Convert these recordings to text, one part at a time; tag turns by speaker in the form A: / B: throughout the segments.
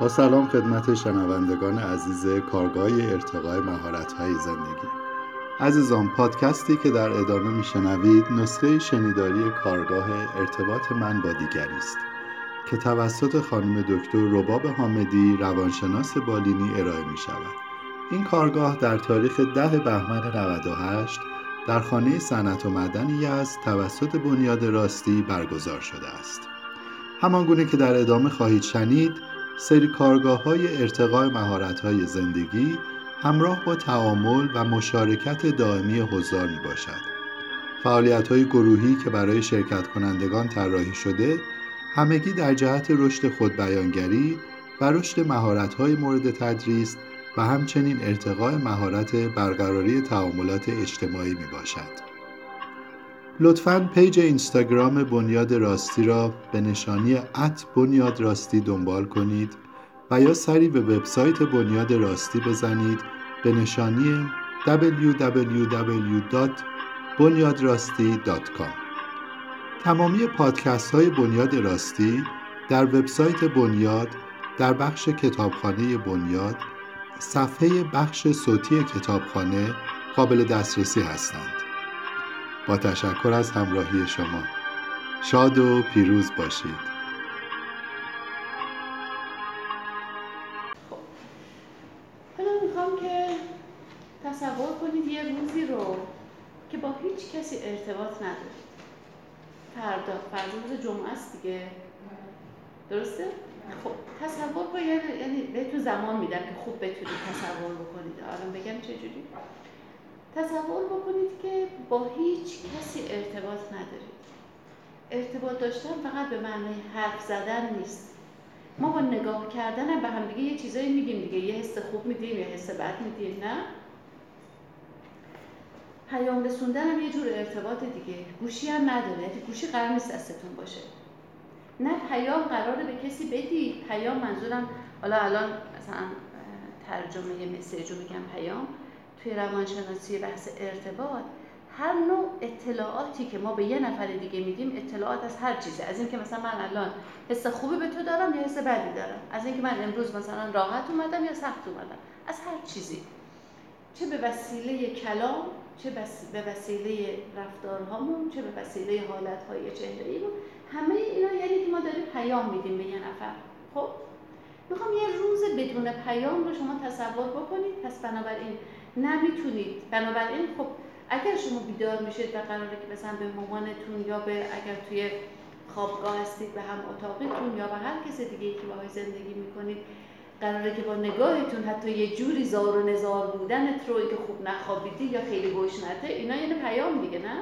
A: با سلام خدمت شنوندگان عزیز کارگاه ارتقای مهارت‌های زندگی عزیزان پادکستی که در ادامه میشنوید نسخه شنیداری کارگاه ارتباط من با دیگری است که توسط خانم دکتر رباب حامدی روانشناس بالینی ارائه می شود. این کارگاه در تاریخ ده بهمن 98 در خانه صنعت و مدنی است توسط بنیاد راستی برگزار شده است. همانگونه که در ادامه خواهید شنید سری کارگاه های ارتقای مهارت های زندگی همراه با تعامل و مشارکت دائمی حضار می باشد. فعالیت های گروهی که برای شرکت کنندگان طراحی شده همگی در جهت رشد خودبیانگری و رشد مهارت های مورد تدریس و همچنین ارتقاء مهارت برقراری تعاملات اجتماعی می باشد. لطفا پیج اینستاگرام بنیاد راستی را به نشانی ات بنیاد راستی دنبال کنید و یا سری به وبسایت بنیاد راستی بزنید به نشانی www.bunyadrasti.com تمامی پادکست های بنیاد راستی در وبسایت بنیاد در بخش کتابخانه بنیاد صفحه بخش صوتی کتابخانه قابل دسترسی هستند. با تشکر از همراهی شما. شاد و پیروز باشید.
B: تصور کنید یه روزی رو که با هیچ کسی ارتباط ندارید. فردا فردا روز جمعه است دیگه. درسته؟ خب تصور کنید یعنی, یعنی بهتون زمان میدم که خوب بتونید تصور بکنید. الان بگم چجوری؟ تصور بکنید که با هیچ کسی ارتباط ندارید. ارتباط داشتن فقط به معنای حرف زدن نیست. ما با نگاه کردن به هم دیگه یه چیزایی میگیم دیگه. یه حس خوب میدیم یه حس بد میدیم نه؟ پیام رسوندن هم یه جور ارتباط دیگه. گوشی هم نداره. یعنی گوشی قرار نیست دستتون باشه. نه پیام قراره به کسی بدی پیام منظورم حالا الان مثلا ترجمه مسیج رو میگم پیام. توی روانشناسی بحث ارتباط هر نوع اطلاعاتی که ما به یه نفر دیگه میدیم اطلاعات از هر چیزی از اینکه مثلا من الان حس خوبی به تو دارم یا حس بدی دارم. از اینکه من امروز مثلا راحت اومدم یا سخت اومدم. از هر چیزی. چه به وسیله کلام چه به وسیله رفتارهامون چه به وسیله حالتهای چهره‌ایمون. همه اینا یعنی که ما داریم پیام میدیم به یه نفر. خب؟ می‌خوام یه روز بدون پیام رو شما تصور بکنید. پس بنابراین نمی‌تونید بنابراین خب اگر شما بیدار میشید و قراره که مثلا به مامانتون یا به اگر توی خوابگاه هستید به هم اتاقیتون یا به هر کس دیگه که باهاش زندگی می‌کنید قراره که با نگاهتون حتی یه جوری زار و نزار بودنت رو که خوب نخوابیدی یا خیلی گشنته اینا یعنی پیام دیگه نه؟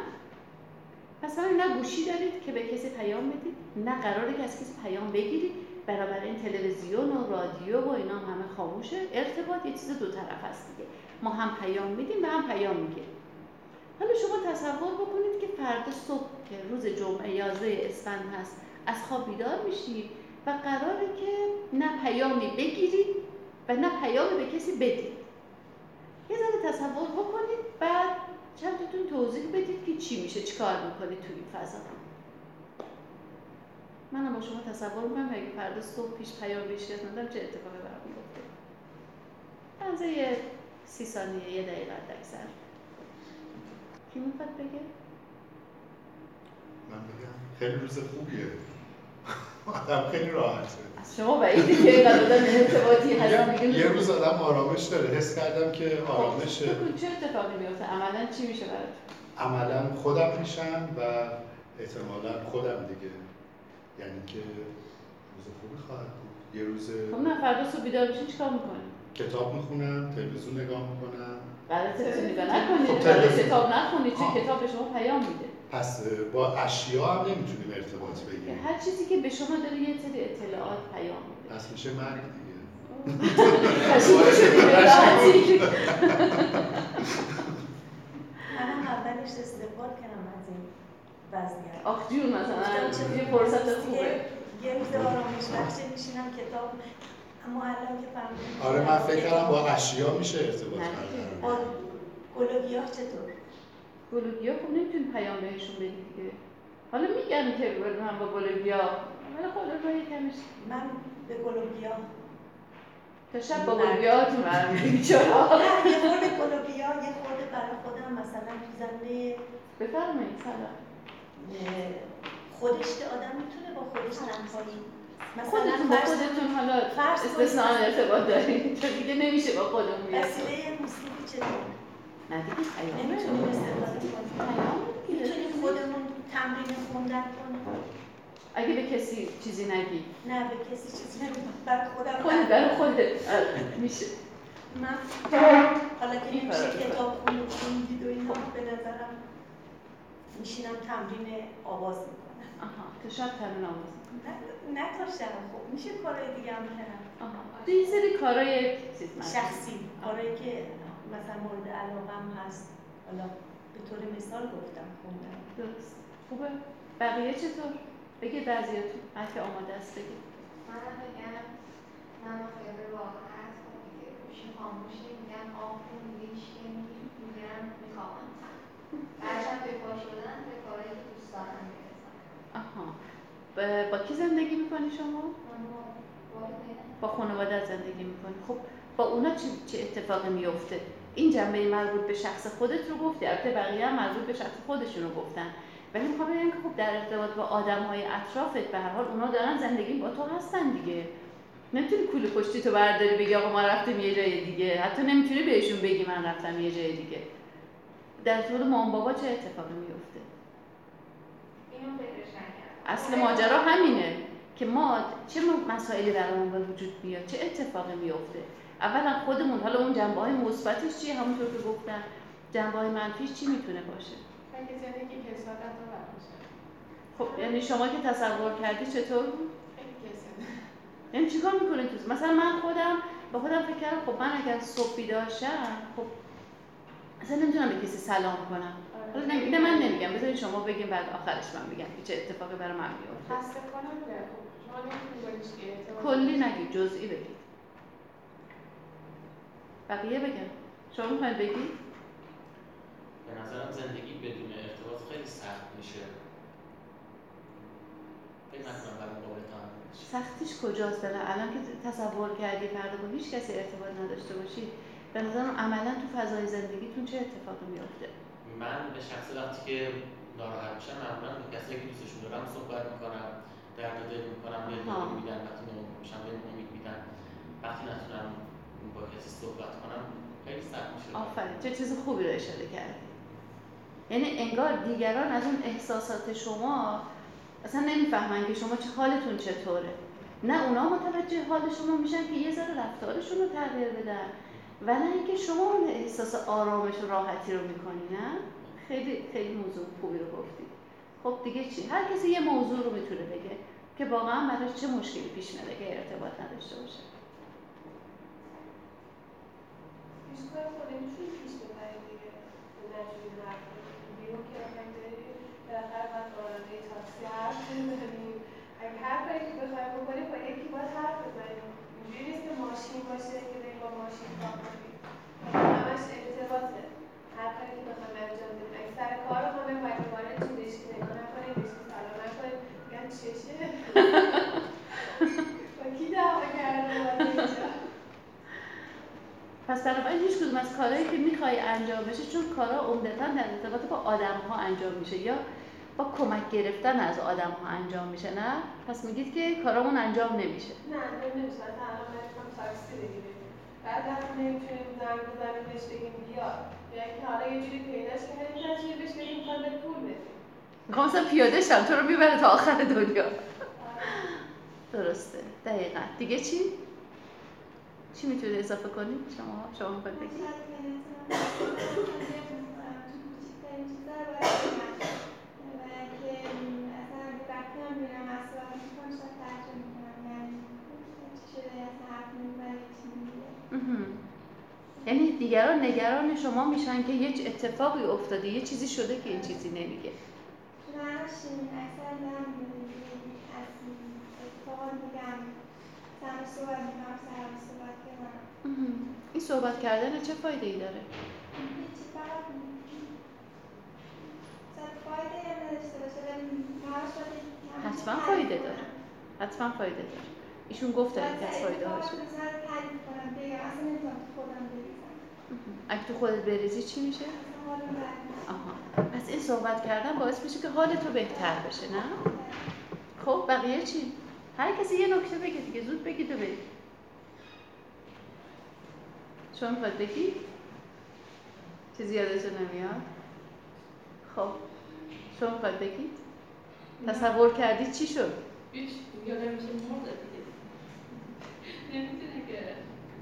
B: پس نه گوشی دارید که به کسی پیام بدید نه قراره که از کسی پیام بگیرید. برابر این تلویزیون و رادیو و اینا هم همه خاموشه. ارتباط یه چیز دو طرف هست دیگه. ما هم پیام میدیم و هم پیام می‌گیریم. حالا شما تصور بکنید که فردا صبح که روز جمعه 11 اسفند هست از خواب بیدار میشید و قراره که نه پیامی بگیرید و نه پیامی به کسی بدید یه ذره تصور بکنید بعد چندتون توضیح بدید که چی میشه چیکار می‌کنید توی این فضا. منم با شما تصور می‌کنم اگه فردا صبح پیش پیام بهش چه اتفاقی برام میفته سی ثانیه یه دقیقه اکثر کی می‌خواد بگه؟
A: من بگم. خیلی روز خوبیه. آدم خیلی راحته.
B: از شما بعیده که اینقدر آدم ارتباطی هست.
A: یه روز آدم آرامش داره. حس کردم که خب، آرامشه.
B: چه اتفاقی میفته عملا چی میشه برات؟
A: عملا خودم میشم و احتمالا خودم دیگه. یعنی که روز خوبی خواهد بود. یه روز
B: خب نه فردا صبح بیدار بشین چیکار می‌کنی؟
A: کتاب می‌خونم تلویزیون نگاه می‌کنم.
B: برای تلویزیون نگاه نکنید خب کتاب نخونید چه کتاب به شما پیام میده؟
A: پس با اشیا هم نمی‌تونیم ارتباط بگیریم.
B: هر چیزی که به شما داره یه سری اطلاعات پیام میده.
A: پس میشه مرگ دیگه.
C: منم اولش استقبال کردم از این وضعیت.
B: آخ جون مثلا یه فرصت خوبه.
C: یه روز آرامش بخش میشینم کتاب الان که
A: آره من فکر کردم با اشیا میشه ارتباط کردن
C: با گل و گیاه چطور؟
B: گل و گیاه خب نمی‌تونی پیام بهشون بدی دیگه. حالا میگم که من با گل و گیاه ولی خب کمش
C: من به گل و گیاه
B: تا شب با گلوبیاتون برمیدین چرا؟
C: نه یه خورده گلوبیا یه خورده برای خودم مثلا تو زمینه
B: بفرمایید سلام.
C: خودش که آدم می‌تونه با خودش تنهایی مثلا
B: خودتون با
C: فرض
B: خودتون حالا استثنان ارتباط دارید. چون دیگه نمیشه با خودمون بیاد.
C: وسیله موسیقی چطور؟
B: نه دیگه
C: نمی‌تونیم استفاده کنیم. می‌تونیم خودمون تمرین خوندن کنیم.
B: اگه به کسی چیزی نگی.
C: نه به کسی چیزی نمیگم برای خودم
B: خودت برای خودت. میشه.
C: من حالا که
B: فرق
C: کتاب خون خوندید و اینا به نظرم میشینم تمرین آواز می‌کنم.
B: آها تو شب تمرین آواز.
C: نه نه تا شب خب میشه کارهای دیگه هم کنم.
B: آها یه سری چیز مثلا.
C: شخصی. کارهایی که مثلا مورد علاقم هست. حالا به طور مثال گفتم خوندن
B: درست. خوبه. بقیه چطور؟ بگید بعضیاتون. هر که آماده است بگید.
D: منم بگم من خیلی خب دیگه گوشی خاموشه میگم هیچکی نمیگه میگم میخوابم. بعدم به پا شدن به کارهایی که دوست دارم می‌رسم.
B: آها. با کی زندگی می‌کنی شما؟
D: با
B: خانواده زندگی می‌کنی. خب با اونا چه, چه اتفاقی میفته این جنبه مربوط به شخص خودت رو گفتی البته بقیه هم مربوط به شخص خودشون رو گفتن. ولی می‌خوام بگم که خب در ارتباط با آدم های اطرافت به هر حال اونا دارن زندگی با تو هستن دیگه. نمی‌تونی کوله پشتی تو برداری بگی آقا ما رفتیم یه جای دیگه. حتی نمی‌تونی بهشون بگی من رفتم یه جای دیگه. در ارتباط مام بابا چه اتفاقی میفته
D: اینو
B: اصل ماجرا همینه که ما چه مسائلی برامون به وجود میاد چه اتفاقی میفته اولا خودمون حالا اون جنبه های مثبتش چیه؟ همونطور که گفتم جنبه های منفیش چی می‌تونه باشه؟ خب یعنی شما که تصور کردی چطور یعنی چیکار می‌کنه تو؟ مثلا من خودم با خودم فکر کردم خب من اگر صبح بیدار شم خب اصلا نمی‌تونم به کسی سلام کنم. حالا نمی- اینه من نمیگم. بذارید شما بگیم بعد آخرش من میگم که چه اتفاقی برای من میفته.
E: خسته نه. خب
B: کلی نگید جزئی بگید بقیه بگم. شما می‌خواید بگید
F: به نظرم زندگی بدون ارتباط خیلی سخت میشه.
B: سختیش کجاست؟ داره الان که تصور کردی فردا با هیچ کسی ارتباط نداشته باشید به نظرم عملا تو فضای زندگیتون چه اتفاقی میفته
F: من به شخص وقتی که ناراحت میشم معمولا با کسایی که دوستشون دارم صحبت می‌کنم درد دل می‌کنم به. دل میدن وقتی ناامید میشم به امید میدن وقتی نتونم با کسی صحبت کنم خیلی سخت میشه
B: آفرین. چه چیز خوبی رو اشاره کردی. یعنی انگار دیگران از اون احساسات شما اصلا نمی‌فهمن که شما چه حالتون چطوره. نه اونا متوجه حال شما میشن که یه ذره رفتارشون رو تغییر بدن. و نه اینکه شما اون احساس آرامش و راحتی رو می‌کنی نه؟ خیلی خیلی موضوع خوبی رو گفتی. خب دیگه چی؟ هر کسی یه موضوع رو می‌تونه بگه که واقعا براش چه مشکلی پیش میاد که ارتباط نداشته باشه.
E: اگه هر کاری که بخوایم بکنیم با یکی باید حرف بزنیم اینجوری نیست که ماشین باشه که بریم با ماشین کار کنیم همش ارتباطه. هر کاری که بخوایم انجام بدیم اگه سر کار کنه باید دوباره چی؟ بهش نگاه نکنیم بهش سلام نکنیم. میگن چشه با کی دعوا
B: پس بنابراین هیچ کدوم از کارهایی که می‌خوای انجام بشه چون کارها عمدتا در ارتباط با آدم ها انجام میشه. یا با کمک گرفتن از آدم ها انجام میشه نه؟ پس میگید که کارامون انجام نمیشه.
E: نه نمیشه. مثلا الان من تاکسی بگیریم بعد وقتی نمی‌تونیم زنگ بزنیم بهش بگیم بیا. یا اینکه حالا یه جوری پیداش کردیم نتونیم بهش بگیم می‌خوام به پول بدیم.
B: می‌خوام مثلا پیاده شم تو رو می‌بره تا آخر دنیا.
E: آره.
B: درسته. دقیقا. دیگه چی؟ چی می‌تونی اضافه کنی شما شما می‌خواید بگید
D: شاید به نظرم می‌کنم تو کوچکترین چیزا رو باید بگم و که اصلا میرم می‌کنم شاید می‌کنم. یعنی شده حرف.
B: یعنی دیگران نگران شما میشن که یه اتفاقی افتاده یه چیزی شده که این چیزی نمیگه. این صحبت کردن چه فایده ای داره
D: فایده
B: حتما فایده. داره حتما فایده داره ایشون گفتن که از فایده هاش اگه تو خودت بریزی چی میشه؟ آها پس این صحبت کردن باعث میشه که حال تو بهتر بشه نه؟ خب بقیه چی؟ هر کسی یه نکته بگه دیگه زود بگید و برید شما می‌خواد بگی؟ چیزی یادتون نمیاد؟ خب شما می‌خواد بگی؟ تصور کردی چی شد؟
G: هیچ یادم میشه مرد نمی‌تونه که.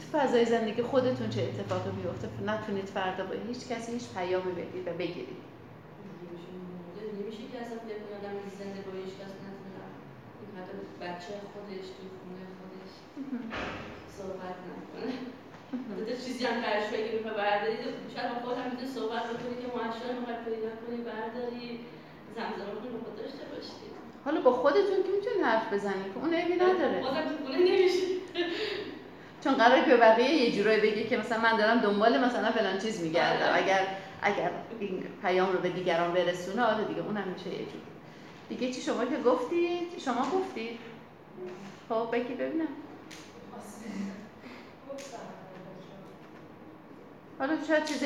B: تو فضای زندگی خودتون چه اتفاقی میفته نتونید فردا به هیچ کسی هیچ پیامی بدید و بگیرید
G: نمیشه که اصلا فکر کنه آدم زنده با هیچ کس نتونه. حتی بچه خودش تو خونه خودش. صحبت نکنه. البته چیزی هم قرش بگی می‌خوای برداری شاید با خودت هم می‌تونی صحبت بکنی که معاشر می‌خوای پیدا کنی برداری. زمزمه کنی به خود داشته باشی
B: حالا با خودتون که می‌تونید حرف بزنید؟ که اون عیبی نداره.
G: بازم تو خونه نمیشه.
B: چون قرار که به بقیه یه جورایی بگی که مثلا من دارم دنبال مثلا فلان چیز میگردم. اگر اگر این پیام رو به دیگران برسونه آره دیگه اونم میشه یه جور. دیگه چی شما که گفتید؟ شما گفتید. خب بگی ببینم. حالا شاید چیز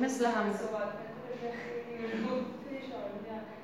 B: مثل همون
E: صحبت می‌کنه که خیلی گفتش آره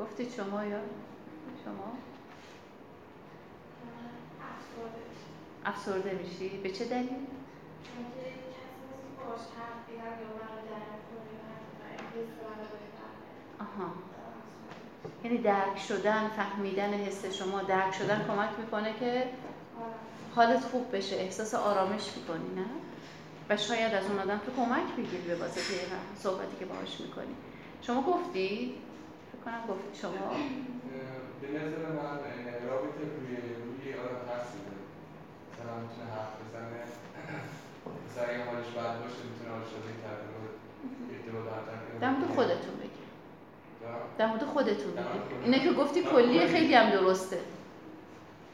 B: گفتید شما یا شما
D: افسرده
B: میشی به چه دلیل. آها. یعنی درک شدن فهمیدن حس شما درک شدن کمک می‌کنه که. حالت خوب بشه احساس آرامش می‌کنی نه و شاید از اون آدم تو کمک بگیری به واسطه صحبتی که باهاش می‌کنی شما گفتی کنم گفتی شما.
H: به نظر من رابطه روی روی آدم تاثیر داره. مثلا می‌تونه حرف بزنه. مثلا اگه حالش بد باشه می‌تونه حالش رو بهتر کنه.
B: در مورد خودتون بگی. در مورد خودتون بگی. اینه که گفتی
H: مورد
B: خیلی هم درسته.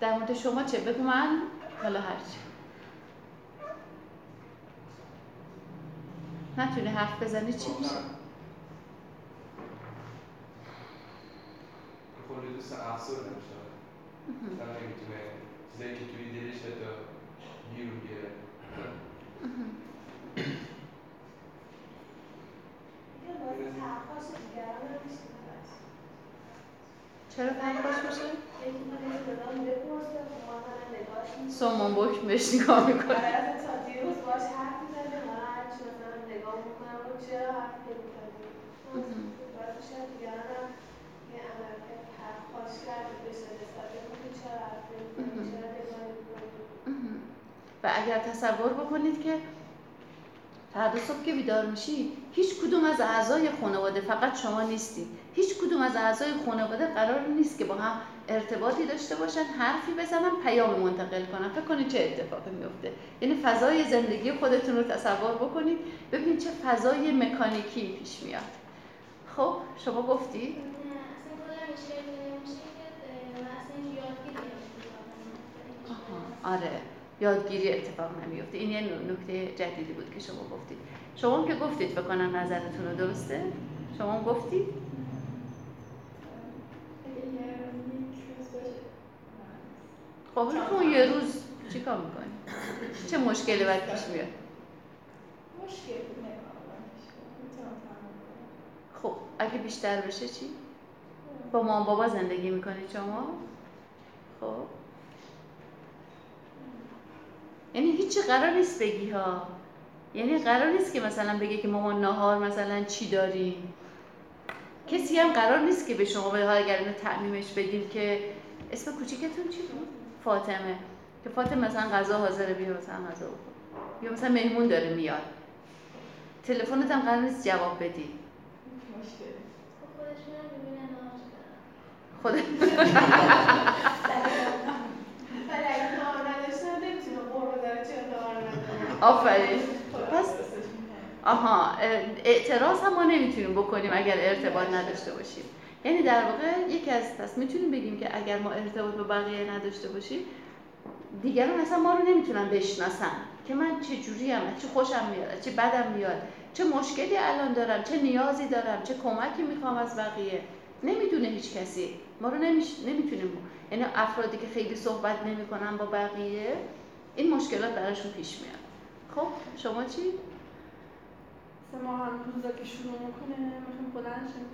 B: در مورد شما چه؟ بگو من حالا هرچی نتونی حرف بزنی چی
H: خب،
B: میشه
H: نه. خود دوست افسر نمیشه مثلا نمی‌تونه چیزایی که توی دلش حتی گیر و گیره
C: دیگه باعث پرخاش دیگران هم میشه ببخشید.
B: چرا پرخاش میشه؟
C: یکی من یه مدام بپرسه خب ما مثلا نگاهش می‌کنیم.
B: سامان بکم بهش نگاه می‌کنه
C: آره، اصلا تا دیروز باهاش حرف می‌زدیم، حالا هرچی مثلا نگاه می‌کنم، خب چرا حرفی که می‌زدی؟ باعث میشه دیگران هم یه عملکرد پرخاشگر بشه نسبت به اون که چرا حرف نمی‌زنی، چرا نگاه نمی‌کنی.
B: و اگر تصور بکنید که فردا صبح که بیدار میشی هیچ کدوم از اعضای خانواده فقط شما نیستید هیچ کدوم از اعضای خانواده قرار نیست که با هم ارتباطی داشته باشن حرفی بزنن پیامی منتقل کنن. فکر کنید چه اتفاقی میفته. یعنی فضای زندگی خودتون رو تصور بکنید ببینید چه فضای مکانیکی پیش میاد. خب شما گفتی؟ آره. یادگیری اتفاق نمیفته. این یه نکته جدیدی بود که شما گفتید. شما هم که گفتید فکر کنم نظرتون رو درسته. شما هم گفتید؟ خب تو یه روز چیکار می‌کنی؟ چه مشکلی باید پیش میاد؟
D: مشکل
B: خب اگه بیشتر بشه چی؟ با مام بابا زندگی می‌کنید شما؟ خب. یعنی هیچی قرار نیست بگی ها. یعنی قرار نیست که مثلا بگه که مامان ناهار مثلا چی داریم کسی هم قرار نیست که به شما بگه اگر اینو تعمیمش بدیم که اسم کوچیکتون چی بود؟ فاطمه. که فاطمه مثلا غذا حاضره بیا مثلا غذا بخور. یا مثلا مهمون داره میاد. تلفنت هم قرار نیست جواب بدی.
D: مشکل. خودش میرم می‌بینه نهار کردم
B: خود
D: ولی اگه نهار نداشتم
B: آفرین. پس آها اعتراض هم ما نمی‌تونیم بکنیم اگر ارتباط نداشته باشیم. یعنی در واقع یکی از پس می‌تونیم بگیم که اگر ما ارتباط با بقیه نداشته باشیم دیگران اصلا ما رو نمی‌تونن بشناسن. که من چه جوری هم چه خوشم میاد چه بدم میاد چه مشکلی الان دارم چه نیازی دارم چه کمکی می‌خوام از بقیه. نمی‌دونه هیچ کسی. ما رو نمیش... نمی‌تونیم. یعنی افرادی که خیلی صحبت نمی‌کنن با بقیه این مشکلات براشون پیش میاد. خب شما چی؟
I: ما هم روزا که شروع می‌کنه می‌خوایم بلند شیم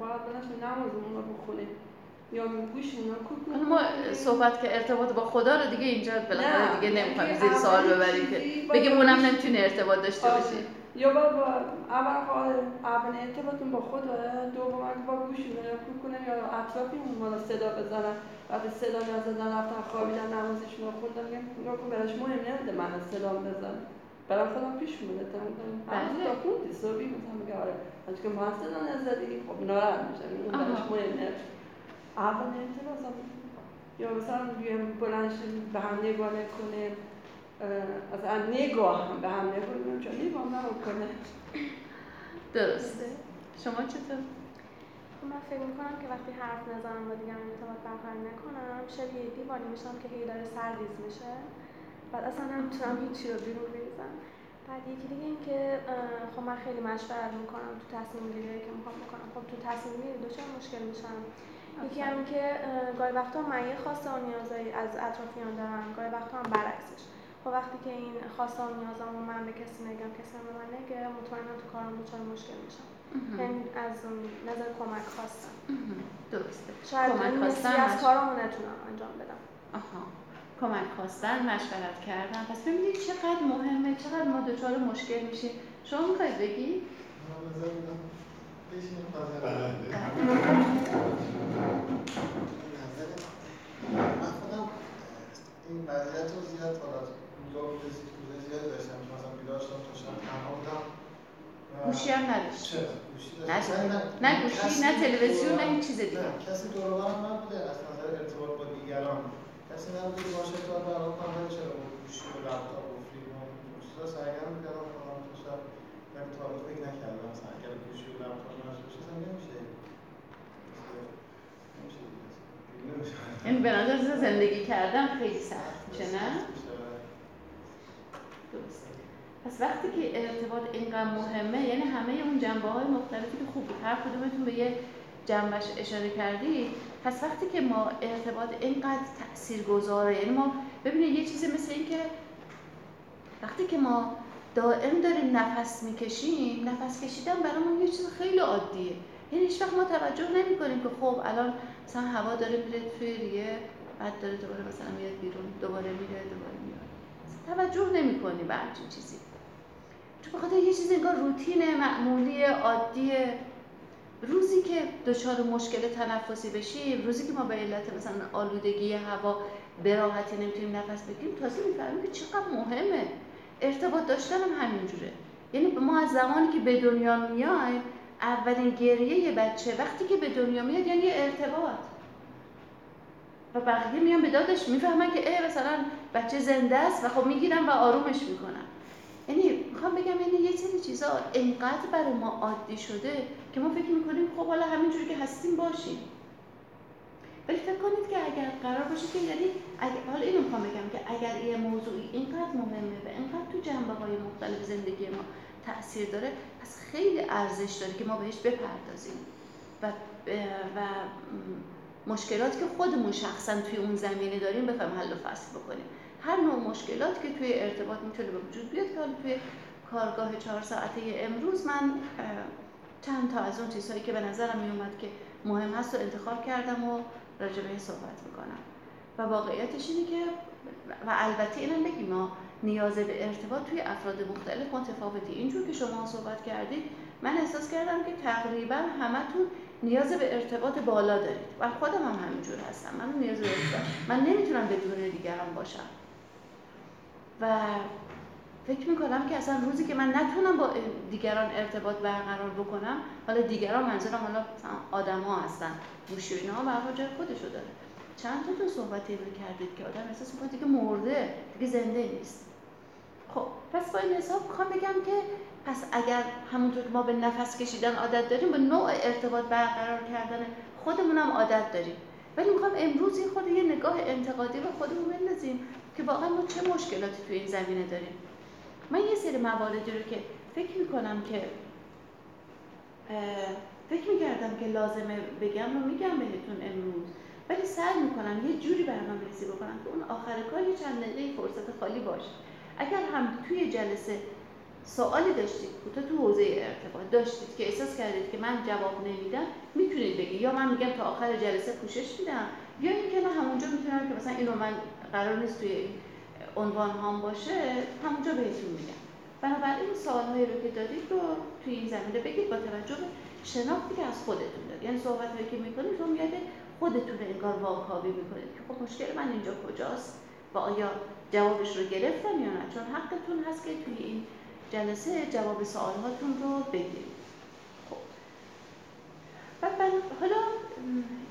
I: باید بلند شیم نمازمون رو بخونیم یا گوشمون رو کوک
B: ما صحبت که ارتباط با خدا رو دیگه اینجا بالاخره دیگه نمی‌خوایم زیر سوال ببریم که بگیم اونم نمی‌تونه ارتباط داشته
I: آره.
B: باشه.
I: یا با اول اول ارتباطون با خدا دوم با رو کوک کنیم یا اطرافیمون بالا صدا بزنن وقتی صدا نزدن رفتن خوابیدن نمازشون رو خوندن میگم نکن براش مهم نمیده من صدا بزنم. برای خودم پیش اومده تا
B: بله.
I: تا خوندی صبحی مثلا میگه آره از که ما صدا نزدی خب ناراحت میشن اون براش. مهم نه اول اعتراضم یا مثلا بیایم بلند شیم به هم نگاه نکنیم اه، از نگاه هم به هم نگاه کنیم چون نگاه نکنه.
B: درسته شما چطور؟
J: خب من فکر می‌کنم که وقتی حرف نزنم با دیگران ارتباط برقرار نکنم شبیه دیوانی میشم که هی داره سرریز میشه. بعد اصلا نمی‌تونم هیچی رو بیرون بریزم. بعد یکی دیگه این که خب من خیلی مشورت می‌کنم تو تصمیم گیری که می‌خوام بکنم. خب تو تصمیم گیری دچار مشکل میشم. یکی هم که اه، گاهی وقتا من یه خواسته و نیازایی از اطرافیان دارم گاهی وقتا هم برعکسش. خب وقتی که این خواسته و نیازامو من به کسی نگم کسی به من نگه مطمئنا تو کارم دچار مشکل میشم. از اون نظر کمک خواستم.
B: درسته.
J: شاید
B: کمک خواستن
J: نصفی از کارامو نتونم انجام بدم.
B: آها. کمک خواستن مشورت کردن. پس ببینید چقدر مهمه چقدر ما دچار مشکل میشیم. شما می‌خواید بگی؟
K: من خودم این وضعیت رو زیاد حالا یا روزه زیاد داشتم که مثلا بیدار شدم تا شب تنها بودم
B: گوشی هم نداشت.
K: چرا؟ گوشی
B: نه
K: نه
B: گوشی نه تلویزیون نه هیچ چیز دیگه.
K: کسی دور و برم نبوده از نظر ارتباط با دیگران. کسی نبوده که باشه تا برام ولی چرا با گوشی و لپتاپ و فیلم و چیزا سرگرم می‌کردم خودم تا شب ولی تا حالا فکر نکردم مثلا اگر گوشی و لپتاپ باشه اصلا نمیشه.
B: این به نظر زندگی کردن خیلی سخت میشه نه؟ درسته. پس وقتی که ارتباط اینقدر مهمه یعنی همه اون جنبه های مختلفی که خوب هر کدومتون به یه جنبش اشاره کردی پس وقتی که ما ارتباط اینقدر تأثیر گذاره یعنی ما ببینید یه چیزی مثل این که وقتی که ما دائم داریم نفس می‌کشیم نفس کشیدن برامون یه چیز خیلی عادیه. یعنی هیچ وقت ما توجه نمی کنیم که خب الان مثلا هوا داره میره توی ریه بعد داره دوباره مثلا میاد بیرون دوباره میره دوباره میاد. توجه نمی کنیم به همچین چیزی. چون بخاطر یه چیز انگار روتین معمولی عادی روزی که دچار مشکل تنفسی بشیم روزی که ما به علت مثلا آلودگی هوا به راحتی نمی‌تونیم نفس بگیریم تازه می‌فهمیم که چقدر مهمه. ارتباط داشتن هم همینجوره. یعنی ما از زمانی که به دنیا میایم اولین گریه یه بچه وقتی که به دنیا میاد یعنی ارتباط. و بقیه میان به دادش می‌فهمن که ای مثلا بچه زنده است و خب می‌گیرن و آرومش می‌کنن. یعنی می‌خوام بگم یعنی یه سری چیزا انقدر برای ما عادی شده که ما فکر می‌کنیم خب حالا همینجوری که هستیم باشیم. ولی فکر کنید که اگر قرار باشه که یعنی اگر حالا اینو می‌خوام بگم که اگر یه موضوعی اینقدر مهمه و اینقدر تو جنبه های مختلف زندگی ما تاثیر داره پس خیلی ارزش داره که ما بهش بپردازیم. و و م، مشکلاتی که خودمون شخصا توی اون زمینه داریم بخوایم حل و فصل بکنیم. هر نوع مشکلاتی که توی ارتباط می‌تونه به وجود بیاد که توی کارگاه چهار ساعته امروز من چند تا از اون چیزهایی که به نظرم میومد که مهم هست رو انتخاب کردم و راجع بهش صحبت می‌کنم. و واقعیتش اینه که و البته اینم بگیم ما نیاز به ارتباط توی افراد مختلف متفاوتی. اینجور که شما صحبت کردید من احساس کردم که تقریبا همتون نیاز به ارتباط بالا دارید. و خودم هم همینجور هستم. من نیاز به ارتباط من نمی‌تونم بدون دیگران باشم. و فکر می‌کنم که اصلا روزی که من نتونم با دیگران ارتباط برقرار بکنم حالا دیگران منظورم حالا مثلا آدم ها هستن گوشی و هر حال جای خودشو داره. چند تاتون صحبت اینو کردید که آدم احساس می‌کنه دیگه مرده دیگه زنده نیست. خب پس با این حساب می‌خوام بگم که پس اگر همونطور که ما به نفس کشیدن عادت داریم به نوع ارتباط برقرار کردن خودمون هم عادت داریم. ولی می‌خوام امروز این خود یه نگاه انتقادی به خودمون بندازیم. که واقعا ما چه مشکلاتی توی این زمینه داریم. من یه سری مواردی رو که فکر می‌کنم که فکر می‌کردم که لازمه بگم رو میگم بهتون امروز ولی سعی می‌کنم یه جوری برنامه ریزی بکنم که اون آخر کار یه چند دقیقه فرصت خالی باشه. اگر هم توی جلسه سوالی داشتید تو تو حوزه ارتباط داشتید که احساس کردید که من جواب نمیدم می‌تونید بگید. یا من میگم تا آخر جلسه پوشش میدم یا اینکه نه همونجا می‌تونم که مثلا اینو من قرار نیست توی عنوان هام باشه همونجا بهتون میگم. بنابراین سوال هایی رو که دارید رو توی این زمینه بگید با توجه به شناختی که از خودتون دارید. یعنی صحبت هایی که می‌کنید رو میاد خودتون انگار واکاوی می‌کنید که خب مشکل من اینجا کجاست؟ و آیا جوابش رو گرفتم یا نه؟ چون حقتون هست که توی این جلسه جواب سوال هاتون رو بگیرید. خب بعد حالا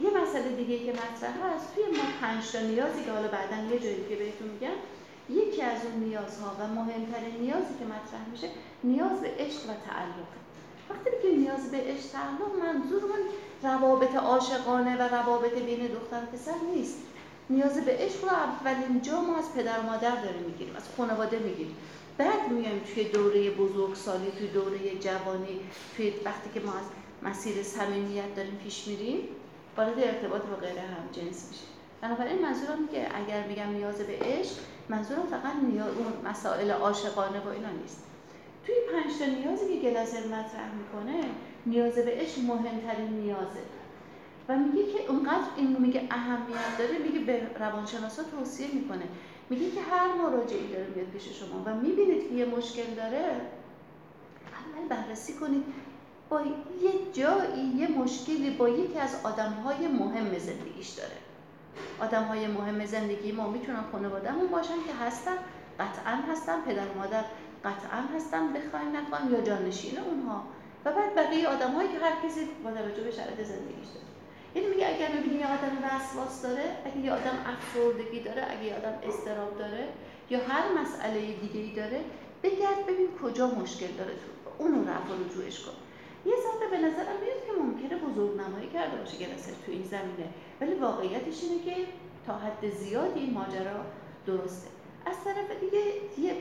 B: یه مسئله دیگه که مطرح هست توی ما پنج تا نیازی که حالا بعدا یه جایی که بهتون میگم یکی از اون نیازها و مهمترین نیازی که مطرح میشه نیاز به عشق و تعلق. وقتی که نیاز به عشق تعلق منظورمون روابط عاشقانه و روابط بین دختر و پسر نیست. نیاز به عشق رو اولین جا ما از پدر و مادر داریم می‌گیریم از خانواده می‌گیریم. بعد میایم توی دوره بزرگسالی توی دوره جوانی توی وقتی که ما از مسیر صمیمیت داریم پیش میریم وارد ارتباط با غیر هم جنس میشه. بنابراین منظورم که اگر میگم نیاز به عشق منظورم فقط نیاز اون مسائل عاشقانه و اینا نیست. توی پنج تا نیازی که گلاسر مطرح می‌کنه نیاز به عشق مهمترین نیازه. و میگه که اونقدر این میگه اهمیت داره میگه به روانشناسا توصیه می‌کنه. میگه که هر مراجعی داره میاد پیش شما و می‌بینید که یه مشکل داره اول بررسی کنید با یه جایی یه مشکلی با یکی از آدمهای مهم زندگیش داره. آدمهای مهم زندگی ما می‌تونن خانوادهمون باشن که هستن قطعا هستن پدر و مادر قطعا هستن بخوایم نخوایم یا جانشین اونها. و بعد بقیه آدمهایی که هر کسی با توجه به شرایط زندگیش داره. یعنی میگه اگر می‌بینی یه آدم وسواس داره اگه یه آدم افسردگی داره اگه یه آدم استراب داره یا هر مسئله دیگه ای داره بگرد ببین کجا مشکل داره تو اونو رفع رجوعش کن. یه ذره به نظرم میاد که ممکنه بزرگ نمایی کرده باشه گلسر تو این زمینه. ولی واقعیتش اینه که تا حد زیادی این ماجرا درسته. از طرف دیگه یه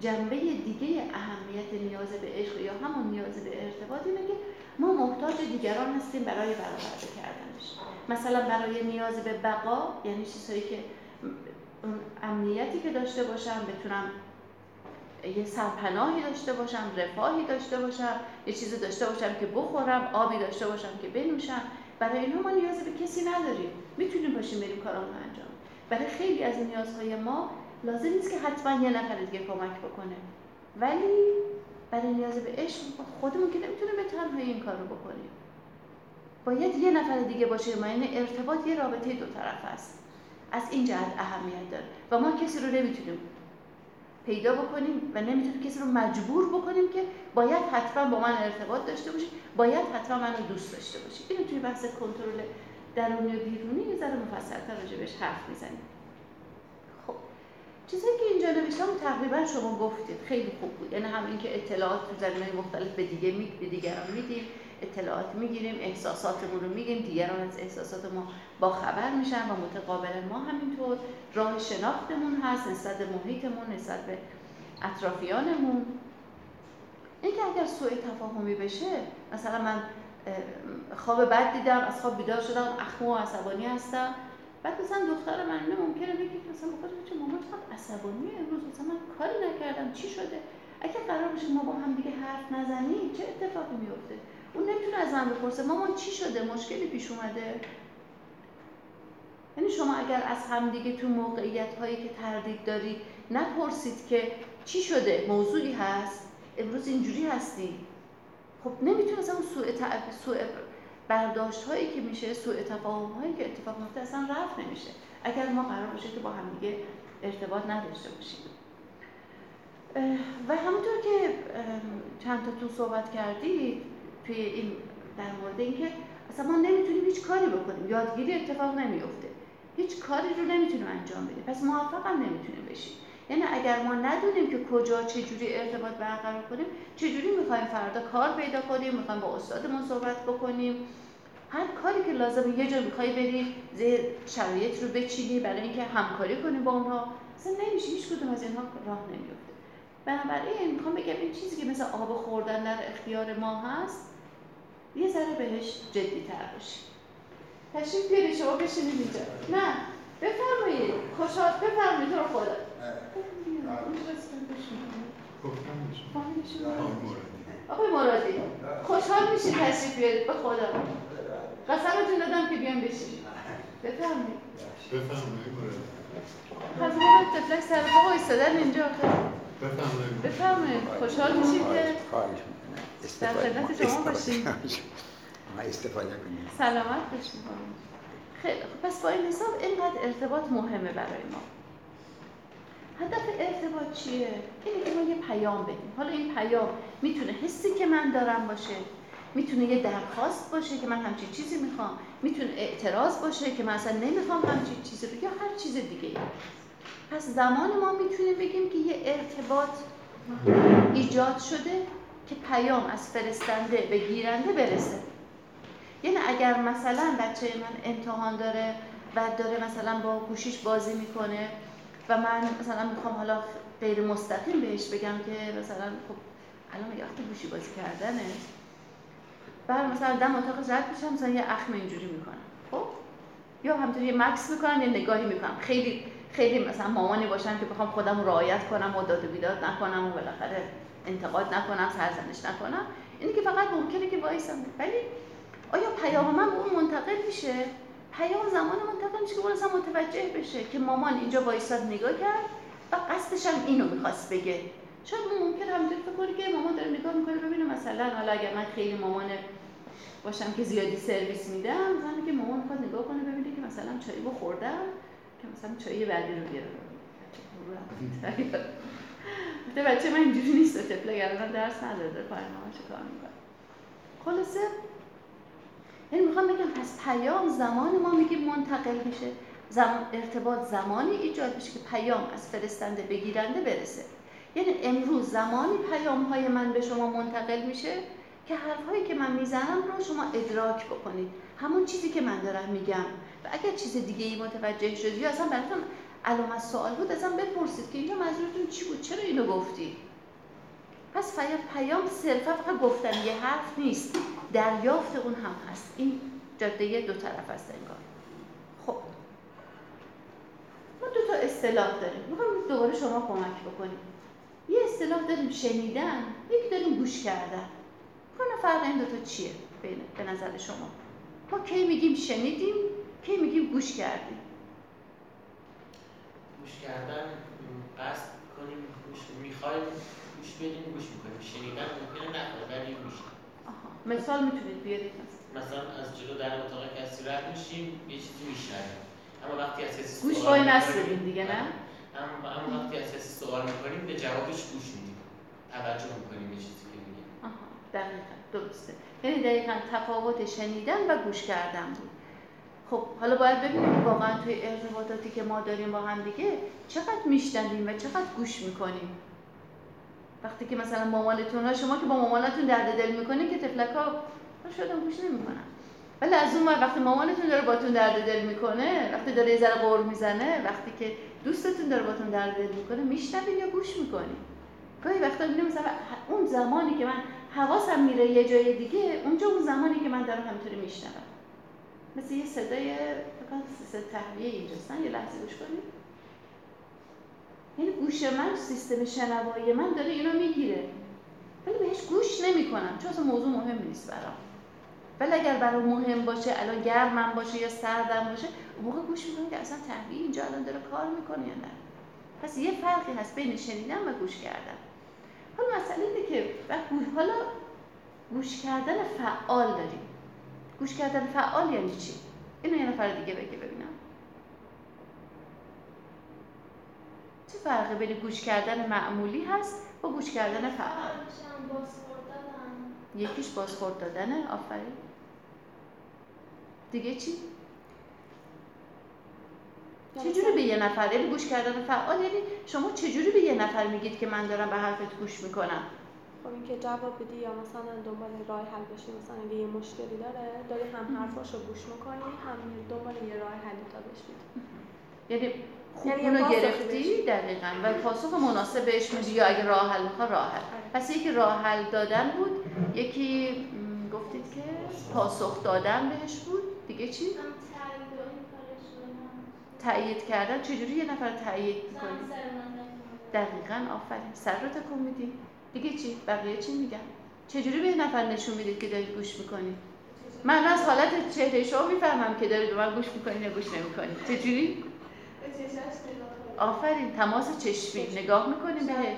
B: جنبه دیگه اهمیت نیاز به عشق یا همون نیاز به ارتباط اینه که ما محتاج دیگران هستیم برای برآورده کردنش. مثلا برای نیاز به بقا یعنی چیزهایی که امنیتی که داشته باشم بتونم یه سرپناهی داشته باشم رفاهی داشته باشم یه چیزی داشته باشم که بخورم آبی داشته باشم که بنوشم. برای اینها ما نیاز به کسی نداریم. می‌تونیم باشیم بریم کارامون انجام. برای خیلی از نیازهای ما لازم نیست که حتما یه نفر دیگه کمک بکنه. ولی برای نیاز به عشق خودمون که نمی‌تونیم به تنهایی این کار رو بکنیم. باید یه نفر دیگه باشه ما این ارتباط یه رابطه دو طرف است. از این جهت اهمیت داره. و ما کسی رو نمی‌تونیم پیدا بکنیم و نمی‌تونیم کسی رو مجبور بکنیم که باید حتما با من ارتباط داشته باشی باید حتما من رو دوست داشته باشی. اینو توی بحث کنترل درونی و بیرونی یه ذره مفصلتر راجبش حرف می‌زنیم. چیزی که اینجا نوشتم تقریبا شما گفتید خیلی خوب بود. یعنی هم اینکه اطلاعات تو زمینه مختلف به دیگه می... به دیگران میدیم. اطلاعات می‌گیریم احساساتمون رو میگیم دیگران از احساسات ما با خبر میشن و متقابلا ما همینطور. راه شناختمون هست نسبت به محیطمون نسبت به اطرافیانمون. اینکه اگر سوء تفاهمی بشه مثلا من خواب بد دیدم از خواب بیدار شدم اخمو و عصبانی هستم. بعد مثلا دختر من ممکنه بگه مثلا بخاطر چه مامان چقدر عصبانی امروز مثلا من کاری نکردم چی شده؟ اگه قرار باشه ما با هم دیگه حرف نزنیم چه اتفاقی میفته اون نمی‌تونه از من بپرسه. مامان چی شده؟ مشکلی پیش اومده. یعنی شما اگر از همدیگه تو موقعیت هایی که تردید دارید نپرسید که چی شده؟ موضوعی هست؟ امروز اینجوری هستی؟ خب نمی‌تونه مثلا اون سوء, سوء برداشت هایی که میشه سوء تفاهم هایی که اتفاق میفته اصلا رفت نمیشه. اگر ما قرار باشه که با همدیگه ارتباط نداشته باشیم. و همونطور که چند تا تو صحبت کردید توی این در مورد اینکه اصلا ما نمی‌تونیم هیچ کاری بکنیم. یادگیری اتفاق نمیفته هیچ کاری رو نمی‌تونیم انجام بدیم. پس موفق هم نمی‌تونیم بشیم. یعنی اگر ما ندونیم که کجا چجوری ارتباط برقرار کنیم چجوری می‌خوایم فردا کار پیدا کنیم می‌خوایم با استادمون صحبت بکنیم هر کاری که لازمه یه جا می‌خوای بری شرایط رو بچینی برای اینکه همکاری کنی با اونها اصلا نمیشه. هیچ کدوم از اینها راه نمیفته بنابراین می‌خوام بگم این چیزی که مثل آب خوردن در اختیار ما هست یه ذره بهش جدی تر باشیم تشریف بیارید شما بشینید اینجا. نه بفرمایید. خوشحال بفرمایید رو خدا. آقای مرادی خوشحال میشید تشریف بیارید؟ به خدا. قسمتون دادم که بیام بشین بفرمایید.
A: بفرمایید مرادی.
B: خزمه تفلک سر پا ایستادن اینجا.
A: بفرمایید.
B: بفرمایید. خوشحال میشید که در خدمت شما باشیم
L: ما استفاده کنیم
B: سلامت باشیم خیلی خب پس با این حساب اینقدر ارتباط مهمه برای ما هدف ارتباط چیه؟ اینه که ما یه پیام بدیم حالا این پیام می‌تونه حسی که من دارم باشه می‌تونه یه درخواست باشه که من همچین چیزی می‌خوام می‌تونه اعتراض باشه که من اصلا نمی‌خوام همچین چیزی رو یا هر چیز دیگه ای پس زمان ما می‌تونیم بگیم که یه ارتباط ایجاد شده که پیام از فرستنده به گیرنده برسه. یعنی اگر مثلا بچه من امتحان داره و داره مثلا با گوشیش بازی می‌کنه و من مثلا می‌خوام حالا غیر مستقیم بهش بگم که مثلا خب الان یه وقتی گوشی بازی کردنه. بعد مثلا دم اتاق رد میشم مثلا یه اخم اینجوری می‌کنم. خب؟ یا همینطوری یه مکس می‌کنم یه نگاهی می‌کنم. خیلی خیلی مثلا مامانی باشم که بخوام خودم رعایت کنم و داد و بیداد نکنم و بالاخره انتقاد نکنم سرزنش نکنم. اینی که فقط ممکنه که وایسم. ولی آیا پیام من اون منتقل میشه؟ پیام زمان منتقل میشه که اون اصلا متوجه بشه که مامان اینجا وایساد نگاه کرد و قصدش هم اینو می‌خواست بگه. شاید ممکن همینطوری فکر کنه که مامان داره نگاه می‌کنه ببینه مثلا حالا اگر من خیلی مامان باشم که زیادی سرویس میدم مثلا که مامان می‌خواد نگاه کنه ببینه که مثلا چایی بخوردم که مثلا چایی بعدی رو بیاره. گفته بچه من اینجوری نیست طفل الان درس نداره پای مامان چه کار می‌کنه خلاصه یعنی می‌خوام بگم پس پیام زمان ما میگیم منتقل میشه زمان ارتباط زمانی ایجاد میشه که پیام از فرستنده به گیرنده برسه یعنی امروز زمانی پیام های من به شما منتقل میشه که حرفهایی که من می‌زنم رو شما ادراک بکنید همون چیزی که من دارم میگم و اگر چیز دیگه ای متوجه شدید یا اصلا براتون علامت سوال بود ازم بپرسید که اینجا منظورتون چی بود؟ چرا اینو گفتی؟ پس پیام صرفا فقط گفتن یه حرف نیست. دریافت اون هم هست. این جاده دو طرف است انگار. خب. ما دو تا اصطلاح داریم. می‌خوام دوباره شما کمک بکنیم یه اصطلاح داریم شنیدن یکی داریم گوش کردن. کنه فرق این دوتا چیه؟ به نظر شما. ما کی میگیم شنیدیم کی میگیم گوش کردیم؟
F: گوش کردن قصد کنیم گوش می‌خوایم گوش بدیم گوش می‌کنیم. شنیدن ممکنه نخواه ولی گوش
B: مثال می‌تونید بیارید
F: مثلا از جلو در اتاق کسی رد میشیم یه چیزی میشنویم. اما وقتی از کسی
B: گوش وای نستدین دیگه نه؟
F: اما اما وقتی از کسی سوال می‌کنیم به جوابش گوش میدیم. توجه می‌کنیم به چیزی که میگه
B: دقیقا. درسته. یعنی دقیقا تفاوت شنیدن و گوش کردن بود. خب حالا باید ببینیم واقعا توی ارتباطاتی که ما داریم با هم دیگه چقدر میشنویم و چقدر گوش می‌کنیم. وقتی که مثلا مامانتون ها شما که با مامانتون درد دل می‌کنید که تفلک ها شدم گوش نمی‌کنن. ولی از اون وقتی مامانتون داره باتون درد دل می‌کنه وقتی داره یه ذره قور می‌زنه وقتی که دوستتون داره باتون درد دل می‌کنه میشنوید یا گوش می‌کنید گاهی وقتا می‌بینیم مثلا اون زمانی که من حواسم میره یه جای دیگه اونجا اون زمانی که من دارم همینطوری میشنوم. مثل یه صدای صدای تهویه اینجاست یه لحظه گوش کنید یعنی گوش من سیستم شنوایی من داره اینو می‌گیره. ولی بهش گوش نمی‌کنم چون اصلا موضوع مهم نیست برام. ولی اگر برام مهم باشه الان گرمم باشه یا سردم باشه اون موقع گوش می‌کنم که اصلا تهویه اینجا الان داره کار می‌کنه یا نه. پس یه فرقی هست بین شنیدن و گوش کردن. حالا مسئله اینه که حالا گوش کردن فعال داریم. گوش کردن فعال یعنی چی؟ اینو یه نفر دیگه بگه ببینم. چه فرقی بین گوش کردن معمولی هست با گوش کردن فعال؟ یکیش بازخورد دادنه آفرین. دیگه چی؟ چجوری به یه نفر؟ یعنی گوش کردن فعال یعنی شما چجوری به یه نفر میگید که من دارم به حرفت گوش می‌کنم؟
E: خب اینکه جواب بدی یا مثلا دنبال راه حل بشی مثلا اگه یه مشکلی داره داری هم حرفاشو گوش می‌کنی هم دنبال یه راه حلی تا بهش میدی
B: یعنی خوب
E: یعنی
B: اونو گرفتی. دقیقا. و پاسخ مناسب بهش میدی یا اگه راه حل می‌خواد راه حل.
E: آره.
B: پس یکی راه حل دادن بود یکی گفتید که پاسخ دادن بهش بود. دیگه چی؟
D: تایید
B: کردن. چجوری یه نفر تایید می‌کنی. دقیقا. آفرین. سر رو تکون میدی. دیگه چی؟ بقیه چی میگن؟ چجوری به نفر نشون می‌دید که دارید گوش می‌کنید؟ من از حالت چهره شما می‌فهمم که دارید به من گوش می‌کنید یا گوش نمی‌کنید. چجوری؟
C: به
B: آفرین تماس چشمی. نگاه می‌کنیم
C: کنی.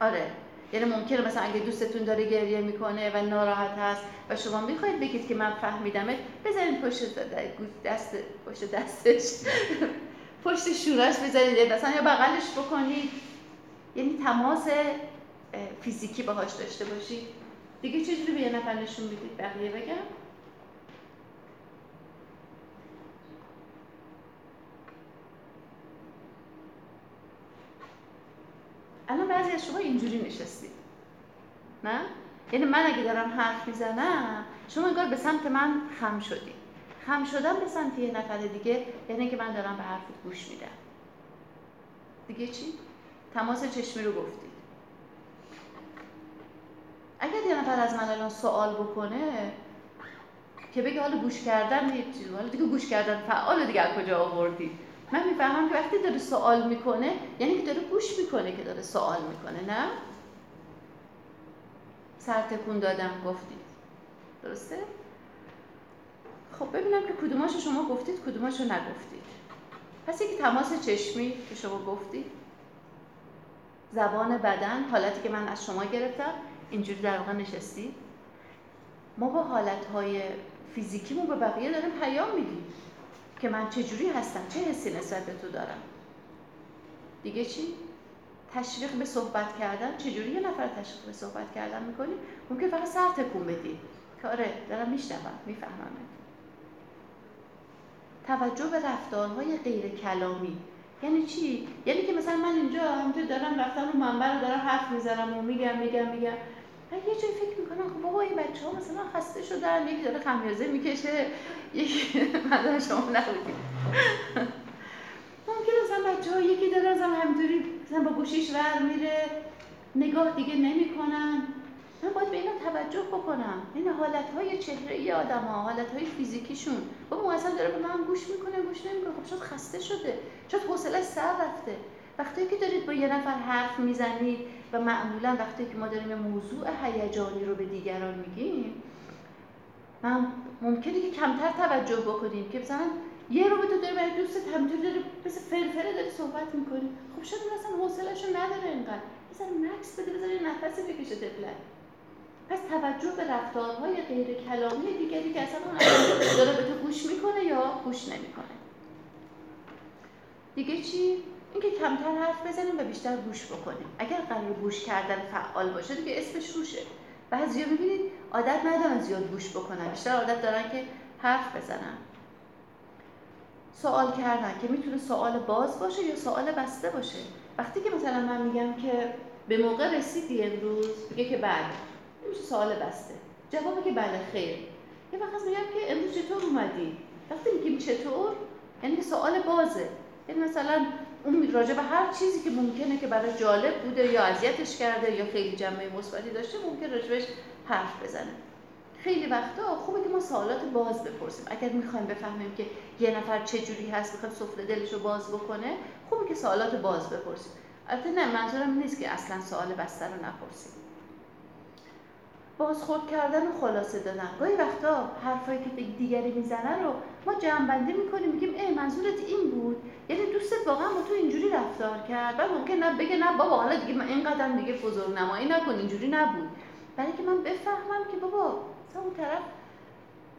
B: آره. یعنی ممکنه مثلا اگه دوستتون داره گریه می‌کنه و ناراحت هست و شما می‌خواید بگید که من فهمیدمت بزنید پشت دست پشت دستش. پشت شونش بزنید مثلا یا بغلش بکنید. یعنی تماس فیزیکی باهاش داشته باشید دیگه چجوری به یه نفر نشون می‌دید بقیه بگم؟ الان بعضی از شما اینجوری نشستید نه؟ یعنی من اگه دارم حرف می‌زنم شما انگار به سمت من خم شدید خم شدم به سمت یه نفر دیگه یعنی که من دارم به حرفت گوش میدم. دیگه چی؟ تماس چشمی رو گفتید. اگر یه نفر از من الان سوال بکنه که بگه حالا گوش کردن چیز حالا دیگه گوش کردن فعال دیگه از کجا آوردی؟ من می‌فهمم که وقتی داره سوال می‌کنه یعنی که داره گوش می‌کنه که داره سوال می‌کنه نه؟ سر تکون دادم گفتید. درسته؟ خب ببینم که کدوماشو شما گفتید کدوماشو نگفتید. پس یکی تماس چشمی که شما گفتید. زبان بدن حالتی که من از شما گرفتم اینجوری در واقع نشستید ما با حالتهای فیزیکیمون به بقیه داریم پیام میدیم که من چجوری هستم چه حسی نسبت به تو دارم. دیگه چی؟ تشویق به صحبت کردن. چجوری یه نفر تشویق به صحبت کردن می‌کنی؟ ممکن فقط سر تکون بدی. که آره دارم میشنوم می‌فهمم توجه به رفتارهای غیر کلامی یعنی چی؟ یعنی که مثلا من اینجا همینطور دارم رفتم رو منبر رو دارم حرف می‌زنم و میگم میگم میگم. من یه جایی فکر می‌کنم خب بابا این بچه ها مثلا خسته شدن. یکی داره خمیازه می‌کشه یکی مثلا شما نبودید ممکنه مثلا بچه ها یکی داره مثلا همینطوری مثلا با گوشیش ور میره. نگاه دیگه نمی‌کنن. من باید به اینا توجه بکنم. این حالت های چهره ای آدم ها حالت های فیزیکیشون. بابا اصلا داره به من گوش می‌کنه گوش نمی‌کنه. خب شاید خسته شده. شاید حوصله سر رفته. وقتی که دارید با یه نفر حرف می‌زنید و معمولا وقتی که ما داریم موضوع هیجانی رو به دیگران میگیم من ممکنه که کمتر توجه بکنیم که مثلا یه رو تو داری برای دوستت همینطوری داری مثل فرفره داری صحبت می‌کنی خب شاید اون اصلا حوصله‌شو نداره اینقدر بذار مکس بده بذار یه نفسی بکشه پس توجه به رفتارهای غیر کلامی دیگری که اصلا داره به تو گوش می‌کنه یا گوش نمی‌کنه؟ دیگه چی؟ اینکه کمتر حرف بزنیم و بیشتر گوش بکنیم. اگر قرار گوش کردن فعال باشه دیگه اسمش روشه. بعضیا می‌بینید عادت ندارن زیاد گوش بکنن. بیشتر عادت دارن که حرف بزنن. سوال کردن که می‌تونه سوال باز باشه یا سوال بسته باشه؟ وقتی که مثلا من میگم که به موقع رسیدی امروز میگه که بله. این میشه سوال بسته. جوابی که بله خیر. یه وقت میگم که امروز چطور اومدی؟ وقتی میگیم چطور یعنی سوال بازه. یعنی مثلا اون راجع به هر چیزی که ممکنه که برای جالب بوده یا اذیتش کرده یا خیلی جنبه مثبتی داشته ممکن راجبش حرف بزنه. خیلی وقتا خوبه که ما سوالات باز بپرسیم. اگر می‌خوایم بفهمیم که یه نفر چه جوری هست می‌خواد سفره دلش رو باز بکنه خوبه که سوالات باز بپرسیم. البته نه منظورم نیست که اصلا سوال بسته رو نپرسیم. بازخورد کردن و خلاصه دادن. گاهی وقتا حرفایی که دیگری می‌زنه رو ما جمع‌بندی می‌کنیم میگیم ای منظورت این بود؟ یعنی دوستت واقعا با تو اینجوری رفتار کرد. و ممکن نه بگه نه بابا حالا دیگه من اینقدر دیگه بزرگ نمایی نکن اینجوری نبود. برای که من بفهمم که بابا مثلا اون طرف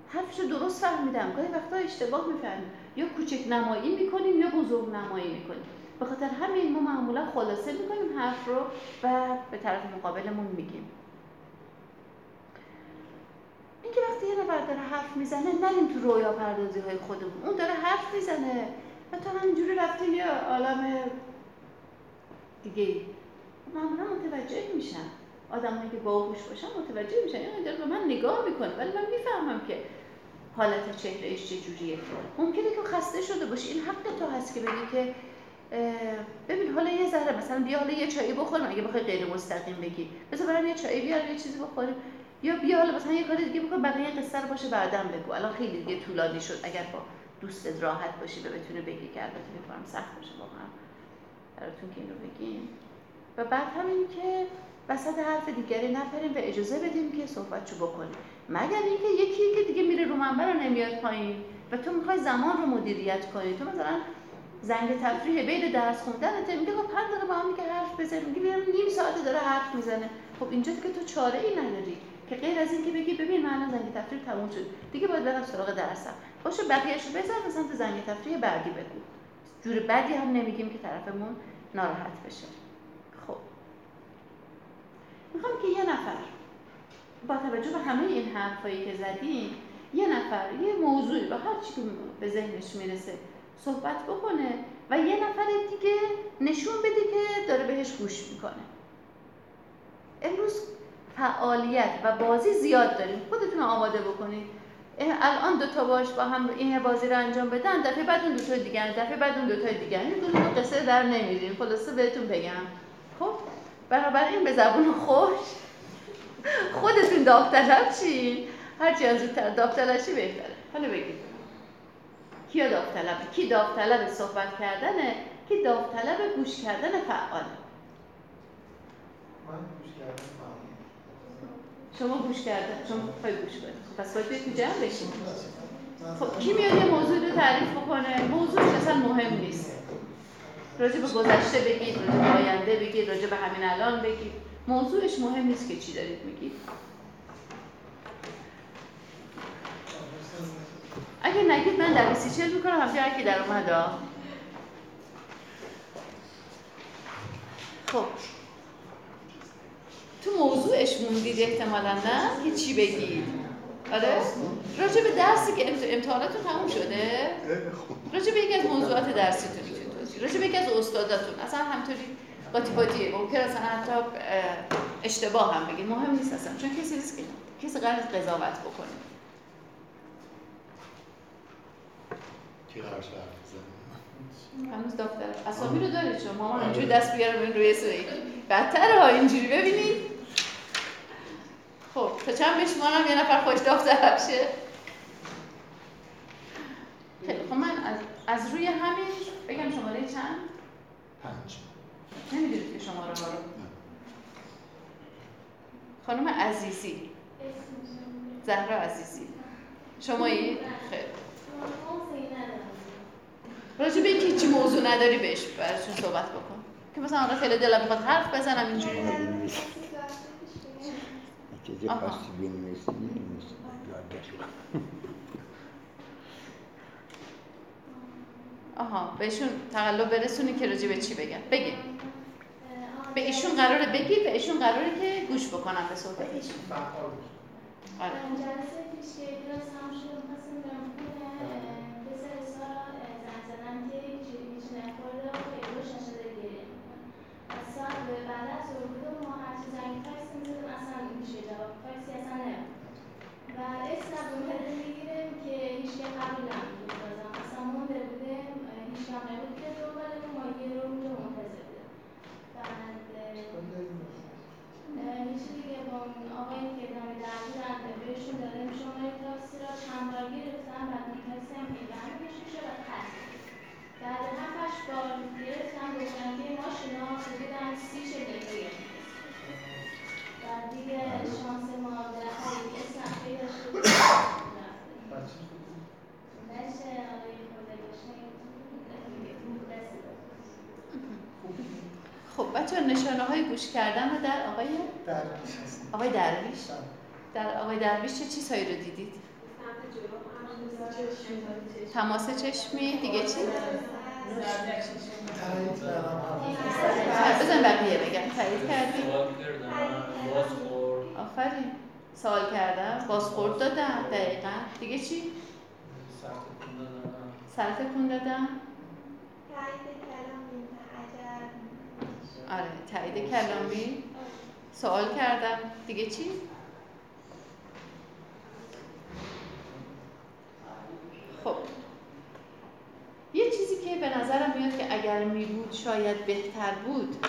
B: حرفش درست فهمیدم. گاهی وقتا اشتباه می‌فهمیم. یا کوچک نمایی می‌کنیم یا بزرگ نمایی می‌کنیم. به خاطر همین ما معمولا خلاصه می‌کنیم حرف رو و به طرف مقابلمون میگیم. اینکه وقتی یه نفر داره حرف می‌زنه نریم تو رویا پردازی های خودمون اون داره حرف می‌زنه. و تو همینجوری رفتی یه عالم دیگه معمولا متوجه میشن. آدمایی که باهوش باشن متوجه میشن. این داره به من نگاه می‌کنه ولی من می‌فهمم که حالت چهرهش چجوریه ممکنه که خسته شده باشی این حق تو هست که بگی که ببین حالا یه ذره مثلا بیا حالا یه چایی بخوریم اگه بخوای غیر مستقیم بگی. بذار برام یه چایی بیار یه چیزی بخوریم. یا بیا حالا مثلا یه کاری دیگه بکن بقیه قصه رو باشه بعدم بگو. الان خیلی دیگه طولانی شد. اگر با دوستت راحت باشی و بتونه بگی که البته می‌کنم سخت باشه واقعا براتون که این رو بگیم. و بعد همین که وسط حرف دیگری نپریم و اجازه بدیم که صحبتشو بکنیم. مگر اینکه یکی که دیگه میره رو منبر رو نمیاد پایین. و تو می‌خوای زمان رو مدیریت کنی. تو مثلا زنگ تفریح بین درس خوندنت میگه خب پنج دقیقه با هم دیگه حرف بزنیم. میگه نیم ساعته داره حرف می‌زنه. خب اینجا که تو چاره ای نداری. که غیر از اینکه بگی ببین من الان زنگ تفریح تموم شد. دیگه باید برم سراغ درسم. باشه بقیه‌اشو بزن مثلا تو زنگ تفریح بعدی بگو. جور بدی هم نمیگیم که طرفمون ناراحت بشه. خب. می‌خوام که یه نفر با توجه به همه این حرفایی که زدیم یه نفر یه موضوعی با هر چی به ذهنش می‌رسه صحبت بکنه و یه نفر دیگه نشون بده که داره بهش گوش می‌کنه. امروز فعالیت و بازی زیاد داریم. خودتون آماده بکنید. الان دو تا باش با هم این بازی رو انجام بدن دفعه بعد اون دو تا دیگه دفعه بعد اون دو تا دیگه این دو تا قصه در نمیریم. خلاصه بهتون بگم. خب این به زبون خوش. خودتون داوطلب چین هرچی از زودتر داوطلبی بهتره. حالا بگید. کیا داوطلبه کی داوطلب صحبت کردنه؟ کی داوطلب گوش کردن فعاله؟
K: من گوش کردن
B: شما گوش کردن شما خواهی گوش کنید خب پس باید تو جمع بشین خب کی میاد یه موضوع رو تعریف بکنه؟ موضوعش اصلا مهم نیست. راجع به گذشته بگید راجع به آینده بگید راجع به همین الان بگید. موضوعش مهم نیست که چی دارید میگید. اگه نگید من در چل می‌کنم. همچه هرکی در اومد خب. تو موضوعش موندید احتمالا نه؟ که چی بگید. آره؟ راجع به درسی که امتحاناتون تموم شده؟ راجع به یکی از موضوعات درسیتون می‌تونید توضیح راجع به یکی از استاداتون. اصلا همطوری قاطی قاطیه ممکن اصلا حتی اشتباه هم بگید. مهم نیست اصلا چون کسی نیست که کسی قرار قضاوت بکنه.
A: کی قرار
B: هنوز دفتر. اسامی رو دارید شما. مامان اینجوری دست بیارم این روی سوی. بدتره ها اینجوری. ببینید. خب تا چند بشمارم یه نفر خوش دفتر شه؟ خب من از, از روی همین بگم شماره چند؟
A: پنج.
B: نمی‌دونید که شماره ها رو. خانم عزیزی. زهرا عزیزی. شمایی؟ خیلی. راجع به اینکه چی موضوع نداری بهش برشون صحبت بکن. که مثلا حالا خیلی دلم می‌خواد حرف بزنم اینجوری.
L: چیزی خاصی بنویسی
B: آها. بهشون تقلب برسونی که راجع به چی بگن. بگین. به ایشون قراره بگید به ایشون قراره که گوش بکنم به صحبت ایشون.
M: آره. جلسه پیش هم شد خواستم برم پسر سارا زن زدن که هیچ نخورده و خیلی روش نشده گریه می‌کنه ساعت بعد از بود و ما هرچی زنگ تاکسی می‌زدم اصلا میشه جواب تاکسی اصلا نمید و اسم نبوده می‌گیرم که هیچ که قبل نمیده بازم اصلا مونده بودم هیچ کم
B: بچه نشانه های گوش کردن رو در آقای
K: درویش
B: آقای درویش؟ در آقای درویش چه چیزهایی رو دیدید؟ تماس چشمی دیگه چی؟ بزن بقیه بگم. تایید کردی؟ آفرین. سوال کردم. بازخورد دادم دقیقا. دیگه چی؟ سر تکون دادم. آره تایید کلامی. سوال کردم. دیگه چی؟ خب. یه چیزی که به نظرم میاد که اگر می بود شاید بهتر بود.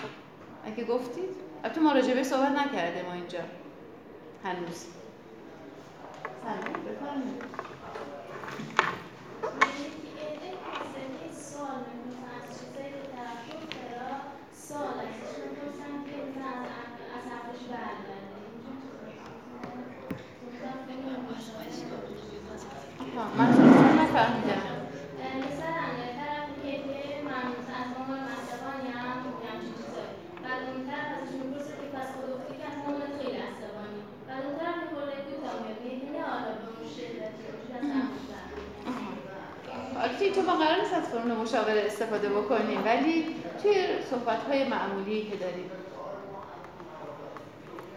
B: اگه گفتید؟ البته ما راجبه صحبت نکرده ما اینجا. هنوز. سلام. بفرمایید. من نفهمیدم.
M: مثلا طرف که من از هم همچین چیزایی. بعد اون طرف ازش می‌پرسه که پس خود گفتی که از عنوان خیلی عصبانی بعد اون طرف میخورده کوتاه میاد می‌بینه به اون شدتی
B: البته تو ما قرار نیست از فرون مشاوره استفاده بکنیم ولی توی صحبت های معمولی که داریم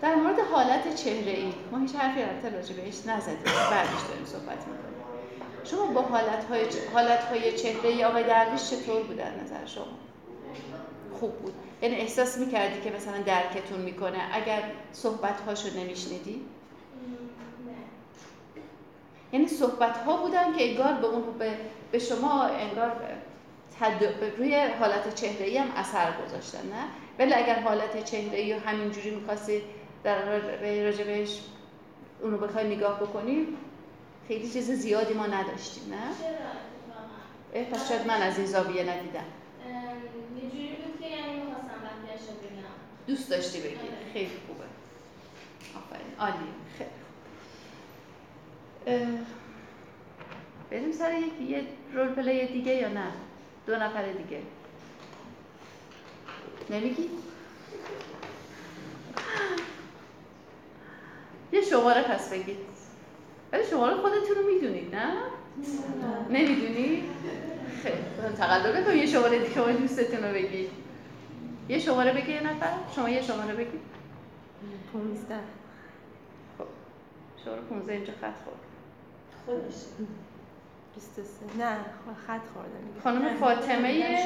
B: در مورد حالت چهره ای ما هیچ حرفی البته راجع بهش نزدیم. بعدش داریم صحبت می‌کنیم. شما با حالت های, های چهره ای آقای درویش چطور بود در نظر شما؟ خوب بود یعنی احساس می‌کردی که مثلا درکتون می‌کنه اگر صحبت هاشو نمیشنیدی؟ یعنی صحبت ها بودن که انگار به اون به, به شما انگار تد... روی حالت چهره ای هم اثر گذاشتن نه ولی اگر حالت چهره ای همینجوری می‌خواستی در راجبش اونو بخوای نگاه بکنی خیلی چیز زیادی ما نداشتیم نه؟ چرا؟ پس شاید من از این زاویه ندیدم.
M: یه جوری بود که یعنی می‌خواستم رو بگم.
B: دوست داشتی بگی. خیلی خوبه. آفرین. عالی. خیلی بریم سر یکی یه رول پلی دیگه یا نه؟ دو نفر دیگه. نمیگی؟ یه شماره پس بگید ولی شماره خودتون رو می‌دونید نه؟ نمی‌دونی؟ خیلی. تقلب نکن یه شماره دیگه شما دوستتون رو بگید یه شماره بگی یه نفر. شما یه شماره بگید
I: 15
B: خب. شماره 15 اینجا خط خورد.
I: خودش 23 نه خط خوردم
B: خانم فاطمه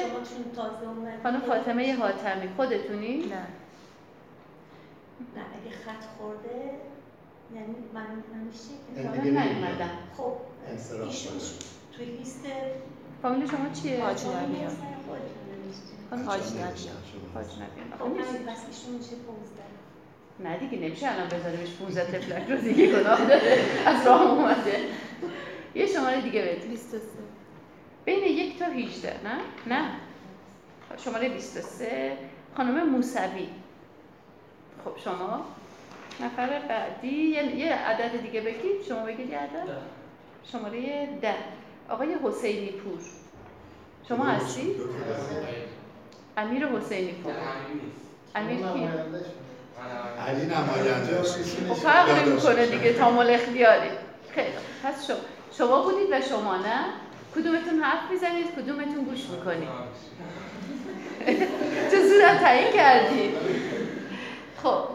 B: خانم فاطمه حاتمی خودتونی؟
I: نه. نه اگه خط خورده یعنی من
B: نمیشه که نیومدم.
I: خب توی لیست
B: فامیل شما چیه؟
I: حاج نبیان.
B: حاج نبیان. حاج نبیان. خب
I: پس ایشون میشه 15
B: نه دیگه نمیشه الان بذاریمش 15 تفلک رو دیگه گناه داره از راه اومده. یه شماره دیگه بده
I: 23
B: بین یک تا 18 نه؟ نه. شماره 23 خانم موسوی. خب شما؟ نفر بعدی یه عدد دیگه بگید. شما بگید یه عدد. شماره ده. آقای حسینی پور. شما هستی؟ امیر حسینی پور. امیر کی؟
A: علی نماینده.
B: خب فرق نمی‌کنه دیگه تامل اختیاری خیلی پس شما شما بودید و شما نه. کدومتون حرف می‌زنید؟ کدومتون گوش می‌کنید؟ چه زودم تعیین کردید خب.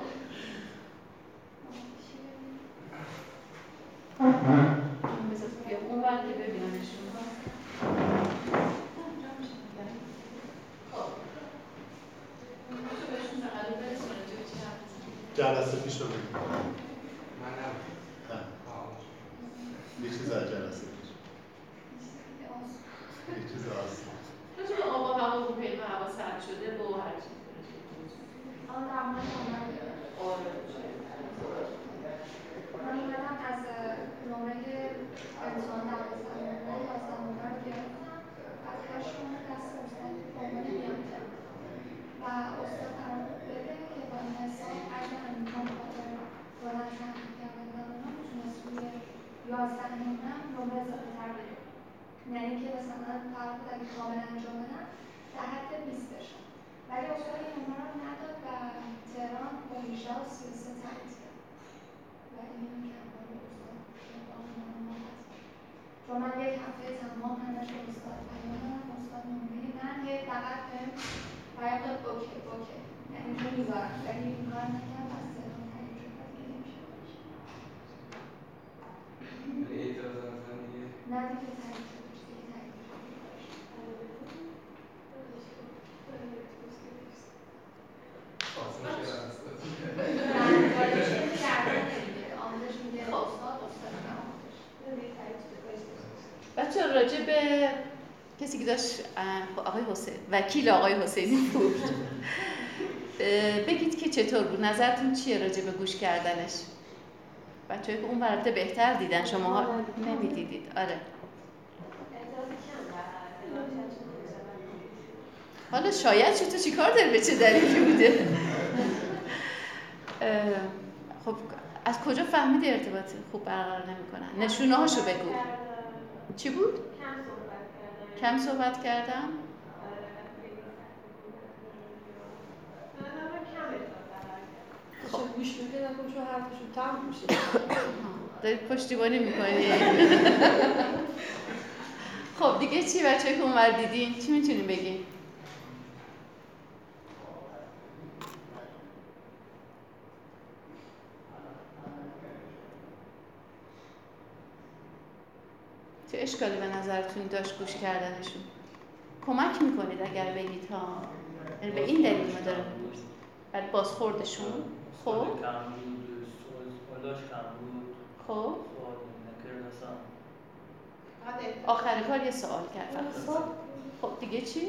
B: اون وقت ببینمشون
A: جلسه پیش رو بگیم
H: من
A: یه چیز از جلسه پیش. یه چیز آسان
B: راجع به آب و هوا و پیما هوا سرد شده و هر چیز.
D: آن در مورد
B: آره
D: من اومدم از نمره امتحان دوازده نمره یازده نمره رو گرفتم از نمره دست استاد به عنوان میانتر و استاد قرار بده که با این حساب اگر امتحان بخاطر دادن تحقیق کردن اونا می‌تونست روی یازده نمره نمره اضافه‌تر بده یعنی که مثلا قرار بود اگه کامل انجام بدم در حد بیست بشم ولی استاد این نمره رو نداد و تهران با 18 و 33 تایید کرد. و این چون من یک هفته تمام همش مثبت پیامم مثبت نمره من هی فقط بهم پیام داد اوکی اوکی. یعنی تو می‌ذارم. ولی این کار نکرد از تهران تعیین شد نه دیگه
B: داشت آقای حسین وکیل آقای حسینی بود. بگید که چطور بود؟ نظرتون چیه راجع به گوش کردنش؟ بچه که اون برده بهتر دیدن شما نمی‌دیدید. آره. حالا شاید چطور چیکار داره؟ به چه دلیلی بوده؟ خب از کجا فهمیدی ارتباط خوب برقرار نمی‌کنن نشونه هاشو بگو. چی بود؟ کم صحبت کردم؟
C: خب.
B: دارید پشتیبانی می‌کنی. خب دیگه چی بچه که اونور دیدین؟ چی می‌تونیم بگیم چه اشکالی به نظرتون داشت گوش کردنشون؟ کمک می‌کنید اگر بگید ها؟ یعنی به این دلیل ما داره برای بازخوردشون؟ خب. کم بود خب. آخر کار یه سوال کرد. خب دیگه چی؟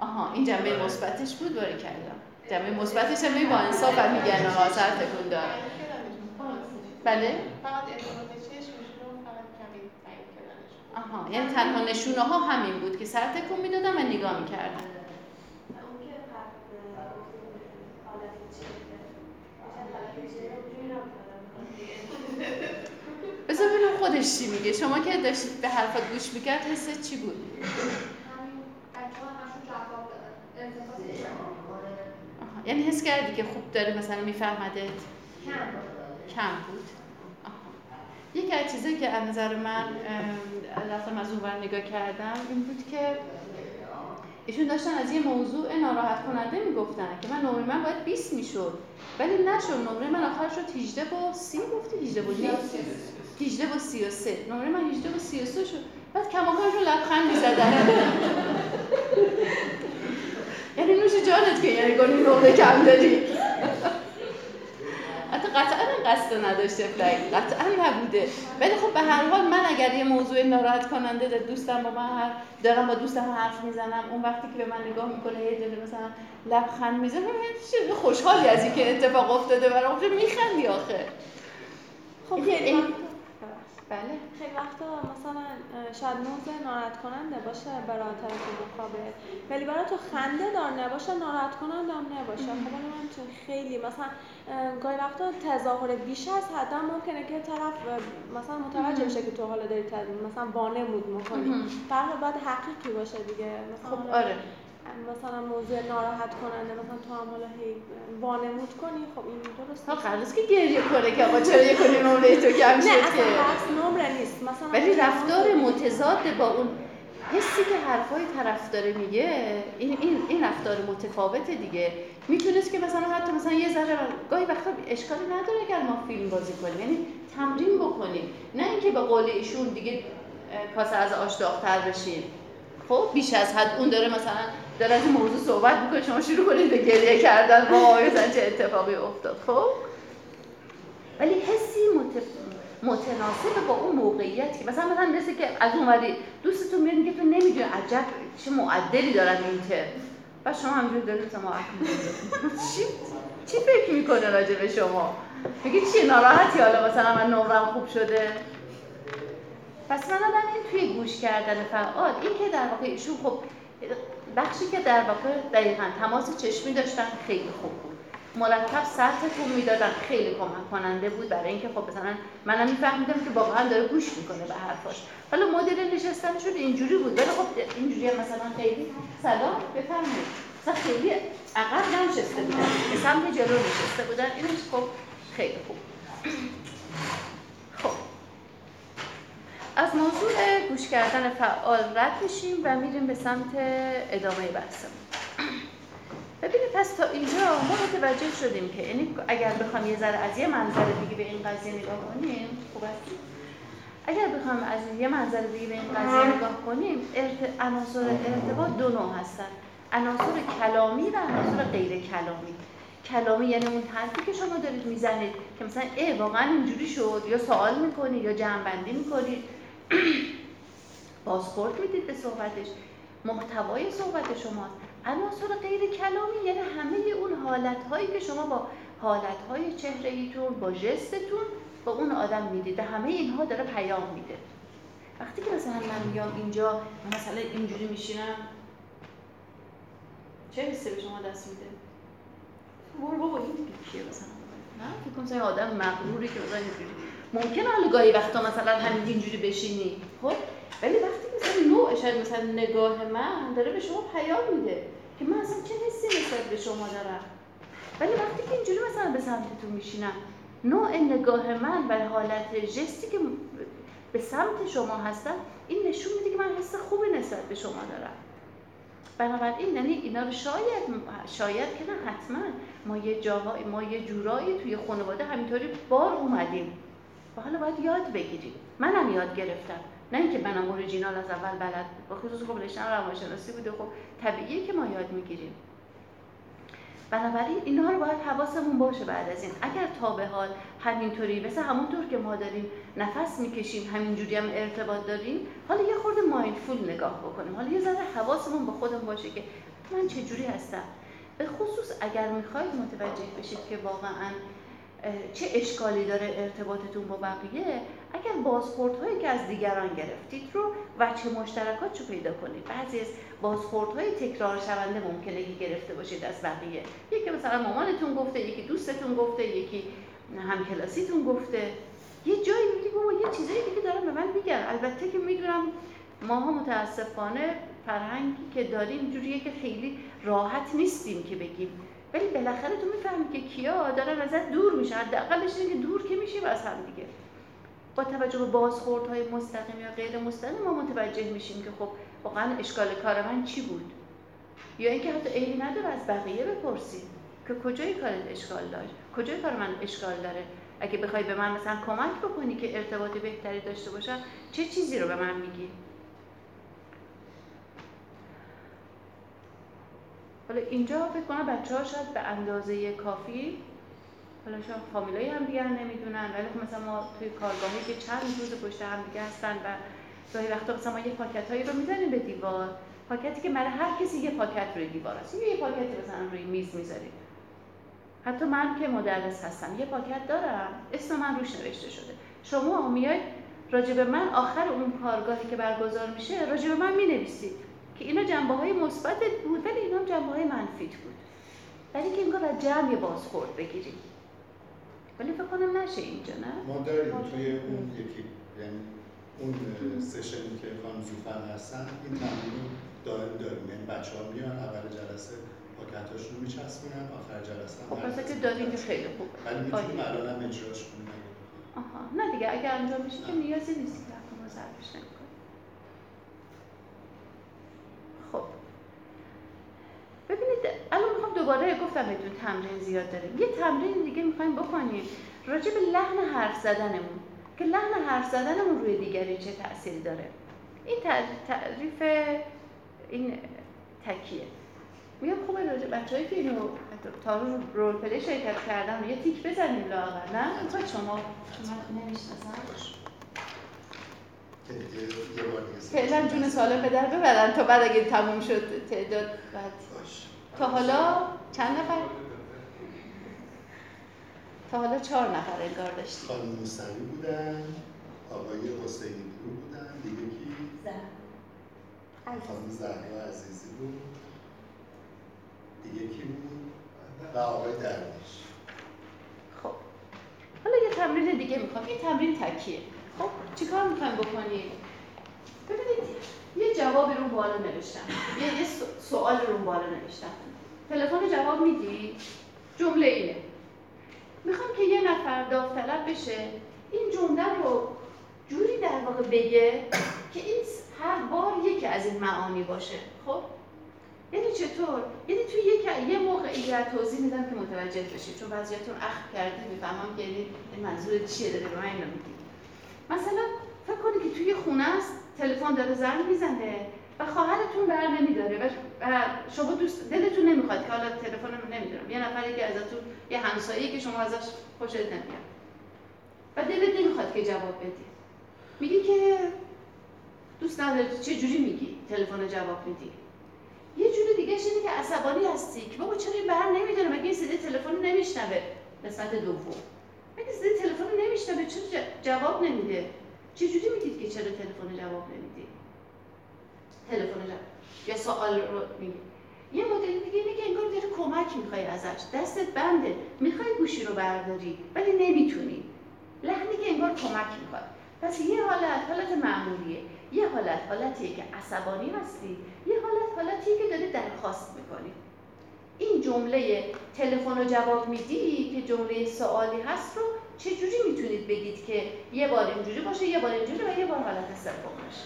B: آها این جنبه مثبتش بود باری کردم جنبه مثبتش هم با انصاف هم میگن آقا سر تکون دار بله؟
C: فقط ارتباط چشمشون فقط کمی
B: آها. یعنی تنها نشونه ها همین بود که سر تکون می‌دادم و نگاه می‌کردم بذار ببینم خودش چی میگه. شما که داشتید به حرفات گوش می‌کرد حست چی بود؟ یعنی حس کردی که خوب داره مثلا میفهمدت؟ کم بود. یکی از چیزایی که از نظر من رفتم از اون نگاه کردم این بود که ایشون داشتن از یه موضوع ناراحت کننده می‌گفتن که من نمره من باید 20 می‌شد. ولی نشد. نمره من آخر شد 18 با 30 گفتی 18 با 18 با 33 نمره من 18 با 33 شد. بعد کماکانشون لبخند می‌زدن. یعنی نوش جانت که یعنی گونی نمره کم داری. حتی قطعا قصد نداشته فلک قطعا نبوده. ولی خب به هر حال من اگر یه موضوع ناراحت کننده ده دوستم با من دارم با دوستم حرف می‌زنم اون وقتی که به من نگاه می‌کنه یه دونه مثلا لبخند می‌زنه من خوشحالی از اینکه اتفاق افتاده برام میخندی آخه.
J: خب خیلی
B: بله.
J: خیلی وقتا مثلا شاید موضوع ناراحت کننده باشه برای طرف مقابل ولی برای تو خنده دار نباشه ناراحت کننده هم نباشه خب من تو خیلی مثلا گاهی وقتا تظاهر بیش از حد ممکنه که طرف مثلا متوجه بشه که تو حالا داری مثلا وانمود می‌کنی. در باید حقیقی باشه دیگه. مثلا
B: خب آره.
J: مثلا موضوع ناراحت کننده مثلا تو هم حالا هی وانمود کنی خب این درست
B: ها قرارست که گریه کنه که آقا چرا یه کنی نمره تو کم شد
J: نه اصلا نمره نیست. مثلا
B: ولی رفتار متضاد با اون حسی که حرفای طرف داره میگه این این این رفتار متفاوته دیگه. می‌تونست که مثلا حتی مثلا یه ذره گاهی وقتا اشکالی نداره اگر ما فیلم بازی کنیم. یعنی تمرین بکنیم. نه اینکه به قول ایشون دیگه کاسه از آش داغتر بشین خب بیش از حد اون داره مثلا داره از این موضوع صحبت می‌کنه. شما شروع کنید به گریه کردن. وای مثلا چه اتفاقی افتاد. خب؟ ولی حسی متف... متناسب با اون موقعیت که مثلا مثلا مثل که از اونوری دوستتون میاد که تو نمی‌دونی. عجب چه معدلی دارن این که و شما همجور دارید ما چی؟ چی فکر می‌کنه راجع به شما؟ میگه چی؟ ناراحتی؟ حالا مثلا من نمرم خوب شده. پس من این توی گوش کردن فعال این که در واقع ایشون خب بخشی که در واقع دقیقا تماس چشمی داشتن خیلی خوب بود. مرتب سر تکون می‌دادن خیلی کمک کننده بود. برای اینکه خب مثلا منم میفهمیدم که واقعا داره گوش می‌کنه به حرفاش. حالا مدل نشستنشون اینجوری بود. ولی خب اینجوری مثلا خیلی سلام بفرمایید. مثلا خیلی عقب نشسته بودن به سمت جلو نشسته بودن. اینش خب خیلی خوب. خب. از موضوع گوش کردن فعال رد میشیم و میریم به سمت ادامه بحثمون. ببینید پس تا اینجا ما متوجه شدیم که یعنی اگر بخوام یه ذره از یه منظر دیگه به این قضیه نگاه کنیم خوب است؟ اگر بخوام از یه منظر دیگه به این قضیه نگاه کنیم. عناصر ارتباط دو نوع هستن. عناصر کلامی و عناصر غیر کلامی. کلامی یعنی اون حرفی که شما دارید می‌زنید که مثلا ای واقعا اینجوری شد؟ یا سوال می‌کنید یا جمع بندی می‌کنید؟ بازخورد می‌دید به صحبتش. محتوای صحبت شماست عناصر غیر کلامی یعنی همه اون حالت هایی که شما با حالت های چهره ایتون با جستتون با اون آدم می‌دید همه اینها داره پیام میده. وقتی که مثلا من میام اینجا مثلا اینجوری میشینم چه حسی به شما دست میده؟ برو بابا این کیه مثلا؟ نه فکر کنم آدم مغروری که مثلا اینجوری ممکنه حالا گاهی وقتا مثلا همین اینجوری بشینی. خب ولی وقتی مثلا نوع شاید مثلا نگاه من داره به شما پیام میده که من اصلا چه حسی نسبت به شما دارم. ولی وقتی که اینجوری مثلا به سمتتون میشینم نوع نگاه من و حالت جستی که به سمت شما هستم این نشون میده که من حس خوبی نسبت به شما دارم. بنابراین یعنی اینا رو شاید شاید که نه حتما ما یه جاهای ما یه جورایی توی خانواده همینطوری بار اومدیم. و حالا باید یاد بگیریم. منم یاد گرفتم. نه اینکه منم اوریجینال از اول بلد. با خصوص خب رشتم روانشناسی بوده. خب طبیعیه که ما یاد می‌گیریم. بنابراین اینها رو باید حواسمون باشه بعد از این. اگر تا به حال همینطوری مثل همونطور که ما داریم نفس می‌کشیم همینجوری هم ارتباط داریم حالا یه خورده مایندفول نگاه بکنیم. حالا یه ذره حواسمون با خودمون باشه که من چجوری هستم. به خصوص اگر می‌خواید متوجه بشید که واقعا چه اشکالی داره ارتباطتون با بقیه؟ اگر بازخوردهایی که از دیگران گرفتید رو چه مشترکات رو پیدا کنید. بعضی از بازخوردهای تکرار شونده ممکنه که گرفته باشید از بقیه. یکی مثلا مامانتون گفته یکی دوستتون گفته یکی همکلاسیتون گفته. یه جایی میگی بابا یه چیزایی دیگه دارم به من میگن. البته که می‌دونم ماها متاسفانه فرهنگی که داریم جوریه که خیلی راحت نیستیم که بگیم ولی بالاخره تو می‌فهمی که کیا دارن ازت دور میشن. حداقلش که دور که میشیم از هم دیگه. با توجه به بازخوردهای مستقیم یا غیر مستقیم ما متوجه میشیم که خب واقعا اشکال کار من چی بود. یا اینکه حتی عیبی نداره از بقیه بپرسید که کجای کارت اشکال داشت کجای کار من اشکال داره؟ اگه بخوای به من مثلا کمک بکنی که ارتباط بهتری داشته باشم چه چیزی رو به من میگی؟ حالا اینجا فکر کنم بچه ها شاید به اندازه کافی حالا شاید فامیلای هم دیگر نمی‌دونن ولی خب مثلا ما توی کارگاهی که چند روز پشت هم دیگه هستن و گاهی وقتا مثلا ما یه پاکت هایی رو می‌زنیم به دیوار. پاکتی که برای هر کسی یه پاکت روی دیوار هست یه پاکتی مثلا روی میز می‌ذاریم. حتی من که مدرس هستم یه پاکت دارم اسم من روش نوشته شده. شما میاید راجب من آخر اون کارگاهی که برگزار میشه راجب من می‌نویسید که اینا جنبه های مثبت بود ولی اینا جنبه های منفیت بود. ولی که انگار از جمع بازخورد بگیریم ولی فکر کنم نشه اینجا نه؟
A: ما داریم توی اون یکی یعنی اون سشنی که خانم زوفن هستن این تمرین دائم داریم. یعنی بچه ها میان اول جلسه پاکتاشون رو میچسبونن آخر جلسه
B: هم خب که داریم که خیلی خوب.
A: ولی می‌تونیم الان هم اجراش کنیم.
B: آها. نه دیگه اگر انجام میشه که نیازی نیست. که ما ظرفش نمی‌کنیم. خب. ببینید الان می‌خوام دوباره گفتم بهتون تمرین زیاد داریم. یه تمرین دیگه می‌خوایم بکنیم. راجع به لحن حرف زدنمون که لحن حرف زدنمون روی دیگری چه تأثیری داره؟ این تعریف این تکیه. میگم خوبه راجع بچه‌ای که اینو تا رول پلی شرکت کردن یه تیک بزنیم لاغر نه؟ می‌خواد شما من فعلا جون سالم به در ببرن تا بعد اگه تموم شد تعداد بعد. تا حالا چند نفر؟ تا حالا چهار نفر انگار داشتیم.
A: خانم موسوی بودن آقای حسینی پور بودن دیگه کی؟ زهر خانم زهرا عزیزی بود. دیگه کی بود؟ و آقای درویش.
B: خب. حالا یه تمرین دیگه می‌خوام. این تمرین تکیه. خب چیکار می‌خوایم بکنیم؟ ببینید یه جوابی رو بالا نوشتم. یه, یه سوال رو بالا نوشتم. تلفن جواب میدی؟ جمله اینه. می‌خوام که یه نفر داوطلب بشه این جمله رو جوری در واقع بگه که این هر بار یکی از این معانی باشه. خب؟ یعنی چطور؟ یعنی توی یک یه موقعیت توضیح میدم که متوجه بشید. چون بعضیاتون اخم کردید می‌فهمم که یعنی منظور چیه داره به من اینو میگید مثلا فکر کنید که توی خونه است تلفن داره زنگ می‌زنه و خواهرتون بر نمیداره و شما دوست دلتون نمی‌خواد که حالا تلفن نمی‌دونم یه نفری که ازتون یه همسایه‌ای که شما ازش خوشت نمیاد. و دلت نمی‌خواد که جواب بدی. میگی که دوست نداری. چه جوری میگی تلفن جواب میدی؟ یه جور دیگه اینه که عصبانی هستی که بابا چرا این بر نمیداره؟ مگه این صدای تلفن نمیشنوه؟ قسمت دوم. مگه صدای تلفن نمیشنوه چرا جواب نمیده چه جوری میگید که چرا تلفن جواب نمیدی تلفن جواب یا سوال رو میگی یه مدل دیگه اینه که انگار داری کمک می‌خوای ازش دستت بنده می‌خوای گوشی رو برداری ولی نمی‌تونی لحنی که انگار کمک می‌خواد پس یه حالت حالت معمولیه یه حالت حالتیه که عصبانی هستی یه حالت حالتیه که داری درخواست می‌کنی این جمله تلفن رو جواب میدی که جمله سوالی هست رو چجوری می‌تونید بگید که یه بار اینجوری باشه یه بار اینجوری و یه بار حالت سومش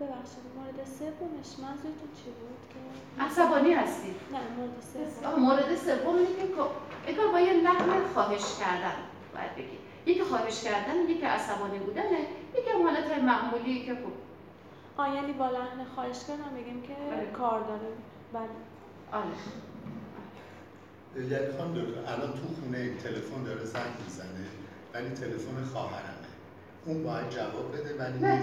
J: ببخشید مورد سومش منظورتون چی بود
B: که؟ عصبانی هستی؟
J: نه مورد سوم.
B: مورد سوم اینه که انگار با یه لحن خواهش کردن باید بگید یکی خواهش کردن یکی عصبانی بودنه یکی هم حالت معمولی که خوب
J: آه یعنی با لحن خواهش کردن بگیم که بله. کار داره. بله.
B: آره
A: یعنی خانم دکتر الان تو خونه تلفن داره زنگ می‌زنه ولی تلفن خواهرمه. اون باید جواب بده ولی
B: نه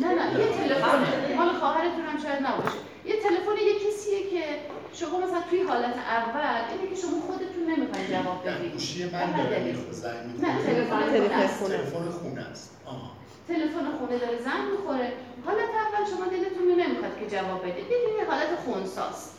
B: نه نه یه تلفن مال خواهرتون هم شاید نباشه. یه تلفن یه کسیه که شما مثلا توی حالت اول اینه که شما خودتون نمی‌خواین جواب بدید.
A: گوشی من داره زنگ
B: نه تلفن
A: تلفن خونه. است. آها.
B: تلفن خونه داره زنگ می‌خوره. حالت اول شما دلتون نمی‌خواد که جواب بدید. یه حالت خونساست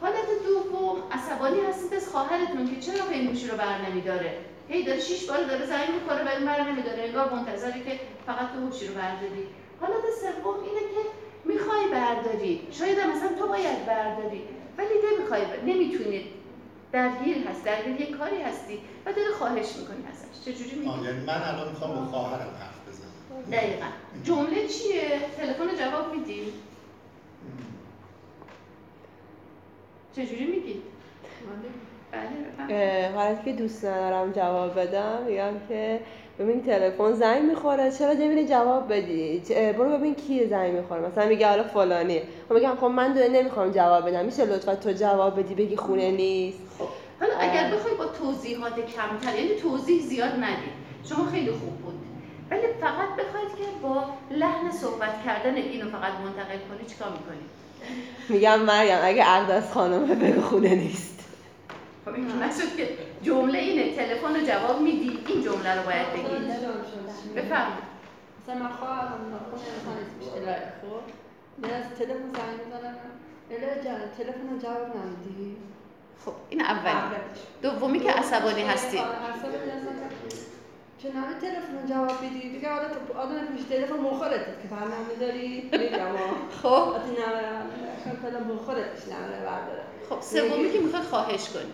B: حالت دوم عصبانی هستید از خواهرتون که چرا گوشی رو بر نمیداره؟ هی داره شیش بار داره زنگ می‌خوره ولی بر نمیداره انگار منتظره که فقط تو گوشی رو برداری. حالت سوم اینه که می‌خوای برداری. شاید مثلا تو باید برداری. ولی نمی‌خوای نمی‌تونی. درگیر هست درگیر یه کاری هستی و داره خواهش می‌کنی ازش. چجوری میگی؟
A: یعنی من الان می‌خوام با خواهرم حرف بزنم.
B: دقیقا. جمله چیه؟ تلفن جواب میدی؟ چجوری میگی؟
N: بله حالتی که دوست ندارم جواب بدم میگم که ببین تلفن زنگ می‌خوره. چرا نمیری جواب بدی؟ برو ببین کی زنگ می‌خوره. مثلا میگه حالا فلانی. خب میگم خب من دونه نمی‌خوام جواب بدم. میشه لطفا تو جواب بدی بگی خونه نیست؟
B: خب حالا اگر بخوای با توضیحات کمتر یعنی توضیح زیاد ندید شما خیلی خوب بود. ولی فقط بخواید که با لحن صحبت کردن اینو فقط منتقل کنی چیکار می‌کنی؟
N: میگم مریم اگه عقد خانمه بگو خونه نیست.
B: خب این نشد که جمله اینه تلفن رو جواب میدی این جمله رو باید بگی. بفرم
I: مثلا من خواهرم خونه مثلا الهه خب؟ من از تلفن زنگ می‌زنم. الهه جان تلفن رو جواب نمیدی
B: خب این اولی دومی که عصبانی هستی.
I: چه نمی تلفن جواب بدی؟ دیگه آدم آدم پیش تلفن مخورت که برنامه داری؟ میگم
B: خب.
I: آدم نمیره تلفن مخورتش نمیره برداره.
B: خب سومی که می‌خواد خواهش کنی.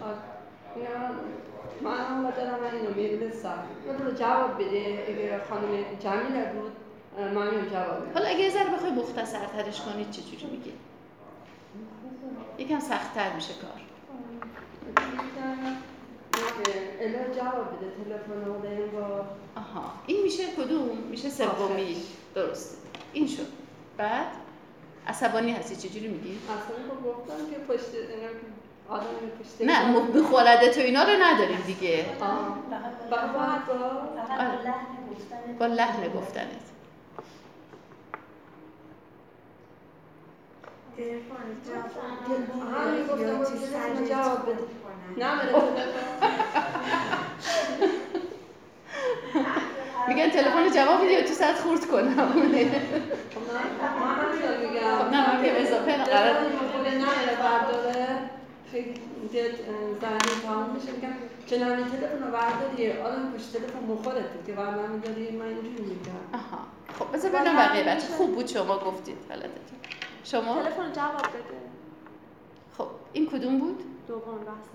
I: من هم دارم اینو می‌دونستم رو جواب بده. اگر خانم جمیله بود من جواب بده
B: حالا اگه ذره بخوای مختصر ترش کنید چه جوری میگی؟ یکم سختتر میشه کار.
I: الا جواب بده تلفن با
B: آها. این میشه کدوم؟ میشه سومی. درست. این شد. بعد؟ عصبانی هستی؟ چجوری میگی؟
I: عصبانی خب گفتم که پشت آدم پشت
B: نه بخورده تو اینا رو نداریم دیگه.
I: با
B: با لحن گفتنت.
I: جواب بده
B: میگن تلفن جواب میدی تو ساعت خورد کنم.
I: خب
B: نه. من میگم اضافه قرار
I: خیلی زنی تمام میشه. میگم چنان تلفن رو برداری آدم پشت تلفن مخورت که برنامه داری من اینجوری میگم.
B: آها. خب بذار ببینم بقیه بچه خوب بود شما گفتید حالتتون شما؟
J: تلفن جواب بده.
B: خب این کدوم بود؟
J: دوم بحث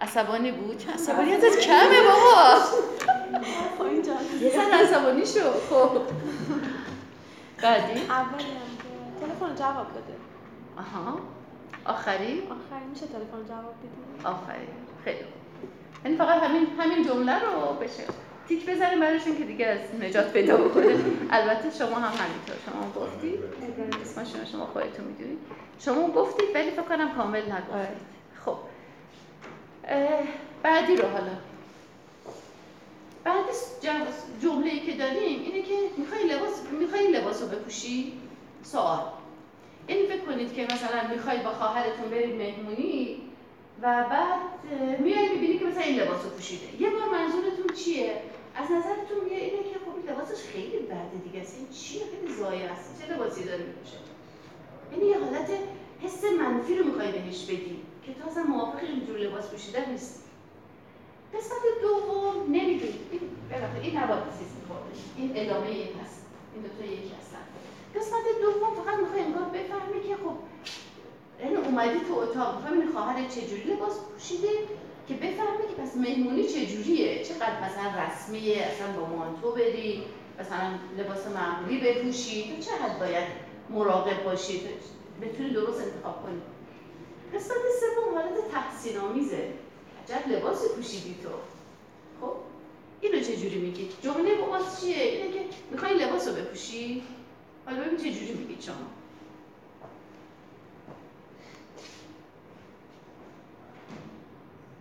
B: عصبانی بود؟ چه عصبانیتت کمه بابا. یه عصبانی شو. خب. بعدی؟
J: اولی تلفن
E: جواب بده.
B: آها. آخری؟
E: آخر میشه تلفن جواب بدی.
B: آفرین خیلی خوب. یعنی فقط همین همین جمله رو بشه. تیک بزنیم براشون که دیگه از نجات پیدا بکنه. البته شما هم همینطور. شما گفتید اسم شما شما خودتون می‌دونید شما گفتید ولی فکر کنم کامل نگفتید خب. اه، بعدی رو حالا. بعد جمله ای که داریم اینه که می‌خوای لباس می‌خوای این لباس رو بپوشی؟ سوال. یعنی فکر کنید که مثلا می‌خواید با خواهرتون برید مهمونی و بعد میای می‌بینی که مثلا این لباس رو پوشیده. یه بار منظورتون چیه؟ از نظرتون میاد اینه که خب این لباسش خیلی بده دیگه. این چیه خیلی زایه است. چه لباسی داره میپوشه؟ یعنی یه حالت حس منفی رو می‌خوای بهش بدی که تو اصلا موافق اینجور لباس پوشیدن نیستی. قسمت دوم نمی‌دونی. این ببخشید این نباید چیز میخورده این ادامه این هست. این دو تا یکی هستن. قسمت دوم فقط می‌خوای انگار بفهمی که خب یعنی اومدی تو اتاق می‌خوای این خواهر چجوری لباس پوشیده؟ که بفهمی که پس مهمونی چجوریه چقدر مثلا رسمیه اصلا با مانتو بری مثلا لباس معمولی بپوشی؟ تو چه حد باید مراقب باشی؟ تو بتونی درست انتخاب کنی. قسمت سوم حالت تحسین آمیزه عجب لباسی پوشیدی تو. خب اینو چجوری میگی؟ جمله باز چیه؟ اینه که می‌خوای لباس رو بپوشی؟ حالا ببین چجوری میگید شما
C: خیلی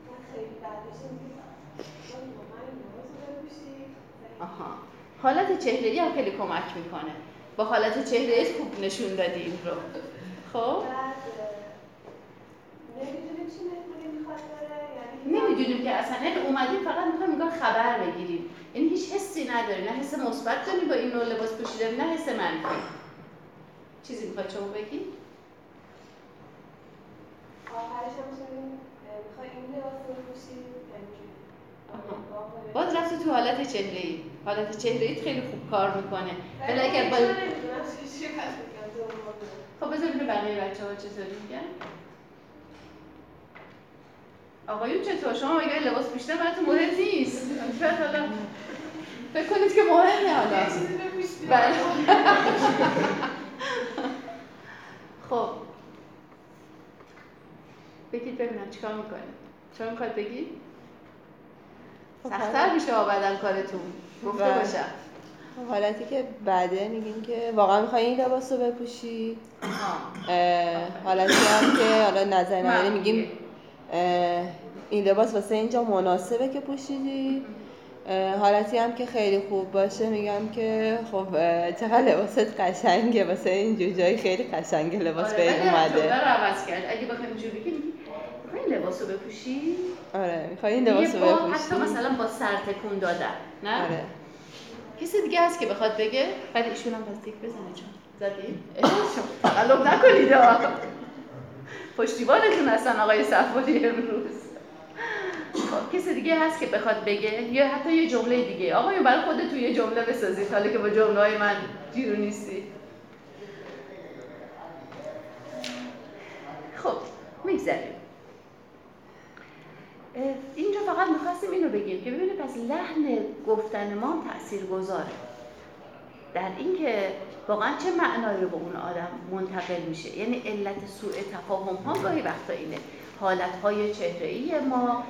C: بعدش میگم با من لباس رو بپوشی
B: آها. حالت چهره‌ای هم خیلی کمک می‌کنه. با حالت چهره‌ای خوب نشون دادی این رو. خب؟
C: نمی‌دونیم
B: که اصلا. یعنی اومدیم فقط می‌خوایم انگار خبر بگیریم. یعنی هیچ حسی نداری نه حس مثبت داری با این نوع لباس پوشیدن نه حس منفی. چیزی می‌خواد شما بگی؟
C: آخرش هم این لباس
B: باز رفتی تو حالت چهره ای حالت چهره ای خیلی خوب کار می‌کنه. ولی اگر با خب بذار ببینیم بقیه بچه ها چطوری میگن. آقایون چطور؟ شما مگه لباس پوشیدن براتون مهم نیست؟ شاید حالا فکر کنید که مهمه حالا. بله. خب. بگید ببینم چیکار می‌کنید چرا می‌خواد بگید؟ سختتر میشه با بدن کارتون. گفته
N: بله.
B: باشم.
N: حالتی که بعده میگیم که واقعا می‌خوای این لباس رو بپوشی؟ حالتی هم که حالا نظر نهایی میگیم این لباس واسه اینجا مناسبه که پوشیدی؟ حالتی هم که خیلی خوب باشه میگم که خب چقدر لباست قشنگه واسه این جای خیلی قشنگه لباس
B: آره،
N: به اومده.
B: عوض کرد. اگه بخوایم اینجوری بگیم این لباس رو بپوشی؟
N: آره می‌خوای این
B: یه
N: لباس رو
B: با
N: بپوشی؟
B: حتی مثلا با سر تکون دادن نه؟
N: آره.
B: کسی دیگه هست که بخواد بگه؟ ولی ایشون هم دیگه بزنه چون زدی؟ تقلب نکنید. پشتیبانتون هستن آقای صفوری امروز. خب، کسی دیگه هست که بخواد بگه؟ یا حتی یه جمله دیگه. آقایون برای خودتون یه جمله بسازید حالا که با جمله های من جیرو نیستی. خب میگذریم. اینجا فقط می‌خواستیم اینو بگیم که ببینید پس لحن گفتن ما تأثیر گذاره در اینکه واقعا چه معنایی رو به اون آدم منتقل میشه. یعنی علت سوء تفاهم ها گاهی وقتا اینه. حالت های چهره ما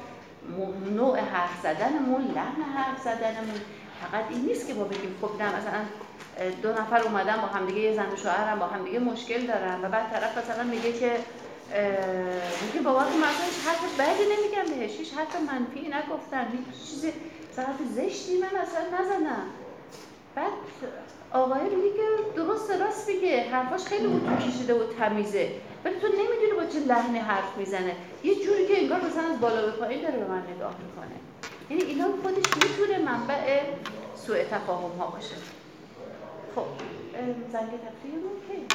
B: م- نوع حرف زدنمون لحن حرف زدنمون. فقط این نیست که ما بگیم خب نه مثلا دو نفر اومدن با همدیگه یه زن و شوهرن با همدیگه مشکل دارن و بعد طرف مثلا میگه که میگه بابا تو مثلا هیچ حرف بدی نمیگم بهش هیچ حرف منفی نگفتم هیچ چیز حرف زشتی من اصلا نزدم بعد آقای میگه که درست راست میگه حرفاش خیلی اتو کشیده و تمیزه. ولی تو نمی‌دونی با چه لحنی حرف می‌زنه. یه جوری که انگار مثلا از بالا به پایین داره به من نگاه می‌کنه. یعنی اینا خودش می‌تونه منبع سوء تفاهم ها باشه. خب زنگ تفریحمون کی؟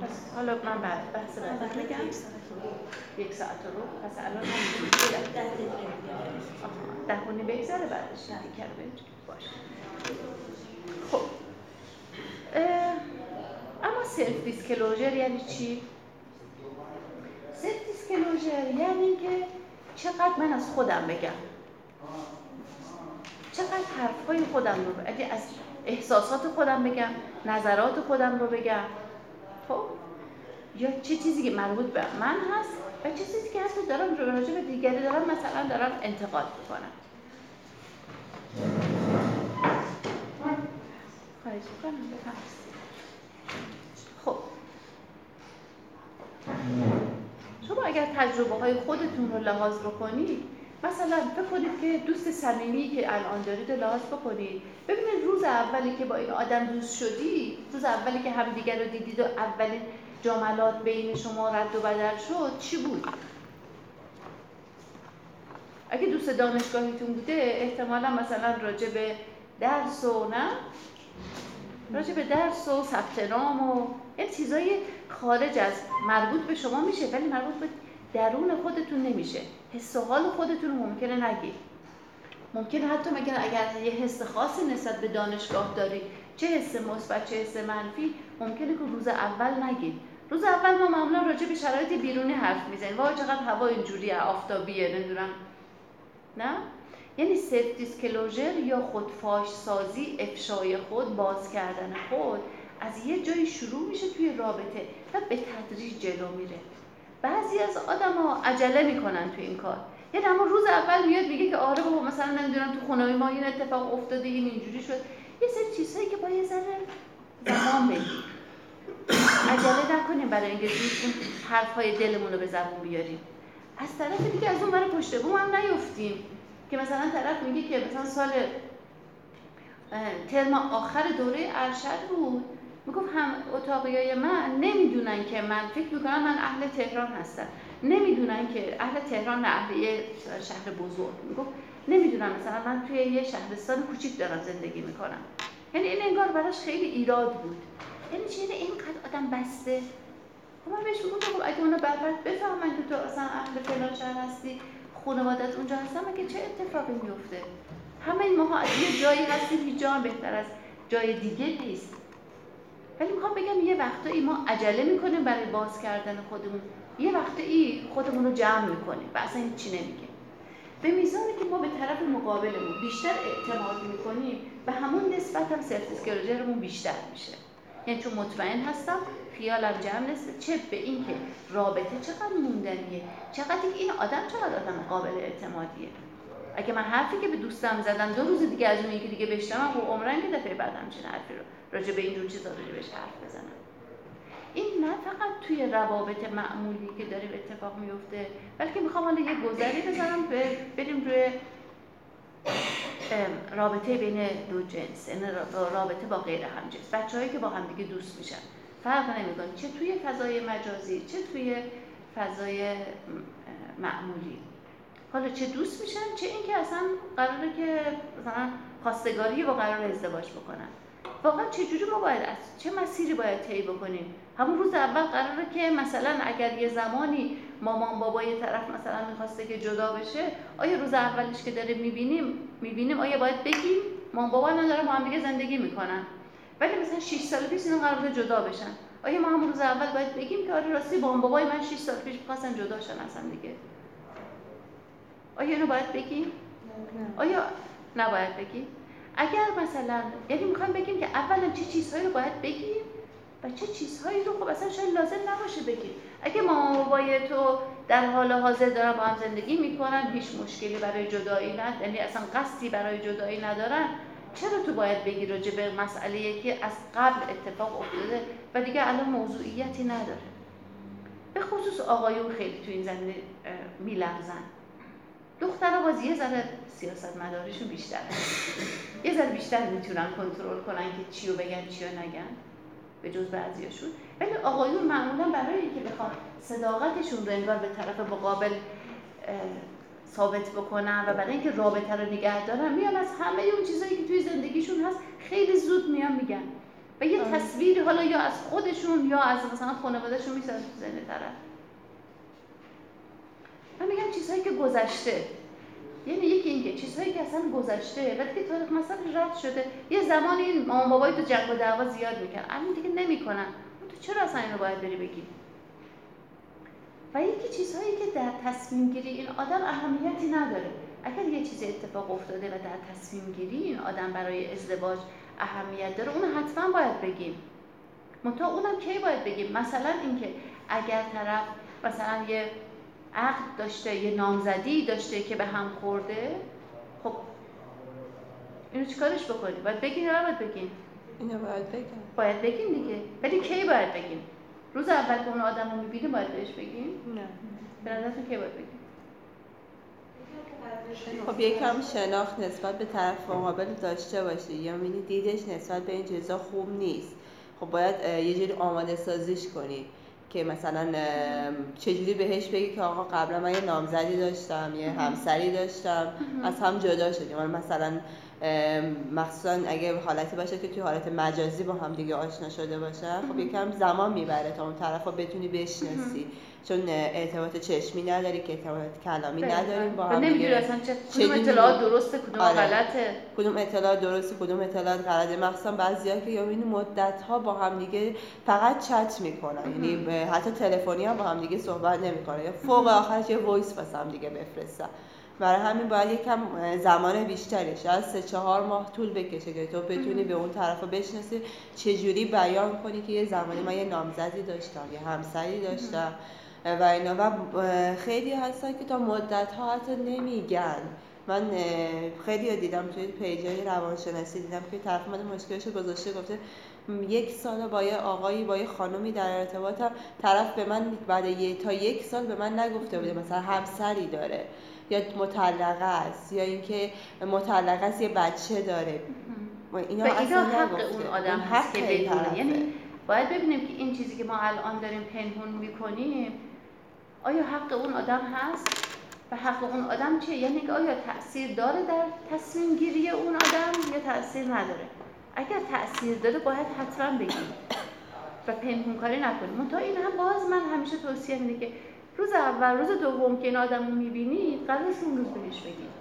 B: پس حالا من بعد بحث بعد یک ساعت رو پس الان هم ده خونی بگذره بعدش دیگر باشه خب اما سلف دیسکلوژر یعنی چی؟ سلف دیسکلوژر یعنی اینکه چقدر من از خودم بگم چقدر حرفهای خودم رو اگه از احساسات خودم بگم نظرات خودم رو بگم خب؟ یا چه چیزی که مربوط به من هست و چه چیزی که حتی دارم راجع به دیگری دارم مثلا دارم انتقاد می‌کنم. خب. شما اگر تجربه های خودتون رو لحاظ بکنید مثلا فکر که دوست صمیمی که الان دارید لحاظ بکنید. ببینید روز اولی که با این آدم دوست شدی روز اولی که همدیگر رو دیدید و اولین جاملات بین شما رد و بدل شد چی بود؟ اگه دوست دانشگاهیتون بوده احتمالا مثلا راجع به درس و نه؟ راجع به درس و ثبت و یه چیزای خارج از مربوط به شما میشه ولی مربوط به درون خودتون نمیشه. حس و حال خودتون ممکنه نگید ممکنه حتی مگر اگر یه حس خاصی نسبت به دانشگاه دارید چه حس مثبت چه حس منفی ممکنه که روز اول نگید روز اول ما معمولا راجع به شرایط بیرونی حرف می‌زنیم. وای چقدر هوا اینجوریه آفتابیه نمی‌دونم. نه؟ یعنی سلف دیسکلوژر یا خودفاش سازی افشای خود باز کردن خود از یه جایی شروع میشه توی رابطه و به تدریج جلو میره. بعضی از ها عجله می‌کنن توی این کار. یعنی اما روز اول میاد میگه که آره بابا مثلا نمی‌دونم تو خونه ما این اتفاق افتاده این اینجوری شد. یه سری چیزهایی که با یه ذره زمان بگیر عجله نکنیم برای اینکه اون حرفهای دلمون رو به زبون بیاریم. از طرف دیگه از اون برای پشت بوم هم نیفتیم که مثلا طرف میگه که مثلا سال ترم آخر دوره ارشد بود. می‌گفت هم اتاقیای من نمی‌دونن که من فکر می‌کنم من اهل تهران هستم. نمی‌دونن که اهل تهران اهل یه شهر بزرگ. می‌گفت نمی‌دونم مثلا من توی یه شهرستان کوچیک دارم زندگی می‌کنم. یعنی این انگار براش خیلی ایراد بود. یعنی چه اینقدر آدم بسته؟ خب من بهش میگم خب اگه اونا برفت بفهمن که تو اصلا اهل فلان شهر هستی خانوادت اونجا هستم مگه چه اتفاقی میفته همه این ماها از یه جایی هستیم هیچ جا بهتر از جای دیگه نیست. ولی می‌خوام بگم یه وقتایی ما عجله می‌کنیم برای باز کردن خودمون. یه وقتایی خودمون رو جمع می‌کنیم و اصلا چی نمیگه به میزانی که ما به طرف مقابلمون بیشتر اعتماد می‌کنیم به همون نسبت هم سلف بیشتر میشه. یعنی چون مطمئن هستم خیالم جمع نیست چه به اینکه رابطه چقدر موندنیه چقدر این آدم چقدر آدم قابل اعتمادیه. اگه من حرفی که به دوستم زدم دو روز دیگه از اون که دیگه بشتم خب عمرن که دفعه بعد همچین حرفی رو راجع به اینجور چیزا راجع بهش حرف بزنم. این نه فقط توی روابط معمولی که داره اتفاق میفته بلکه می‌خوام حالا یه گذری بزنم بریم روی رابطه بین دو جنس یعنی رابطه با غیر همجنس بچههایی که با همدیگه دوست میشن. فرق نمی‌کنه. چه توی فضای مجازی چه توی فضای معمولی. حالا چه دوست میشن چه اینکه اصلا قراره که مثلا خواستگاری با قرار ازدواج بکنن. واقعا چجوری ما باید از چه مسیری باید طی بکنیم؟ همون روز اول قراره که مثلا اگر یه زمانی مامان بابا یه طرف مثلا می‌خواسته که جدا بشه آیا روز اولش که داره می‌بینیم می‌بینیم آیا باید بگیم مامان بابا نداره با هم دیگه زندگی می‌کنن؟ ولی مثلا 6 سال پیش اینا قرار جدا بشن. آیا ما هم روز اول باید بگیم که آره راستی مامان بابای من 6 سال پیش می‌خواستن جدا شن اصلا دیگه؟ آیا اینو باید بگیم؟ آیا نباید بگیم؟ اگر مثلا یعنی می‌خوایم بگیم که اولا چه چیزهایی رو باید بگیم و چه چیزهایی رو خب اصلا شاید لازم نباشه بگیم. اگه مامان بابای تو در حال حاضر دارن با هم زندگی می‌کنن هیچ مشکلی برای جدایی نه یعنی اصلا قصدی برای جدایی ندارن چرا تو باید بگی راجع به مسئله که از قبل اتفاق افتاده و دیگه الان موضوعیتی نداره؟ به خصوص آقایون خیلی تو این زمینه میلغزن. دخترها باز یه ذره سیاست مدارشون بیشتر. یه ذره بیشتر می‌تونن کنترل کنن که چی رو بگن چی رو نگن. به جز بعضیاشون. ولی آقایون معمولا برای اینکه بخوان صداقتشون رو انگار به طرف مقابل ثابت بکنن و برای اینکه رابطه رو نگه دارن میان از همه اون چیزایی که توی زندگیشون هست خیلی زود میان میگن. و یه تصویری حالا یا از خودشون یا از مثلا خانوادهشون می‌سازن تو ذهن طرف. من میگم چیزهایی که گذشته یعنی یکی اینکه چیزهایی که اصلا گذشته وقتی که تاریخ مثلا رد شده یه زمانی مامان بابای تو جنگ و دعوا زیاد می‌کرد. الان دیگه نمی‌کنن. تو چرا اصلا اینو باید بری بگی؟ و یکی چیزهایی که در تصمیم گیری این آدم اهمیتی نداره. اگر یه چیزی اتفاق افتاده و در تصمیم گیری این آدم برای ازدواج اهمیت داره اون حتما باید بگیم. منتها اونم کی باید بگیم؟ مثلا اینکه اگر طرف مثلا یه عقد داشته یه نامزدی داشته که به هم خورده. خب اینو چیکارش بکنیم؟ باید بگین یا باید بگین؟
N: اینو باید بگم.
B: باید بگیم دیگه. ولی کی باید بگیم روز اول که اون آدم رو می‌بینیم باید بهش بگیم
N: نه.
B: به نظرتون کی باید بگیم
N: خب یکم شناخت نسبت به طرف مقابل داشته باشی. یا می‌بینی دیدش نسبت به این چیزا خوب نیست. خب باید یه جوری آماده سازیش کنی. که مثلا چجوری بهش بگی که آقا قبلا من یه نامزدی داشتم یه همسری داشتم از هم جدا شدیم. مثلا مخصوصا اگه حالتی باشه که توی حالت مجازی با هم دیگه آشنا شده باشه خب یکم زمان می‌بره تا اون طرف رو بتونی بشناسی. چون ارتباط چشمی نداری که ارتباط کلامی نداریم با هم
B: نمی‌دونی اصلا چه کدوم اطلاعات درسته کدوم آره. غلطه؟
N: کدوم اطلاعات درسته کدوم اطلاعات غلطه. مخصوصا بعضیا که یعنی مدت ها با هم دیگه فقط چت می‌کنن. یعنی حتی تلفنی هم با هم دیگه صحبت نمی‌کنن. یا فوق آخرش یه وایس واسه هم دیگه بفرستن. برای همین باید یکم زمان بیشتری شاید سه چهار ماه طول بکشه که تو بتونی به اون طرف رو بشناسی. چجوری بیان کنی که یه زمانی من یه نامزدی داشتم یه همسری داشتم. و اینا. و خیلی هستن که تا مدت ها حتی نمیگن. من خیلی دیدم توی پیجای روانشناسی. دیدم که طرف من مشکلش گذاشته گفته یک سال با یه آقایی با یه خانومی در ارتباطم. طرف به من بعد یه تا یک سال به من نگفته بوده مثلا همسری داره یا مطلقه است یا اینکه مطلقه است یه بچه داره.
B: اینا و اینا حق اون آدم هست که بدونه. یعنی باید ببینیم که این چیزی که ما الان داریم پنهون می‌کنیم آیا حق اون آدم هست؟ و حق اون آدم چیه؟ یعنی که آیا تاثیر داره در تصمیم گیری اون آدم یا تاثیر نداره؟ اگر تاثیر داره باید حتما بگیم. و پنهون کاری نکنیم. تا این هم باز من همیشه توصیه میده که روز اول روز دوم که این آدم رو می‌بینید قرار اون روز بهش بگید.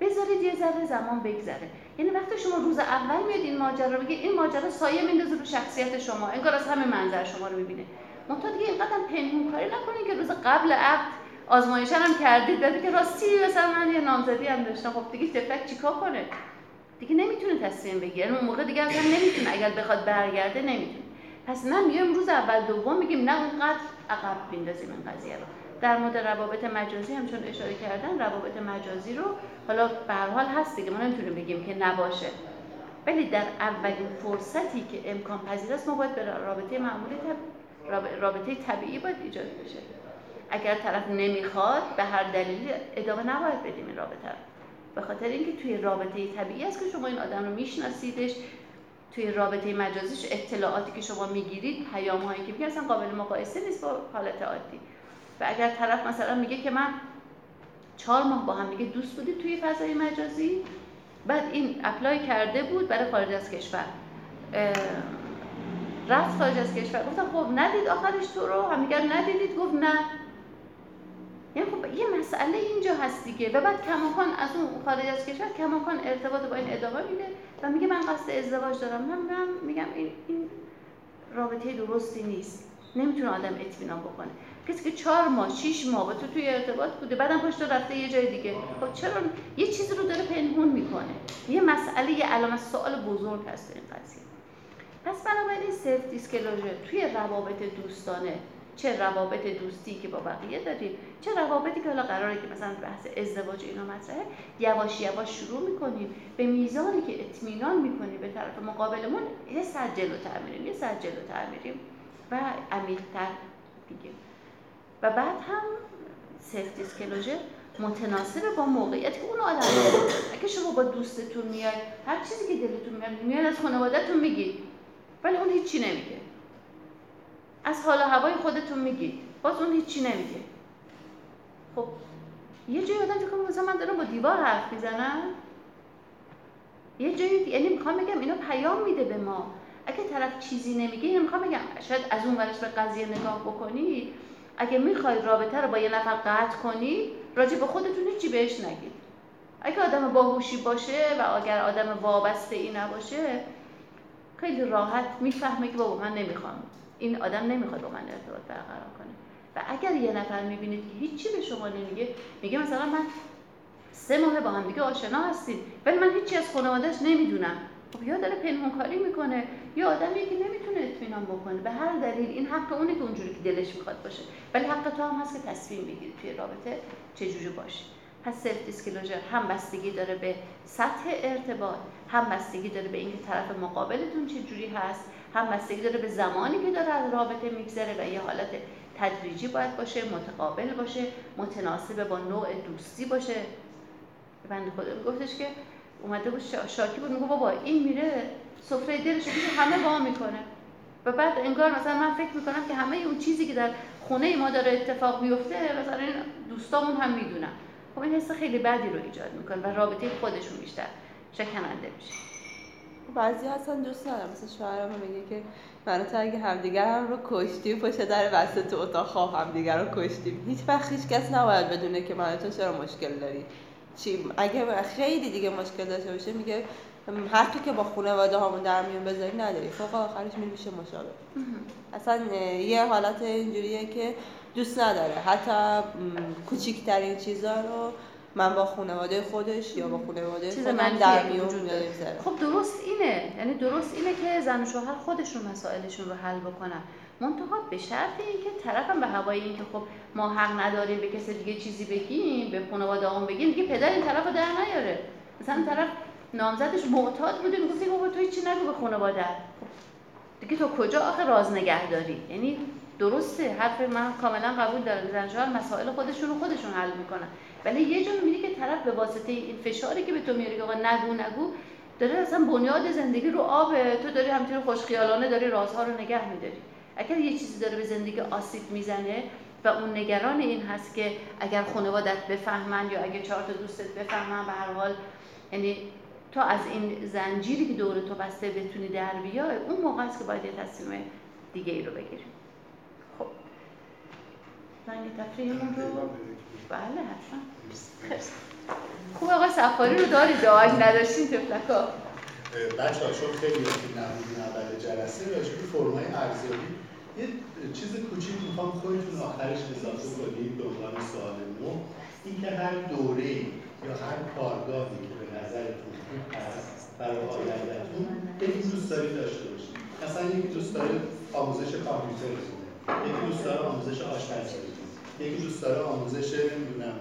B: بذارید یه ذره زمان بگذره. یعنی وقتی شما روز اول میاد این ماجرا رو بگید این ماجرا سایه میندازه رو شخصیت شما. انگار از همه منظر شما رو می‌بینه. منتها دیگه اینقدر پنهون کاری نکنید که روز قبل عقد آزمایش هم کردید بعد که راستی مثلا من یه نامزدی هم داشتم. خب دیگه تفلک چیکار کنه؟ دیگه نمی‌تونه تصمیم بگیره. اون موقع دیگه اصلا نمی‌تونه. اگر بخواد برگرده نمی‌تونه. پس نه میایم روز اول دوم میگیم نه اونقدر عقب بیندازیم این قضیه رو. در مورد روابط مجازی هم چون اشاره کردن روابط مجازی رو حالا به حال هست دیگه. ما نمی‌تونیم بگیم که نباشه. ولی در اولین فرصتی که امکان پذیر است ما باید به رابطه معمولی رابطه طبیعی باید ایجاد بشه. اگر طرف نمی‌خواد به هر دلیلی ادامه نباید بدیم این رابطه به خاطر اینکه توی رابطه طبیعی است که شما این آدم رو میشناسیدش توی رابطه مجازیش اطلاعاتی که شما می‌گیرید پیام هایی که میگه قابل مقایسه نیست با حالت عادی. و اگر طرف مثلا میگه که من چهار ماه با هم دیگه دوست بودیم توی فضای مجازی بعد این اپلای کرده بود برای خارج از کشور. رفت خارج از کشور. گفتم خب ندید آخرش تو رو؟ همدیگر ندیدید. گفت نه. یعنی خب یه مسئله اینجا هست دیگه. و بعد کماکان از اون خارج از کشور کماکان ارتباط با این ادامه میده و میگه من قصد ازدواج دارم. من میگم این, این رابطه درستی نیست. نمی‌تونه آدم اطمینان بکنه. کسی که چهار ماه شیش ماه با تو توی ارتباط بوده بعدم پشت رفته یه جای دیگه. خب چرا؟ یه چیزی رو داره پنهون می‌کنه. یه مسئله یه علامت سوال بزرگ هست این قضیه. پس بنابراین self disclosure توی روابط دوستانه چه روابط دوستی که با بقیه داریم چه روابطی که حالا قراره که مثلا بحث ازدواج اینا مطرحه یواش یواش شروع می‌کنیم. به میزانی که اطمینان می‌کنیم به طرف مقابلمون یه سر جلوتر میریم یه سر جلوتر میریم و عمیق‌تر دیگه و بعد هم self disclosure متناسب با موقعیت که اون آدم اگه شما با دوستتون میاد هر چیزی که دلتون میاد میاد از خانوادهتون میگید. ولی اون هیچی نمیگه. از حال هوای خودتون میگید. باز اون هیچی نمیگه. خب یه جایی آدم فکر مثلا من دارم با دیوار حرف می‌زنم. یه جایی یعنی می‌خوام بگم اینو پیام میده به ما. اگه طرف چیزی نمیگه اینو می‌خوام بگم شاید از اون ورش به قضیه نگاه بکنید اگه می‌خواید رابطه رو با یه نفر قطع کنید راجع به خودتون هیچی بهش نگید. اگه آدم باهوشی باشه و اگر آدم وابسته ای نباشه خیلی راحت می‌فهمه که بابا من نمی‌خوام. این آدم نمی‌خواد با من ارتباط برقرار کنه. و اگر یه نفر می‌بینید که هیچی به شما نمیگه میگه مثلا من سه ماه با هم دیگه آشنا هستیم ولی من هیچی از خانوادهش نمی‌دونم. خب یا داره پنهانکاری می‌کنه یا آدمی که نمی‌تونه اطمینان بکنه. به هر دلیل این حق اونه که اونجوری که دلش می‌خواد باشه. ولی حق تو هم هست که تصمیم بگیری توی رابطه چجوری باشی. پس self disclosure هم بستگی داره به سطح ارتباط. هم بستگی داره به اینکه طرف مقابلتون چجوری هست هم بستگی داره به زمانی که داره از رابطه میگذره و یه حالت تدریجی باید باشه متقابل باشه متناسب با نوع دوستی باشه. بنده خدا میگفتش که اومده بود شاکی بود میگه بابا این میره سفره دلش همه با می‌کنه. و بعد انگار مثلا من فکر می‌کنم که همه اون چیزی که در خونه ما داره اتفاق میفته مثلا دوستامون هم می‌دونن. خب این حس خیلی بدی رو ایجاد می‌کنه و رابطه خودشون بیشتر. شکننده میشه؟
N: بعضی اصلا دوست ندارم مثل شوهرم میگه که من تو اگه همدیگر هم رو کشتیم پشت در بسته تو اتاق خواب همدیگر رو کشتیم. هیچ وقت هیچ کس نباید بدونه که من تو چرا مشکل داری. چی؟ اگه خیلی دیگه مشکل داشته باشه میگه حقی که با خانواده هامون در میون بذاری نداری. فوق آخرش می میشه مشابه اصلا یه حالت اینجوریه که دوست نداره. حتی کوچیکترین چیزا رو من با خانواده خودش یا با خانواده خودم در میون
B: خب درست اینه. یعنی درست اینه که زن و شوهر خودشون مسائلشون رو حل بکنن. منتها به شرط اینکه طرفم به هوای اینکه خب ما حق نداریم به کسی دیگه چیزی بگیم به خانواده هم بگیم دیگه پدر این طرف رو در نیاره. مثلا طرف نامزدش معتاد بوده می‌گفتی بابا تو هیچی نگو به خانواده؟ دیگه تو کجا آخه راز نگه داری یعنی درسته حرف من کاملا قبول دارم. زن مسائل خودشون رو خودشون حل می‌کنن. ولی یه جور می‌بینی که طرف به واسطه این فشاری که به تو میاره که آقا نگو نگو داره اصلا بنیاد زندگی رو آبه تو داری همینطور خوشخیالانه داری رازها رو نگه میداری. اگر یه چیزی داره به زندگی آسیب می‌زنه و اون نگران این هست که اگر خانوادت بفهمن یا اگر چهار تا دوستت بفهمن به هر حال یعنی تو از این زنجیری که دور تو بسته بتونی در بیای اون موقع است که باید یه تصمیم دیگه ای رو بگیریم خب. زنگ تفریحمون رو بله حتما. خوب آقا سفاری رو دارید؟ اگه نداشتین تفلکا
A: بچه ها چون خیلی نبودین اول جلسه راجع به فرمای ارزیابی یه چیز کوچیک می‌خوام خودتون آخرش اضافه کنید به عنوان سوال نو. اینکه هر دوره یا هر کارگاهی که به نظرتون هست برای آیندهتون یکی دوست داری داشته باشید. مثلا یکی دوست داره آموزش کامپیوترتونه یکی دوست داره آموزش آشپزی. یکی دوست داره آموزش نمی‌دونم.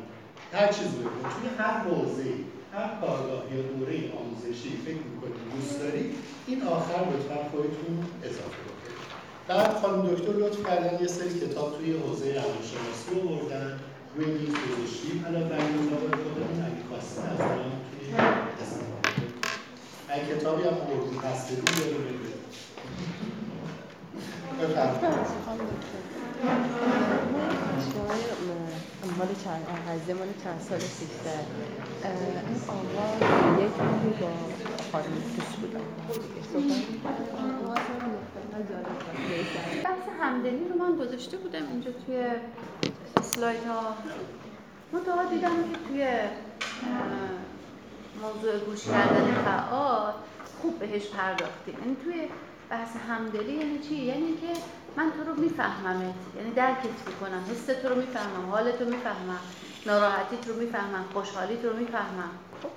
A: هر چیزی رو توی هر حوزه‌ای هر کارگاه یا دوره آموزشی فکر می‌کنید دوست دارید این آخر لطفا خودتون اضافه بکنید. بعد خانم دکتر لطف کردن یه سری کتاب توی حوزه روانشناسی آوردن. روی میز گذاشتیم الان برای کتاب خودمون اگه خواستین از الان توی استفاده اگه کتابی هم آوردین پس بدین رو بگید بفرمایید.
N: مال چند هزه مال چند سال پیشتر این آقا یک روزی با خانم سوش بودم
B: بحث همدلی رو من گذاشته بودم اینجا توی سلاید ها منتها دیدم که توی موضوع گوش کردن فعال خوب بهش پرداختیم یعنی توی بحث همدلی یعنی چی؟ یعنی که من تو رو میفهممت. یعنی درکت می‌کنم. حس تو رو می‌فهمم. حالت رو می‌فهمم. ناراحتیت رو می‌فهمم. خوشحالیت رو می‌فهمم. خب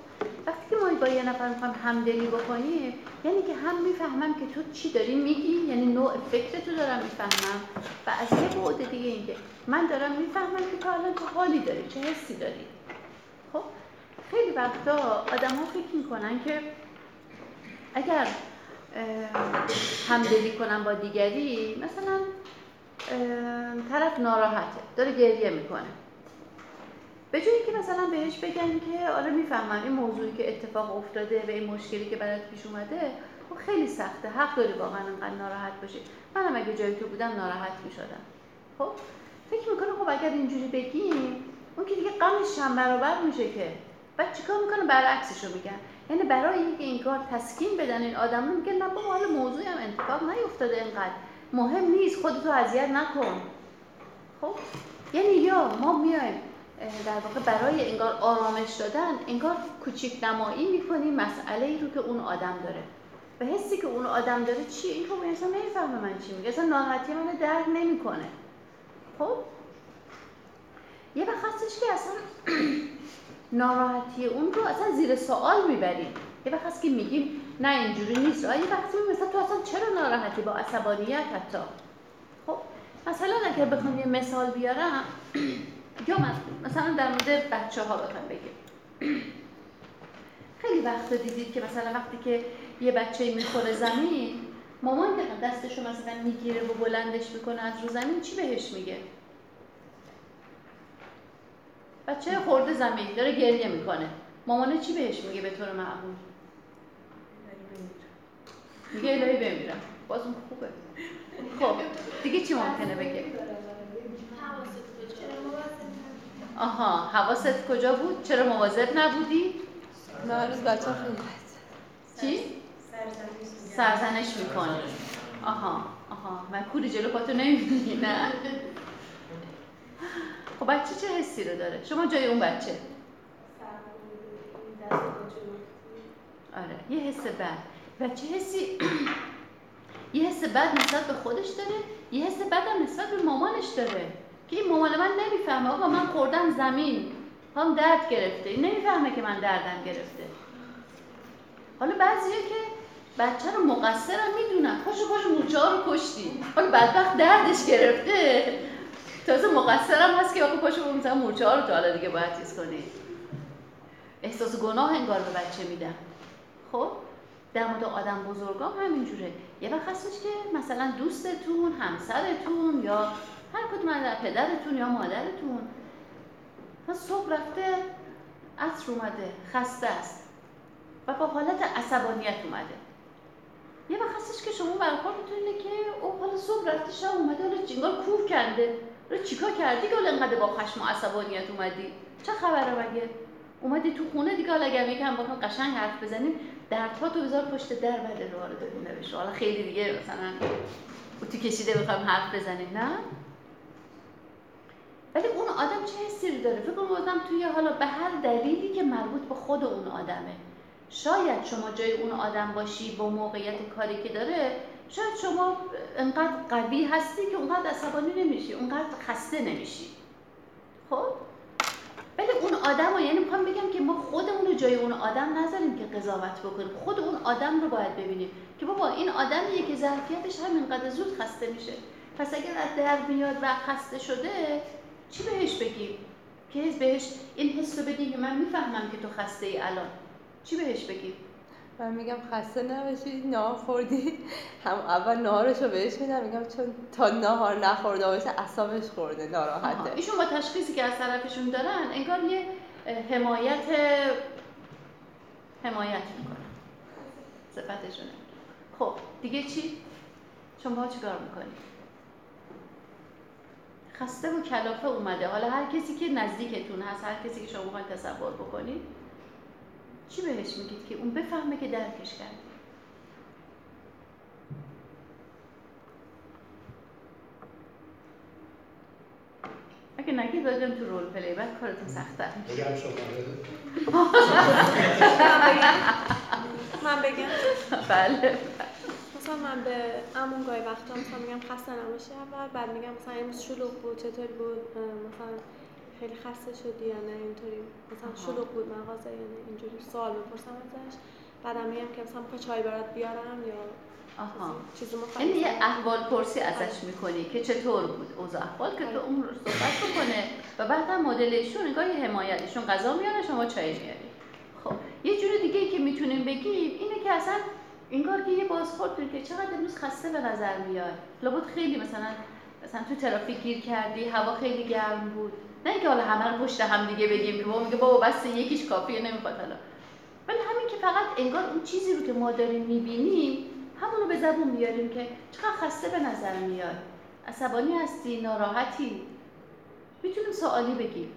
B: وقتی که ما با یه نفر می‌خوایم همدلی بکنیم یعنی که هم می‌فهمم که تو چی داری میگی؟ یعنی نوع فکر تو دارم می‌فهمم. و از یه بعد دیگه اینکه من دارم می‌فهمم که تو الان چه حالی داری چه حسی داری. خب خیلی وقتا آدم ها فکر می‌کنن که اگر همدلی کنم با دیگری مثلا طرف ناراحته داره گریه می‌کنه. به جایی که مثلا بهش بگن که آره می‌فهمم این موضوعی که اتفاق افتاده و این مشکلی که برات پیش اومده خب خیلی سخته. حق داری واقعا انقدر ناراحت باشی. منم اگه جای تو بودم ناراحت می‌شدم. خب فکر می‌کنه خب اگر اینجوری بگیم اون که دیگه غمش چند برابر میشه که. بعد چیکار می‌کنه؟ برعکسش رو میگن. یعنی برای اینکه این کار تسکین بدن این آدم رو میگن نه بابا حالا موضوعی هم اتفاق نیفتاده اینقدر. مهم نیست خودتو اذیت نکن. خب؟ یعنی یا ما میایم در واقع برای انگار آرامش دادن انگار کوچیک نمایی می‌کنیم مسئله ای رو که اون آدم داره. و حسی که اون آدم داره چیه؟ این خب اصلا نمی‌فهمه من چی میگه. اصلا ناراحتی من درک نمی‌کنه. خب؟ یه وقت هستش که اصلا ناراحتی اون رو اصلا زیر سوال می‌بریم. یه وقت هست که میگیم نه اینجوری نیست. آیا وقتی مثلا تو اصلا چرا ناراحتی با عصبانیت حتی؟ خب مثلا اگر بخوام یه مثال بیارم یا مثلا در مورد بچه ها بخوام بگیم خیلی وقت دیدید که مثلا وقتی که یه بچه می‌خوره زمین مامان دستشو مثلا می‌گیره و بلندش می‌کنه از رو زمین چی بهش میگه؟ بچه خورده زمین داره گریه می‌کنه. مامانه چی بهش میگه به طور معمول میگه الهی بمیرم. باز اون خوبه. خب دیگه چی ممکنه بگه؟ آها حواست کجا بود؟ چرا مواظب نبودی؟
N: نه بچه
B: چی؟ سرزنش می‌کنه آها آها. من کوری جلو پاتو نمی‌بینی نه خب بچه چه حسی رو داره؟ شما جای اون بچه؟ آره یه حس بد. و چه حسی یه حس بد نسبت به خودش داره یه حس بد هم نسبت به مامانش داره. که این مامان من نمی‌فهمه. آقا من خوردم زمین. هم درد گرفته. این نمی‌فهمه که من دردم گرفته. حالا بعضیه که بچه رو مقصرم می‌دونن. پاشو پاشو مورچه ها رو کشتی. حالا بدبخت دردش گرفته. تازه مقصرم هست که آقا پاشو مثلا مورچه ها رو تا حالا دیگه باید چیز کنی. احساس گناه انگار به بچه میدن خب؟ در مورد آدم بزرگام همینجوره. یه وقت هستش که مثلا دوستتون همسرتون یا هر کدوم از پدرتون یا مادرتون. صبح رفته عصر اومده خسته است. و با حالت عصبانیت اومده. یه وقت هستش که شما برخوردتون اینه که او حالا صبح رفته شب اومده حالا جنگار کور کرده. رو چیکار کردی که انقدر با خشم و عصبانیت اومدی؟ چه خبره مگه؟ اومدی تو خونه دیگه حالا اگر یکم با قشنگ حرف بزنیم دردها تو بذار پشت در بعد رو وارد خونه بشه حالا خیلی دیگه مثلا تو کشیده بخوام حرف بزنیم نه؟ ولی اون آدم چه حسی رو داره؟ فکر کنم توی حالا به هر دلیلی که مربوط به خود اون آدمه. شاید شما جای اون آدم باشی با موقعیت کاری که داره شاید شما انقدر قوی هستی که اونقدر عصبانی نمیشی اونقدر خسته نمیشی. خب؟ ولی اون آدم رو یعنی می‌خوام بگم که ما خودمون رو جای اون آدم نذاریم که قضاوت بکنیم. خود اون آدم رو باید ببینیم که بابا این آدمیه که ظرفیتش همینقدر زود خسته میشه. پس اگر از در میاد و خسته شده چی بهش بگیم؟ که بهش این حس رو بدیم که من می‌فهمم که تو خسته ای الان. چی بهش بگیم؟
N: من میگم خسته نباشی نهار خوردی. هم اول نهارش رو بهش میدم میگم چون تا نهار نخورده باشه اصابش خورده ناراحته.
B: ایشون با تشخیصی که از طرفشون دارن انگار یه حمایت حمایت می‌کنن صفتشونه خب دیگه چی؟ شما چیکار می‌کنید؟ خسته و کلافه اومده. حالا هر کسی که نزدیکتون هست هر کسی که شما تصور بکنید چی بهش میگید که اون بفهمه که درکش کرد اگه نگید دادم تو رول پلی بعد کارتون سخته
K: بگم شما
E: من بگم.
B: بله.
E: مثلا من به امون گاهی وقتا مثلا میگم خسته نباشی اول بعد میگم مثلا امروز شلوغ بود چطوری بود؟ مثلا خیلی خسته شدی یا نه اینطوری؟ مثلا شلوغ بود مغازه یا نه؟ اینجوری سوال بپرسم ازش. بعدم میگم که مثلا می‌خوای چای برات بیارم یا
B: آها.
E: چیزی
B: یعنی یه احوال پرسی ازش می‌کنی که چطور بود اوضاع؟ احوال که تو اون رو صحبت بکنه و بعد هم مدل ایشون نگاه حمایت ایشون غذا میاره شما چای میاری. خب یه جور دیگه که می‌تونیم بگیم اینه که اصلا اینگار که یه بازخورد که چقدر امروز خسته به نظر میاد. لابد خیلی مثلا مثلا تو ترافیک گیر کردی هوا خیلی گرم بود. نه اینکه حالا همه رو پشت هم دیگه بگیم که بابا میگه بابا بس یکیش کافیه نمی‌خواد حالا. ولی همین که فقط انگار اون چیزی رو که ما داریم می‌بینیم همون رو به زبون میاریم که چقدر خسته به نظر میاد. عصبانی هستی ناراحتی. می‌تونیم سوالی بگیم.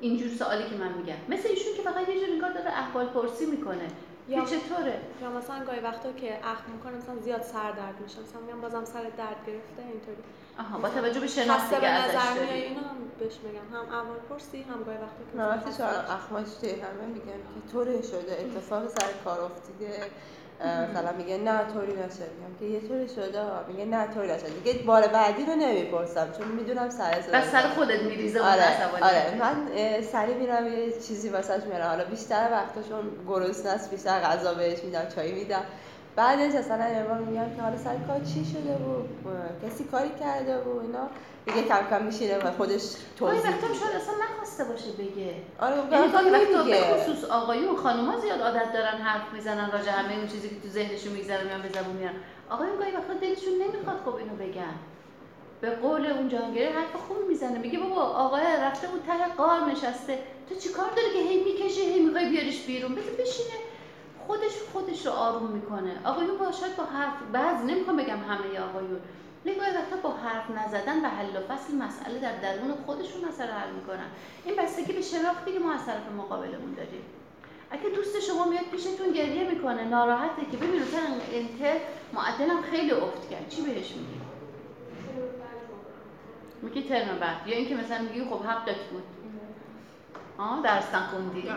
B: اینجور سوالی که من میگم. مثل ایشون که فقط یه جور انگار داره احوال پرسی می‌کنه. یا چطوره؟
E: یا مثلا گاهی وقتا که اخم می‌کنه مثلا زیاد سر درد میشه. مثلا میگم بازم سر درد گرفته اینطوری.
B: آها با توجه به شناختی که ازش داری.
E: هم بهش میگم. هم اول پرسی هم گاهی
N: وقتی شما اخماش همه میگن که طوره شده. اتفاق سر کار افتیده. مثلا میگه نه طوری نشه. میگم که یه طوری شده میگه نه طوری نشه. دیگه بار بعدی رو نمی‌پرسم چون می‌دونم سر
B: بس سر خودت میریزه
N: آره آره. من سری میرم یه چیزی واسش میارم حالا بیشتر وقتاشون گرسنه است بیشتر غذا بهش میدم چای میدم. بعدش اصلا یه میگم که حالا سر کار چی شده بود کسی کاری کرده بود اینا. دیگه کم کم میشینه و خودش توضیح
B: وقتا شاید اصلا نخواسته باشه بگه.
N: آره
B: یعنی وقتا به خصوص آقایون خانوما زیاد عادت دارن حرف می‌زنن راجع همه اون چیزی که تو ذهنشون میگذره میان به زبون میارن آقایون گاهی وقتا دلشون نمی‌خواد خب اینو بگن. به قول اون جهانگیری حرف خوب می‌زنه. میگه بابا آقای رفته بود ته قار نشسته. تو چیکار داری که هی می‌کشه هی می‌خوای بیاریش بیرون؟ بذار بشینه. خودش خودش رو آروم می‌کنه. آقایون باشد با حرف بعض نمی‌خوام بگم همه آقایون نگاه وقتا با حرف نزدن و حل و فصل مسئله در درون خودشون مسئله حل می‌کنن. این بستگی به شناختی که ما از طرف مقابلمون داریم. اگه دوست شما میاد پیشتون گریه می‌کنه ناراحته که ببینید مثلا انتر معدلم خیلی افت کرد. چی بهش میگی؟ میگی ترم بعد. یا اینکه مثلا میگی خب حقت بود. آه درستان خوندی.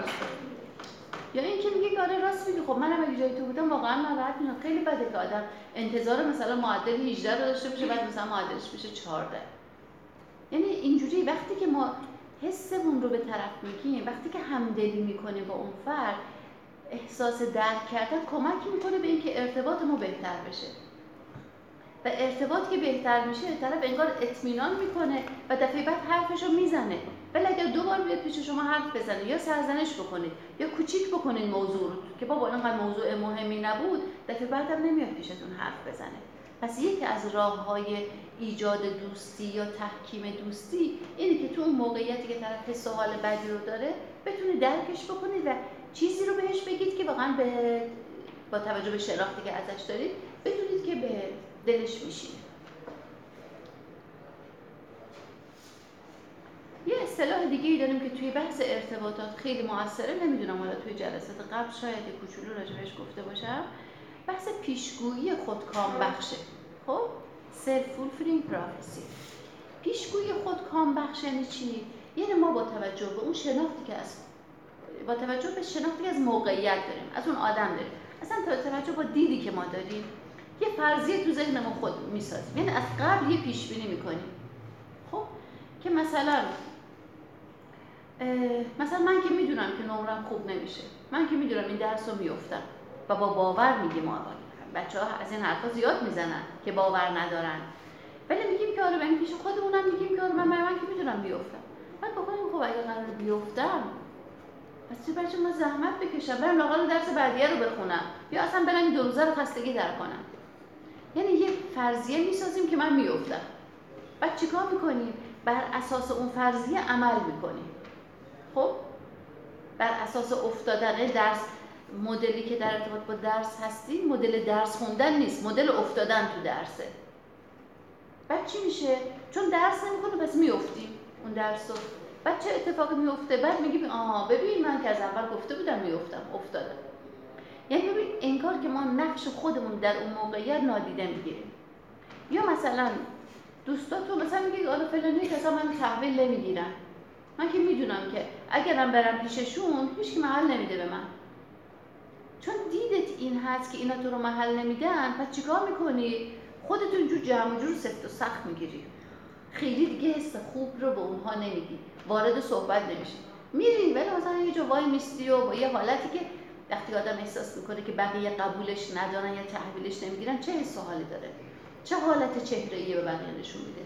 B: یا اینکه میگه آره راست میگی خب منم اگه جای تو بودم واقعا ناراحت میشم خیلی بده که آدم انتظار مثلا معدل 18 رو داشته باشه بعد مثلا معدلش بشه 14 یعنی اینجوری وقتی که ما حسمون رو به طرف میگیم وقتی که همدلی می‌کنیم با اون فرد احساس درک کردن کمک می‌کنه به اینکه ارتباط ما بهتر بشه. و ارتباط که بهتر میشه طرف انگار اطمینان می‌کنه و دفعه بعد حرفش رو می‌زنه. ولی اگر دو بار بیاد پیش شما حرف بزنه یا سرزنش بکنید یا کوچیک بکنید موضوع رو که بابا اینقدر موضوع مهمی نبود دفعه بعد هم نمیاد پیشتون حرف بزنه. پس یکی از راه های ایجاد دوستی یا تحکیم دوستی اینه که تو اون موقعیتی که طرف حس حال بدی رو داره بتونید درکش بکنید و چیزی رو بهش بگید که واقعا به با توجه به شناختی که ازش دارید بدونید که به دلش میشینه یه اصطلاح دیگه ای داریم که توی بحث ارتباطات خیلی موثره. نمی‌دونم حالا توی جلسات قبل شاید کوچولو راجبش گفته باشم. بحث پیشگویی خودکام بخشه خب؟ self fulfilling prophecy پیشگویی خودکام بخش یعنی چی؟ یعنی ما با توجه به اون شناختی که از با توجه به شناختی از موقعیت داریم از اون آدم داریم. اصلا توجه با دیدی که ما داریم یه فرضیه تو ذهنمون خود می‌سازیم. یعنی از قبل یه پیش بینی می‌کنیم. خب؟ که مثلا مثلا من که می‌دونم که نمرم خوب نمیشه. من که می‌دونم این درس رو میفتم و با باور میگیم آقا بچه ها از این حرفا زیاد می‌زنن که باور ندارن. ولی میگیم که آره من پیش خودمونم میگیم که آره من من که می‌دونم بیفتم بعد بکنیم خب اگه قرار بیفتم پس چه بچه من زحمت بکشم؟ برم لاغال درس بعدیه رو بخونم. یا اصلا برم این دو روزه رو خستگی در کنم. یعنی یه فرضیه می‌سازیم که من میفتم بعد چیکار می‌کنیم؟ بر اساس اون فرضیه عمل می‌کنیم. خب بر اساس افتادن درس مدلی که در ارتباط با درس هستی مدل درس خوندن نیست مدل افتادن تو درسه. بعد چی میشه؟ چون درس نمی‌کنه پس میافتیم اون درس رو. بعد چه اتفاقی میفته بعد میگیم آها ببین من که از اول گفته بودم میافتم افتادم. یعنی ببین انگار که ما نقش خودمون در اون موقعیت نادیده می‌گیریم. یا مثلا دوستاتون مثلا میگه آره فلانی کسا من تحویل نمی‌گیرم. من که می‌دونم که اگرم برم پیششون هیچ محل نمیده به من. چون دیدت این هست که اینا تو رو محل نمیدن پس چیکار می‌کنی؟ خودتون جو جمع جور سفت و سخت می‌گیری. خیلی دیگه حس خوب رو به اونها نمیگی وارد صحبت نمیشی. میری ولی مثلا یه جا وای میستی و با یه حالتی که وقتی آدم احساس می‌کنه که بقیه قبولش ندارن یا تحویلش نمی‌گیرن چه حس حالی داره؟ چه حالت چهره ای به بقیه نشون میده؟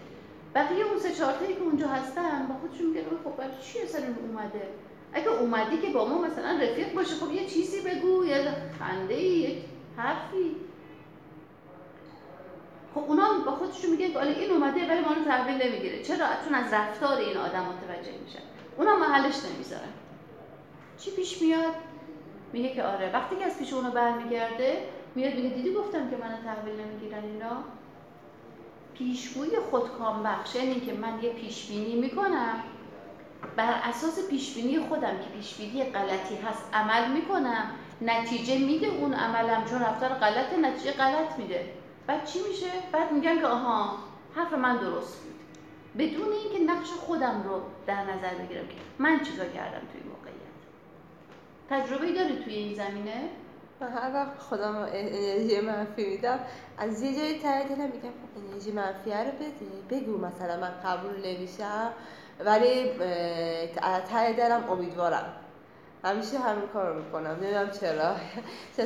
B: بقیه اون سه چهار که اونجا هستن با خودشون میگن خب برای چی اصلا اومده؟ اگه اومدی که با ما مثلا رفیق باشه خب یه چیزی بگو یه خنده یک حرفی. خب اونا با خودشون میگن که این اومده ولی ما رو تحویل نمی‌گیره. چرا؟ چون از رفتار این آدم متوجه میشن. اونا محلش نمی‌ذارن. چی پیش میاد؟ میگه که آره. وقتی که از پیش اونو برمیگرده میاد میگه دیدی گفتم که من تحویل نمی‌گیرن اینا؟ پیشگویی خودکام بخش یعنی که من یه پیشبینی می‌کنم. بر اساس پیشبینی خودم که پیشبینی غلطی هست عمل می‌کنم. نتیجه میده اون عملم چون رفتار غلط نتیجه غلط میده. بعد چی میشه؟ بعد میگن که آها حرف من درست بود. بدون اینکه نقش خودم رو در نظر بگیرم که من چیکار کردم توی موقعیت. تجربه داری توی این زمینه؟
N: من هر وقت خودم انرژی منفی میدم از یه جایی ته دلم میگم خب انرژی منفی رو بده بگو مثلا من قبول نمیشم ولی ته دلم امیدوارم. همیشه همین کار رو می‌کنم. نمی‌دونم چرا. چه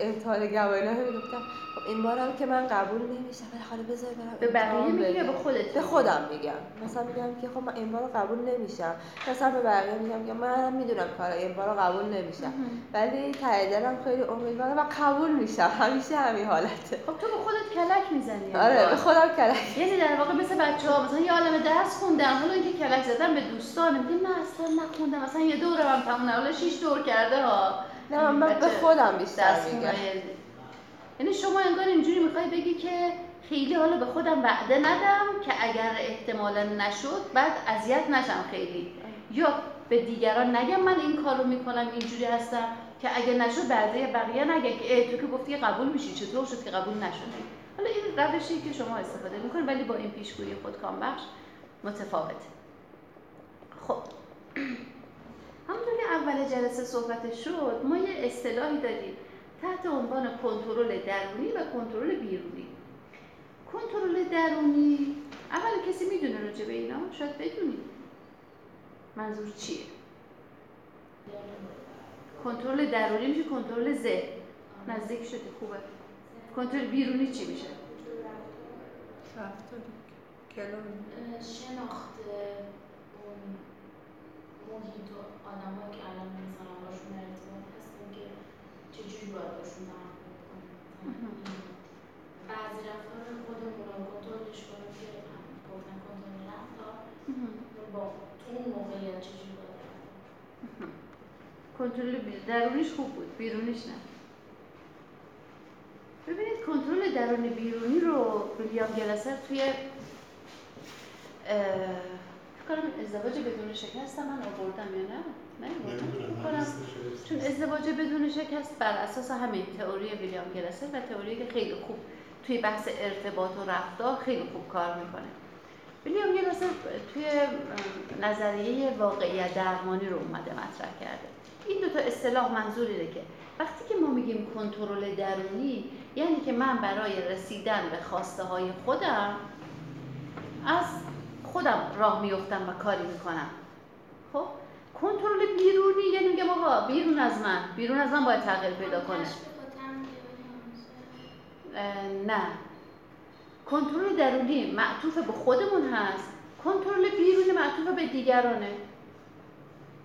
N: امتحان گواهی می‌گفتم خب این بارم که من قبول نمیشم. ولی حالا بذار برم
B: به بقیه میگی به خودت
N: به خودم میگم. مثلا میگم که خب من این بار قبول نمیشم. مثلا به بقیه میگم که من می‌دونم کار این بار قبول نمیشم. ولی ته دلم خیلی امیدوارم و قبول میشم. همیشه همین حالته.
B: خب تو به خودت کلک می‌زنی
N: آره به خودم کلک.
B: یعنی در واقع مثل بچه‌ها مثلا یه عالم درس خوندن حالا اینکه کلک زدن به دوستان میگم نه اصلا نخوندم مثلا یه دورم تموم 6 دور کرده ها.
N: نه من به خودم بیشتر میگم.
B: یعنی شما انگار اینجوری می‌خوای بگی که خیلی حالا به خودم وعده ندم که اگر احتمالا نشد بعد اذیت نشم خیلی. یا به دیگران نگم من این کارو می‌کنم اینجوری هستم که اگه نشد بعدی بقیه نگه که تو که گفتی قبول میشی چطور شد که قبول نشدی؟ حالا این روشی که شما استفاده می‌کنید ولی با این پیشگویی خود بخش متفاوته. خب. همونطور که اول جلسه صحبت شد ما یه اصطلاحی داریم. تحت عنوان کنترل درونی و کنترل بیرونی. کنترل درونی اول کسی می‌دونه راجع به اینا؟ شاید بدونید منظور چیه؟ کنترل درونی میشه کنترل ذهن. نزدیک شده خوبه. کنترل بیرونی چی میشه؟
G: شناخت محیط و آدم که الان مثلا باشون ارتباط هستیم که چجوری باید باشون برخورد کنیم بعضی رفتار خودمون رو کنترلش کنیم که گفتن کنترل رفتار. با تو اون موقعیت چجوری باید
B: کنترل درونیش خوب بود بیرونیش نه. ببینید کنترل درونی بیرونی رو ویلیام گلسر توی کنم ازدواج بدون شکست من آوردم یا نه؟ نه چون ازدواج بدون شکست بر اساس همین تئوری ویلیام گلسر و تئوری که خیلی خوب توی بحث ارتباط و رفتار خیلی خوب کار می‌کنه. ویلیام گلسر توی نظریه واقعیت درمانی رو اومده مطرح کرده. این دو تا اصطلاح منظوری که وقتی که ما میگیم کنترل درونی یعنی که من برای رسیدن به خواسته های خودم از خودم راه میفتم و کاری می‌کنم. خب؟ کنترل بیرونی یعنی میگم آقا بیرون از من. بیرون از من باید تغییر پیدا کنه. نه. کنترل درونی معطوف به خودمون هست. کنترل بیرونی معطوف به دیگرانه.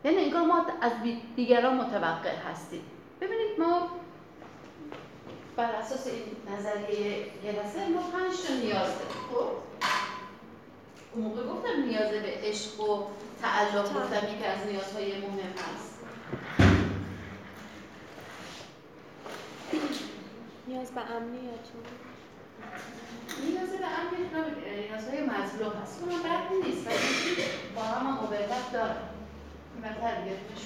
B: یعنی انگار ما از دیگران متوقع هستیم. ببینید ما بر اساس این نظریه گلسه ما پنج تا نیاز داریم. خب؟ اون موقع گفتم نیاز به عشق و تعلق گفتم یکی از نیازهای مهم هست.
I: نیاز به امنیت.
B: نیاز به امنیت نیازهای مطلوب هست. اونم بد نیست ولی با هم هم مبرت داره من تربیتش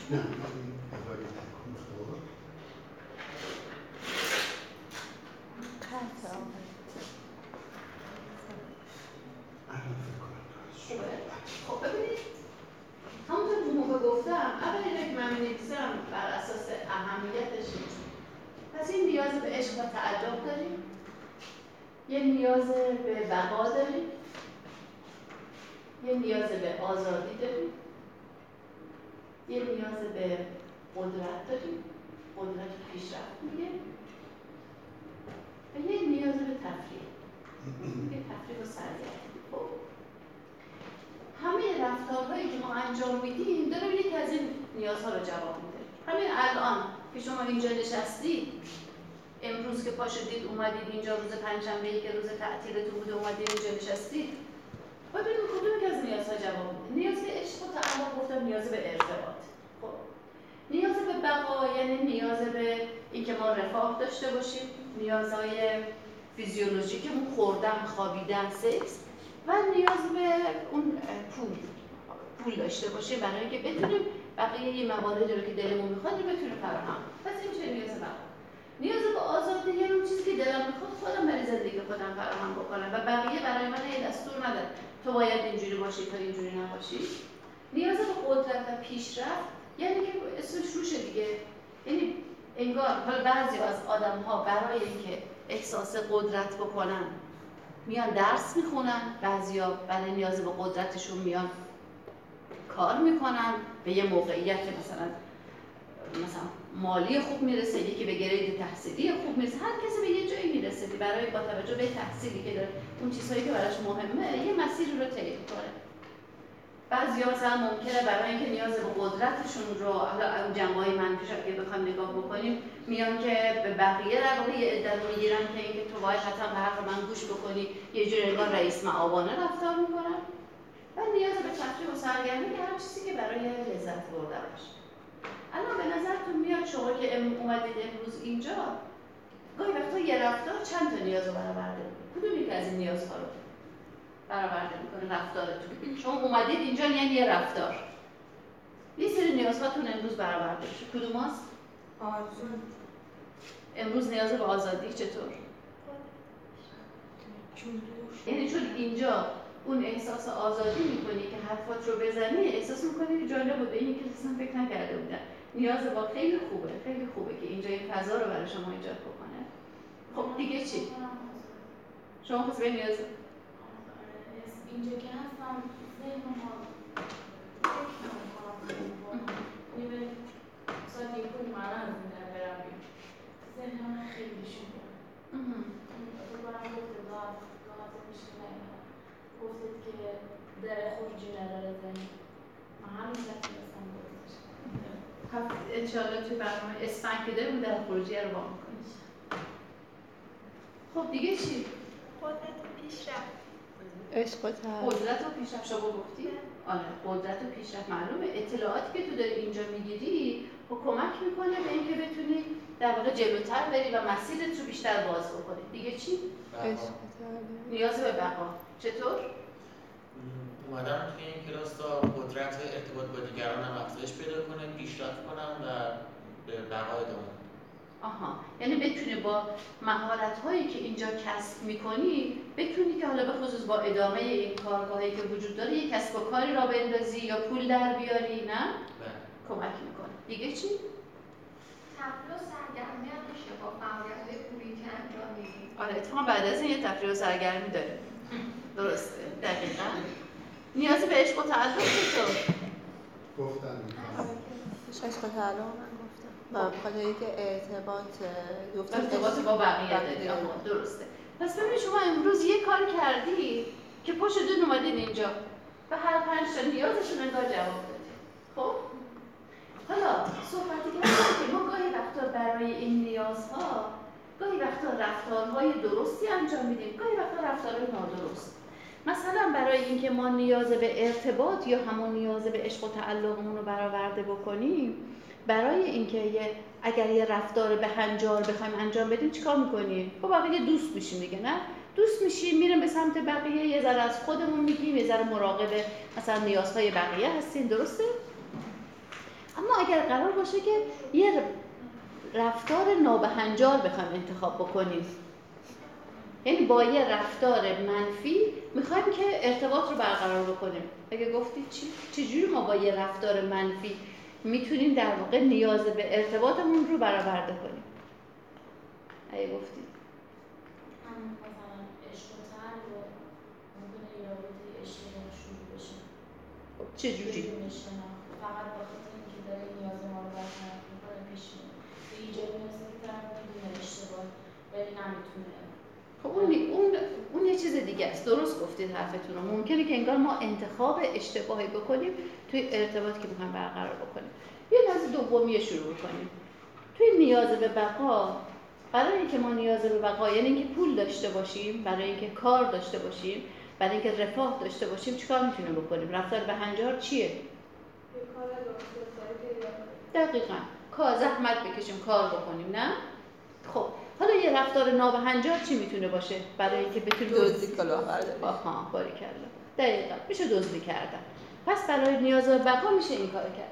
B: خب ببینید همونطور که موقع گفتم اول اینه که من می‌نویسم بر اساس اهمیتش پس این نیاز به عشق و تعلق داریم. یه نیاز به بقا داریم. یه نیاز به آزادی داریم. یه نیاز به قدرت داریم. قدرت پیشرفت میگه. و یه نیاز به تفریح. یه تفریح و سرگرمی همه رفتارهایی که ما انجام میدیم داره یکی از این نیازها رو جواب میده. همین الان که شما اینجا نشستید امروز که پا شدید اومدید اینجا روز پنجشنبه که روز تعطیلتون بوده اومدید اینجا نشستید باید ببینید کدوم که از نیازها جواب میده. نیاز به عشق و تعلق گفتم نیاز به ارتباط. خب نیاز به بقا یعنی نیاز به اینکه ما رفاه داشته باشیم. نیازهای فیزیولوژیکمون خوردن خوابیدن سکس. و نیاز به اون پول پول داشته باشیم برای اینکه بتونیم بقیه یه مواردی رو که دلمون می‌خواد رو بتونیم فراهم پس این میشه نیاز بقا نیاز به آزادی یعنی اون چیزی که دلم می‌خواد خودم برای زندگی خودم فراهم بکنم و بقیه برای من یه دستور نداره تو باید اینجوری باشی تو اینجوری نباشی. نیاز به قدرت و پیشرفت یعنی که اسمش روشه دیگه. یعنی انگار بعضی از آدم ها برای اینکه احساس قدرت بکنن میان درس می‌خونن بعضیا برای نیاز به قدرتشون میان کار می‌کنن. به یه موقعیت مثلا مثلا مالی خوب می‌رسه یکی به گرید تحصیلی خوب می‌رسه هر کسی به یه جایی می‌رسه برای با توجه به تحصیلی که داره اون چیزهایی که براش مهمه یه مسیر رو طی کنه بعضی مثلا ممکنه برای اینکه نیاز به قدرتشون رو حالا اون جنبه های منفیش اگه بخوایم نگاه بکنیم میان که به بقیه در واقع یه عده رو می‌گیرن که اینکه تو باید حتما به حرف من گوش بکنی یه جور انگار رئیس معابانه رفتار می‌کنن. و نیاز به تفریح و سرگرمی که هر چیزی که برای لذت بردن باشه. الان به نظرتون میاد شما که اومدید امروز اینجا گاهی وقتا یه رفتار چند تا نیاز رو برآورده؟ کدوم از این نیازها رو؟ برآورده می‌کنه رفتارتون شما اومدید اینجا یعنی یه رفتار. یه سری نیازهاتون امروز برآورده میشه. کدوم هست؟
D: آرزو
B: امروز نیاز به آزادی چطور؟ یعنی چون اینجا اون احساس آزادی می‌کنی که حرفات رو بزنی احساس می‌کنی که جالب بود. به این که اصلا فکر نکرده بودن. نیاز با خیلی خوبه خیلی خوبه که اینجا این فضا رو برای شما ایجاد بکنه. خب دیگه چی؟ شما خواست به نیاز
M: اینجا که هستم ذهن ما فکر نمی‌کنم یعنی به ساعت یک برم ذهن من خیلی شده فکر کنم گفته میشه نیمه گفتید که در خروجی نداره ذهن من همین نتونستم گفتش
B: انشاءالله توی برنامه اسفنگ که داریم در خروجی رو با می‌کنیم خب دیگه چی؟
D: قدرت پیشرفت
N: عشق
B: قدرت و پیشرفت شما گفتی؟ آره قدرت و پیشرفت معلومه اطلاعاتی که تو داری اینجا می‌گیری و کمک می‌کنه به اینکه بتونی در واقع جلوتر بری و مسیرت رو بیشتر باز بکنی دیگه چی؟
N: عشق و طلب
B: نیاز به بقا چطور؟
F: اومدم توی این کلاس تا قدرت ارتباط با دیگران هم افزایش پیدا کنه پیشرفت کنم و به بقا ادامه بدم.
B: آها. یعنی بتونی با مهارت هایی که اینجا کسب می‌کنی بتونی که حالا به خصوص با ادامه این کارگاهی که وجود داره یک کسب و کاری را بندازی یا پول در بیاری نه؟
F: بله.
B: کمک می‌کنه دیگه چی؟
C: تفریح و سرگرمی هم میشه با فعالیت‌های پولی که انجام میدیم
B: آره اتفاقا بعد از این یه تفریح و سرگرمی داریم. درسته. دقیقا. نیاز به عشق و تعلق چطور
A: گفتن
N: عشق و طلب من بخاطر اینکه ارتباط گفتم
B: ارتباط با بقیه داری آها، درسته. پس ببین شما امروز یه کار کردی که پشت دون اومدین اینجا. و هر پنج تا نیازشون انگار جواب دادی خب؟ حالا صحبتی کردیم که ما گاهی وقتا برای این نیازها گاهی وقتا رفتارهای درستی انجام میدیم. گاهی وقتا رفتارهای نادرست. مثلا برای اینکه ما نیاز به ارتباط یا همون نیاز به عشق و تعلقمون رو برآورده بکنیم برای اینکه یه اگر یه رفتار به هنجار بخوایم انجام بدیم چیکار می‌کنیم؟ با بقیه دوست میشیم دیگه نه؟ دوست میشیم میریم به سمت بقیه یه ذره از خودمون میگیم یه ذره مراقب مثلا نیازهای بقیه هستیم درسته؟ اما اگر قرار باشه که یه رفتار نابهنجار بخوایم انتخاب بکنیم. یعنی با یه رفتار منفی می‌خوایم که ارتباط رو برقرار بکنیم. اگه گفتی چی چجوری ما با یه رفتار منفی می‌تونیم در واقع نیاز به ارتباطمون رو برآورده کنیم. اگه گفتی.
M: هم مثلا عشق و طلب و ممکنه یه رابطه اشتباه شروع بشه.
B: چجوری
M: بدون شناخت. فقط به خاطر اینکه داره نیاز ما رو برطرف می‌کنه پیش به ایجاد می‌رسه که طرف می‌دونه اشتباه ولی نمی‌تونه.
B: خب اون اون اون یه چیز دیگه است. درست گفتید حرفتون رو. ممکنه که انگار ما انتخاب اشتباهی بکنیم توی ارتباط که می‌خوایم برقرار بکنیم. یه از دومی شروع کنیم توی نیاز به بقا برای اینکه ما نیاز به بقا یعنی اینکه پول داشته باشیم برای اینکه کار داشته باشیم برای اینکه رفاه داشته باشیم چیکار می‌تونیم بکنیم؟ رفتار به هنجار چیه. دقیقا. کار زحمت بکشیم کار بکنیم نه؟ خب. حالا یه رفتار نابهنجار چی می‌تونه باشه؟ برای اینکه بتونیم
N: دزدی کلاهبرداری.
B: آها باریکلا. دقیقا. میشه دزدی کردن. پس برای نیاز به بقا میشه این کار کرد.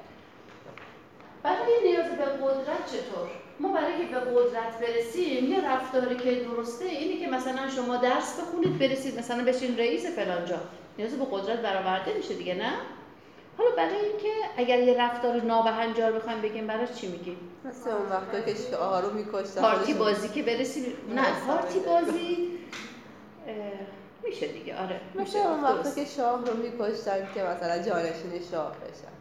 B: برای نیاز به قدرت چطور؟ ما برای که به قدرت برسیم یه رفتاری که درسته اینه که مثلا شما درس بخونید برسید مثلا بشین رئیس فلان جا. نیاز به قدرت برآورده میشه دیگه نه؟ حالا برای اینکه اگر یه رفتار نابهنجار بخوایم بگیم براش چی میگیم؟
N: مثل اون وقتا که شاه رو میکشتن.
B: پارتی بازی که برسیم. نه پارتی بازی میشه دیگه آره
N: مثل
B: میشه
N: اون
B: درست.
N: که شاه رو میکشتن که مثلا جانشین شاه بشن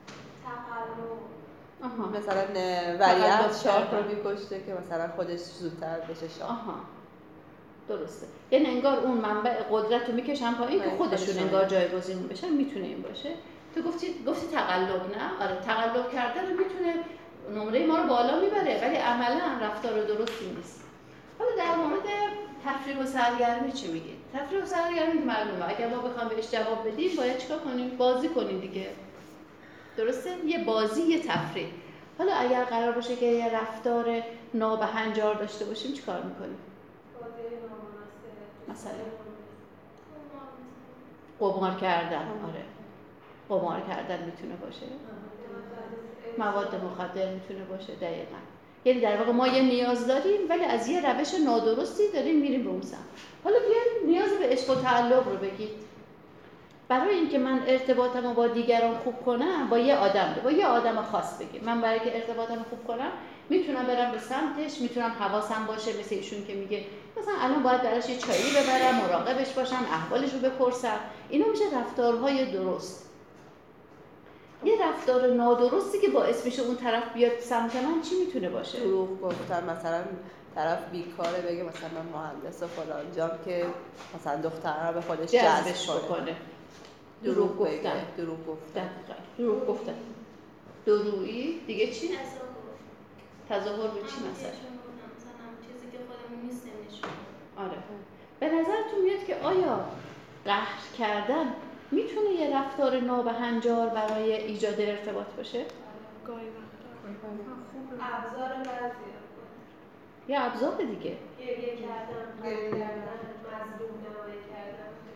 B: آها.
N: مثلا ولیعهد شاه. رو میکشته که مثلا خودش زودتر بشه شاه
B: آها. درسته. یعنی انگار اون منبع قدرت رو می‌کشن پایین که
N: آره،
B: خودشون. انگار جایگزین بشن می‌تونه این باشه. تو گفتی گفتی تقلب نه؟ آره تقلب کردن می‌تونه نمره ما رو بالا می‌بره ولی عملا رفتار درستی نیست. حالا در مورد تفریح و سرگرمی چی میگید تفریح و سرگرمی که معلومه. اگر ما بخوام بهش جواب بدیم باید چیکار کنیم؟ بازی کنیم دیگه. درسته؟ یه بازی یه تفریح. حالا اگر قرار باشه که یه رفتار نابهنجار داشته باشیم چیکار می‌کنیم؟ مثلا؟ قمار کردن. آره. قمار کردن می‌تونه باشه. مواد مخدر می‌تونه باشه دقیقا. یعنی در واقع ما یه نیاز داریم ولی از یه روش نادرستی داریم میریم به اون سمت. حالا بیایم نیاز به عشق و تعلق رو بگید. برای اینکه من ارتباطم رو با دیگران خوب کنم با یه آدم با یه آدم خاص بگیم. من برای که ارتباطم خوب کنم می‌تونم برم به سمتش می‌تونم حواسم باشه مثل ایشون که میگه مثلا الان باید براش یه چایی ببرم مراقبش باشم احوالش رو بپرسم. اینا میشه رفتارهای درست. یه رفتار نادرستی که باعث میشه اون طرف بیاد سمت من چی می‌تونه باشه؟
N: دروغ گفتن مثلا طرف بیکاره بگه مثلا من مهندس فلان جام که مثلا دختر رو به خودش
B: جذبش
N: جذب کنه.
B: دروغ
N: بگه،
B: گفتن.
N: دروغ گفتن.
B: دروغ گفتن. درویی دیگه چی؟
M: تظاهر
B: تظاهر به چی مثلا؟
M: چیزی که خودمون نیستیم.
B: آره. به نظرتون میاد که آیا قهر کردن می‌تونه یه رفتار نابهنجار برای ایجاد ارتباط باشه؟
I: گاهی وقتا.
C: ابزار
B: یه ابزار دیگه.
C: گریه کردن غم کردن.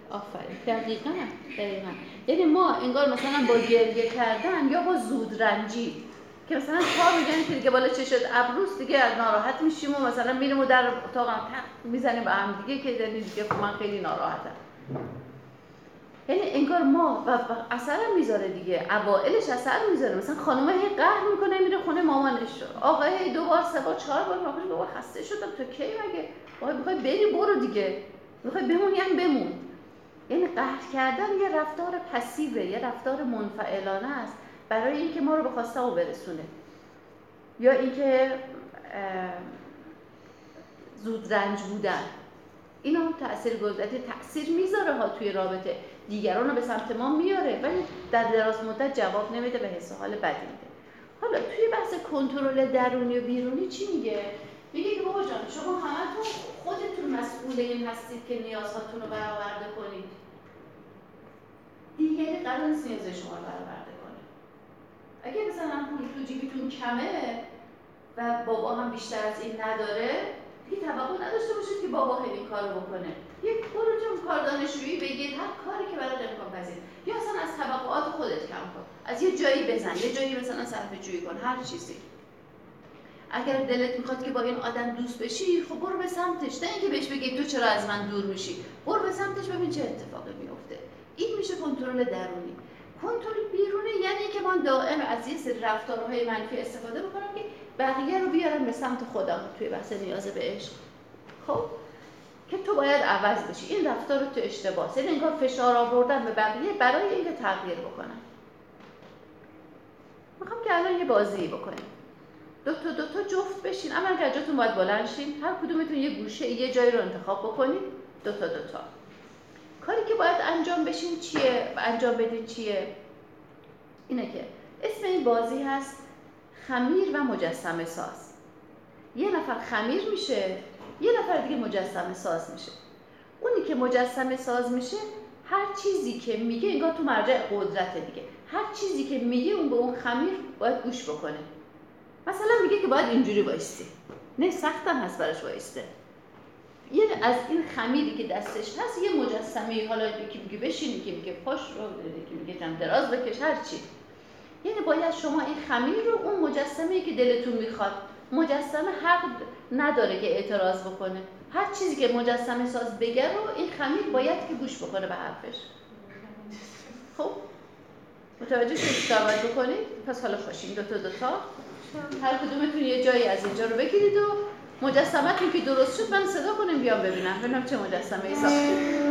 B: آفرین. دقیقا دقیقا. یعنی ما انگار مثلا با گریه کردن یا با زودرنجی که مثلا تا میگن که دیگه بالا چشت ابروس دیگه از ناراحت میشیم و مثلا میریم و در اتاقم تق می‌زنیم به هم دیگه که یعنی دیگه خب من خیلی ناراحتم. یعنی انگار ما و اثر می‌ذاره دیگه. اوائلش اثر می‌ذاره. مثلا خانم هی قهر می‌کنه میره خونه مامانش. آقا هی دو بار سه بار چهار بار مامانش بابا خسته شدم تو کی مگه؟ بابا می‌خوای بری برو دیگه. می‌خوای بمونی هم بمون. یعنی قهر کردن یه رفتار پسیوه یه رفتار منفعلانه است برای اینکه ما رو به خواسته برسونه. یا اینکه زود رنج بودن. اینا تاثیر گذاری تاثیر می‌ذاره ها توی رابطه. دیگران رو به سمت ما میاره ولی در دراز مدت جواب نمیده به حس حال بدی میده. حالا توی بحث کنترل درونی و بیرونی چی میگه؟ میگه که بابا جان شما همتون خودتون مسئول این هستید که نیازهاتون رو برآورده کنید. دیگری قرار نیست نیاز شما رو برآورده کنه. اگه مثلا پول تو جیبتون کمه و بابا هم بیشتر از این نداره دیگه توقع نداشته باشید که بابا این کارو بکنه. یک برو کار دانشجویی بگیر هر کاری که برات امکان پذیر یا اصلا از توقعات خودت کم کن. از یه جایی بزن. یه جایی مثلا صرفه جویی کن. هر چیزی. اگر دلت می‌خواد که با این آدم دوست بشی خب برو به سمتش. نه اینکه بهش بگی تو چرا از من دور میشی. برو به سمتش ببین چه اتفاقی میفته این میشه کنترل درونی. کنترل بیرونی یعنی که من دائم از یه سری رفتارهای منفی استفاده بکنم که بقیه رو بیارم به سمت خودم توی بحث نیاز به عشق. خب؟ که تو باید عوض بشی. این رفتار تو اشتباه. یعنی انگار فشار آوردن به بقیه برای اینکه تغییر بکنم می‌خوام که الان یه بازی بکنیم. دو تا دو تا جفت بشین. اما که جاتون باید بلند شین. هر کدومتون یه گوشه یه جایی رو انتخاب بکنید دو تا دو تا. کاری که باید انجام بشین چیه؟ انجام بدین چیه؟ اینه که اسم این بازی هست خمیر و مجسمه ساز. یه نفر خمیر میشه یه نفر دیگه مجسمه ساز میشه. اونی که مجسمه ساز میشه هر چیزی که میگه انگار تو مرجع قدرت دیگه. هر چیزی که میگه اون به اون خمیر باید گوش بکنه. مثلا میگه که باید اینجوری وایستی. نه سختم هست براش وایسته. یه از این خمیری که دستش هست یه مجسمه حالا یکی میگه بشین یکی میگه پاش رو یکی میگه جمع دراز بکش هر چی. یعنی باید شما این خمیر رو اون مجسمه که دلتون می‌خواد مجسمه حق نداره که اعتراض بکنه. هر چیزی که مجسمه ساز بگه رو این خمیر باید که گوش بکنه به حرفش. خب؟ متوجه شدید باید بکنید پس حالا خوشین دو تا دو تا. هر کدومتون یه جایی از اینجا رو بگیرید و مجسمتون که درست شد من صدا کنیم بیام ببینم. ببینم چه مجسمه ای ساختید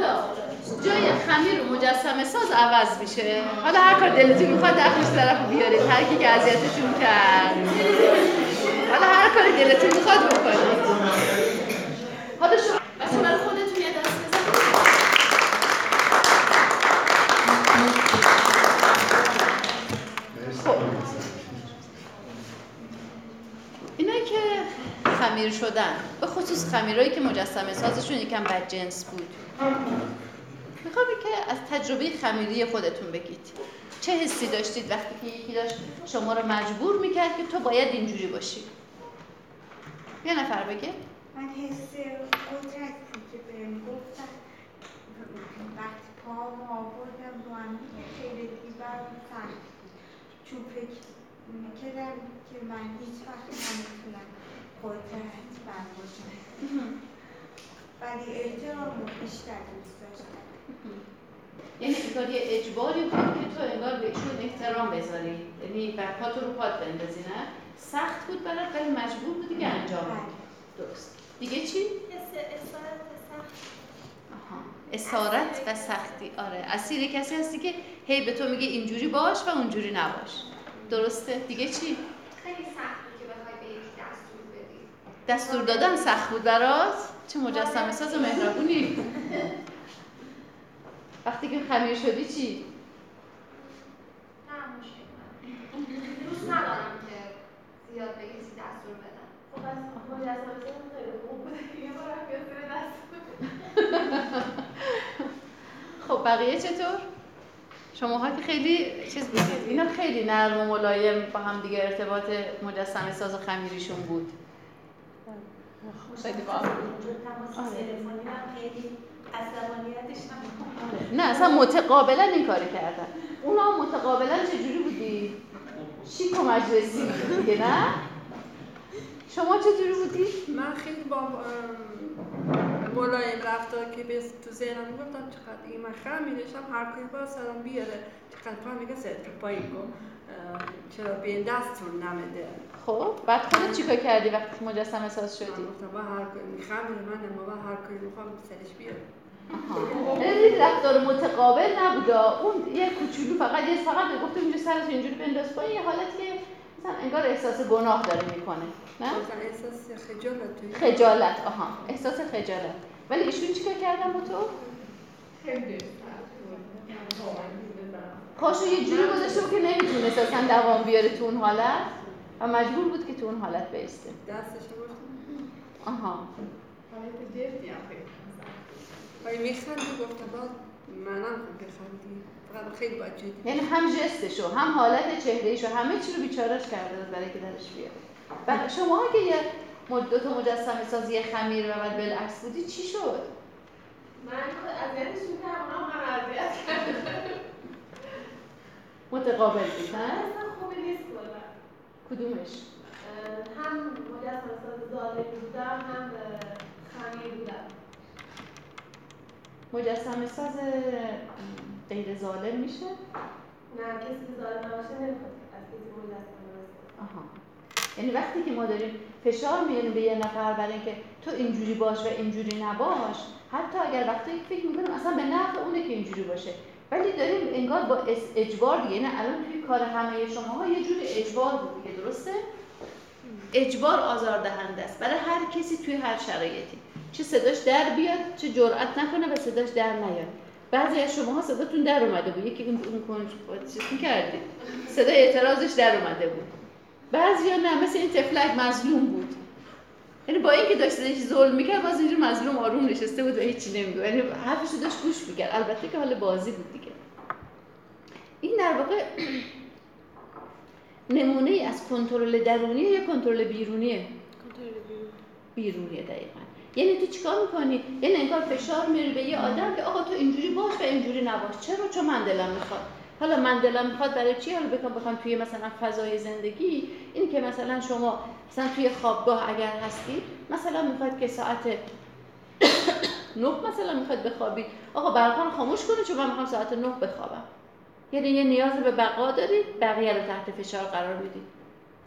B: حالا جای خمیر و مجسمه ساز عوض میشه. حالا هر کار دلتون می‌خواد دخلش طرف بیارید هر کی که اذیتتون کرد. حالا هر کار دلتون می‌خواد بکنید. حالا شما خودتون خب. که خمیر شدن به خصوص خمیرهایی که مجسمه سازشون یکم بد جنس بود. می‌خوام که از تجربه خمیری خودتون بگید. چه حسی داشتید وقتی که یکی داشت شما رو مجبور می‌کرد که تو باید اینجوری باشی؟ یه نفر بگه.
D: من حس قدرت که بهم گفتن. وقتی پا آوردم رو هم خیلی برام سخت بود. چون فکر می‌کردم که من هیچ وقت نمی‌تونم قدرت برباشم ولی احترام رو بیشتر دوست
B: یعنی انگار یه اجباری بود که تو انگار به ایشون احترام بذاری. یعنی بر پا تو رو پات بندازی نه؟ سخت بود برات ولی مجبور بودی که انجام بدی. درست. دیگه چی؟ آها. اسارت و سختی. آره. اسیر کسی هستی که هی به تو میگه اینجوری باش و اونجوری نباش. درسته. دیگه چی؟
M: خیلی سخت بود که بخوای به یکی دستور بدی
B: دستور دادن سخت بود برات؟ چه مجسمه ساز و مهربونی. وقتی که خمیر شدی چی؟
M: دوست ندارم که زیاد به کسی دستور بدم.
E: خب از مجسمه ساز خیلی خوب بوده که یه بار رفت یاسر دست
B: خب بقیه چطور؟ شماها که خیلی چیز بودید. اینا خیلی نرم و ملایم با هم دیگه ارتباط مجسمه ساز و خمیریشون بود. خیلی با هم. نه اصلا متقابلا این کاری کردن اونا متقابلا چجوری بودی؟ شیک و مجلسی بودی دیگه نه؟ شما چجوری بودی؟
I: من خیلی با ملایم رفتار که به تو ذهنم می‌گفتم چقدر این من خرم میداشتم هر کاری با سرم بیاره چقدر پا میگه سر تو پایی کن چرا به این دستور نمیده.
B: خب بعد خودت چیکار کردی وقتی مجسمه ساز شدی؟
I: من گفتم با هر کاری می‌خوام من با هر کاری می‌خوام سرش بیاره
B: یعنی رفتار متقابل نبودا اون یه کوچولو فقط یه فقط گفتم اینجا سرت اینجوری بنداز پایین یه حالتی که مثلا انگار احساس گناه داره می‌کنه نه؟
I: مثلا احساس خجالت توی
B: خجالت آها. احساس خجالت. ولی ایشون چیکار کردن با تو؟ پاشو یه جوری گذاشته بود که نمی‌تونست اصلا دوام بیاره تو اون حالت و مجبور بود که تو اون حالت بیسته
I: دستش
B: آها.
I: حالت جدی هم خیلی گفتم بعد منم بخندی فقط خیلی باید جدی
B: یعنی هم جستشو هم حالت چهرهشو همه چی رو بیچارش کرده بود برای که درش بیاره. و شما که یه مد- دو تا مجسمه سازی خمیر و بعد بالعکس بودی چی شد؟
E: من اذیتشون کردم اونا هم کردم.
B: متقابل بود نه؟
E: اصلا خوبی نیست
B: کدومش؟
E: هم مجسمه ساز ظالمی بودم هم خمیر بودم
B: مجسمه ساز غیر ظالم میشه؟
E: نه کسی که ظالم نباشه نمی‌خواد از کسی مجسمه
B: آها یعنی وقتی که ما داریم فشار میاریم به یه نفر برای اینکه تو اینجوری باش و اینجوری نباش حتی اگر وقتی فکر می‌کنیم اصلا به نفع اونه که اینجوری باشه ولی داریم انگار با اجبار دیگه یعنی الان توی کار همه شماها یه جوری اجبار بود دیگه درسته؟ اجبار آزاردهنده است. برای هر کسی توی هر شرایطی. چه صداش در بیاد چه جرئت نکنه و صداش در نیاد. بعضی از شماها صداتون در اومده بود. یکی اون اون کنج چیز می‌کردید صدای اعتراضش در اومده بود. بعضیا نه مثل این تفلک مظلوم بود. یعنی با اینکه داشت یه ظلم می‌کرد باز اینجور مظلوم آروم نشسته بود و هیچی نمی‌گفت. یعنی حرفشو داشت گوش می‌کرد. البته که حال بازی بود دیگه. این در واقع نمونه ای از کنترل درونی یا کنترل بیرونیه بیرونیه دقیقا. یعنی تو چیکار می‌کنی؟ یعنی انگار فشار میاری به یه آدم که آقا تو اینجوری باش و اینجوری نباش. چرا؟ چون من دلم می‌خواد. حالا من دلم می‌خواد برای چی حالا بخوام بخوام توی مثلا فضای زندگی؟ این که مثلا شما مثلا توی خوابگاه اگر هستی مثلا می‌خواد که ساعت نه مثلا می‌خواد بخوابی. آقا برقا خاموش کنه چون من می‌خوام ساعت نه بخوابم. یعنی یه نیاز به بقا دارید بقیه رو تحت فشار قرار می‌دید.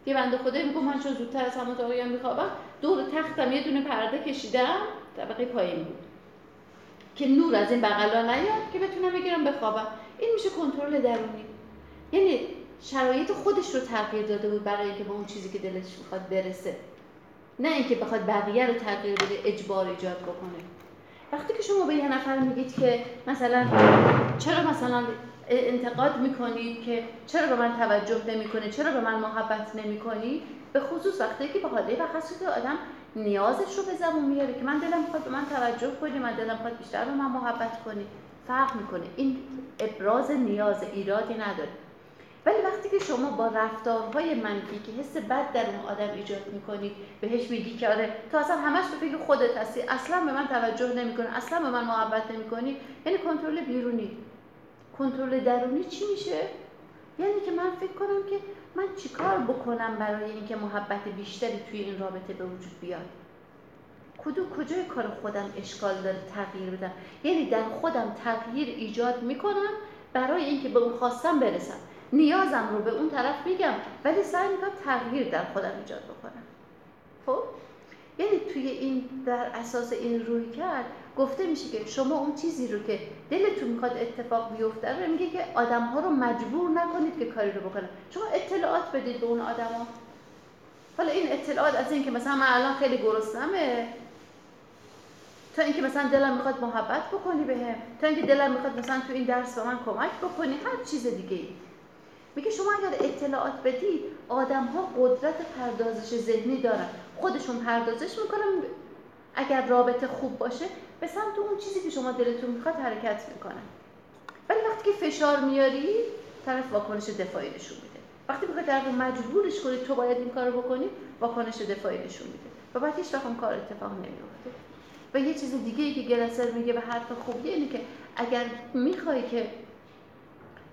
B: یه بنده خدایی میگم من چون زودتر از اتاقیان میخوابم دور تختم یه دونه پرده کشیدم طبقه پایین بود. که نور از این بغلا نیاد که بتونم بگیرم بخوابم. این میشه کنترل درونی. یعنی شرایط خودش رو تغییر داده بود برای اینکه به اون چیزی که دلش می‌خواد برسه. نه اینکه بخواد بقیه رو تغییر بده اجبار ایجاد بکنه. وقتی که شما به یه نفر میگید که مثلا چرا مثلا انتقاد می‌کنید که چرا به من توجه نمی‌کنی چرا به من محبت نمی‌کنی؟ به خصوص وقتی که به حاله و که آدم نیازش رو به زبون میاره که من دلم می‌خواد به من توجه کنی من دلم می‌خواد بیشتر به من محبت کنی فرق می‌کنه. این ابراز نیاز ایرادی نداره. ولی وقتی که شما با رفتارهای منفی که حس بد در اون آدم ایجاد می‌کنید بهش میگی که آره تو اصلا همش به فکر خودت هستی. اصلا به من توجه نمی‌کنی. اصلا به من محبت نمی‌کنی. یعنی کنترل بیرونی. کنترل درونی چی میشه؟ یعنی که من فکر کنم که من چیکار بکنم برای اینکه محبت بیشتری توی این رابطه به وجود بیاد؟ کدوم کجای کار خودم اشکال داره تغییر بدم؟ یعنی در خودم تغییر ایجاد می‌کنم برای اینکه به اون خواستم برسم. نیازم رو به اون طرف میگم ولی سعی می‌کنم تغییر در خودم ایجاد بکنم. خب؟ یعنی توی این در اساس این روی کرد گفته میشه که شما اون چیزی رو که دلتون می‌خواد اتفاق بیفته رو میگه که آدم ها رو مجبور نکنید که کاری رو بکنن. شما اطلاعات بدید به اون آدما. حالا این اطلاعات از اینکه مثلا من الان خیلی گرسنمه تا اینکه مثلا دلم می‌خواد محبت بکنی بهم تا اینکه دلم می‌خواد مثلا تو این درس به من کمک بکنی هر چیز دیگه ای میگه شما اگر اطلاعات بدید آدم ها قدرت پردازش ذهنی دارن. خودشون پردازش می‌کنن. اگر رابطه خوب باشه به سمت اون چیزی که شما دلتون می‌خواد حرکت می‌کنن ولی وقتی که فشار میاری طرف واکنش دفاعی نشون میده. وقتی می‌خواد در مجبورش کنید تو باید این کارو بکنی واکنش دفاعی نشون میده. و بعد هیچ کار اتفاق نمیفته و یه چیز دیگه ای که گلسر میگه به حرف خوبیه اینه که اگر می‌خوای که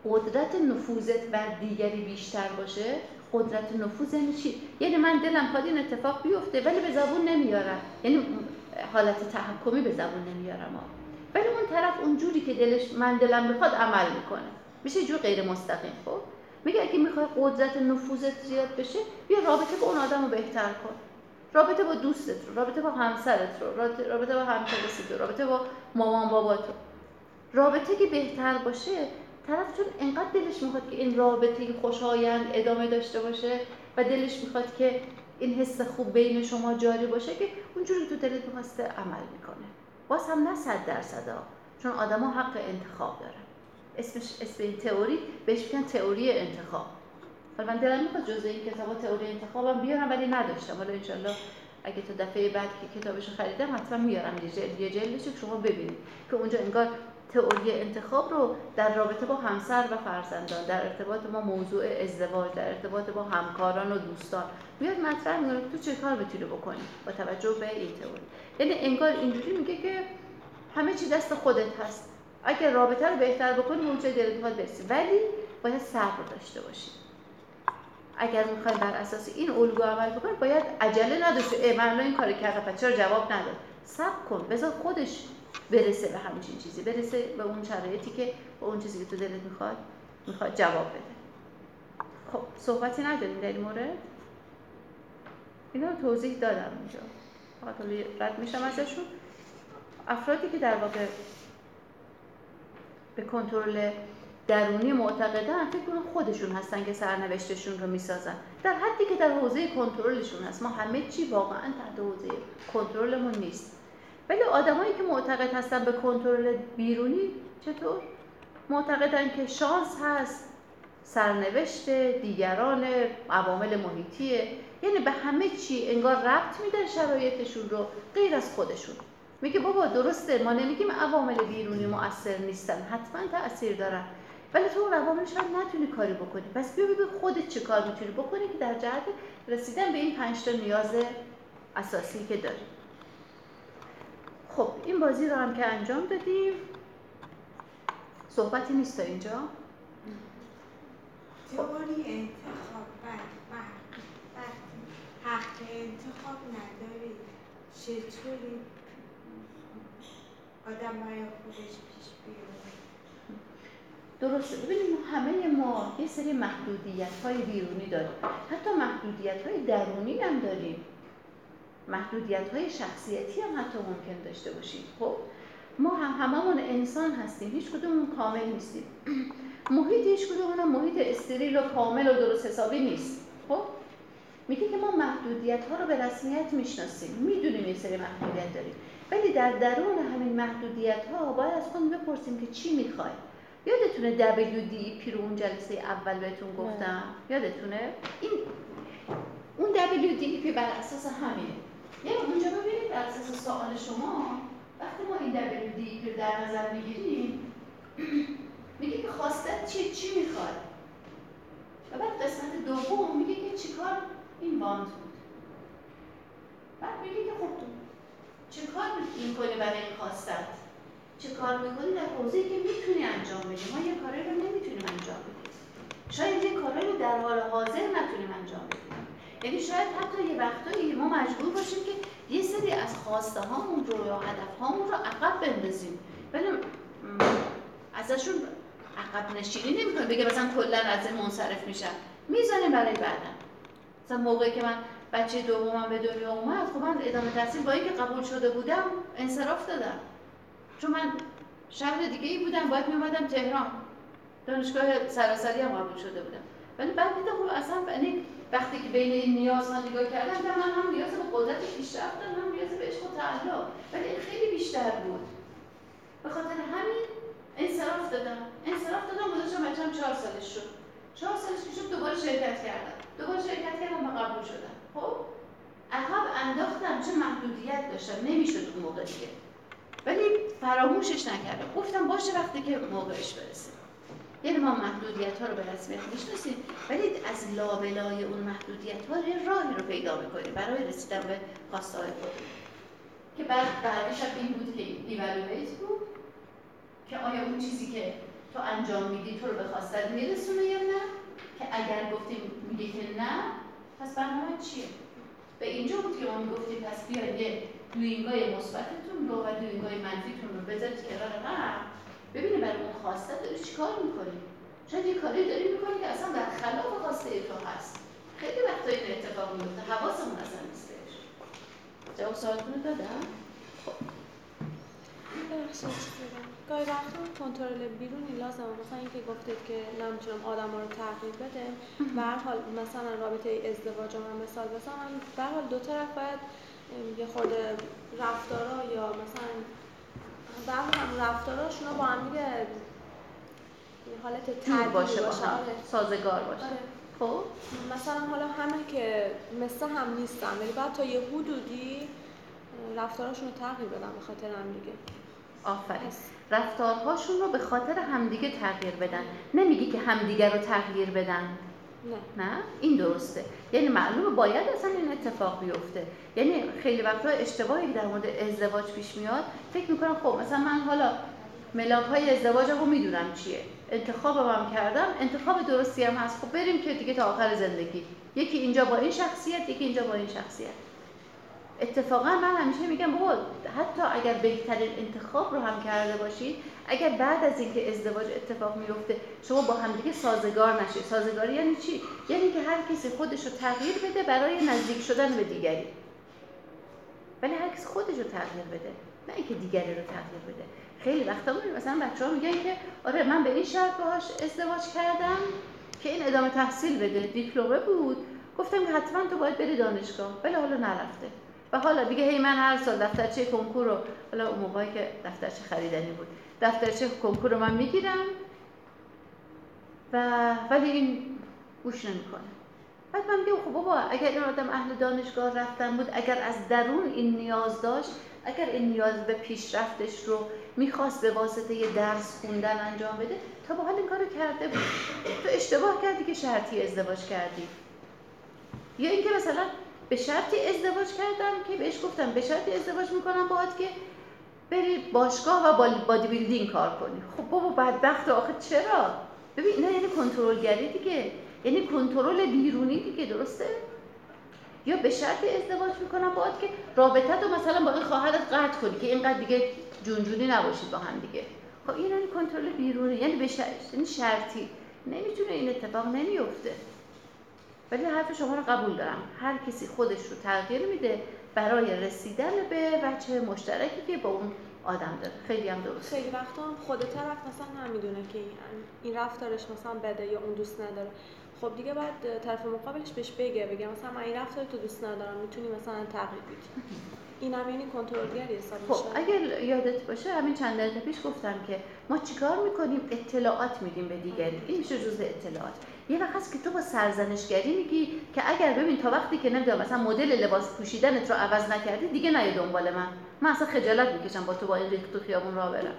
B: قدرت نفوذت بر دیگری بیشتر باشه قدرت نفوذ یعنی چی؟ یعنی من دلم خواهد این اتفاق بیفته ولی به زبون نمیارم. یعنی حالت تحکمی به زبون نمیارم ولی اون طرف اونجوری که دلش من دلم می‌خواد عمل می‌کنه. میشه جور غیر مستقیم خب؟ میگه اگه می‌خوای قدرت نفوذت زیاد بشه بیا رابطه با اون آدم رو بهتر کن. رابطه با دوستت رو رابطه با همسرت رو رابطه با همکلاست رو رابطه با مامان بابات رو رابطه که بهتر باشه طرف چون انقدر دلش می‌خواد که این رابطه خوشایند ادامه داشته باشه و دلش می‌خواد که این حس خوب بین شما جاری باشه که اونجوری تو دلت می‌خواسته عمل می‌کنه. باز هم نه صد درصد چون آدما حق انتخاب دارن. اسمش اسم این تئوری بهش میگن تئوری انتخاب. من دلم می‌خواد جزء این کتاب تئوری انتخابم بیارم ولی نداشتم. حالا انشالله اگه تا دفعه بعد که کتابش خریدم حتما میارم. یه جلد یه جلدش شما ببینید که اونجا انگار تئوری انتخاب رو در رابطه با همسر و فرزندان در ارتباط با موضوع ازدواج در ارتباط با همکاران و دوستان. میاد مطرح می‌کنه تو چه کار می‌تونی بکنی با توجه به این تئوری. یعنی انگار اینجوری میگه که همه چی دست خودت هست. اگر رابطه رو بهتر بکنی اون چه دلت می‌خواد برسی. ولی باید صبر داشته باشی. اگر می‌خوای بر اساس این الگو عمل بکنی باید عجله نداشته. من این کار کردم چرا جواب نداد؟ صبر کن. بذار خودش برسه به همچین چیزی. برسه به اون شرایطی که به اون چیزی که تو دلت می‌خواد می‌خواد جواب بده. خب صحبتی نداریم در این مورد؟ اینا توضیح دادم اینجا. فقط رد میشم ازشون. افرادی که در واقع به کنترل درونی معتقدن فکر کنم خودشون هستن که سرنوشتشون رو می‌سازن. در حدی که در حوزه کنترلشون هست. ما همه چی واقعا تحت حوزه کنترلمون نیست. ولی آدمایی که معتقد هستن به کنترل بیرونی چطور؟ معتقدن که شانس هست سرنوشت دیگران عوامل محیطیه یعنی به همه چی انگار ربط میدن شرایطشون رو غیر از خودشون. میگه بابا درسته ما نمیگیم عوامل بیرونی مؤثر نیستن. حتما تاثیر دارن. ولی تو اون عوامل شاید نتونی کاری بکنی. پس بیا ببین خودت چه کار می‌تونی بکنی که در جهت رسیدن به این پنج تا نیاز اساسی که داری. خب این بازی رو هم که انجام دادیم. صحبتی نیست تا اینجا؟
D: تئوری انتخاب حق انتخاب نداری. چطوری؟ آدم برای
B: درسته. ببینید همه ما یه سری محدودیت های بیرونی داریم. حتی محدودیت های درونی هم داریم. محدودیت های شخصیتی هم حتی ممکن داشته باشیم. خب ما هم هممون انسان هستیم. هیچ کدومون کامل نیستیم. محیط هیچ کدومون محیط استریل و کامل و درست حسابی نیست. خب میگه که ما محدودیت ها رو به رسمیت می‌شناسیم. می‌دونیم یه سری محدودیت داریم. ولی در درون همین محدودیت ها باید از خود بپرسیم که چی می‌خوای یادتونه WD پیرو اون جلسه اول بهتون گفتم؟ یادتونه؟ این اون WD بر اساس همینه. یعنی اونجا ببینید بر اساس سوال شما وقتی ما این WD رو در نظر می‌گیریم میگه که خواستت چی چی می‌خواد. و بعد قسمت دوم میگه که چیکار این وانت بود. بعد میگه که خب تو چه کار می‌کنی برای این خواستت چه کار می‌کنی؟ در حوزه‌ای که می‌تونی انجام بدی. ما یه کاری رو نمی‌تونیم انجام بدیم. شاید یه کاری رو در حال حاضر نتونیم انجام بدیم. یعنی شاید حتی یه وقتایی ما مجبور باشیم که یه سری از خواسته هامون رو یا هدف هامون رو عقب بندازیم. ولی ازشون عقب نشینی نمی‌کنه بگه مثلا کلا از این منصرف میشن می‌زنه برای بعدم. مثلا موقعی که من بچه دومم به دنیا اومد خب من ادامه تحصیل با اینکه قبول شده بودم انصراف دادم. چون من شهر دیگه ای بودم باید میومدم تهران. دانشگاه سراسری هم قبول شده بودم. ولی بعد دیدم خب اصلا یعنی وقتی که بین این نیاز نگاه کردم دیدم من هم نیاز به قدرت پیشرفت دارم هم نیاز به عشق و تعلق. ولی خیلی بیشتر بود. به خاطر همین انصراف دادم. انصراف دادم گذاشتم بچه‌م چهار سالش شد. چهار سالش که شد دوباره شرکت کردم. دوباره شرکت کردم و قبول شدم. خب؟ عقب انداختم چه محدودیت داشتم؟ نمی‌شد اون موقع دیگه. ولی فراموشش نکردم. گفتم باشه وقتی که موقعش برسه. یعنی ما محدودیت ها رو به رسمیت می‌شناسیم ولی از لابلای اون محدودیت ها راهی رو پیدا می‌کنیم. برای رسیدن به خواسته های که بعد بعدش این بود که ایوالویت بود که آیا اون چیزی که تو انجام میدی تو رو به خواستت میرسونه یا نه؟ که اگر گفتیم میگه که نه پس برنامه چیه؟ به اینجا بود که ما می‌گفتیم پس بیا یه دوینگای مثبتتون رو و دوینگای منفیتون رو بذارید کنار هم. ببینی برای اون خواسته داری چیکار می‌کنی؟ شاید یه کاری داری می‌کنی که اصلا در خلاف خواسته تو هست. خیلی وقتا این اتفاق میفته حواسمون اصلا نیستش جواب سوالتون دادم؟ خب.
J: گاهی وقتا کنترل بیرونی لازمه مثلا اینکه گفتید که نمی‌تونم آدم رو تغییر بده. به حال مثلا رابطه ازدواج هم مثال بزنم. به حال دو طرف باید یه خورده رفتارا یا مثلا هر حال رفتاراشون با هم دیگه حالت تعدیل
B: باشه, باشه. آره. سازگار باشه. آره. خب؟
J: مثلا حالا همه که مثل هم نیستن ولی بعد تا یه حدودی رفتاراشون رو تغییر بدن به خاطر هم دیگه.
B: آفرین. رفتارهاشون رو به خاطر همدیگه تغییر بدن. نمیگی که همدیگه رو تغییر بدن.
J: نه.
B: نه؟ این درسته. یعنی معلومه باید اصلا این اتفاق بیفته. یعنی خیلی وقتا اشتباهی در مورد ازدواج پیش میاد فکر می‌کنم خب مثلا من حالا ملاک های ازدواج رو می‌دونم چیه. انتخابم هم کردم انتخاب درستی هم هست. خب بریم که دیگه تا آخر زندگی. یکی اینجا با این شخصیت یکی اینجا با این شخصیت. اتفاقا من همیشه میگم بابا حتی اگر بهترین انتخاب رو هم کرده باشید اگر بعد از اینکه ازدواج اتفاق میفته شما با همدیگه سازگار نشید. سازگاری یعنی چی؟ یعنی که هر کسی خودش رو تغییر بده برای نزدیک شدن به دیگری. ولی هر کسی خودش رو تغییر بده نه اینکه دیگری رو تغییر بده. خیلی وقتا مثلا بچه ها میگن که آره من به این شرط باهاش ازدواج کردم که این ادامه تحصیل بده. دیپلمه بود. گفتم که حتما تو باید بری دانشگاه. ولی حالا نرفته. و حالا دیگه هی من هر سال دفترچه کنکور رو حالا اون موقعی که دفترچه خریدنی بود. دفترچه کنکور رو من می‌گیرم و ولی این گوش نمی‌کنه. بعد من میگم خب بابا اگر این آدم اهل دانشگاه رفتن بود اگر از درون این نیاز داشت اگر این نیاز به پیشرفتش رو می‌خواست به واسطه یه درس خوندن انجام بده تا با حال این کارو کرده بود. تو اشتباه کردی که شرطی ازدواج کردی. یا اینکه مثلا به شرطی ازدواج کردم که بهش گفتم به شرطی ازدواج می‌کنم باید که بری باشگاه و بادی بیلدینگ کار کنی. خب بابا بدبخت آخه چرا؟ ببین نه یعنی کنترلگری دیگه. یعنی کنترل بیرونی دیگه درسته؟ یا به شرط ازدواج می‌کنم باید که رابطه تو مثلا با این خواهرت قطع کنی که اینقدر دیگه جونجونی نباشید با هم دیگه. خب این یعنی کنترل بیرونی یعنی به شرط یعنی شرطی. نمی‌تونه این اتفاق نمیفته ولی حرف شما رو قبول دارم. هر کسی خودش رو تغییر میده. برای رسیدن به وجه مشترکی که با اون آدم داره. خیلی هم درست.
J: خیلی وقتا هم خود طرف مثلا نمی‌دونه که این رفتارش مثلا بده یا اون دوست نداره. خب دیگه باید طرف مقابلش بهش بگه بگه مثلا من این رفتار تو دوست ندارم می‌تونی مثلا تغییر بدی. این هم یعنی کنترلگری حساب
B: خب اگر یادت باشه همین چند دقیقه پیش گفتم که ما چیکار می‌کنیم؟ اطلاعات میدیم به دیگری. این میشه جزء اطلاعات. یه وقت هست که تو با سرزنشگری میگی که اگر ببین تا وقتی که نمی‌دونم مثلا مدل لباس پوشیدنت رو عوض نکردی دیگه نیا دنبال من. من اصلا خجالت می‌کشم با تو با این ریخت تو خیابون راه برم.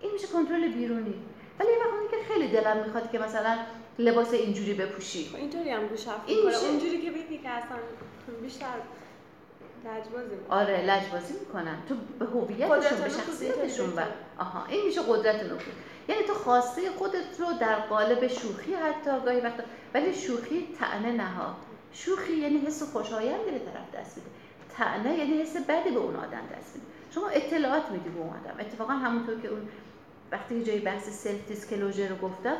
B: این میشه کنترل بیرونی. ولی یه وقت که خیلی دلم می‌خواد که مثلا لباس اینجوری بپوشی.
J: خب اینطوری هم گوش این میشه اونجوری که ببینی که اصلا بیشتر لجبازی
B: آره لجبازی می‌کنن. تو به هویتشون به شخصیتشون و آها این میشه قدرت نفوذ. یعنی تو خواسته خودت رو در قالب شوخی حتی گاهی وقتا ولی شوخی تعنه نها. شوخی یعنی حس خوشایندی به طرف دست میده. تعنه یعنی حس بدی به اون آدم دست میده. شما اطلاعات میدی به اون آدم. اتفاقا همونطور که اون وقتی جای بحث سلف دیسکلوژر رو گفتم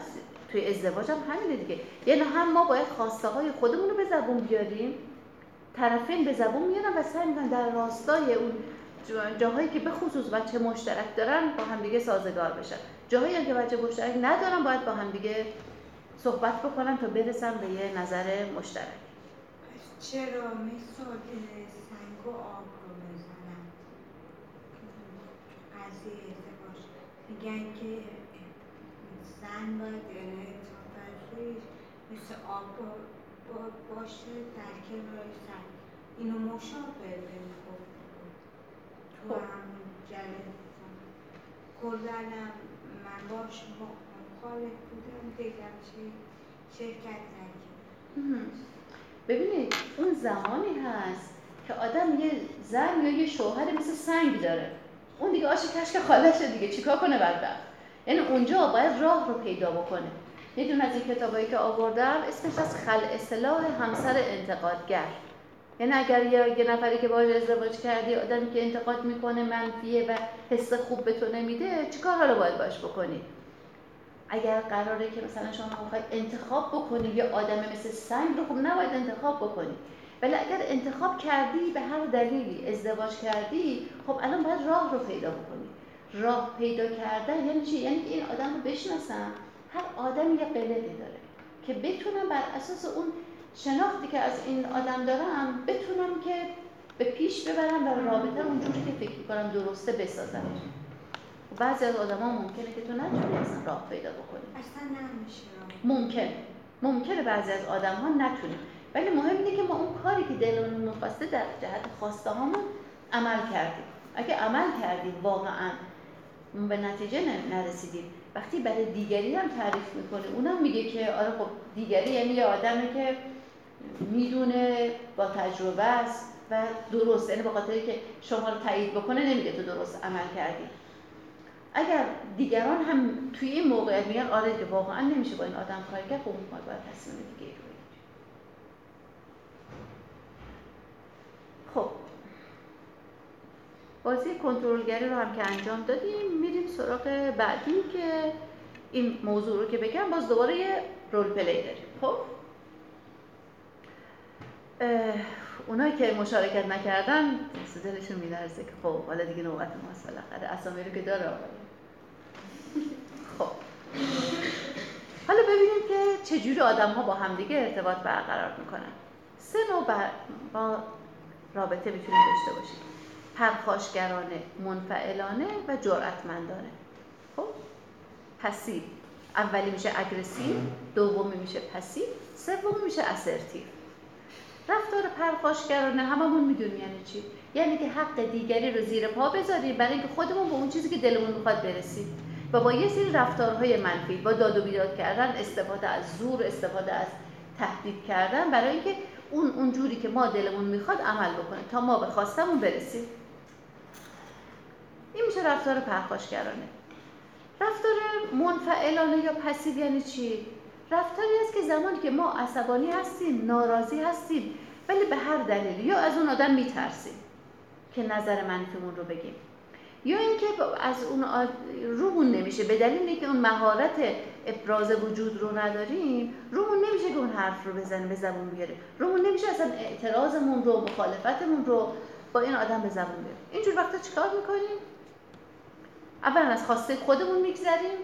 B: توی ازدواج هم همینه دیگه. یعنی هم ما باید خواسته های خودمون رو به زبون بیاریم طرفین به زبون میارن و سعی می‌کنن در راستای اون جاهایی که به خصوص بچه مشترک دارن با هم دیگه سازگار بشن. جاهایی که بچه مشترک ندارن باید با هم دیگه صحبت بکنن تا برسن به یه نظر مشترک.
O: چرا مثال سنگ و آب میگن که زن باید مثل آب باشه در کنار سنگ اینو مشابه به تو همون جلسه. کلنم من باش مخالف بودم دیدم چه شرکت نکرد.
B: ببینید اون زمانی هست که آدم یه زن یا یه شوهر مثل سنگ داره. اون دیگه آش کشک خالشه دیگه. چیکار کنه بدبخت؟ یعنی اونجا باید راه رو پیدا بکنه. میدون از این کتابایی که آوردم اسمش از خل اصلاح همسر انتقادگر. یعنی اگر یه نفری که باهاش ازدواج کردی آدمی که انتقاد می‌کنه منفیه و حس خوب به تو نمیده چیکار حالا باید باش بکنی؟ اگر قراره که مثلا شما می‌خوای انتخاب بکنی یه آدم مثل سنگ رو خوب نباید انتخاب بکنی. ولی اگر انتخاب کردی به هر دلیلی ازدواج کردی خب الان باید راه رو پیدا بکنی. راه پیدا کردن یعنی چی؟ یعنی این آدم رو بشناسم هر آدم یه قلقی داره که بتونم بر اساس اون شناختی که از این آدم دارم بتونم که به پیش ببرم و رابطه اونجوری که فکر کنم درسته بسازم بعضی از آدم ها ممکنه که تو نتونی اصلا راه پیدا بکنی.
O: اصلا نمیشه
B: ممکن. ممکنه بعضی از آدم ها نتونی. ولی مهم اینه که ما اون کاری که دلمون می‌خواسته در جهت خواسته هامون عمل کردیم. اگه عمل کردیم واقعا به نتیجه نرسیدیم. وقتی برای دیگری هم تعریف می‌کنه اونم میگه که آره خب دیگری یعنی یه آدمی که می‌دونه با تجربه است و درست یعنی به خاطری که شما رو تایید بکنه نمیگه تو درست عمل کردی. اگر دیگران هم توی این موقعیت میگن آره که واقعا نمیشه با این آدم کار کرد خب ما باید تصمیم دیگه رو خب. بازی کنترلگری رو هم که انجام دادیم. میریم سراغ بعدی که این موضوع رو که بگم باز دوباره یه رول پلی داریم. خب؟ اونایی که مشارکت نکردن دلشون میلرزه که خب حالا دیگه نوبت ماست. بالاخره اسامی رو که داره آقای. خب. حالا ببینیم که چجوری آدم ها با همدیگه ارتباط برقرار می‌کنن. سه نوع با رابطه می‌تونیم داشته باشیم. پرخاشگرانه منفعلانه و جرأتمندانه. خب؟ پسیو. اولی میشه اگریسیو دومی میشه پسیو سومی میشه اسرتیو رفتار پرخاشگرانه هممون می‌دونیم یعنی چی؟ یعنی که حق دیگری رو زیر پا بذاریم برای اینکه خودمون به اون چیزی که دلمون می‌خواد برسیم. و با یه سری رفتارهای منفی با داد و بیداد کردن استفاده از زور استفاده از تهدید کردن برای اینکه اون اون جوری که ما دلمون می‌خواد عمل بکنه. تا ما به خواستمون برسیم. این میشه رفتار پرخاشگرانه. رفتار منفعلانه یا پسیو یعنی چی؟ رفتاری است که زمانی که ما عصبانی هستیم ناراضی هستیم ولی به هر دلیل یا از اون آدم میترسیم که نظر منفیمون رو بگیم. یا اینکه از اون رومون نمیشه. به دلیل که اون مهارت ابراز وجود رو نداریم رومون نمیشه که اون حرف رو بزنیم به زبون بیاریم. رومون نمیشه اصلا اعتراضمون رو مخالفتمون رو با این آدم به زبون بیاریم. اینجور وقتا چیکار می‌کنیم؟ اولا از خواسته خودمون میگذریم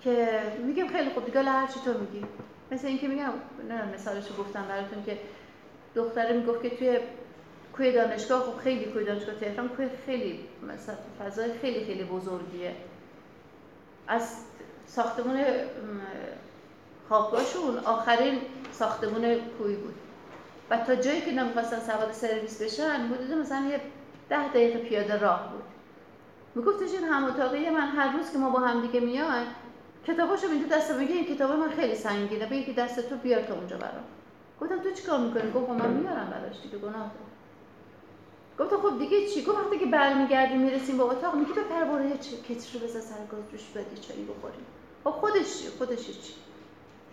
B: که میگیم خیلی خوب دیگه هر چی تو میگی. مثل اینکه میگم نه مثالش رو گفتم براتون که دختره می‌گفت که توی کوی دانشگاه خب خیلی کوی دانشگاه تهران کوی خیلی مثلا فضای خیلی خیلی بزرگیه. از ساختمون خوابگاهشون آخرین ساختمون کوی بود. و تا جایی که نمی‌خواستن سواد سرویس بشن حدود مثلا یه ده دقیقه پیاده راه بود. میگفتش این هم اتاقی من هر روز که ما با هم دیگه میایم کتاباشو اینجا دست میگه این کتاب من خیلی سنگینه بگی که دست تو بیار تا اونجا برام. گفتم تو چیکار می‌کنی؟ گفت من میارم براش دیگه گناه گفت خب دیگه چی؟ گفت وقتی که برمیگردیم می‌رسیم به اتاق میگه بپر برو یه کتری رو بذار سر گاز جوش بدی چایی بخوریم خب خودش چی؟ خودش چی؟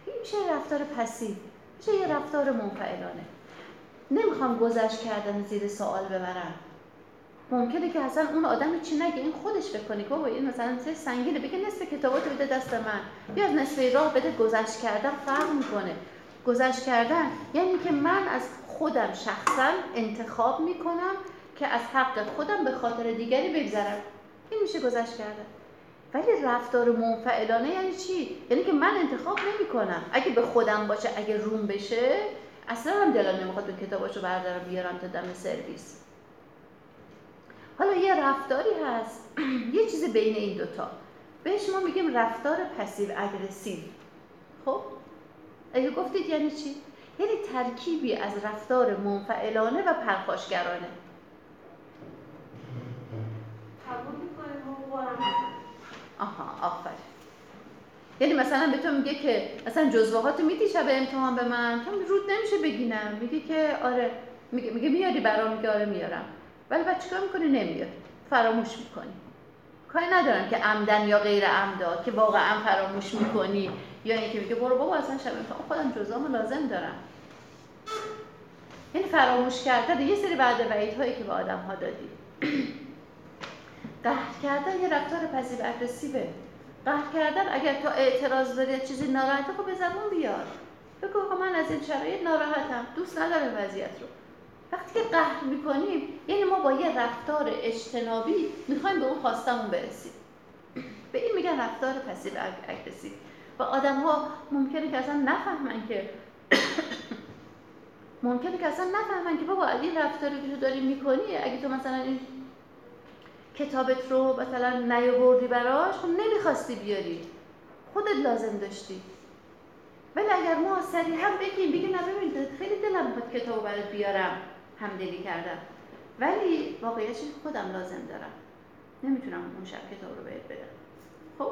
B: این میشه رفتار پسیو. میشه یه رفتار منفعلانه. نمی‌خوام گذشت کردن زیر سوال ببرم. ممکنه که اصلا اون آدم چی نگه؟ این خودش فکر کنه که این مثلا چه سنگینه. بگه نصف کتاباتو بده دست من. یا از نصف راه بده گذشت کردن فرق می‌کنه. گذشت کردن یعنی که من از خودم شخصا انتخاب می‌کنم که از حق خودم به خاطر دیگری بگذرم. این میشه گذشت کردن. ولی رفتار منفعلانه یعنی چی؟ یعنی که من انتخاب نمی کنم اگه به خودم باشه اگه روم بشه اصلا هم دلم نمی‌خواد به کتاباشو بردارم بیارم تا دم سرویس. حالا یه رفتاری هست. یه چیز بین این دوتا. بهش ما میگیم رفتار پسیو اگرسیو خب؟ اگه گفتید یعنی چی؟ یعنی ترکیبی از رفتار منفعلانه و پرخاشگرانه. آها آفر یعنی مثلا به تو میگه که مثلا جزوهات میدی شب امتحان به من؟ تو رود نمیشه بگینم. میگه که آره میگه میگه میاری برام میگه آره میارم. ولی بعد چیکار می‌کنی؟ نمیاری فراموش می‌کنی. کاری ندارم که عمدن یا غیر عمدا که واقعا فراموش می‌کنی یا اینکه میگه برو بابا اصلا شب خودم جزامو لازم دارم. یعنی فراموش کردن. یه سری بعد وعید هایی که به آدم ها دادی. قهر کردن یه رفتار پسیو اگریسیوه. قهر کردن اگر تو اعتراض داری چیزی ناراحته خب به زبون بیار. بگو من از این شرایط ناراحتم. دوست ندارم وضعیت رو. وقتی که قهر می‌کنیم یعنی ما با یه رفتار اجتنابی می‌خوایم به اون خواستمون برسیم. به این میگن رفتار پسیو اگریسیو. و آدم ها ممکنه که اصلا نفهمن که ممکنه که اصلا نفهمن که بابا این رفتاری که تو داری می‌کنی اگه تو مثلا این کتابت رو مثلا نیاوردی براش خب نمی‌خواستی بیاری. خودت لازم داشتی. ولی اگر ما هم بگیم بگیم نه ببین خیلی دلم می‌خواد کتابو برات بیارم. همدلی کردم ولی واقعیتش خودم لازم دارم. نمی‌تونم اون شب کتاب رو بهت بدم. خب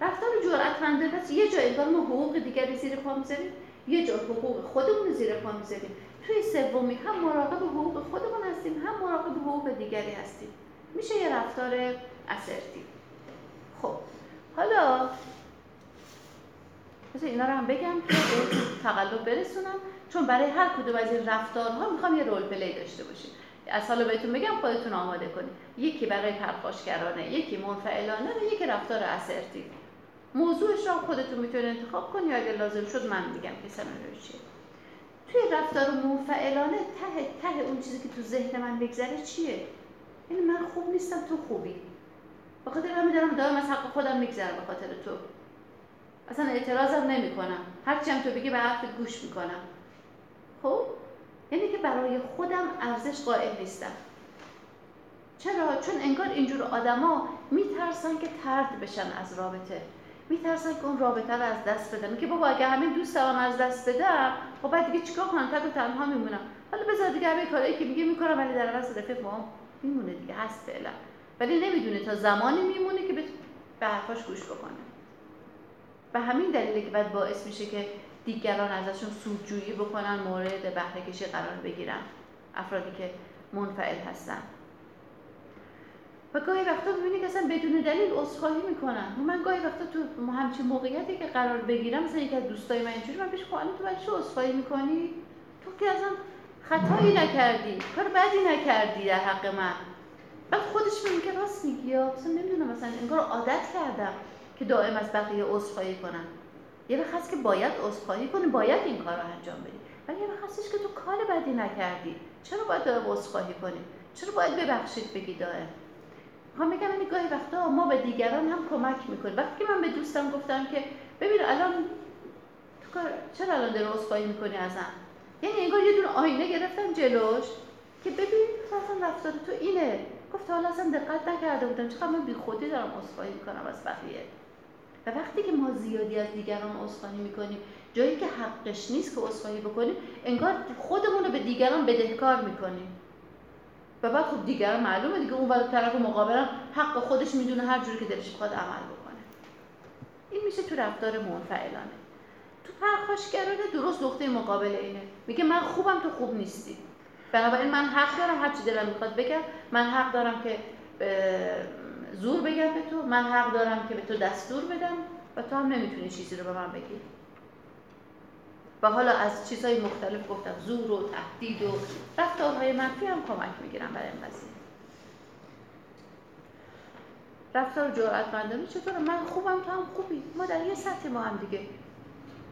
B: رفتار جرأتمندانه پس یه جای انگار ما حقوق دیگری زیر پا می‌ذاریم یه جا حقوق خودمون رو زیر پا می‌ذاریم. توی سومی هم مراقب حقوق خودمون هستیم هم مراقب حقوق دیگری هستیم. میشه یه رفتار اسرتی خب حالا مثل اینا رو هم بگم که به تقلب برسونم. چون برای هر کدوم از این رفتارها می‌خوام یه رول پلی داشته باشیم از حالا بهتون بگم خودتون آماده کنید. یکی برای پرخاشگرانه یکی منفعلانه و یکی رفتار اسرتی موضوعش رو خودتون می‌تونید انتخاب کنید یا اگر لازم شد من میگم که سناریو چیه. توی رفتار منفعلانه ته ته اون چیزی که تو ذهن من بگذره چیه؟ یعنی من خوب نیستم تو خوبی. بخاطر من میدارم دارم از حق خودم میگذرم به خاطر تو. اصلا اعتراضم نمی کنم هرچی هم تو بگی به حرفت گوش می‌کنم. خب؟ یعنی که برای خودم ارزش قائل نیستم. چرا؟ چون انگار اینجور آدما میترسن که ترد بشن از رابطه. میترسن که اون رابطه رو از دست بدن. که بابا اگه همین دوست دارم از دست بدم خب بعد دیگه چیکار کنم؟ تک و تنها میمونم. حالا بذار دیگه همه کارهایی که میگه می‌کنم ولی در عوض رفیق ما میمونه دیگه هست فعلا. ولی نمی‌دونه تا زمانی میمونه که به حرفاش گوش بکنه. به همین دلیله که بعد باعث میشه که دیگران ازشون سودجویی بکنن مورد بهره کشی قرار بگیرن افرادی که منفعل هستن. و گاهی وقتا می‌بینی که اصلا بدون دلیل عذرخواهی می‌کنن. من گاهی وقتا تو همچین موقعیتی که قرار بگیرم مثلا یکی از دوستای من اینجوری من بهش خواهی تو برای چه عذرخواهی می‌کنی؟ تو که اصلا خطایی نکردی. کار بدی نکردی در حق من. بعد خودش میگه راست میگی. یا نمی‌دونم مثلا انگار عادت کردم. که دائم از بقیه عذرخواهی کنم. یه وقت هست که باید عذرخواهی کنی باید این کار رو انجام بدی. ولی یه وقت هستش که تو کار بدی نکردی. چرا باید دائم عذرخواهی کنی؟ چرا باید ببخشید بگی دائم؟ می‌خوام بگم این گاهی وقتا ما به دیگران هم کمک می‌کنیم. وقتی من به دوستم گفتم که ببین الان تو چرا الان داره عذرخواهی می‌کنی ازم؟ یعنی انگار یه دونه آینه گرفتم جلوش که ببین اصلا رفتار تو اینه. گفت حالا اصلا دقت نکرده بودم. چقدر من بی خودی دارم عذرخواهی می‌کنم از بقیه. و وقتی که ما زیادی از دیگران عذرخواهی می‌کنیم جایی که حقش نیست که عذرخواهی بکنیم انگار خودمون رو به دیگران بدهکار می‌کنیم. و بعد خب دیگران معلومه دیگه اون ولی طرف مقابلم حق خودش می‌دونه هر جوری که دلش بخواد عمل بکنه. این میشه تو رفتار منفعلانه. تو پرخاشگرانه درست نقطه مقابل اینه. میگه من خوبم تو خوب نیستی. بنابراین من حق دارم هر چی دلم می‌خواد بگم من حق دارم که زور بگم به تو. من حق دارم که به تو دستور بدم و تو هم نمی‌تونی چیزی رو به من بگی. و حالا از چیزهای مختلف گفتم. زور و تهدید و رفتارهای منفی هم کمک می‌گیرم برای این قضیه رفتار جرأتمندانه چطوره؟ من خوبم تو هم خوبی. ما در یه سطح ما هم دیگه.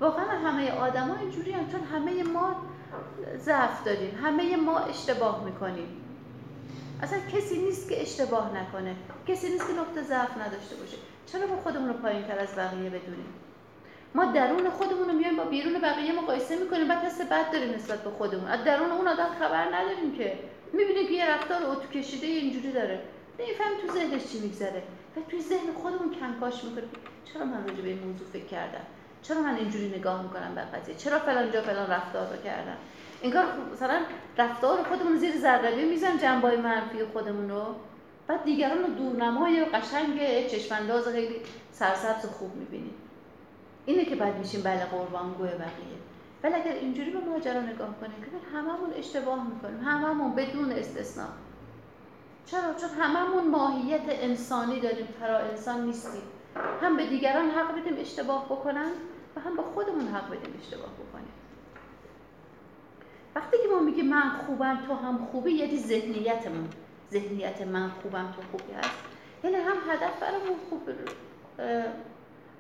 B: واقعا همه آدما اینجوری هم چون همه ما ضعف داریم. همه ما اشتباه می‌کنیم. اصلا کسی نیست که اشتباه نکنه. کسی نیست که نقطه ضعف نداشته باشه. چرا با خودمون رو پایین تر از بقیه بدونیم؟ ما درون خودمون رو میایم با بیرون بقیه مقایسه می‌کنیم. بعد حس بد داریم نسبت به خودمون. از درون اون آدم خبر نداریم که. می‌بینیم که یه رفتار اتو کشیده اینجوری داره. نمیفهم تو ذهنش چی میگذره. و توی ذهن خودمون کنکاش می‌کنیم. چرا من راجع به این موضوع فکر کردم؟ چرا من اینجوری نگاه می‌کنم به قضیه؟ چرا فلان جا فلان رفتار رو کردم؟ انگار مثلا رفتار خودمون زیر ذره می‌زنیم جنبای منفی خودمون رو. بعد دیگران رو دورنمای قشنگ چشمانداز خیلی سرسبز خوب می‌بینیم. اینه که بعد میشیم بله قربانگوی بقیه. ولی اگر اینجوری به ماجرا نگاه کنیم که هممون اشتباه می‌کنیم. هممون بدون استثنا. چرا؟ چون هممون ماهیت انسانی داریم. فرا انسان نیستیم. هم به دیگران حق بدیم اشتباه بکنن و هم به خودمون حق بدیم اشتباه بکنیم وقتی که ما میگیم من خوبم تو هم خوبی یعنی ذهنیتمون. ذهنیت من خوبم تو خوبی هست. یعنی هم هدف برامون خوب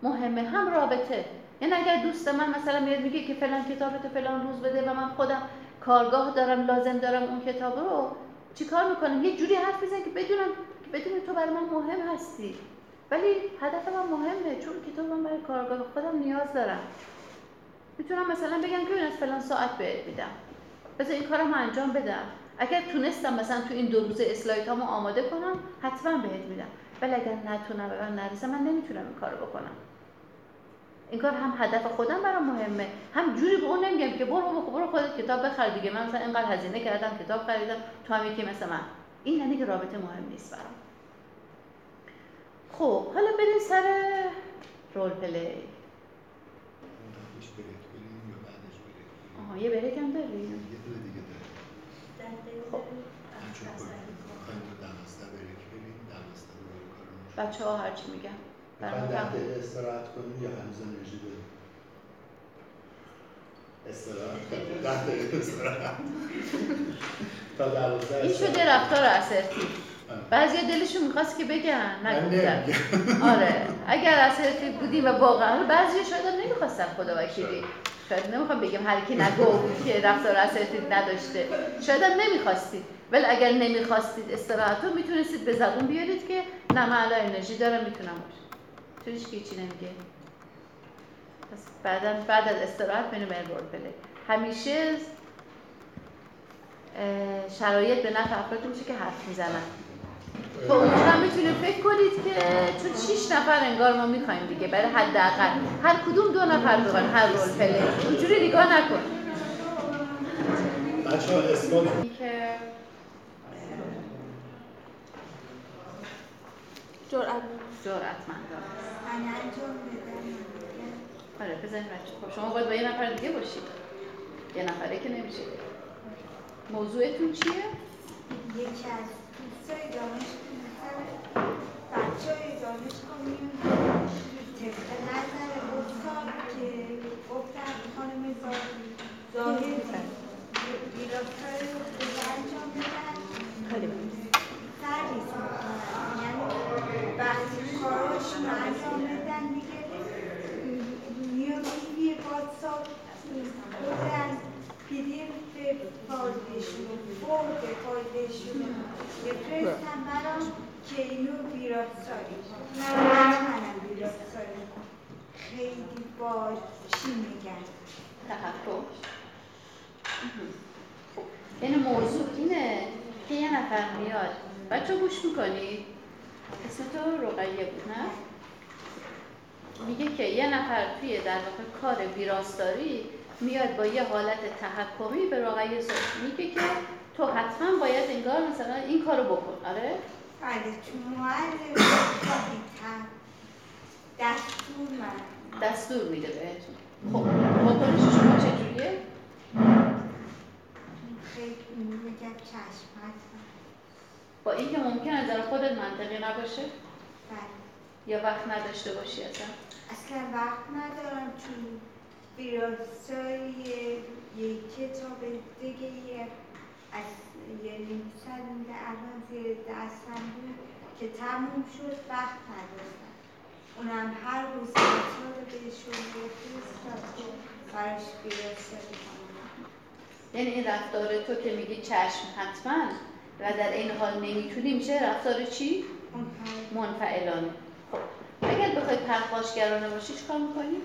B: مهمه هم رابطه. یعنی اگر دوست من مثلا میاد میگه که فلان کتابتو فلان روز بده و من خودم کارگاه دارم لازم دارم اون کتاب رو چیکار می‌کنم؟ یه جوری حرف بزن که بدونم که بدون تو برای من مهم هستی. ولی هدف من مهمه چون کتاب من برای کارگاه خودم نیاز دارم. می‌تونم مثلا بگم که از فلان ساعت بهت میدم. بذار این کارم انجام بدم. اگر تونستم مثلا تو این دو روز اسلایدهامو آماده کنم حتما بهت میدم. ولی اگر نتونم و نرسم من نمی‌تونم این کارو بکنم. این کار هم هدف خودم برام مهمه. هم جوری به اون نمیگم که برو برو خودت کتاب بخر دیگه. من مثلا اینقدر هزینه کردم کتاب خریدم تو هم یکی مثل من. این یعنی که رابطه مهم نیست برام. خب حالا بریم سر رول پلی آها یه بریک هم داریم. خب. بچه ها هرچی میگن.
A: دقیقه استراحت کنیم یا هنوز انرژی داریم؟ استراحت
B: این شده رفتار اسرتی. بعضی دلشون می‌خواست که بگن نگفتن آره. اگر اسرتی بودیم و واقعا بعضی شاید هم نمی‌خواستن خدا وکیلی. شاید نمی‌خوام بگم هر کی نگفت که رفتار اسرتی نداشته. شاید هم نمی‌خواستید. ولی اگر نمی‌خواستید استراحت رو می‌تونستید به زبون بیارید که نه من انرژی دارم می‌تونم باشه. تو هیچ چی نمیگه. پس بعدا بعد از استراحت بریم رول پلی همیشه شرایط به نفع افرادی میشه که حرف می‌زنن. تو اونجا می‌تونید فکر کنید که چون 6 نفر انگار ما می‌خوایم دیگه برای حداقل. هر کدوم دو نفر بگن هر رول پلی اونجوری نگاه نکن.
A: بچه ها اسلام
B: که
J: جرأت.
B: جرأتمندانه
O: من انجام بدم
B: آره بزنید بچه خب شما باید با یه نفر دیگه باشید. یه نفره که نمیشه. موضوعتون چیه؟
O: یکی از دوستای دانش بچه کنیم نظر گفتار که گفتن خانم زاهد گیلافتار بفرستم برام که اینو ویراستاری کن من منم ویراستاری کن خیلی با چی میگن
B: تحکم یعنی موضوع اینه که یه نفر میاد. بچه گوش می‌کنید اسم تو رقیه بود نه؟ میگه که یه نفر توی در واقع کار ویراستاری میاد با یه حالت تحکمی به رقیه میگه که تو حتما باید انگار مثلا این کارو بکن. آره؟
O: بله چون معلم دستور من.
B: دستور میده بهتون. خب واکنش شما چجوریه؟
O: خیلی میگم چشم حتما
B: با اینکه ممکنه در خودت منطقی نباشه.
O: بله.
B: یا وقت نداشته باشی اصلا.
O: اصلا وقت ندارم چون ویراستای یه کتاب دیگه از نیم سال الان زیر دستم بود که تموم شد وقت نداشتم اونم هر روز بچه رو بهشون بفرستاد که براش کنم
B: یعنی این رفتار تو که میگی چشم حتما و در این حال نمی‌تونی میشه رفتار چی؟ منفعلانه خب اگر بخوای پرخاشگرانه باشی چیکار می‌کنی؟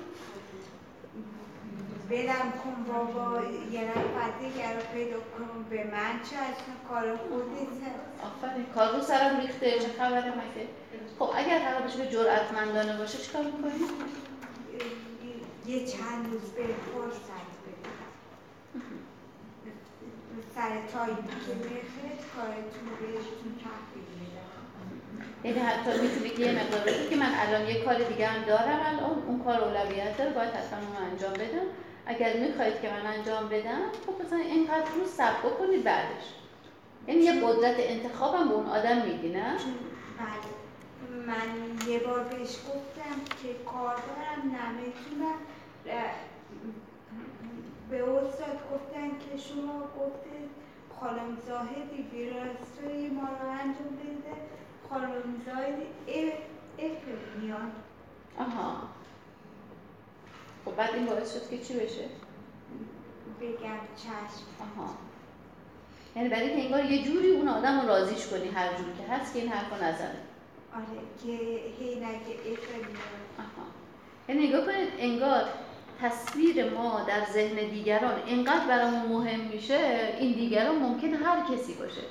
O: بدم کن بابا یه نفر دیگر رو پیدا کنم به من. چه اصلا کار خودته
B: آفرین کار رو سرم ریخته. چه خبره مگه؟ خب اگر قرار باشه که جرأتمندانه باشه چیکار می‌کنی؟
O: یه چند روز به فرصت بدم سر تایمی که بخیر کارتون رو بهتون تحویل
B: یعنی حتی می‌تونی که یه مقدار که من الان یه کار دیگه هم دارم الان اون کار اولویت داره باید حتما اون انجام بدم. اگر می‌خواید که من انجام بدم خب مثلا اینقدر رو سب بکنید بعدش. یعنی یه قدرت انتخابم به اون آدم میدی نه؟
O: بله. من یه بار بهش گفتم که کار دارم نمی‌تونم. به استاد گفتن که شما گفته خانم زاهدی ویراستوی ما رو انجام بده. خانم زاهدی اف میان
B: آها. خب بعد این باعث شد که چی بشه؟
O: بگم چشم.
B: آها. یعنی برای که انگار یه جوری اون آدم رو راضیش کنی هر جور که هست که این حرف نزنه.
O: آره که هی نگه
B: آها. یعنی نگاه کنید انگار تصویر ما در ذهن دیگران اینقدر برامون مهم میشه این دیگران ممکنه هر کسی باشه.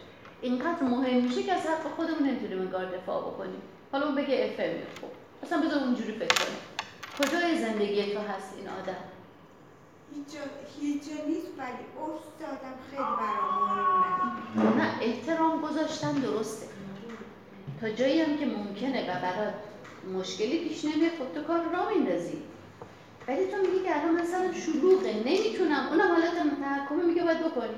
B: اینقدر مهم میشه که از حق خودمون نمی‌تونیم انگار دفاع بکنیم. حالا اون بگه اف میاد خب. اصلا بذار اونجوری فکر کنیم. کجای زندگی تو هست این آدم؟
O: هیچ نیست ولی استادم خیلی برام
B: نه احترام گذاشتن درسته. تا جایی هم که ممکنه و برات مشکلی پیش نمیاد خب تو کار را میندازی. ولی تو میگی که الان مثلا شلوغه نمی‌تونم. اونم حالت تحکمه میگه باید بکنی.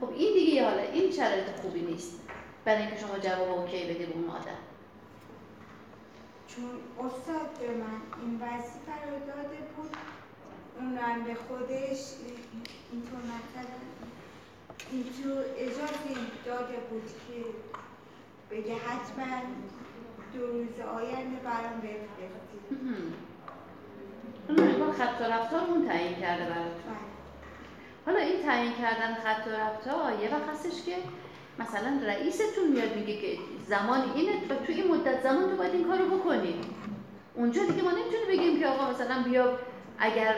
B: خب این دیگه حالا این شرایط خوبی نیست. برای اینکه شما جواب اوکی بدی به اون آدم.
O: چون استاد به من این وظیفه رو داده بود اونم به خودش اینطور مثلا اینطور اجازه داده بود که بگه حتما دو روز آینده برام بفرستید
B: اون نگاه خط و رفتار اون تعیین کرده براتون حالا این تعیین کردن خط و رفتار یه وقت هستش که مثلا رئیستون میاد میگه که زمان اینه و تو این مدت زمان تو باید این کارو بکنی. اونجا دیگه ما نمی‌تونیم بگیم که آقا مثلا بیا اگر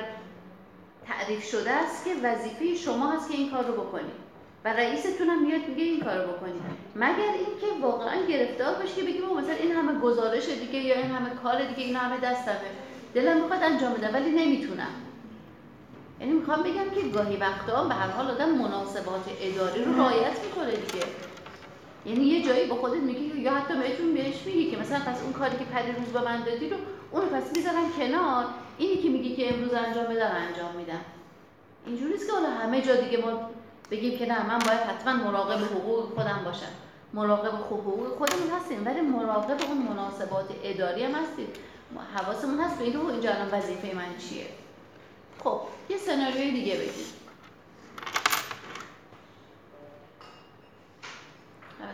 B: تعریف شده است که وظیفه شما هست که این کار رو بکنی. و رئیستون هم میاد میگه این کارو بکنی. مگر اینکه واقعا گرفتار باشی که بگیم مثلا این همه گزارش دیگه یا این همه کار دیگه این همه دستمه. دلم می‌خواد انجام بدم ولی نمی‌تونم. یعنی می‌خوام بگم که گاهی وقتا به هر حال آدم مناسبات اداری رو رعایت می‌کنه دیگه. یعنی یه جایی با خودت میگی یا حتی بهتون بهش میگی که مثلا پس اون کاری که پری روز به من دادی رو اون پس می‌ذارم کنار. اینی که میگی که امروز انجام بدم انجام میدم. اینجوری نیست که حالا همه جا دیگه ما بگیم که نه من باید حتما مراقب حقوق خودم باشم. مراقب حقوق خودمون هستیم ولی مراقب اون مناسبات اداری هم هستیم. حواسمون هست به اینکه اینجا الان وظیفه من چیه؟ خب یه سناریوی دیگه بگیم.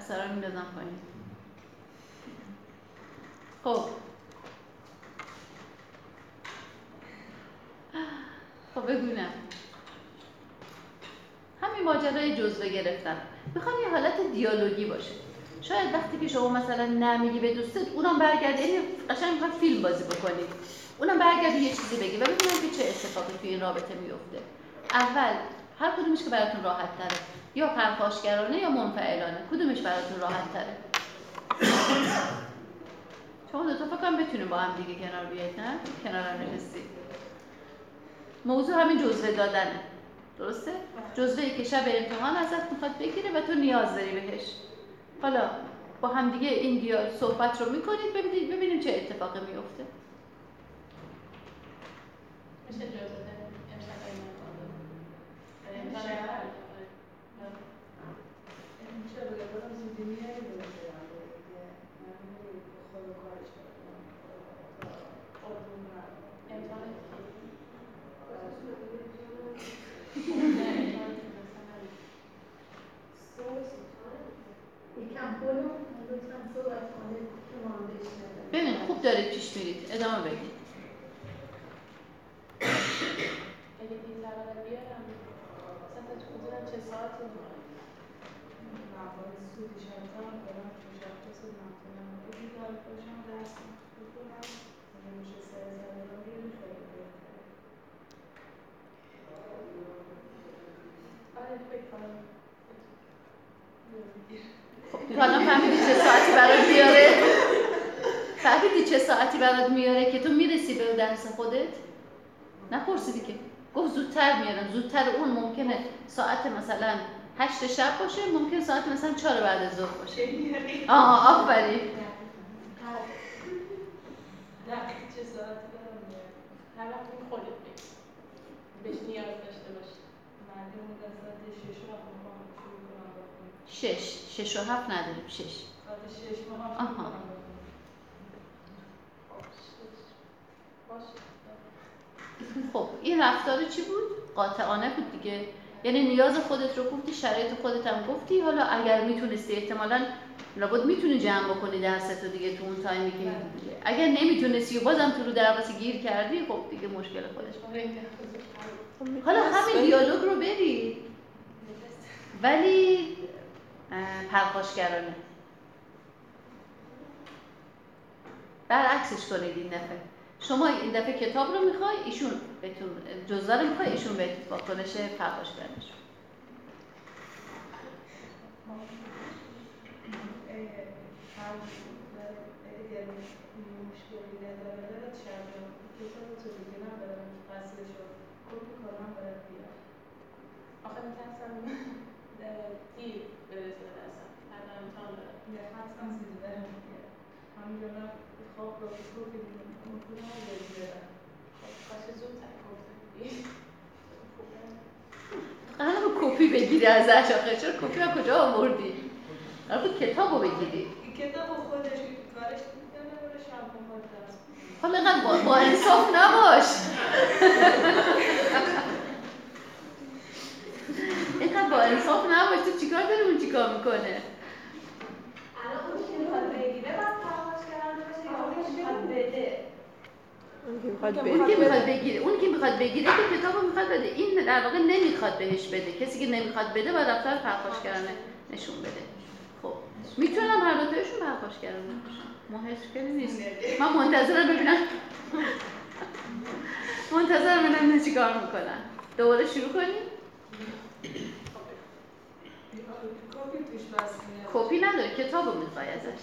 B: سرا میندازم پایین خب. خب بگونم. همین ماجرای جزوه گرفتم می‌خوام یه حالت دیالوگی باشه. شاید وقتی که شما مثلا نمیگی به دوستت اونم برگرده یعنی قشنگ می‌خواد فیلم بازی بکنید اونم برگرده یه چیزی بگی و ببینم که چه اتفاقی توی این رابطه میفته اول هر کدومش که براتون راحت تره. یا پرخاشگرانه یا منفعلانه. کدومش براتون راحت تره؟ شما دو تا فکر بتونیم با هم دیگه کنار بیاید نه؟ کنار هم موضوع همین جزوه دادنه درسته؟ جزوه ای که شب امتحان ازت می‌خواد بگیره و تو نیاز داری بهش. حالا با هم دیگه این دیال صحبت رو می‌کنید ببینید ببینیم چه اتفاقی میفته
G: میشه
B: ببین خوب دارید پیش میرید ادامه بدید
G: اگه این طبقه بیارم چه ساعتی درس آره فکر کنم.
B: خب حالا فهمیدی چه ساعتی برات بیاره فهمیدی چه ساعتی برات میاره که تو می‌رسی به درس خودت؟ نپرسیدی که. گفت زودتر میارم زودتر اون ممکنه ساعت مثلا هشت شب باشه ممکن ساعت مثلا چهار بعد از ظهر باشه. آها آفرین.
G: شش
B: شش و هفت نداریم شش. آها.
G: باشه.
B: خب این رفتار چی بود؟ قاطعانه بود دیگه. یعنی نیاز خودت رو گفتی شرایط خودت هم گفتی. حالا اگر می‌تونستی احتمالا لابد می‌تونی جمع بکنی درست رو دیگه تو اون تایمی که دیگه اگر نمی‌تونستی و بازم تو رو درواسی گیر کردی خب دیگه مشکل خودش حالا همین دیالوگ رو برید ولی پرخاشگرانه. برعکسش کنید این دفعه. شما این دفعه کتاب رو می‌خوای ایشون بهتون جزوه رو می‌خوای ایشون بهتون واکنش پرخاشگرانه شد
G: مشکلی نداره کتاب رو کپی
B: قرار بگیری ازش آخه. چرا کپی رو کجا آوردی؟ قرار بود کتاب رو بگیری.
G: کتاب خودش کارش
B: حالا اینقدر با, با انصاف نباش. اینقدر با انصاف نباش. تو چیکار داری اون چیکار می‌کنه؟
E: الان اون که می‌خواد بگیره باید تماس کرده باشه یا بده.
N: اون که می‌خواد
B: اون که
N: بده
B: می‌خواد بگیره اون که می‌خواد بگیره که کتابو می‌خواد بده. این در واقع نمی‌خواد بهش بده. کسی که نمی‌خواد بده باید رفتار پرخاشگرانه نشون بده. خب می‌تونم هر دوتایشون پرخاشگرانه باشن مشکلی نیست. من منتظرم ببینم. منتظرم ببینم اینا چیکار می‌کنن. دوباره شروع کنیم؟
G: کپی
B: نداره کتابو می‌خوای ازش.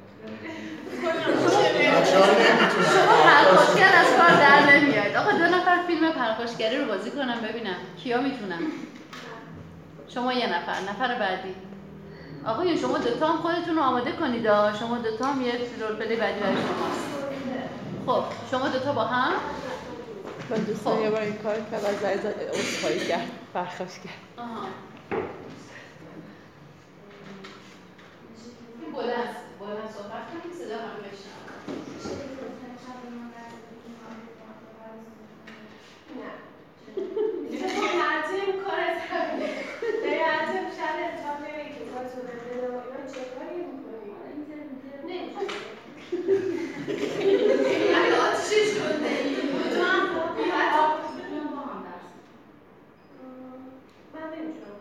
B: شما پرخاشگر از کار در نمیاید آقا دو نفر فیلم پرخاشگری رو بازی کنم ببینم. کیا می‌تونم شما یه نفر نفر بعدی. آقایون شما دوتا هم خودتون رو آماده کنید شما دوتا هم یه رول پلی بعدی برای شماست خب شما دوتا با هم؟
N: من دوستان خب. یه بار این کار کرد از عرض اصخایی کرد پرخاش کرد
B: آها. این بلند با من صحبت کنید صدا من بشنم
E: نه. لازم کار از همینه لازم شاید انجام نمیدی
G: با تو بده
E: و اینا چه کاری می‌کنی؟ نمی‌دونم اگه آتیشش کنده ای تو با هم درست من نمی‌تونم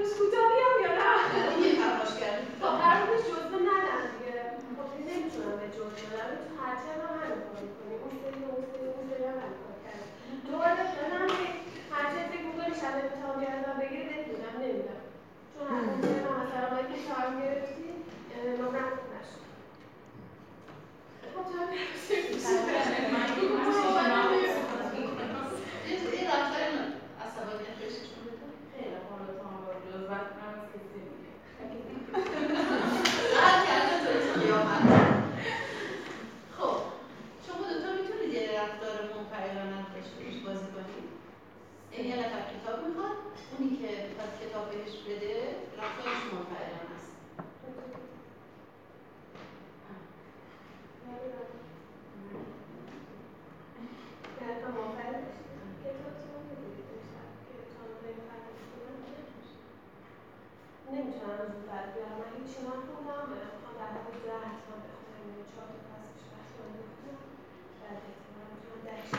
E: بس کوتاه بیام یا نه؟
B: یه فرماش کرد
E: خب قرار نیست جزوه ندن دیگه. خب نمی‌تونم به جزوه بدم. تو هر ترم هم همین کار می‌کنی اون سری اون سری اون سری هم همین کار کردی تو باید بدم هر چه فکر می‌کنی شب امتحان گردم بگیری بهت میدم نمیدم چون حتی می‌دونم مثلا باید که تایم گرفتی نمرم نشد خب تو هم
B: این رفتار عصبانیت بهش نشون بده
G: خیلی حالا تو هم من از کسی
B: قهر کرده تو قیامت خب شما دوتا می‌تونید یه رفتار منفعلانه بازی یه کتاب می‌خواد اونی که می‌خواد کتاب بهش بده رفتارش منفعلانه است
E: نمی‌تونم زودتر بیارم. من هیچی نخوندم می‌خوام در حد ده حتما بخونم چهار تا حتما بخونم بعد احتمالا می‌تونم درش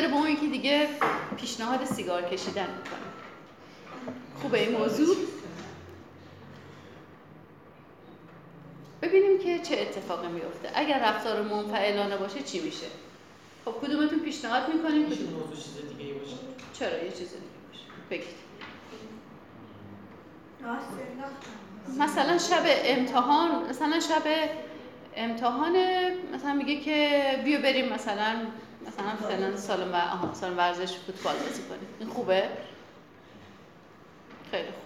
B: داره به اون یکی دیگه پیشنهاد سیگار کشیدن می‌کنه. خوبه این موضوع؟ ببینیم که چه اتفاقی میفته اگر رفتار منفعلانه باشه چی میشه؟ خب کدومتون پیشنهاد می‌کنیم کدوم
F: موضوع چیز دیگه باشه.
B: چرا یه چیز دیگه باشه؟ بگید. مثلا شب امتحان مثلا شب امتحان مثلا میگه که بیا بریم مثلا مثلا فلان سالن و آها سالن ورزش فوتبال بازی کنیم این خوبه؟ خیلی خوب.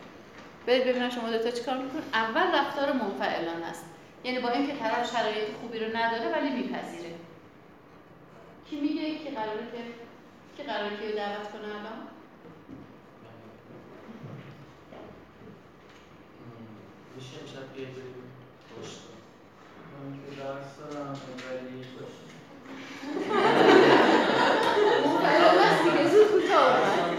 B: برید ببینم شما دوتا چیکار می‌کنید اول رفتار منفعلانه است. یعنی با اینکه طرف شرایط خوبی رو نداره ولی میپذیره. کی میگه؟ کی قراره که کی قراره که دعوت کنه الان؟
F: میشه امشب بیاید
P: من که درس دارم ولی باشه
B: منفعلانه است دیگه زود کوتاه اومد.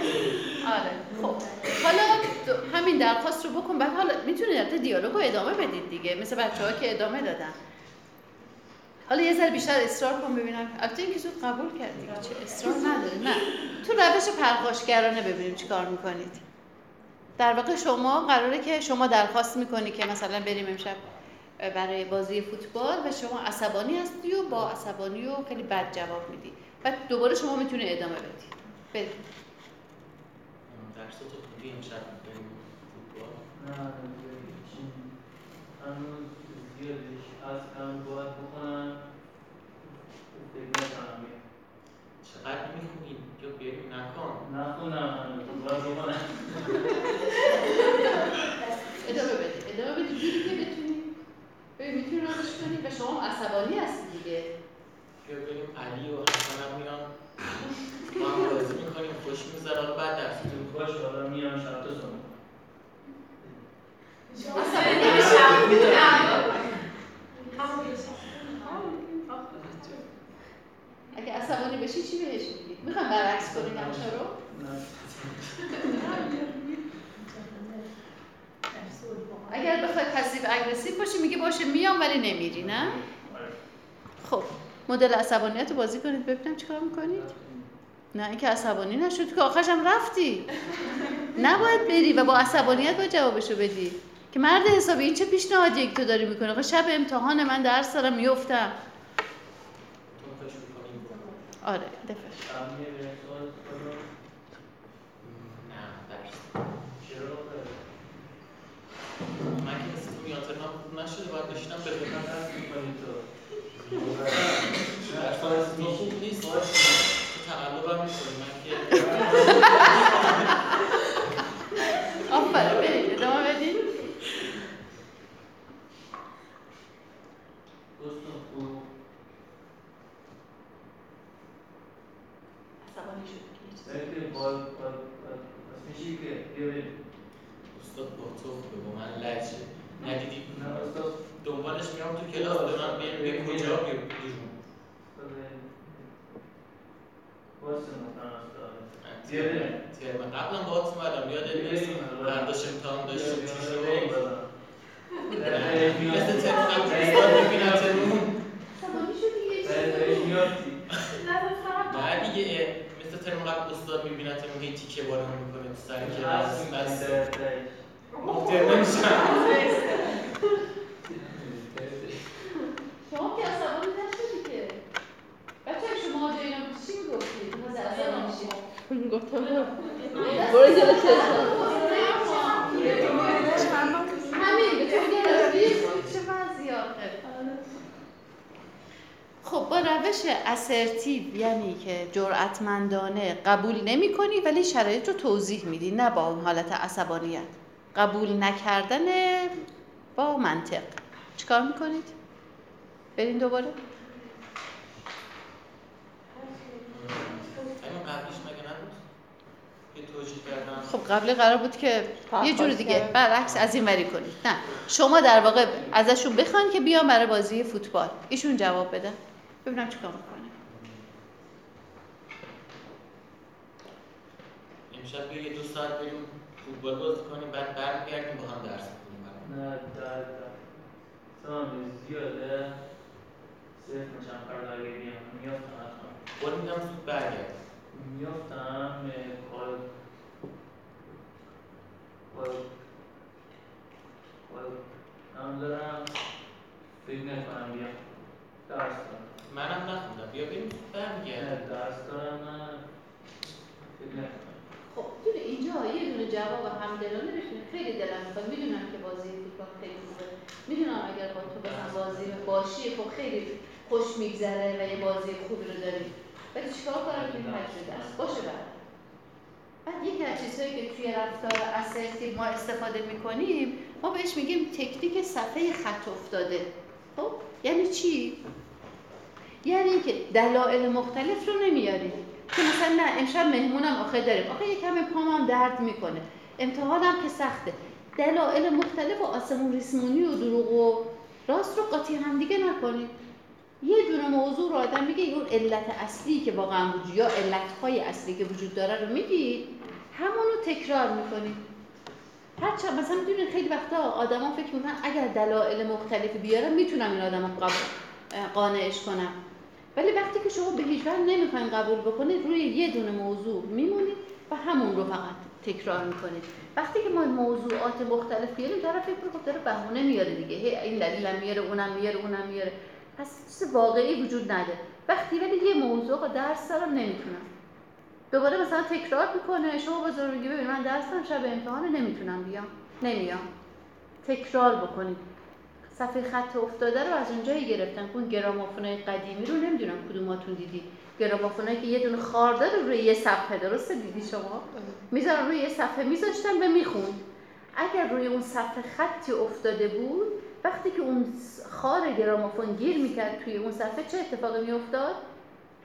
B: آره خب حالا دو- همین درخواست رو بکن بعد حالا البته دیالوگ رو ادامه بدید دیگه. مثل بچه ها که ادامه دادن. حالا یه ذره بیشتر اصرار کن ببینم. البته اینکه زود قبول کرد دیگه چه اصرار نداره. نه. تو روش پرخاشگرانه ببینیم چی کار می‌کنید. در واقع شما قراره که شما درخواست می‌کنی که مثلا بریم امشب برای بازی فوتبال و شما عصبانی هستی و با عصبانی و خیلی بد جواب میدی. بعد دوباره شما می‌تونی ادامه بدی. بریم.
F: درس تو خوندی امشب
P: نه هنوز هنوز زیادی هستم باید بکنم فکر نکنم
F: چقدر می‌خونی؟ یا بریم نکن.
P: نخونم. هنوز باید بکنم
B: ادامه بده ادامه بده جوری که بتونی. ببین می‌تونی رازش کنی و شما هم عصبانی هستی دیگه.
F: یا بریم علی و حسن هم میان. ما هم بازی می‌کنیم. خوش میگذره. بعد درستون
P: باش حالا میام شب
B: اگه عصبانی بشی چی بهش میگی؟ می‌خوام برعکس کنی نقشه رو؟ اگر بخوای پسیو اگریسیو باشی میگه باشه میام ولی نمیری نه؟ خب مدل عصبانیت رو بازی کنید ببینم چیکار می‌کنید؟ نه اینکه عصبانی نشد که آخرش هم رفتی نباید بری و با عصبانیت باید جوابشو بدی که مرد حسابی این چه پیشنهادی که تو داری می‌کنه آخه شب امتحان من درس دارم میفتم آره دفعه.
F: نشده باید بشینم بخونم
P: درس می‌کنی تو
F: تو تقلبم می‌کنی من که
B: آفرین برید ادامه بدید
P: دوستان خوب
B: عصبانی شد که
P: میشی که بیا بریم.
F: استاد با تو با من لجه. ندیدی؟
P: نه استاد.
F: دنبالش میام تو کلاس به من بیا کجا؟ بیرون. ترم قبلا باهات اومدم. یادت نیست؟ برداشت امتحان داشتیم چی شد مثل ترم قبل استاد
B: یه چیزی؟
F: نه دیگه. ترم قبل استاد میبینتمون هی تیکه بارمون می‌کنه تو سر کلاس بس. محترم نمیشم
B: شما که عصبانی نشدی که؟ بچه شما جای اینا بود چی می‌گفتید؟ ما عصبانی شید
N: گفتم برو جلو چشم.
B: همین به تو گرفتی چه وضعی آخه خب با روش اسرتیو یعنی که جرأتمندانه قبول نمی کنی ولی شرایط رو توضیح میدی نه با اون حالت عصبانیت. قبول نکردن با منطق. چیکار می‌کنید؟ بریم دوباره. خب قبل قرار بود که یه جور دیگه. برعکس از این وری کنید. نه شما در واقع ازشون بخوان که بیان برای بازی فوتبال. ایشون جواب بدن ببینم چیکار می‌کنه.
F: امشب بیا یه دو ساعت بریم فوتبال بازی کنیم بعد برمیگردیم با هم درس بخونیم
P: نه در سلام زیاده. صرف میشم اگه بیام. میافتم حتما.
F: قول میدم زود برگرد.
P: میافتم کار کار کار هم دارم. فکر نکنم بیام. درس دارم.
F: منم نخوندم. بیا بریم
P: نه درس دارم
B: خب دونه اینجا یه دونه جواب همدلانه بشین. خیلی دلم می‌خواد. می‌دونم که بازی فوتبال خیلی خوبه. می‌دونم اگر با تو بخوام بازی باشی خب خیلی خوش میگذره و یه بازی خوبی رو داری. ولی چیکار کنم که این تجربه است؟ باشه بعد بعد یکی از چیزهایی که توی رفتار اسرتیو ما استفاده می‌کنیم ما بهش میگیم تکنیک صفحه خط افتاده. خب یعنی چی؟ یعنی اینکه دلایل مختلف رو نمیاریم که مثلا نه امشب مهمونم آخه داریم. آخه یه کم پامم درد می‌کنه. امتحانم که سخته. دلایل مختلف و آسمون ریسمونی و دروغ و راست رو قاطی هم دیگه نکنید. یه دونه موضوع رو آدم میگه اون علت اصلی که واقعا وجود یا علتهای اصلی که وجود داره رو میگید همون رو تکرار می‌کنید هرچند مثلا می‌دونید خیلی وقتا آدما فکر می‌کنن اگر دلایل مختلفی بیارم می‌تونم این آدم قانعش کنم. ولی وقتی که شما به هیچ وجه نمی‌خواین قبول بکنید روی یه دونه موضوع میمونید و همون رو فقط تکرار می‌کنید. وقتی که ما موضوعات مختلف بیاریم طرف فکر خب داره بهونه میاره دیگه. هی این دلیلم میاره اونم میاره اونم میاره. پس چیز واقعی وجود نداره. وقتی ولی یه موضوع درس دارم نمی‌تونم. دوباره مثلا تکرار می‌کنه شما بزرگی ببین من درس دارم شب امتحان نمی‌تونم بیام. نمیام. تکرار بکنید. صفحه خط افتاده رو از اونجایی گرفتن. اون گرامافونای قدیمی رو نمی‌دونم کدوماتون دیدی گرامافونایی که یه دونه خار داره روی یه صفحه درسته دیدی شما؟ می‌ذارن روی یه صفحه. میذاشتن و می‌خوند اگر روی اون صفحه خطی افتاده بود وقتی که اون خار گرامافون گیر می‌کرد توی اون صفحه چه اتفاقی میافتاد؟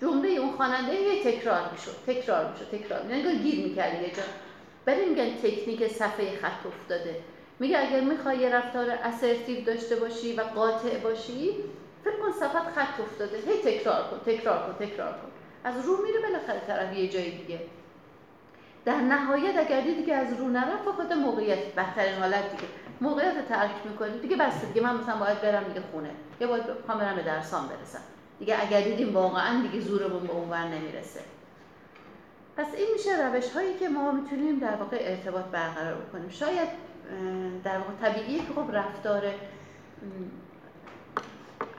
B: جمله اون خواننده یه تکرار می‌شد. تکرار می‌شد. تکرار. یعنی گیر می‌کرد یه جا. برای میگن تکنیک صفحه خط افتاده. میگه اگر می‌خوای یه رفتار اسرتیو داشته باشی و قاطع باشی فکر کن صفحه خط افتاده. هی تکرار کن تکرار کن تکرار کن. از رو میره بالاخره طرف یه جای دیگه. در نهایت اگر دیدی که از رو نرفت فقط موقعیت بدترین حالت دیگه. موقعیت ترک می‌کنی. دیگه بس دیگه. من مثلا باید برم دیگه خونه. یا باید بخوام به درسام برسم. دیگه اگر دیدیم واقعا دیگه زورمون به اونور نمی‌رسه. پس این میشه روش هایی که ما می‌تونیم در واقع ارتباط برقرار کنیم شاید در واقع طبیعیه که خب رفتار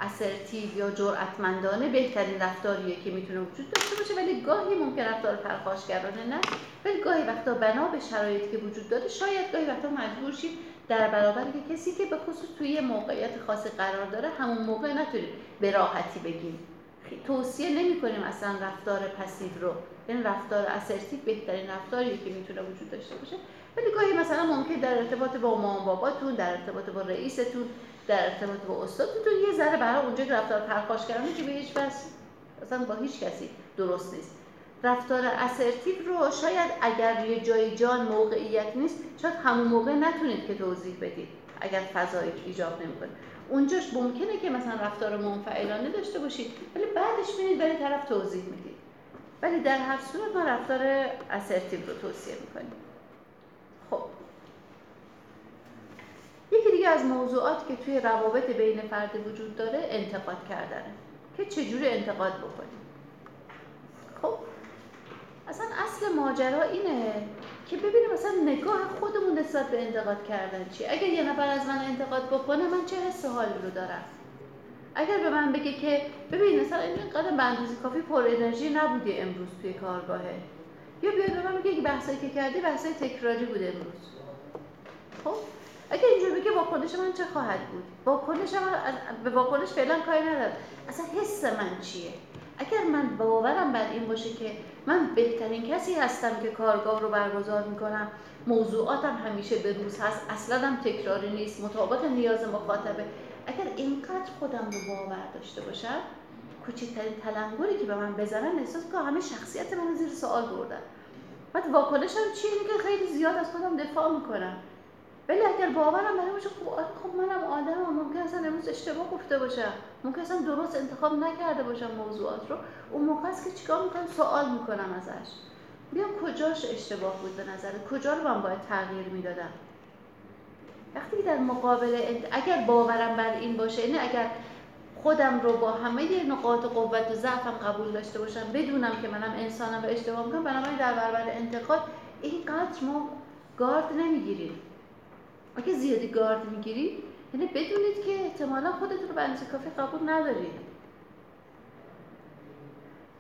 B: اسرتیو یا جرأتمندانه بهترین رفتاریه که می‌تونه وجود داشته باشه ولی گاهی ممکن رفتار پرخاشگرانه نه. ولی گاهی وقتا بنا به شرایطی که وجود داره شاید گاهی وقتا مجبور شید در برابر کسی که به خصوص توی موقعیت خاصی قرار داره همون موقع نتونید به راحتی بگیم. توصیه نمی کنیم اصلا رفتار پسیو رو. این یعنی رفتار اسرتیو بهترین رفتاریه که می‌تونه وجود داشته باشه. ولی گاهی مثلا ممکن در ارتباط با مامان باباتون در ارتباط با رئیستون در ارتباط با استادتون یه ذره برای اونجا که رفتار پرخاشگرانه که به هیچ وجه اصلا با هیچ کسی درست نیست. رفتار اسرتیو رو شاید اگر یه جای جان موقعیت نیست شاید همون موقع نتونید که توضیح بدید اگر فضایی ایجاب نمی‌کنه. اونجاش ممکنه که مثلا رفتار منفعلانه داشته باشید ولی بعدش میرید برای طرف توضیح می‌دید. ولی در هر صورت ما رفتار اسرتیو رو توصیه می‌کنیم خب یکی دیگه از موضوعات که توی روابط بین فرد وجود داره انتقاد کردنه که چجوری انتقاد بکنیم؟ خب اصلا اصل ماجرا اینه که ببینیم مثلا نگاه خودمون نسبت به انتقاد کردن چی اگر یه نفر از من انتقاد بکنه من چه حس حالی رو دارم؟ اگر به من بگه که ببین مثلا این قدم به اندازه کافی پر انرژی نبودی امروز توی کارگاهه. یا بیاد به من میگه که بحثایی که کردی بحثای تکراری بوده امروز. خب؟ اگه اینجوری بگه واکنش من چه خواهد بود؟ واکنش من به واکنش فعلا کاری ندارم. اصلا حس من چیه؟ اگر من باورم بر این باشه که من بهترین کسی هستم که کارگاه رو برگزار می‌کنم موضوعاتم همیشه به روز هست اصلا هم تکراری نیست مطابق نیاز مخاطبه. اگر اینقدر خودم رو باور داشته باشم کوچکترین تلنگری که به من بزنن احساس که همه شخصیت من زیر سوال بردن. بعد واکنشم چیه که خیلی زیاد از خودم دفاع می‌کنم. ولی اگر باورم برای باشه خب آره، خب منم آدمم. ممکن اصلا امروز اشتباه گفته باشم ممکن اصلا درست انتخاب نکرده باشم موضوعات رو. اون موقع است که چیکار می‌کنم؟ سوال می‌کنم ازش. بیام کجاش اشتباه بود به نظر. کجا رو من باید تغییر می‌دادم؟ وقتی در مقابل اگر باورم بر این باشه یعنی اگر خودم رو با همه نقاط قوت و ضعفم قبول داشته باشم بدونم که منم انسانم و اشتباه می‌کنم بنابراین در برابر انتقاد اینقدر ما گارد نمی‌گیریم. اگه زیادی گارد می‌گیرید یعنی بدونید که احتمالا خودتون رو به اندازه کافی قبول ندارید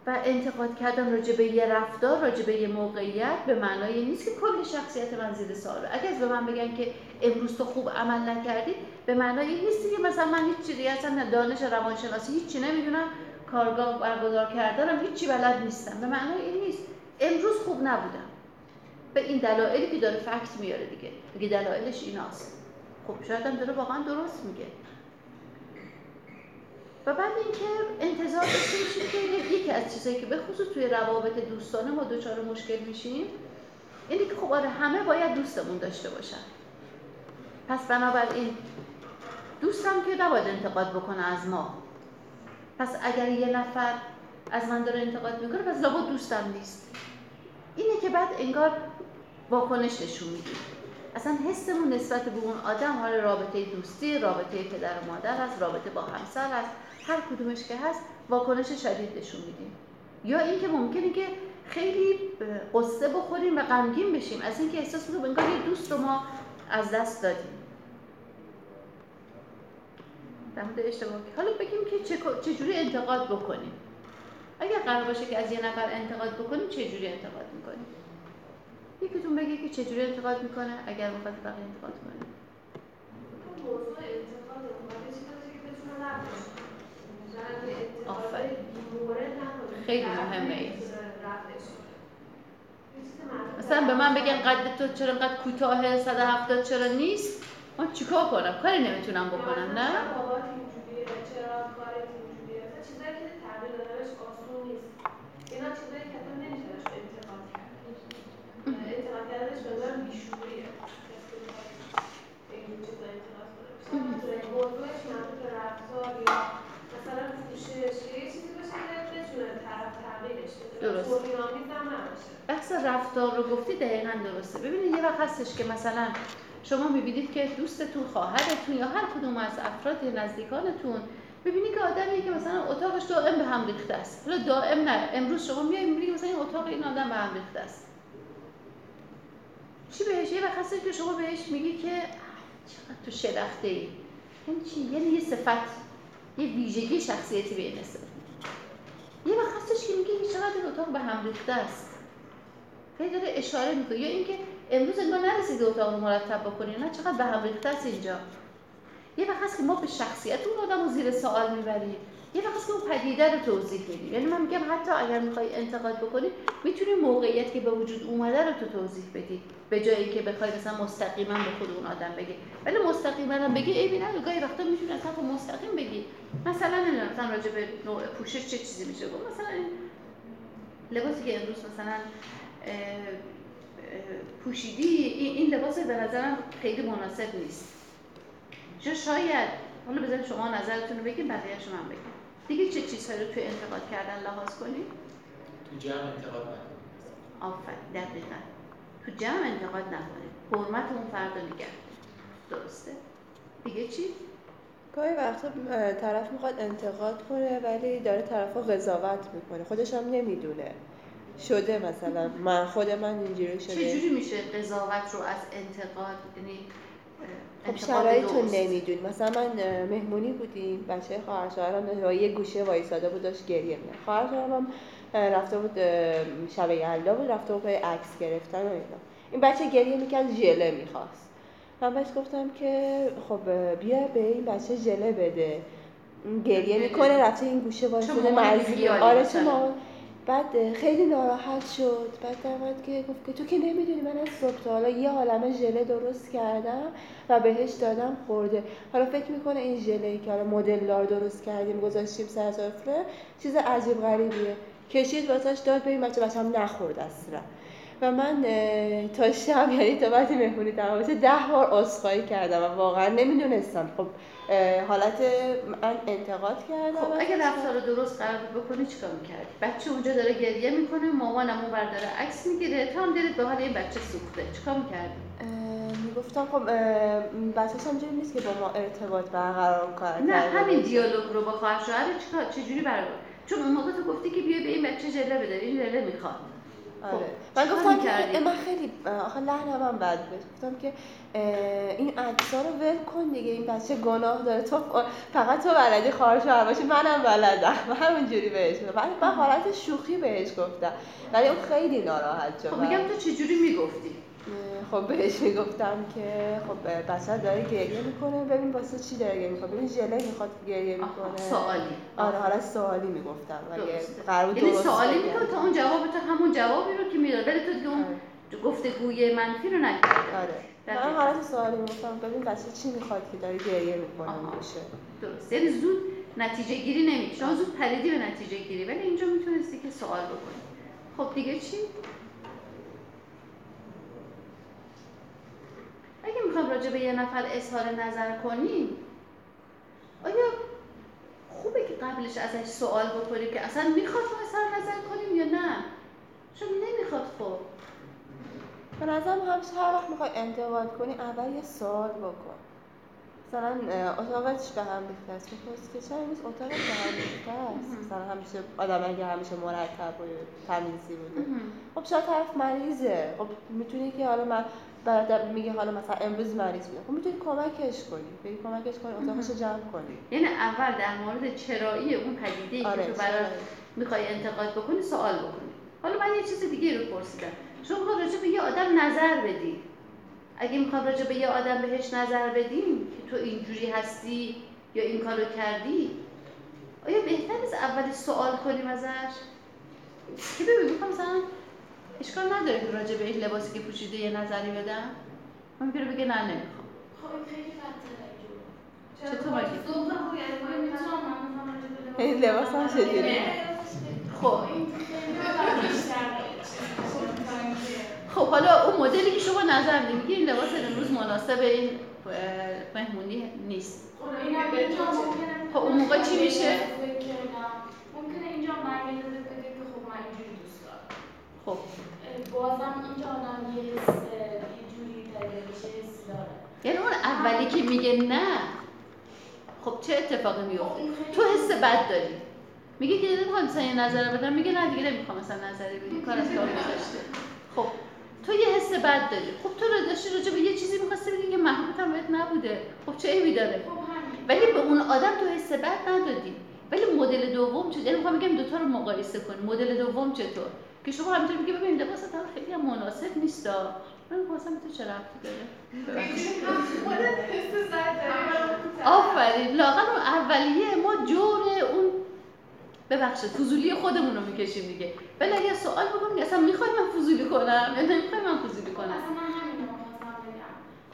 B: و انتقاد کردن راجع به یه رفتار راجع به یه موقعیت به معنای نیست که کل شخصیت من زیر سواله. اگه از به من بگن که امروز تو خوب عمل نکردی به معنای نیست که مثلا من هیچ چیزی اصلا دانش روانشناسی هیچی نمی‌دونم کارگاه برگزار کردنم هیچی بلد نیستم. به معنای این نیست. امروز خوب نبودم. به این دلایلی که داره فکت میاره دیگه. میگه دلایلش ایناست. خب شاید هم داره واقعا درست میگه. و بعد اینکه انتظار داشته که یکی از چیزایی که به خصوص توی روابط دوستانه ما دچار مشکل میشیم اینه که خب آره همه باید دوستمون داشته باشن. پس بنابراین دوستم که نباید انتقاد بکنه از ما. پس اگر یه نفر از من داره انتقاد می‌کنه پس لابد دوستم نیست. اینه که بعد انگار واکنش نشون میدیم. اصلا حسمون نسبت به اون آدم حال رابطه دوستی رابطه پدر و مادر هست رابطه با همسر هست هر کدومش که هست واکنش شدید نشون میدیم. یا اینکه ممکنه که خیلی قصه بخوریم و غمگین بشیم. از اینکه احساس می‌کنیم انگار یه دوست رو ما از دست دادیم. اشتباه. حالا بگیم که چجوری انتقاد بکنیم. اگر قرار باشه که از یه نفر انتقاد بکنیم چجوری انتقاد می‌کنیم؟ یکیتون بگه که چجوری انتقاد می‌کنه اگر می‌خواد بقیه انتقاد کنه. خیلی مهمه این. مثلا به من بگن قد تو چرا انقدر کوتاهه 170 چرا نیست؟ من چیکار کنم؟ کاری نمی‌تونم بکنم نه.
E: رفتار
B: رو گفتی دقیقا درسته. ببینید یه وقت هستش که مثلا شما می‌بینید که دوستتون خواهرتون یا هر کدوم از افراد نزدیکانتون ببینی که آدمی که مثلا اتاقش دائم به هم ریخته است. حالا دائم نه امروز شما میای می‌بینی مثلا این اتاق این آدم به هم ریخته است. چی بهش؟ یه وقت که شما بهش میگی که چقدر تو شلخته ای. یعنی چی؟ یعنی یه صفت یه ویژگی شخصیتی به این یه وقت هستش که میگه چقدر این اتاق به هم ریخته است. خیلی داره اشاره می‌کنه. یا اینکه امروز انگار نرسیده اتاق رو مرتب بکنی نه چقدر به هم ریخته است اینجا. یه وقت هست که ما به شخصیت اون آدم رو زیر سوال می‌بریم. یه وقت که اون پدیده رو توضیح میدیم یعنی من میگم حتی اگر می‌خوای انتقاد بکنی می‌تونی موقعیت که به وجود اومده رو تو توضیح بدی. به جایی که بخوای مثلا مستقیما به خود اون آدم بگی. ولی مستقیما هم بگی ای نه گاهی وقتا می‌تونی اصلا خب مستقیم بگی. مثلا مثلا راجع به نوع پوشش چه چیزی میشه. گفت مثلا لباسی که امروز مثلا پوشیدی این لباس به نظرم خیلی مناسب نیست. چون شاید حالا بذارید شما نظرتون رو بگید بقیه شما هم بگید دیگه چه چیزهایی رو توی انتقاد کردن لحاظ کنید
F: تو جمع انتقاد نکنید
B: آفرین دقیقا. تو جمع انتقاد نکنید حرمت اون فرد رو نگه درسته؟ دیگه چی؟
N: گاهی وقتا طرف می‌خواد انتقاد کنه ولی داره طرف رو قضاوت می‌کنه. خودش هم نمی‌دونه. شده مثلا. من خود من اینجوری شده.
B: چجوری میشه قضاوت رو از انتقاد یعنی
N: خب شرایط رو نمی‌دونی مثلا من مهمونی بودیم. بچه خواهر شوهرم یه گوشه وایساده بود داشت گریه می‌کرد. خواهر شوهرم رفته بود شب یلدا بود رفته بود عکس گرفتن و اینا. این بچه گریه می‌کرد ژله می‌خواست. من بهش گفتم که خب بیا به این بچه ژله بده. گریه می‌کنه رفته این گوشه وایساده آره چون بعد خیلی ناراحت شد. بعد درمد که گفت که تو که نمی‌دونی من از صبح تا حالا یه عالمه ژله درست کردم و بهش دادم خورده. حالا فکر می‌کنه این ژله که حالا مدل دار درست کردیم گذاشتیم سر سفره چیز عجیب غریبیه. کشید واسش داد به این بچه بچه هم نخورد اصلا. و من تا شب یعنی تا وقتی مهمونی تمام ده بار عذرخواهی کردم و واقعا نمی‌دونستم. خب حالت من انتقاد کردم.
B: خب اگه رفتار رو درست قرار بکنی چیکار می‌کردی؟ بچه اونجا داره گریه می‌کنه مامانم اون برداره عکس می‌گیره تا هم دلت به حال این بچه سوخته. چیکار می‌کردی؟
N: می‌گفتم خب بچه‌ش همجوری نیست که با ما ارتباط برقرار کنه.
B: نه همین دیالوگ رو با خواهر شوهر چیکار چجوری برقرار چون اون موقع تو گفتی که بیا به این بچه جله بده این جله می‌خواد.
N: آره. خب، من گفتم که من خیلی آخه لحنم هم بد بود. گفتم که این عکس‌ها رو ول کن دیگه. این بچه گناه داره. تو فقط تو بلدی خواهر شوهر باشی منم بلدم. همونجوری بهش گفتم. من حالت شوخی بهش گفتم. ولی اون خیلی ناراحت شد.
B: خب میگم تو چجوری می‌گفتی؟
N: خب بهش می‌گفتم که خب بچه داره گریه می‌کنه. ببین واسه چی داره گریه می‌کنه؟ ببین ژله می‌خواد گریه می‌کنه.
B: سوالی.
N: آره حالا سوالی می‌گفتم
B: قرار یعنی سوالی می‌کنه تا اون جواب تو همون جوابی رو که می‌داد. ولی تو دیگه اون آره. گفتگوی منفی رو نکردی.
N: آره. من حالت سوالی می‌گفتم. ببین بچه چی می‌خواد که داره گریه می‌کنه باشه
B: درست یعنی زود نتیجه گیری نمیشه. شما زود پریدی به نتیجه گیری. ولی اینجا می‌تونستی که سوال بکنی. خب دیگه چی؟ اگه می‌خوام راجع به یه نفر اظهار نظر کنیم آیا خوبه که قبلش ازش سوال بکنیم که اصلا می‌خواد ما اظهار نظر کنیم یا نه؟ چون نمی‌خواد خب.
N: به نظرم همیشه هر وقت می‌خوای انتقاد کنی اول یه سوال بکن. مثلا اتاقش به هم ریخته است؟ که چرا امروز اتاقت به هم ریخته است؟ مثلا همیشه آدم اگه همیشه مرتب و تمیزی بوده. خب شاید طرف مریضه. خب می‌تونی که حالا من بعد میگه حالا مثلا امروز مریض بوده. خب می‌تونی کمکش کنی. بگی کمکش کنی اتاقش جمع کنی.
B: یعنی اول در مورد چرایی اون پدیده ای آره، که تو برای می‌خوای انتقاد بکنی سوال بکنی. حالا من یه چیز دیگه رو پرسیدم. شما می‌خواد راجع به یه آدم نظر بدی؟ اگه می‌خواد راجع به یه آدم بهش نظر بدیم که تو اینجوری هستی یا این کارو کردی آیا بهتر نیست اول سوال کنیم ازش؟ که ببین می‌خوام مثلا اشکال نداره که راجع به این لباسی که پوشیده یه نظری بدم. ممکنه بگه نه نمی‌خوام.
M: خب این خیلی بدتره
B: چطور مگه؟
N: این لباس. هم چجوری؟
B: خب خب حالا اون مدلی که شما نظر می‌دید میگه این لباس امروز مناسب این مهمونی نیست. خب اون موقع چی میشه؟
M: ممکنه اینجا خب من اینجوری دوست دارم.
B: خب.
M: بازم اینجا آدم یه حس یه جوری حسی داره.
B: یعنی اون اولی که میگه نه خب چه اتفاقی میفته؟ تو حس بد داری. میگه که نمی‌خوام مثلا یه نظر بدم میگه نه دیگه نمی‌خوام مثلا نظری بدی کار از کار گذاشته خب تو یه حس بد داری. خب تو رو داشتی راجع به یه چیزی می‌خواستی بگی که محبوبت هم بهت نبوده. خب چه عیبی داره؟ ولی به اون آدم تو حس بد ندادی. ولی مدل دوم چه یعنی می‌خوام بگم دو تا رو مقایسه کن. مدل دوم چطور؟ که شما همینطور میگه ببین لباست هم خیلی هم مناسب نیستا من خواستم تو چه رفتی داره. آفرین. لاغر اون اولیه ما جور اون ببخشید فضولی خودمون رو می‌کشیم دیگه. ولی اگه سوال بکنم اصلا می‌خوای من فضولی کنم؟ یا نمی‌خوای من فضولی کنم.
M: اصلا من همین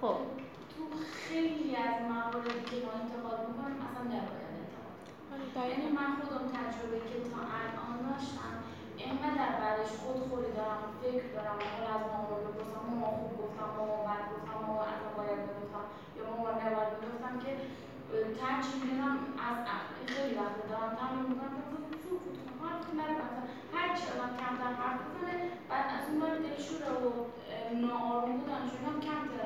B: خب.
M: تو خیلی از مواردی که ما انتقاد می‌کنیم انتقاد یعنی من خودم تجربه که تا الان داشتم اینقدر بعدش خود خوری دارم فکر دارم حالا از مامان بپرسم مامان خوب گفتم مامان بد گفتم مامان اصلا باید بگفتم یا مامان نباید بگفتم که ترجیح میدم از خیلی وقت دارم تمرین می‌کنم هر چی آدم کمتر حرف بزنه بعد از اون بار دلشوره و ناآروم بودنش هم کمتر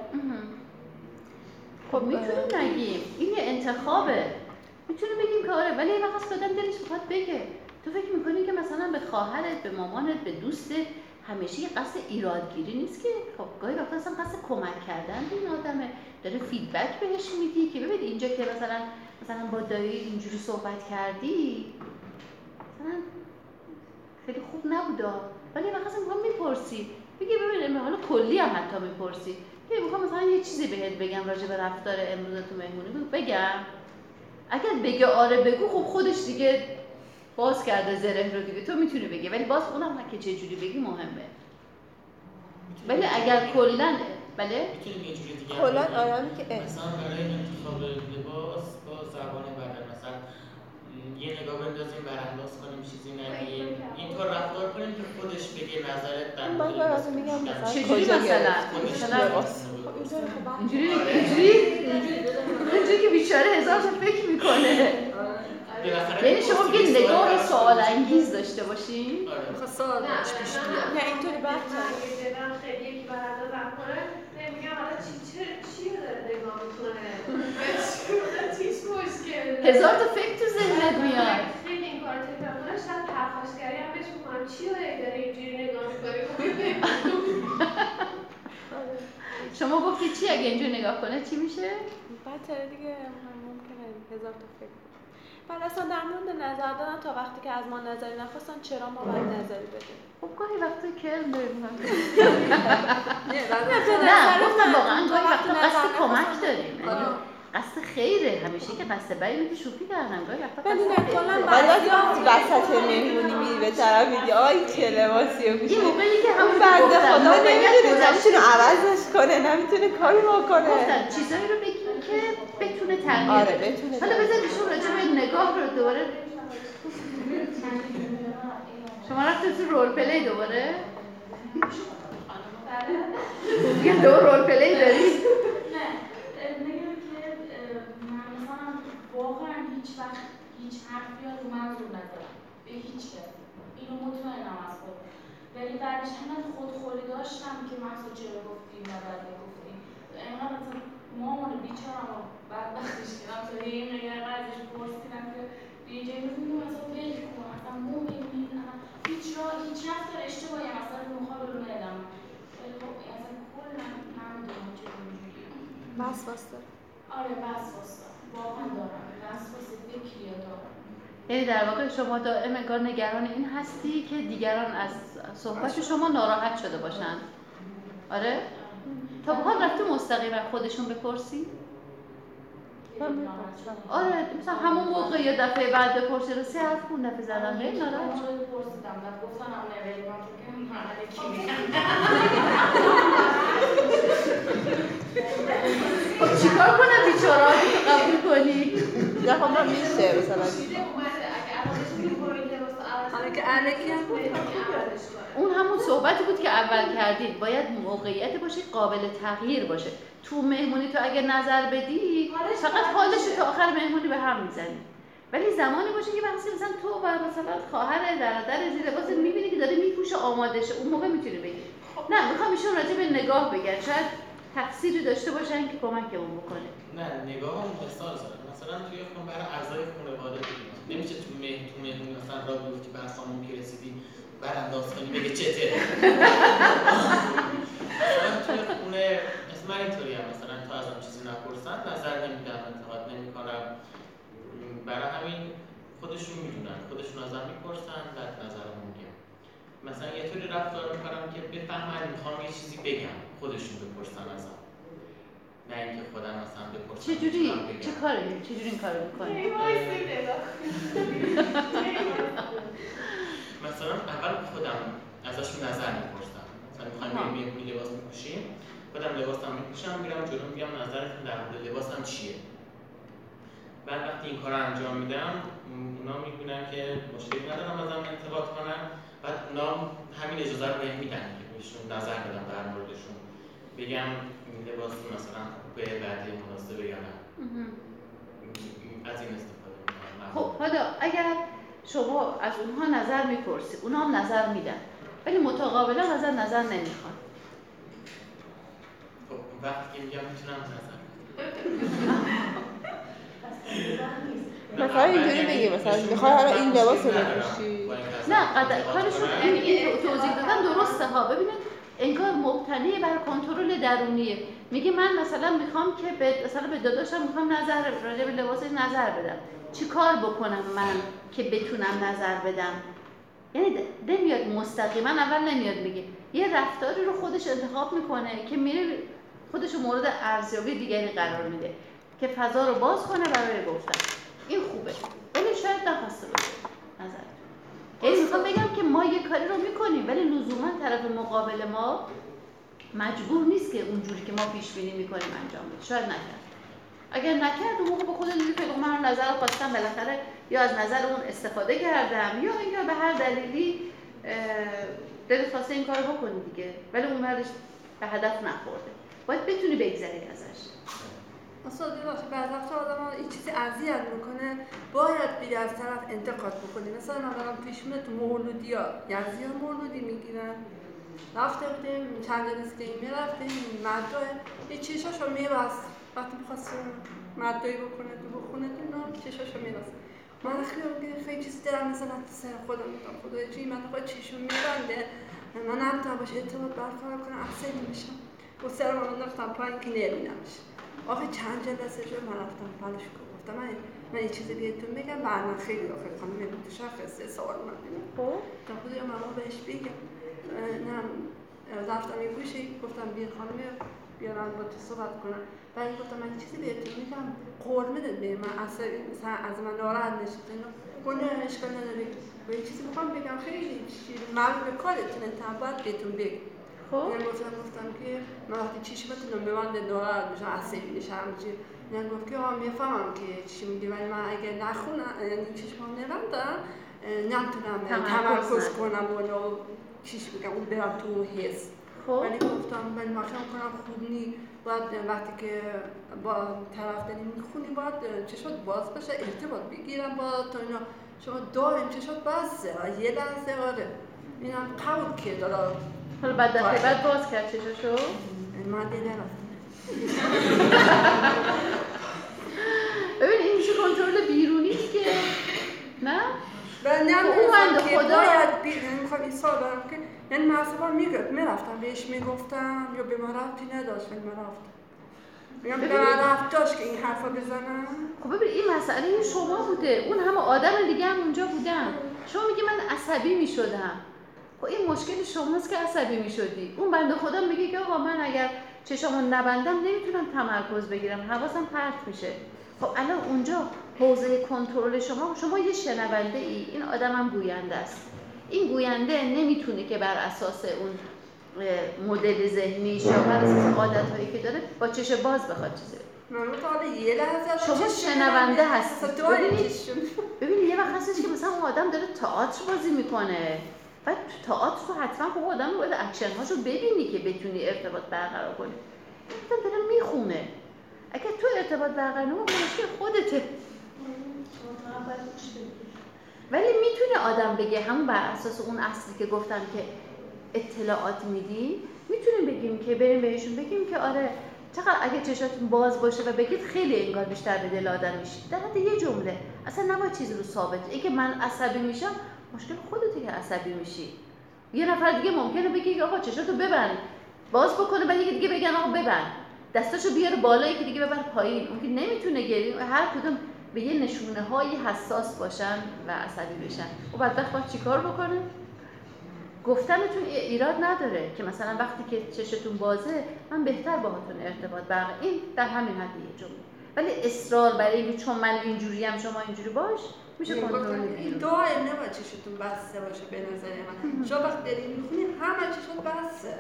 B: خب می‌تونیم نگیم. این یه انتخابه. می‌تونیم بگیم که آره ولی یه وقت آدم دلش می‌خواد بگه. تو فکر می‌کنی که مثلا به خواهرت به مامانت به دوستت همیشه یه قصد ایرادگیری نیست که؟ خب گاهی وقتا اصلا قصد کمک کردن به این آدمه. داره فیدبک بهش میدی که ببین اینجا که مثلا مثلا با دایی اینجوری صحبت کردی مثلا خیلی خوب نبودا. ولی وقت اصلا می‌پرسی. بگی ببین حالا کلی هم حتی می‌پرسی. یه می‌خوام مثلا یه چیزی بهت بگم راجع به رفتار امروز تو مهمونی. بگم. اگر بگه آره بگو خب خودش دیگه باز کرده زره رو دیگه. تو می‌تونی بگی ولی باز اونم که چه جوری بگی مهمه. ولی اگر کلا بله؟
N: کلا آدمی که
F: مثلا برای انتخاب لباس با زبان بدن مثلا یه نگاه بندازیم برانداز کنیم چیزی نگیم. اینطور رفتار کنیم که خودش بگه نظرت در
N: من میگم مثلا
B: مثلا؟ اینجوری اینجوری اینجوری که بیچاره هزار تا فکر می‌کنه. یعنی شما میگه نگاه سوال انگیز داشته باشین.
I: می‌خواد سوال پیش بیاد.
J: نه اینطوری
E: خیلی یکی براندازم کنه میگم حالا چی چه چی نگاه می‌کنه؟
B: هزار تا فکر تو ذهنت میاد
E: خیلی این کار تکرار کنه شاید پرخاشگری هم بهش می‌کنم چی داره اینجوری نگاه می‌کنه
B: شما گفتی چی اگه اینجوری نگاه کنه؟ چی میشه؟
J: بدتره دیگه ممکنه هزار تا فکر بعد اصلا در مورد نظر دادن تا وقتی که از ما نظری نخواستن چرا ما باید نظری بدیم؟
B: خب گاهی وقتا کرم داریم
J: نه
B: گفتم واقعا گاهی وقتا قصد کمک داریم. قصد خیره. همیشه که قصد بدی میگی شوخی کردن گاهی وقتا
J: ولی نه کلا
N: بعد وقتی وسط مهمونی میری به طرف میگی آی چه لباسی رو
B: یه موقعی که همون
N: بنده خدا نمی‌دونه. نمی‌تونه عوضش کنه نمی‌تونه کاری بکنه.
B: گفتن چیزایی رو بگیم که بتونه تغییر
N: آره،
B: بده.
N: بتونه
B: حالا بذار ایشون راجع به نگاه رو دوباره شما رفتید تو role play دوباره؟ یه دو role play داری؟
M: نه میگم که من مثلا واقعا هیچ وقت هیچ حرفی رو منظور ندارم. به هیچ کس. اینو مطمئنم از خود. ولی بعدش انقدر خودخوری داشتم که مثلا چرا گفتی نه بعد گفتی اینقدر مثلا مامان بیچارم رو بدبختش کردم. تا هی نگه ازش پرسیدم که به یه جایی گفتم مثلا ول کن. اصلا اصلا هیچ راه هیچ رفتار اشتباهی هم اصلا رو مخابر رو ندارم ولی خب اصلا کلا نمی‌دونم چجوریه
J: وسواس داره.
M: آره وسواس دارم واقعا دارم. وسواس فکری دارم.
B: یعنی در واقع شما دائم انگار نگران این هستی که دیگران از صحبت شما ناراحت شده باشن. آره؟ تا به حال رفتی مستقیما خودشون بپرسی؟ آره مثلا همون موقع یا دفعه بعد بپرسی رو سه حرف خون دفعه زدم به ناراحت
G: پرسیدم بعد گفتن هم من فکر مرحله کی
B: خب چیکار کنم بیچاره؟ تو قبول کنی؟
N: نه خب من میشه مثلا.
I: که
B: اون همون صحبتی بود که اول کردید. باید موقعیت باشه قابل تغییر باشه. تو مهمونی تو اگر نظر بدی فقط حالش تا آخر مهمونی به هم می‌زنی. ولی زمانی باشه که وقتی مثلا تو و مثلا خواهر در در زیر لباس می‌بینی که داره میپوشه آماده شه. اون موقع می‌تونی بگی. نه می‌خوام ایشون راجع به نگاه بگن شاید تفسیری داشته باشن که کمکمون بکنه.
F: نه نگاه هم مثال زدم مثلا توی خون برای اعضای خانواده نمیشه تو مه تو مهمونی مثلا را بیفتی بر خانم که رسیدی برانداز کنی بگه چته مثلا توی خونه مثل من اینطوری هم مثلا تو ازم چیزی نپرسن نظر نمیدم انتقاد نمی‌کنم برای همین خودشون می‌دونن. خودشون ازم می‌پرسن بعد نظرمو میگم مثلا یه طوری رفتار می‌کنم که بفهمن می‌خوام یه چیزی بگم خودشون بپرسن ازم. نه اینکه خودم مثلا بپرسم
B: چجوری؟ چه کاری؟ چجوری این کارو می‌کنی؟
F: مثلا اول خودم ازشون نظر می‌پرسم. مثلا می‌خوایم بریم یه لباس میپوشیم خودم لباسم میپوشم میرم جلو میگم نظرتون در مورد لباسم چیه؟ بعد وقتی این کار رو انجام میدم اونا می‌بینن که مشکلی ندارم ازم انتقاد کنن. بعد اونا همین اجازه رو بهم میدن که بهشون نظر بدم در موردشون. بگم این لباس مثلا به بعدی مناسبه یا نه. از این استفاده می‌کنم.
B: خب حالا اگر شما از اونها نظر می‌پرسی اونها هم نظر میدن ولی متقابلا ازت نظر نمی‌خوان.
F: خب وقتی که میگم می‌تونم نظر
N: مثلا اینجوری بگی مثلا می‌خوای حالا این لباس رو بپوشی.
B: نه قدر کارشون این توضیح دادن درسته ها. ببینید انگار مبتنی بر کنترل درونیه. میگه من مثلا می‌خوام که به مثلا به داداشم می‌خوام نظر راجع به لباسش نظر بدم. چی کار بکنم من که بتونم نظر بدم؟ یعنی نمیاد مستقیما اول نمیاد میگه. یه رفتاری رو خودش انتخاب می‌کنه که میره خودش رو مورد ارزیابی دیگری قرار میده. که فضا رو باز کنه برای گفتن. این خوبه. ولی شاید نخواسته باشه. نظر. یعنی می‌خوام بگم که ما یه کاری رو می‌کنیم ولی لزوما طرف مقابل ما مجبور نیست که اونجوری که ما پیش بینی می‌کنیم انجام بده. شاید نکرد. اگر نکرد اون موقع به خود که من نظر خواستم بالاخره یا از نظر اون استفاده کردم یا اینکه به هر دلیلی دلت خواسته این کارو بکنی دیگه. ولی اون به هدف نخورده. باید بتونی بگذری ازش.
I: اصلا باشه بعد وقتا آدم این چیزی اذیت می‌کنه باید بری از طرف انتقاد بکنی. مثلا من دارم پیش میاد تو مولودی ها یزدی ها مولودی می‌گیرن. رفته بودیم چند روز که این می‌رفتیم مدرای یه چیشاشو میبست وقتی می‌خواست مدرایی بکنه تو بخونه اینا چیشاشو میبست من خیلی خیلی چیزی دارم تو سر خودم میگم. خدای چی من خواهد چیشو میبنده من نمی‌تونم باشه اعتماد برقرار کنم. عصبی میشم و سرم انداختم پایین که نمیدمش آخه چند جلسه شد من رفتم پلش گفتم من من یه چیزی بهتون بگم بعد من خیلی آخر خانم متشخصه سوال من
B: خب.
I: تا خود یا ماما بهش بگم. نه رفتم یه گوشی گفتم بیا خانم بیارم با تو صحبت کنم. بعد گفتم من چیزی بهتون میگم. قول میده به من اصلا مثلا از من ناراحت نشید. اینا گونه اشکال نداره. یه چیزی می‌خوام بگم. خیلی چیز به کارتونه تا باید بهتون بگم.
B: خب؟
I: من گفتم گفتم که من وقتی چشمتون رو ببنده ناراحت میشم عصبی میشم من گفت که آه می‌فهمم که چی میگه ولی من اگه نخونم یعنی چشمم نبندم نمی‌تونم تمرکز کنم و چیش بگم اون برم تو حس.
B: خب؟
I: ولی گفتم ولی من خیلی کنم خوب نی باید وقتی که با طرف داری می‌خونی باید چشمت باز بشه ارتباط بگیرم با تو اینا. شما دائم چشمت بسته یه لحظه آره. اینم قبول که داره
B: حالا بعد دفعه بعد باز کرد چشاشو
I: من دیده
B: ببین این میشه کنترل بیرونی دیگه نه؟
I: و نه
B: خب اون
I: که
B: خدا-
I: باید بی... یعنی می‌خوام این سال دارم که یعنی مرسبا می‌گفت می‌رفتم بهش می‌گفتم یا به من رفتی نداشت ولی من رفتم. میگم به. من رفت داشت که این حرفا بزنم.
B: خب ببین این مسئله این شما بوده. اون همه آدم دیگه هم اونجا بودن. شما میگی من عصبی می‌شدم. خب این مشکل شماست که عصبی می‌شدی. اون بنده خدا میگه که آقا من اگر چشامو نبندم نمی‌تونم تمرکز بگیرم. حواسم پرت میشه. خب الان اونجا حوزه کنترل شما شما یه شنونده ای. این آدم هم گوینده است. این گوینده نمی‌تونه که بر اساس اون مدل ذهنیش یا بر اساس عادت هایی که داره با چش باز بخواد چیزی.
I: یه لحظه
B: شما شنونده هستی. ببینید. ببینید یه وقت هستش که مثلا اون آدم داره تئاتر بازی می‌کنه. بعد تو تئاتر رو حتما خب آدم باید اکشن هاشو ببینی که بتونی ارتباط برقرار کنی. این داره می‌خونه. اگر تو ارتباط برقرار مشکل خودته. ولی می‌تونه آدم بگه همون بر اساس اون اصلی که گفتم که اطلاعات میدی می‌تونیم بگیم که بریم بهشون بگیم که آره چقدر اگه چشاتون باز باشه و بگید خیلی انگار بیشتر به دل آدم میشید در حد یه جمله. اصلا نباید چیزی رو ثابت. ای که من عصبی میشم مشکل خودته که عصبی میشی. یه نفر دیگه ممکنه بگه آقا چشاتو ببند. باز بکنه بعد دیگه بگن آقا ببند. دستاشو بیاره بالا یکی دیگه ببر پایین. اون که نمی‌تونه گریه هر کدوم به یه نشونه هایی حساس باشن و عصبی بشن. و بعد باید چیکار بکنه؟ گفتنتون ایراد نداره که مثلا وقتی که چشتون بازه من بهتر باهاتون ارتباط برقرار این در همین حد یه جمله. ولی اصرار برای اینکه چون من اینجوری هم شما اینجوری باش میشه کنترل
I: این دائم نباید چشتون بسته باشه به نظر من. شما وقت داری می‌خونی همه چشتون بسته.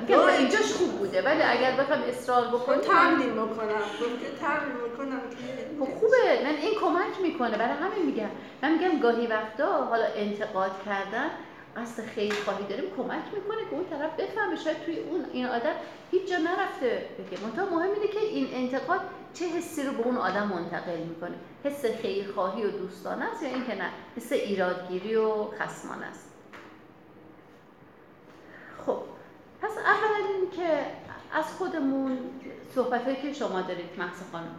B: میگم اینجاش خوب بوده ولی اگر بخوام اصرار بکنم
I: تمرین بکنم. تمرین بکنم
B: خب خوبه. من این کمک می‌کنه. برای همین میگم. من میگم گاهی وقتا حالا انتقاد کردن قصد خیلی خواهی داریم کمک می‌کنه که اون طرف بفهمه. شاید توی اون این آدم هیچ جا نرفته بگه. منتها مهم اینه که این انتقاد چه حسی رو به اون آدم منتقل می‌کنه حس خیرخواهی و دوستانه است یا اینکه نه؟ حس ایرادگیری و خصمانه است. خب پس اولا این که از خودمون صحبت که شما دارید محصه خانم.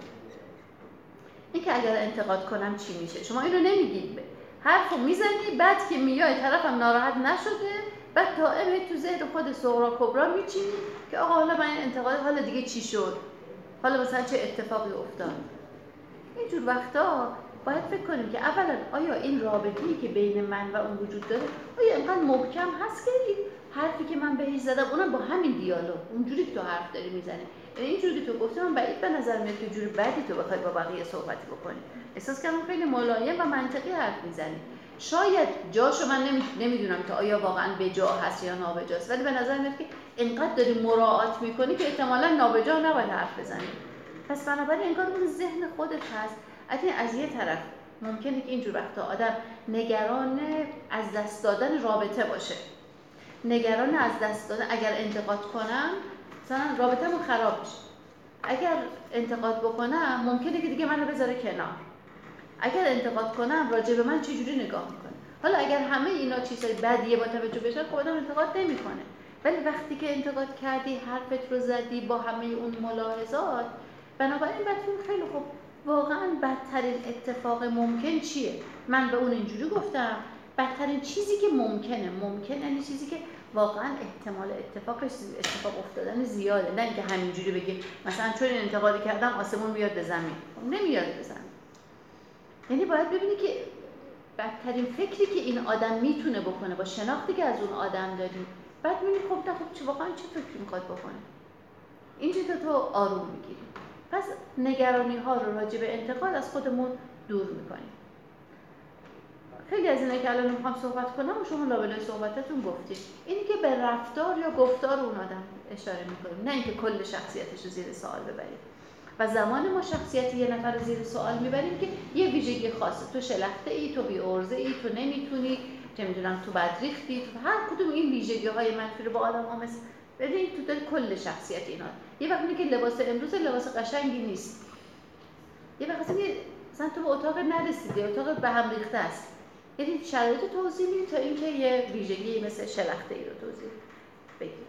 B: این که اگر انتقاد کنم چی میشه؟ شما اینو نمیگید حرفو می‌زنی بعد که میای طرفم ناراحت نشده بعد دائم تو ذهن خود سغرا کبرا میچینی که آقا حالا من انتقاد حالا دیگه چی شد؟ حالا مثلا چه اتفاقی افتاد؟ اینجور وقتا باید فکر کنیم که اولا آیا این رابطه‌ای که بین من و اون وجود داره آیا اینقدر محکم هست که حرفی که من بهش زدم اونم با همین دیالوگ اونجوری که تو حرف داری می‌زنی؟ یعنی اینجوری که تو گفتی من بعید به نظر میاد که جوری بعدی تو بخوای با بقیه صحبتی بکنی. احساس کردم خیلی ملایم و منطقی حرف می‌زنی. شاید جاشو من نمی‌دونم که آیا واقعا به جا هست یا نابجاست ولی به نظر میاد که اینقدر داری مراعات می‌کنی که احتمالا نابجا نباید حرف بزنی. پس بنابراین انگار اون ذهن خودت هست. از یه طرف ممکنه که اینجور وقتا آدم نگران از دست دادن رابطه باشه. نگران از دست دادن اگر انتقاد کنم مثلا رابطه‌مون خراب میشه. اگر انتقاد بکنم ممکنه که دیگه منو بذاره کنار. اگر انتقاد کنم راجع به من چجوری نگاه می‌کنه؟ حالا اگر همه اینا چیزای بدیه با توجه بشن خب آدم انتقاد نمی‌کنه. ولی وقتی که انتقاد کردی حرفت رو زدی با همه اون ملاحظات بنابراین باید خیلی خوب. واقعا بدترین اتفاق ممکن چیه؟ من به اون اینجوری گفتم. بدترین چیزی که ممکنه ممکن یعنی چیزی که واقعا احتمال اتفاقش اتفاق افتادن زیاده. نه اینکه همینجوری بگیم مثلا چون انتقادی کردم آسمون میاد به زمین. خب نمیاد به زمین. یعنی باید ببینی که بدترین فکری که این آدم می‌تونه بکنه با شناختی که از اون آدم داری بعد می‌بینی خب خب چه واقعا چه فکری می‌خواد بکنه اینجا تو آروم می‌گیری. پس نگرانی ها رو راجع به انتقاد از خودمون دور می‌کنیم. خیلی از اینا که الان می‌خوام صحبت کنم و شما لابلای صحبتتون گفتید. اینی که به رفتار یا گفتار اون آدم اشاره می‌کنیم. نه اینکه کل شخصیتش رو زیر سوال ببریم. و زمان ما شخصیت یه نفر رو زیر سوال می‌بریم که یه ویژگی خاصه. تو شلخته ای تو بی ای تو نمی‌تونی. چه می‌دونم تو بدریختی تو هر کدوم این ویژگی های منفی رو با آدم ها مثل ببینید تو دل کل شخصیت اینا یه وقتی که لباس امروز لباس قشنگی نیست. یه وقتی مثلا تو به اتاق نرسیدی اتاق به هم ریخته است. یعنی شرایط توضیح می‌دید تا اینکه یه ویژگی مثل شلخته ای رو توضیح بگیم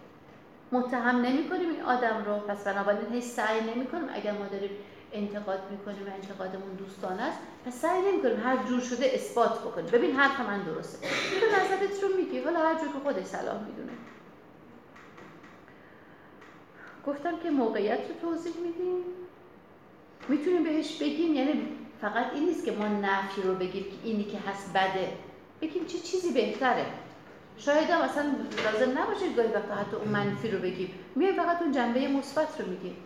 B: متهم نمی کنیم این آدم رو. پس بنابراین هیچ سعی نمی کنیم اگر ما داریم انتقاد می‌کنیم و انتقادمون دوستانه است. پس سعی نمی کنیم هر جور شده اثبات بکنیم. ببین حرف من درسته. تو نظرت رو میگی حالا هر جور که خودش صلاح می‌دونه. گفتم که موقعیت رو توضیح میدیم. می‌تونیم بهش بگیم یعنی فقط این نیست که ما نفی رو بگیم که اینی که هست بده. بگیم چه چیزی بهتره. شاید هم لازم نباشه گاهی وقتا حتی اون منفی رو بگیم. میای فقط اون جنبه مثبت رو میگیم.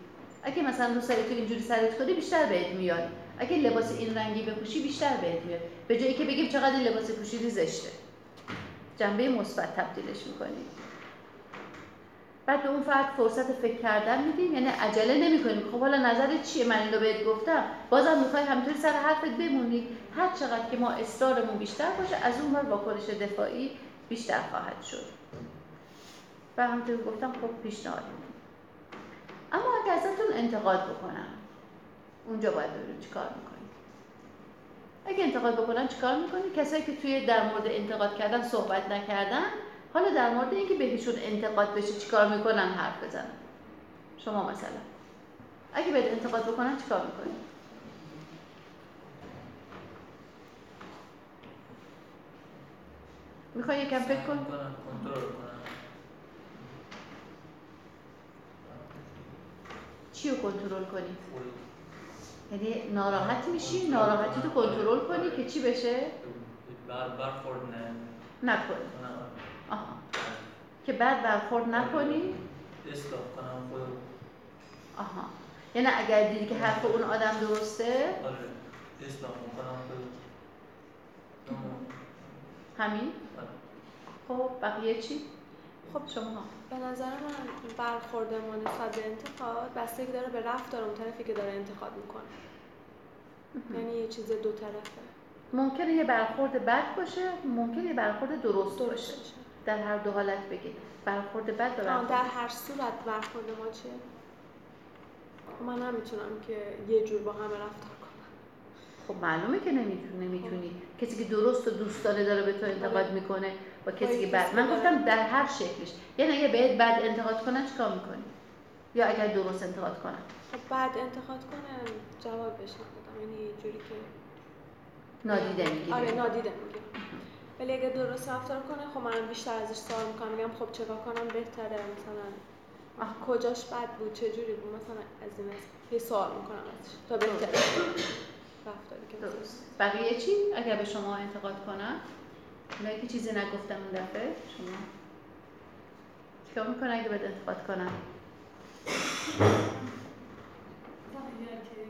B: اگه مثلا رو سری تو اینجوری سرت کنی بیشتر بهت میاد. اگه لباس این رنگی بپوشی بیشتر بهت میاد. به جایی که بگیم چقدر لباس پوشیدی زشته. جنبه مثبت تبدیلش می‌کنیم بعد به اون فرد فرصت فکر کردن میدیم. یعنی عجله نمی‌کنیم. خب حالا نظرت چیه؟ من اینو بهت گفتم. بازم می‌خوای همینطوری سر حرفت بمونی. هر چقدر که ما اصرارمون بیشتر باشه از اون واکنش دفاعی بیشتر خواهد شد. و همونطور گفتم خب پیشنهاد. اما اگر ازتون انتقاد بکنم اونجا باید ببینیم چیکار می‌کنیم اگه انتقاد بکنن چیکار می‌کنی؟ کسایی که توی در مورد انتقاد کردن صحبت نکردن حالا در مورد اینکه بهشون انتقاد بشه چیکار می‌کنن حرف بزنن. شما مثلا. اگه بهت انتقاد بکنن چیکار می‌کنی؟ می‌خوای یکم فکر کن
P: کنم
B: چی رو کنترل کنی؟ یعنی ناراحت میشی ناراحتی رو کنترل کنی که چی بشه؟
P: بر برخورد نه.
B: نکنی. آها. که بعد برخورد نکنی؟
P: اصلاح کنم
B: آها. یعنی اگر دیدی که حرف اون آدم درسته؟
P: آره. اصلاح کنم
B: همین؟
P: آره.
B: خب بقیه چی؟ خب شما
J: به نظر من برخورد ما نسبت به انتقاد بستگی داره به رفتار اون طرفی که داره انتقاد می‌کنه. یعنی یه چیز دو طرفه.
B: ممکنه یه برخورد بد باشه ممکنه یه برخورد درست,
J: درست
B: باشه.
J: باشه.
B: در هر دو حالت بگید برخورد بد برخورد
J: در هر صورت برخورد ما چیه؟ من نمی‌تونم که یه جور با همه رفتار کنم.
B: خب معلومه که نمی‌تونی نمی‌تونی. کسی که درست و دوستانه داره به تو انتقاد
J: آره.
B: می‌کنه.
J: با
B: کسی که بد من گفتم در هر شکلش. یعنی اگه بهت بد انتقاد کنن چیکار می‌کنی؟ یا اگر درست انتقاد کنن؟
J: خب بعد انتقاد کنم جواب بهش ندادم یعنی یه جوری که
B: نادیده می‌گیری.
J: آره نادیده می‌گیرم. ولی اگه درست رفتار کنه خب من بیشتر ازش سوال می‌کنم. میگم خب چیکار کنم؟ بهتره مثلا. آه، کجاش بد بود؟ چه جوری بود؟ مثلا از این از یه سوال می‌کنم ازش. تا بهتره. رفتاری که
B: درست. بقیه چی؟ اگر به شما انتقاد کنن؟ اونایی که چیزی نگفتم اون دفعه شما چیکار می‌کنه اگه بهت انتقاد کنن
E: اگر که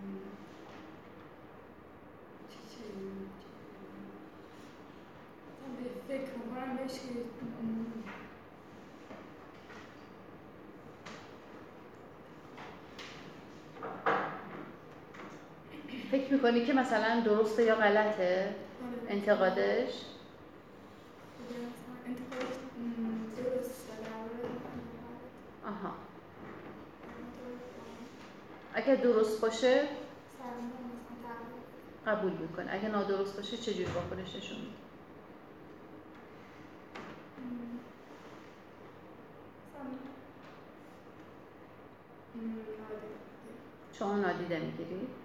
E: م، چه چه مثلا به فکر
B: فکر می‌کنی که مثلا درسته یا غلطه؟ انتقادش؟ آها. اگر درست باشه؟ قبول می‌کنه. اگه نادرست باشه چجوری واکنش نشون میده. شما نادیده می‌گیری خیلی خوب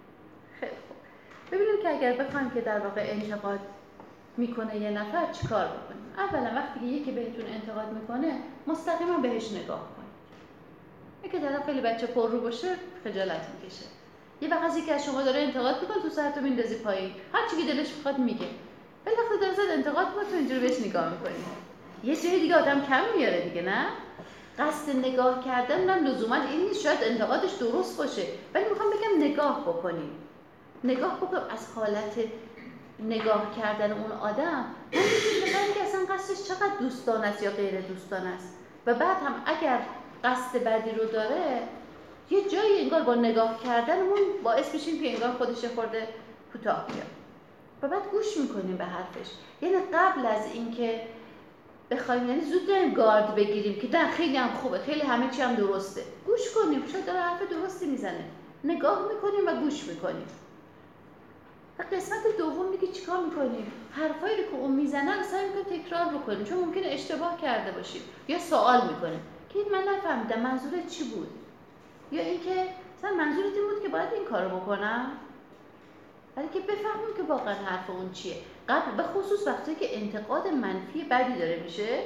B: ببینیم که اگر بخوایم که در واقع انتقاد می‌کنه یه نفر چیکار بکنیم؟ اولا وقتی که یکی بهتون انتقاد می‌کنه مستقیما بهش نگاه کنید. اگه طرف خیلی بچه پر رو باشه خجالت می‌کشه. یه وقت یکی از شما داره انتقاد می‌کنه تو سرتو میندازی پایین. هر چی که دلش می‌خواد میگه. ولی وقتی داره زد انتقاد می‌کنه تو اینجوری بهش نگاه می‌کنی. یه جای دیگه آدم کم میاره دیگه نه؟ قصد نگاه کردن من لزوما این نیست. شاید انتقادش درست باشه. ولی می‌خوام بگم نگاه بکنیم. نگاه بکن از حالت نگاه کردن اون آدم. بفهمی که اصلا قصدش چقدر دوستان است یا غیر دوستان است. و بعد هم اگر قصد بدی رو داره یه جایی انگار با نگاه کردنمون باعث میشیم که انگار خودش خورده کوتاه بیاد. و بعد گوش می‌کنیم به حرفش. یعنی قبل از اینکه بخوایم یعنی زود نریم گارد بگیریم که نه خیلی هم خوبه خیلی همه چی هم درسته. گوش کنیم شاید داره حرف درستی می‌زنه. نگاه می‌کنیم و گوش می‌کنیم. و قسمت دوم دیگه چیکار می‌کنیم؟ حرفایی رو که اون می‌زنه رو سعی می‌کنیم تکرار بکنیم چون ممکنه اشتباه کرده باشیم یا سوال می‌کنیم. که من نفهمیدم منظورت چی بود؟ یا اینکه مثلا منظورت این بود که باید این کارو بکنم؟ ولی که بفهمیم که واقعا حرف اون چیه. قبل به خصوص وقتی که انتقاد منفی بدی داره میشه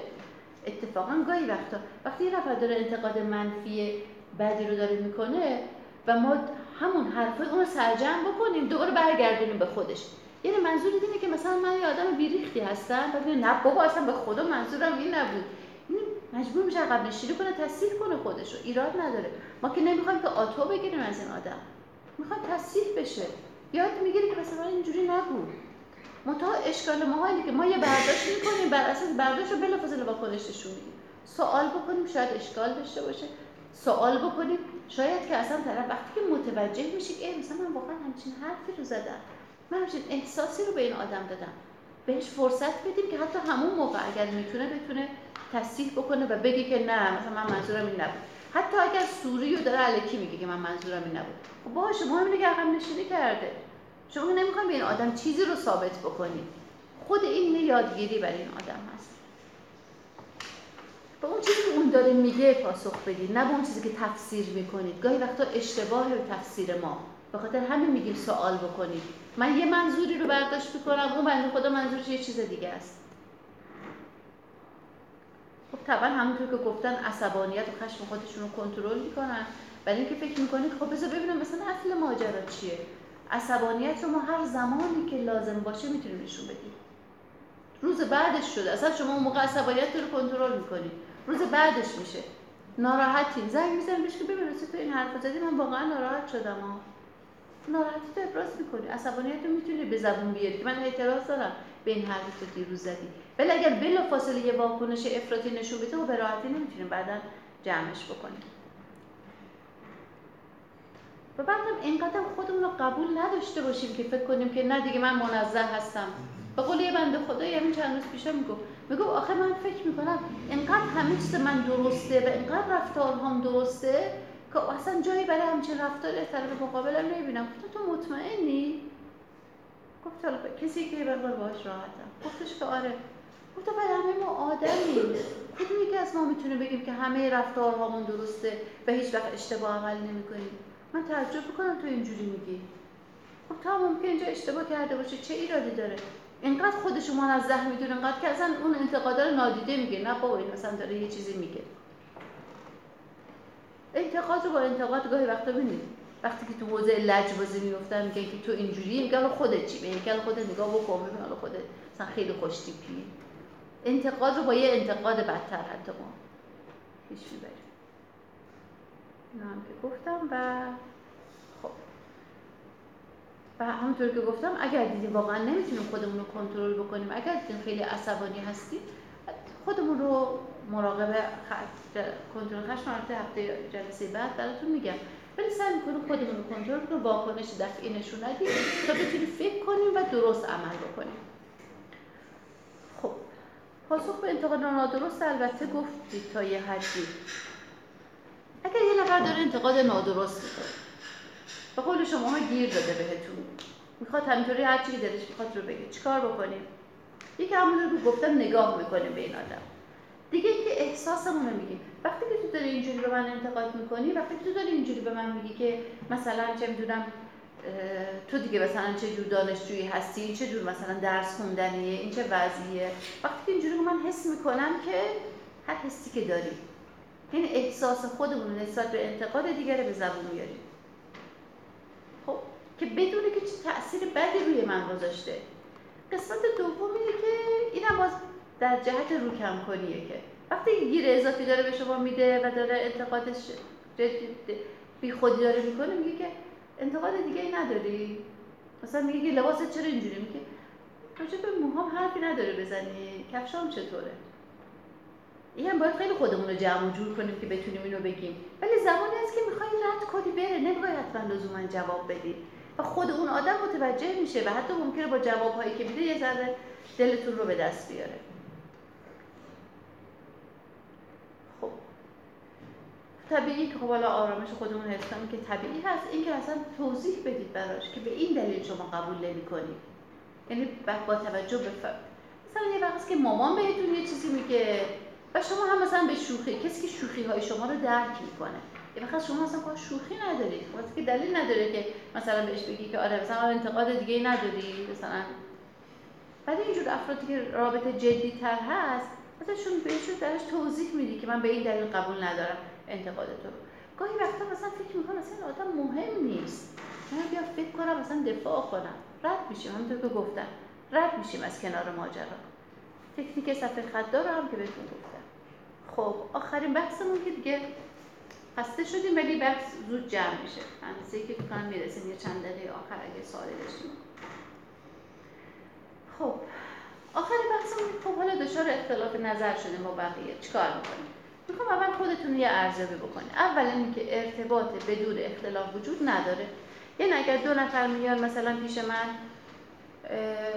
B: اتفاقا گاهی وقتا وقتی یه نفر داره انتقاد منفی بدی رو داره می‌کنه و ما همون حرفای اون رو سرجم بکنیم دوباره برگردونیم به خودش. یعنی منظور اینه که مثلا من یه آدم بیریختی هستم میگم نه بابا اصلا به خدا منظورم این نبود. این مجبور میشه عقب نشینی کنه تصحیح کنه خودشو. ایراد نداره. ما که نمی‌خوایم که آتو بگیریم از این آدم. می‌خوایم تصحیح بشه. یاد می‌گیری که مثلا اینجوری نگو منتها اشکال ما اینه که ما یه برداشت می‌کنیم بر اساس برداشت رو بلافاصله واکنش نشون میدیم. سوال بکنیم شاید اشکال داشته باشه. سوال بکنیم. شاید که اصلا طرف وقتی که متوجه میشه که مثلا من واقعا همچین حرفی رو زدم. من همچین احساسی رو به این آدم دادم. بهش فرصت بدیم که حتی همون موقع اگر می‌تونه بتونه تصدیح بکنه و بگه که نه مثلا من منظورم این نبود. حتی اگر سوری رو داره علکی میگه که من منظورم این نبود. خب باشه مهم اینه که عقب نشینی کرده. شما نمی‌خوایم به این آدم چیزی رو ثابت بکنید خود این یادگیری برای این آدم هست. به اون چیزی که اون داره میگه پاسخ بدید نه به اون چیزی که تفسیر می‌کنید. گاهی وقتا اشتباه تفسیر ما. به خاطر همین میگیم سوال بکنید. من یه منظوری رو برداشت می‌کنم اون بنده خدا منظورش یه چیز دیگه است. خب طبعا همونطور که گفتن عصبانیت و خشم خودشون رو کنترل می‌کنن. برای اینکه فکر می‌کنید خب بذار ببینم مثلا اصل ماجرا چیه. عصبانیت رو ما هر زمانی که لازم باشه می‌تونیم نشون بدیم. روز بعدش شده. اصلا شما اون موقع عصبانیت رو کنترل می‌کنید. روز بعدش میشه. ناراحتین زنگ می‌زنم بهش که ببین تو این حرف زدی من واقعا ناراحت شدم ها. ناراحتی تو ابراز می‌کنی. عصبانیت رو می‌تونی به زبون بیاری. که من اعتراض دارم به این حرفی که دیروز زدی. ولی اگر بلا فاصله یه واکنش افراطی نشون بده و به راحتی نمی‌تونیم بعدا جمعش بکنیم. و بعدم اینقدر خودمون رو قبول نداشته باشیم که فکر کنیم که نه دیگه من منزه هستم. به قول یه بنده خدایی همین چند روز پیشا میگو میگو آخه من فکر می‌کنم اینقدر همه چیز من درسته و اینقدر رفتارهام درسته که اصلا جایی برای همچین رفتار طرف مقابلم نمی‌بینم. گفتم تو مطمئنی؟ گفت کسی که یه باهاش راحتم گفتش که آره. گفت برای همه ما آدمیم. کدوم یکی از ما می‌تونه بگیم که همه رفتارهامون درسته و هیچ وقت اشتباه عمل نمی‌کنیم. من تعجب بکنم تو اینجوری میگی. خب تا ممکن اینجا اشتباه کرده باشه چه ایرادی داره؟ اینقدر خودش منزه می‌دونه اینقدر که اصلا اون انتقادا رو نادیده میگه نه بابا این مثلا داره یه چیزی میگه. انتقاد رو با انتقاد گاهی وقتا ببینید وقتی که تو حوزه لجبازی میفتن میگن که تو اینجوری میگن خودت چی؟ میگن خودت نگاه بکن ببین خودت مثلا خیلی خوش تیپی انتقاد رو با یه انتقاد بدتر حتی ما. پیش می‌بریم اینا هم که گفتم و و همونطور که گفتم اگر دیدیم واقعا نمی‌تونیم خودمون رو کنترل بکنیم. اگر دیدیم خیلی عصبانی هستیم خودمون رو مراقب کنترل خشم هفته جلسه بعد براتون میگم. ولی سعی می‌کنیم خودمون رو کنترل کنیم واکنش دفعی نشون ندیم تا بتونیم فکر کنیم و درست عمل بکنیم. خب پاسخ به انتقاد نادرست البته گفتید تا یه حدی. اگر یه نفر داره انتقاد نادرست می‌کنه به قول شما ها گیر داده بهتون. می‌خواد همینطوری هر چی دلش می‌خواد رو بگه. چیکار بکنیم؟ یکی همونطور که گفتم نگاه می‌کنیم به این آدم. دیگه اینکه احساسمون رو میگیم. وقتی که تو داری اینجوری به من انتقاد می‌کنی وقتی تو داری اینجوری به من میگی که مثلا چه می‌دونم تو دیگه مثلا چه جور دانشجویی هستی چه جور مثلا درس خوندنیه این چه وضعیه. وقتی که اینجوری من حس می‌کنم که هر حسی که داری این احساس خودمون نسبت به انتقاد دیگر به زبون میاریم. که بدونه که چه تاثیر بدی روی من گذاشته. قسمت دوم اینه که اینم باز در جهت روکم کنیه که وقتی گیر اضافی داره به شما میده و داره انتقادش بی خودی داره می‌کنه میگه که انتقاد دیگه ای نداری. مثلا میگه که لباست چرا اینجوری؟ میگه راجع به موهام حرفی نداره بزنی. کفشام چطوره؟ این هم باید خیلی خودمون رو جمع جور کنیم که بتونیم اینو بگیم. ولی زمانی هست که می‌خوای رد کنی بره. نمی‌خوای حتما لزوما جواب بدی. و خود اون آدم متوجه میشه و حتی ممکنه با جوابهایی که میده یه ذره دلتون رو به دست بیاره. خب. طبیعی که خب حالا آرامش خودمون حفظ که طبیعی هست. این که اصلا توضیح بدید براش که به این دلیل شما قبول نمی‌کنید. یعنی با توجه به مثلا یه وقتی که مامان بهتون یه چیزی میگه و شما هم مثلا به شوخی کسی که شوخی های شما رو درک می‌کنه. وقت شما اصلا با شوخی ندارید وقتی که دلیل نداره که مثلا بهش بگی که آره مثلا انتقاد دیگه نداری مثلا. بعد اینجور افرادی که رابطه جدی تر هست ازشون بهشون درش توضیح میدی که من به این دلیل قبول ندارم انتقاد تو. گاهی وقتا مثلا فکر می‌کنم مثلا آدم مهم نیست. من بیا فکر کنم مثلا دفاع کنم. رد میشیم همونطور که گفتم. رد میشیم از کنار ماجرا. تکنیک صفحه خطدار هم که بهتون گفتم. خب آخرین بحثمون که دیگه خسته شدیم ولی بحث زود جمع میشه. اندازه که فکر می‌رسیم یه چند دقیقه آخر اگه سوالی داشتیم. خب آخرین بحثمون خب حالا دچار اختلاف نظر شده با بقیه. چیکار می‌کنیم؟ می‌خوام اول خودتون یه ارزیابی بکنید اول اینکه ارتباط بدون اختلاف وجود نداره. یعنی اگر دو نفر میان مثلا پیش من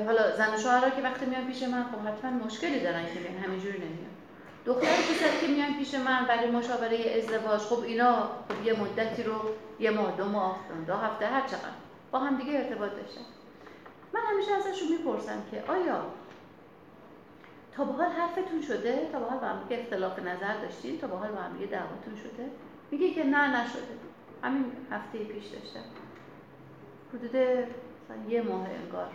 B: حالا زن و شوهرها که وقتی میان پیش من خب حتما مشکلی دارن که همینجوری نمیان. دختر پسر که میان پیش من برای مشاوره ازدواج خب اینا خب یه مدتی رو یه ماه دو ماه دو هفته هر چقدر با هم دیگه ارتباط داشتن. من همیشه ازشون می‌پرسم که آیا تا به حال حرفتون شده؟ تا به حال با هم اختلاف نظر داشتین؟ تا به حال با هم دعواتون شده؟ میگه که نه نشده. همین هفته پیش داشتم. حدود یه ماه انگار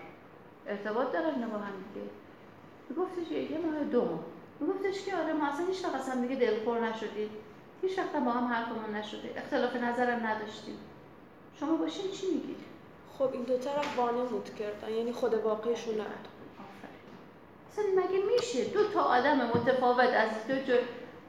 B: ارتباط دارن با هم دیگه. میگفتش یه ماه دو ماه. میگفتش که آره ما اصلا هیچ وقت اصلا دیگه دلخور نشدیم. هیچ وقت با هم حرفمون نشده. اختلاف نظرم نداشتیم. شما باشین چی میگید
J: خب این دو طرف وانمود کردن یعنی خود واقعیشون نبود.
B: اصلا مگه میشه؟ دو تا آدم متفاوت از دو جو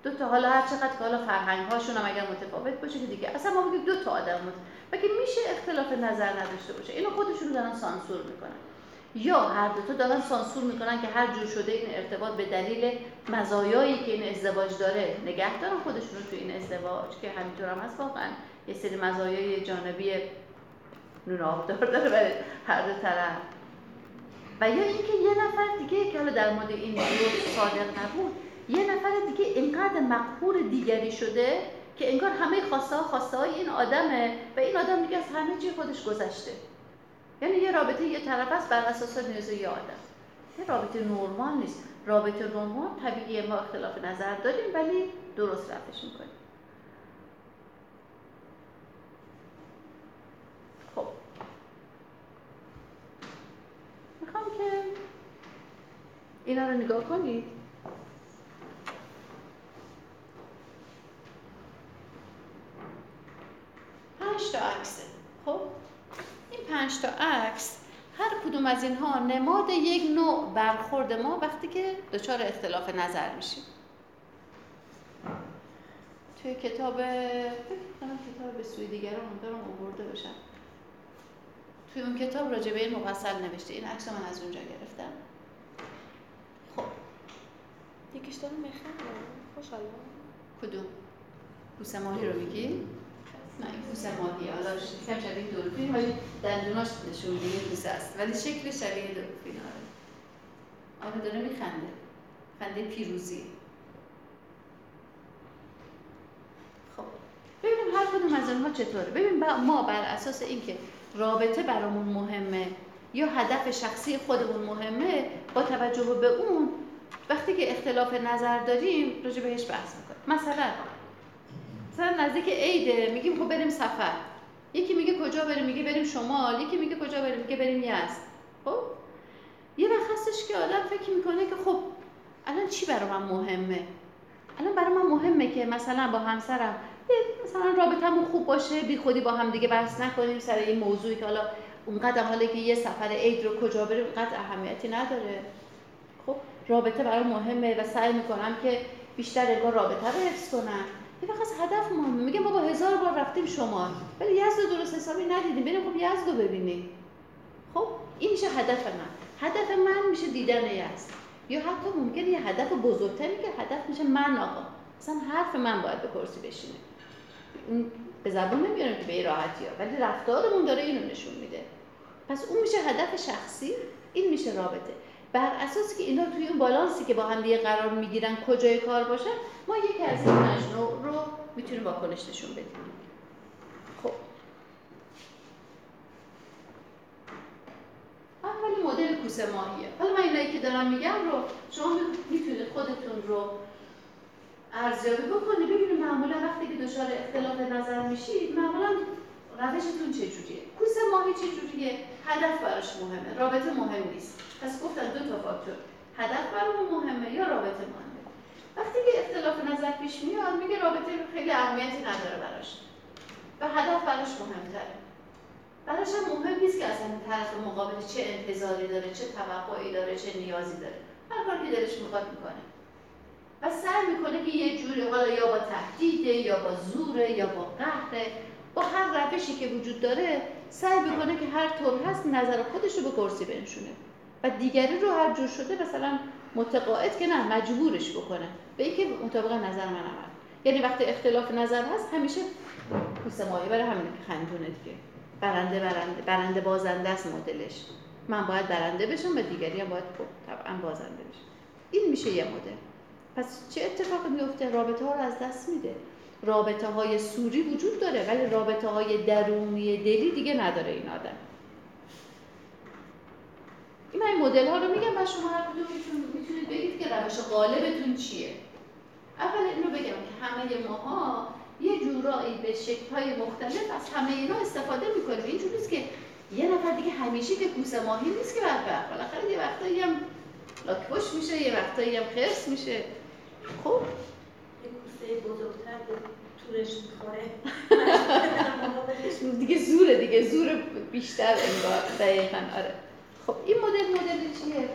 B: دو تا حالا هر چقدر که حالا فرهنگ هاشون هم اگر متفاوت باشه که دیگه. اصلا ما بگیم دو تا آدم متفاوت مگه میشه اختلاف نظر نداشته باشه؟ اینو خودشون دارن سانسور می‌کنن. یا هر دو تا دارن سانسور می‌کنن که هر جور شده این ارتباط به دلیل مزایایی که این ازدواج داره نگه دارن خودشون رو تو این ازدواج که همینطور هم هست واقعا. یه سری مزایای جانبی نون آبدار داره برای هر دو طرف. و یا اینکه یه نفر دیگه که حالا در مورد این صادق نبود یه نفر دیگه اینقدر مقهور دیگری شده که انگار همه خواسته ها خواسته های این آدمه و این آدم دیگه از همه چی خودش گذشته. یعنی یه رابطه یه طرف است بر اساس نیاز یه آدم. یه رابطه نرمال نیست. رابطه نرمال طبیعی ما اختلاف نظر داریم ولی درست رفتش می‌کنیم. خب. می‌خوام که اینا رو نگاه کنید پنج تا عکسه خب این پنج تا عکس هر کدوم از اینها نماد یک نوع برخورد ما وقتی که دچار اختلاف نظر میشیم. توی کتاب کتاب به سوی دیگران امیدوارم آورده باشم. توی اون کتاب راجع به این مفصل نوشته. این عکس من از اونجا گرفتم. خب.
J: یکیش داره میخنده. خوشحاله
B: کدوم؟ پوسه ماهی رو میگی؟ نه این پوسه ماهی حالا شکم شبیه دلفین ولی دندوناش نشون میده است. ولی شکل شبیه دلفین آره. آره داره میخنده. خنده پیروزی. خب. ببینیم هر کدوم از اینها چطوره. ببین ما بر اساس اینکه رابطه برامون مهمه یا هدف شخصی خودمون مهمه با توجه به اون وقتی که اختلاف نظر داریم راجع بهش بحث می‌کنیم. مثلا مثلا نزدیک عیده میگیم خب بریم سفر. یکی میگه کجا بریم؟ میگه بریم شمال. یکی میگه کجا بریم؟ میگه بریم یزد. خب؟ یه وقت هستش که آدم فکر می‌کنه که خب الان چی برای من مهمه؟ الان برای من مهمه که مثلا با همسرم مثلا رابطمون خوب باشه بی خودی با هم دیگه بحث نکنیم سر این موضوعی که حالا اونقدر حالا که یه سفر عید رو کجا بریم اونقدر اهمیتی نداره. خب؟ رابطه برای مهمه و سعی می‌کنم که بیشتر انگار رابطه رو حفظ کنم. از هدف مهمه. میگه ما با هزار بار رفتیم شمال. ولی یزد درست حسابی ندیدیم. بریم خب یزد رو ببینیم. خب این میشه هدف من. هدف من میشه دیدن یزد. یا حتی ممکنه یه هدف بزرگتری که هدف میشه من آقا. مثلا حرف من باید به کرسی بشینه. این به زبون نمیارم که به این راحتی ها. ولی رفتارمون داره اینو نشون میده. پس اون میشه هدف شخصی این میشه رابطه. بر اساس که اینا توی اون بالانسی که با هم دیگه قرار می‌گیرن کجای کار باشن ما یکی از این پنج رو می‌تونیم واکنش نشون بدیم. خب. مدل کوسه ماهیه. حالا من اینایی که دارم میگم رو شما می‌تونید خودتون رو ارزیابی بکنید. ببینید معمولا وقتی که دچار اختلاف نظر میشید معمولا روشتون چجوریه کوسه ماهی چجوریه هدف براش مهمه رابطه مهم نیست. پس گفتن دو تا فاکتور هدف برامون مهمه یا رابطه مهمه؟ وقتی که اختلاف نظر پیش میاد میگه رابطه خیلی اهمیتی نداره براش. و هدف براش مهمتره. براش هم مهم نیست که اصلا طرف مقابل چه انتظاری داره چه توقعی داره چه نیازی داره. هر کار که دلش می‌خواد می‌کنه. و سعی می‌کنه که یه جوری حالا یا با تهدیده یا با زوره یا با قهره با هر روشی که وجود داره سعی می‌کنه که هر طور هست نظر خودش رو به کرسی بنشونه. و دیگری رو هر جور شده مثلا متقاعد که نه مجبورش بکنه. به اینکه مطابق نظر من عمل. یعنی وقتی اختلاف نظر هست همیشه پوست مایه برای همینه که خندونه دیگه. برنده برنده برنده بازنده است مدلش. من باید برنده بشم و دیگری هم باید خب طبعا بازنده بشه. این میشه یه مدل. پس چه اتفاقی میفته؟ رابطه ها رو از دست میده. رابطه های سوری وجود داره ولی رابطه های درونی دلی دیگه نداره این آدم. این من مدل ها رو میگم و شما هر کدوم می‌تونید بگید که روش غالبتون چیه. اول اینو بگم که همه ماها یه جورایی به شکل های مختلف از همه اینا استفاده می‌کنیم. اینجوری نیست که یه نفر دیگه همیشه که کوسه ماهی نیست که بعد بالاخره یه وقتایی هم لاکپشت میشه یه وقتایی هم خرس میشه. خب؟
G: یه کوسه بزرگتر تورش می‌خوره.
B: دیگه زوره دیگه زور بیشتر انگار. دقیقا آره. خب این مدل مدل چیه؟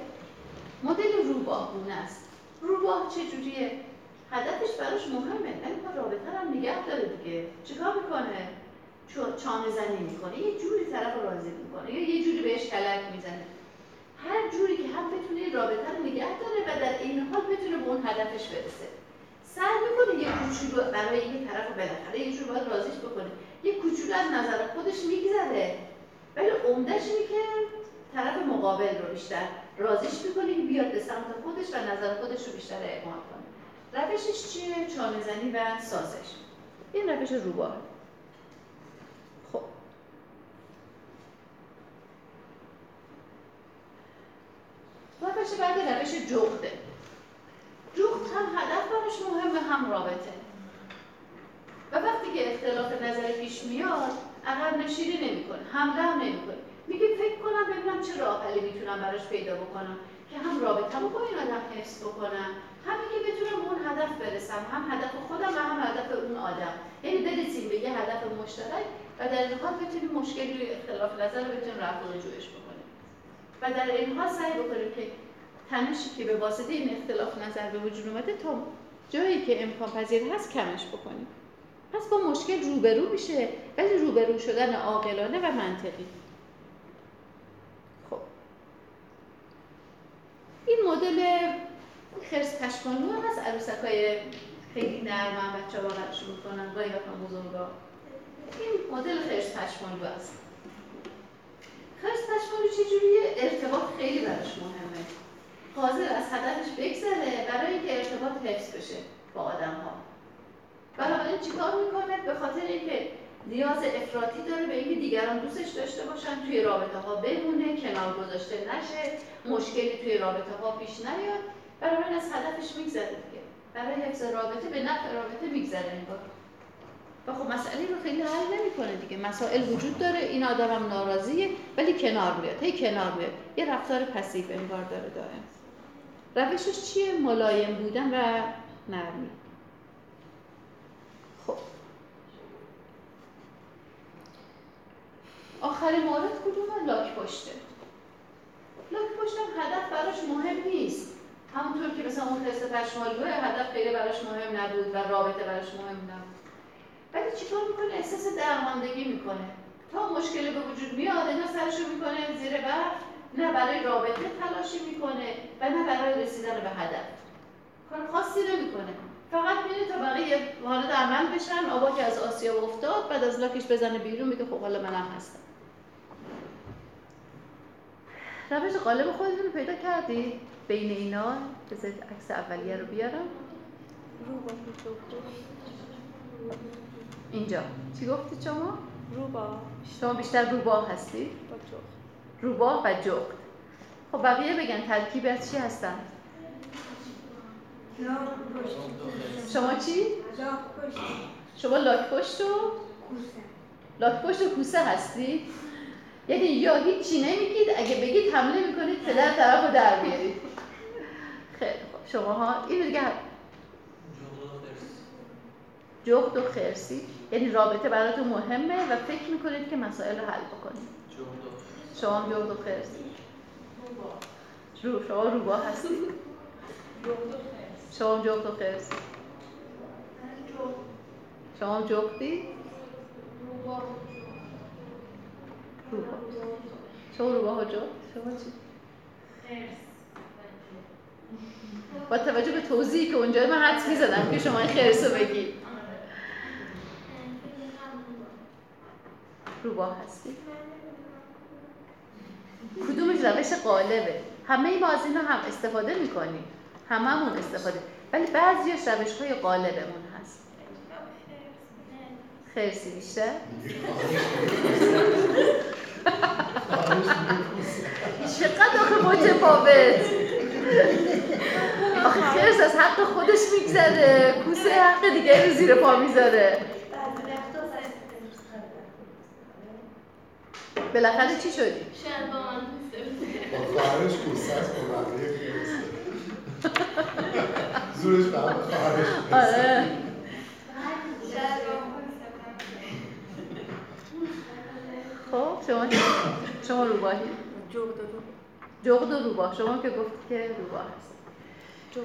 B: مدل روباهونه است. روباه چجوریه؟ هدفش براش مهمه. ولی ما رابطه رو نگه داره دیگه. چیکار می‌کنه؟ چانه زنی می‌کنه. یه جوری طرف رو راضی می‌کنه. یا یه جوری بهش کلک می‌زنه. هر جوری که هم بتونه رابطه رو نگه داره و در این حال بتونه به اون هدفش برسه. سعی می‌کنه یه کوچولو برای این طرف رو بالاخره یه جور باید راضیش بکنه. یه کوچولو از نظر خودش میگذره. ولی عمدهش اینه که طرف مقابل رو بیشتر رازیش می‌کنه که بیاد به سمت خودش و نظر خودش رو بیشتر اعمال کنه. روشش چیه؟ چانه و سازش. این روش روباه. خب. روش بعد روش جغده. جغد هم هدف براش مهمه هم رابطه. و وقتی که اختلاف نظر پیش میاد عقب نشینی نمی‌کنه حمله هم نمی‌کنه. میگه فکر کنم ببینم چه راه حلی می‌تونم براش پیدا بکنم که هم رابطه با این آدم حفظ بکنم همین که بتونم اون هدف برسم هم هدف خودم و هم هدف اون آدم. یعنی برسیم به یه هدف مشترک و در این حال بتونیم مشکلی اختلاف نظر رو بتونیم رفع و بکنیم. و در این حال سعی بکنیم که تنشی که به واسطه این اختلاف نظر به وجود اومده تا جایی که امکان پذیر هست کمش بکنیم. پس با مشکل روبرو میشه ولی روبرو شدن عاقلانه و منطقی. این مدل خرس پشمانو هست عروسک های خیلی نرم هم بچه ها بغلشون می‌کنن گاهی بزرگا. این مدل خرس پشمانو هست خرس پشمانو چجوریه؟ ارتباط خیلی براش مهمه. حاضر از هدفش بگذره برای اینکه ارتباط حفظ بشه با آدم ها بنابراین چیکار می‌کنه؟ به خاطر اینکه نیاز افراطی داره به اینکه دیگران دوستش داشته باشن توی رابطه ها بمونه کنار گذاشته نشه مشکلی توی رابطه ها پیش نیاد. برای از هدفش میگذره دیگه. برای حفظ رابطه به نفع رابطه میگذره انگار. و خب مسئله رو خیلی حل نمی‌کنه دیگه. مسائل وجود داره این آدم هم ناراضیه ولی کنار میاد. هی کنار میاد. یه رفتار پسیو انگار داره دائم. روشش چیه؟ ملایم بودن و نرمی خب آخرین مورد کدومه لاک پشته؟ لاک پشتم هدف براش مهم نیست. همونطور که مثلا اون تست پشمالگوه هدف خیلی براش مهم نبود و رابطه براش مهم نبود. ولی چیکار می‌کنه؟ احساس درماندگی می‌کنه. تا مشکلی به وجود میاد اینا سرشو می‌کنه زیر برف نه برای رابطه تلاشی می‌کنه و نه برای رسیدن به هدف. کار خاصی نمی‌کنه. فقط میره تا بقیه وارد عمل بشن آبا که از آسیا افتاد بعد از لاکش بزنه بیرون میگه خب حالا منم هستم. روش قالب خودتون رو پیدا کردی؟ بین اینا بذارید عکس اولیه رو بیارم اینجا چی گفتی شما؟
J: روبا
B: شما بیشتر روبا هستی؟ روبا و جغد خب بقیه بگن ترکیب از چی هستن؟ شما چی؟ شما لاک پشت و لاک پشت و کوسه هستی؟ یعنی یا هیچی نمیگید اگه بگید حمله می‌کنید پدر طرف رو در بیارید خیلی خب شما ها این دیگه جغد و خرسی. یعنی رابطه براتون مهمه و فکر می‌کنید که مسائل رو حل بکنید. شما هم جغد و خرسی. رو شما روبا هستید شما هم جغد و خرس شما هم جغدی؟ روبا. روبا ها جغد؟ شما چی؟ با توجه به توضیحی که اونجا من حدس می‌زدم که شما این خرس رو بگید روبا هستی؟ کدومش روش قالبه همه ما از اینا هم استفاده می‌کنیم هممون استفاده ولی بعضیش روش های قالبمون هست خرسی بیشتر چقدر آخه متفاوت آخه خرس از حق خودش میگذره کوسه حق دیگه رو زیر پا می‌ذاره بالاخره چی شدی؟
M: شربان
A: با خواهرش کوسه است زورش به خواهرش
B: آره خب شما شما روباهی؟ جغد و روباه. شما که گفت که روباه هست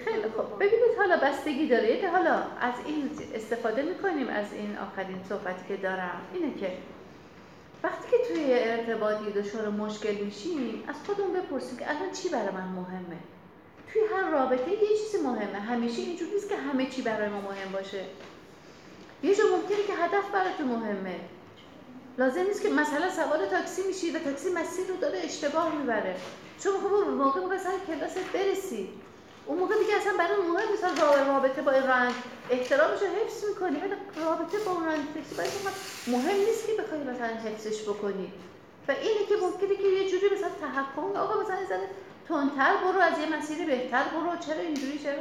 B: خیلی خب ببینید حالا بستگی داره. که حالا از این استفاده می‌کنیم از این آخرین صحبتی که دارم. اینه که وقتی که توی ارتباطی دچار مشکل میشیم از خودمون بپرسیم که الان چی برای من مهمه؟ توی هر رابطه یه چیزی مهمه. همیشه اینجوری نیست که همه چی برای ما مهم باشه. یه جا ممکنه که هدف براتون مهمه. لازم نیست که مثلا سوار تاکسی میشی و تاکسی مسیر رو داره اشتباه می‌بره. چون خب اون موقع موقع سر کلاست برسی. اون موقع دیگه اصلا برای مهم مثلا رابطه با این رنگ احترامش رو حفظ می‌کنی. ولی رابطه با اون رنگ برای مهم نیست که بخوای مثلا حفظش بکنی. و اینه که ممکنه که یه جوری مثلا تحکم آقا مثلا یه تندتر برو از یه مسیر بهتر برو. چرا اینجوری؟ چرا؟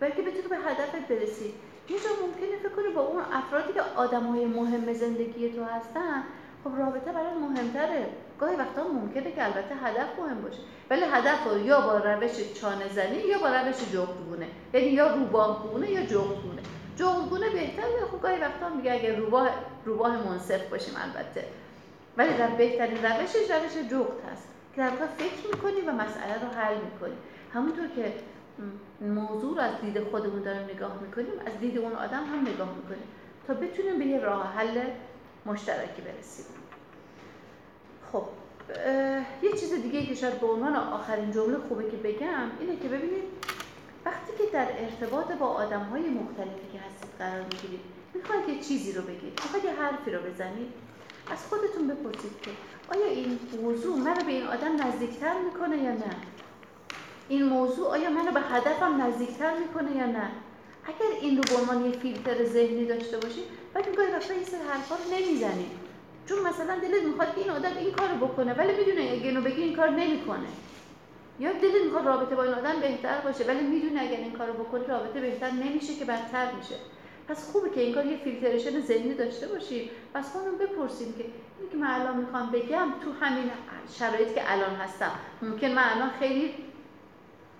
B: بلکه بتونی به هدفت برسی. یه جا ممکنه فکر کنی با اون افرادی که آدم های مهم زندگی تو هستن خب رابطه برای مهمتره. گاهی وقتا ممکنه که البته هدف مهم باشه. ولی هدف رو یا با روش چانه زنی یا با روش جغدگونه. یعنی یا روباهگونه یا جغدگونه. جغدگونه بهتره. خب گاهی وقتا میگه اگه روباه روباه منصف باشیم البته. ولی در بهترین روشش روش جغد هست. که در فکر می‌کنی و مسئله رو حل می‌کنی. همونطور که موضوع رو از دید خودمون داریم نگاه می‌کنیم از دید اون آدم هم نگاه می‌کنیم تا بتونیم به یه راه حل مشترکی برسیم. خب یه چیز دیگه که شاید به عنوان آخرین جمله خوبه که بگم اینه که ببینید وقتی که در ارتباط با آدم های مختلفی که هستید قرار می‌گیرید می‌خواید یه چیزی رو بگید می‌خواید یه حرفی رو بزنید از خودتون بپرسید که آیا این موضوع منو به این آدم نزدیکتر می‌کنه یا نه؟ این موضوع آیا منو به هدفم نزدیکتر می‌کنه یا نه؟ اگر این رو به عنوان یه فیلتر ذهنی داشته باشی بعد گاهی وقتا این سری حرفا رو نمی‌زنی. چون مثلا دلت می‌خواد که این آدم این کارو بکنه ولی می‌دونه اگه اینو بگی این کار نمی‌کنه. یا دلت می‌خواد رابطه با این آدم بهتر باشه ولی می‌دونه اگر این کارو بکنه رابطه بهتر نمیشه که بدتر میشه. پس خوبه که این کار یه فیلترشن ذهنی داشته باشی. پس خودمون بپرسیم که اینی که من الان می‌خوام بگم تو همین شرایطی که الان هستم ممکن من الان خیلی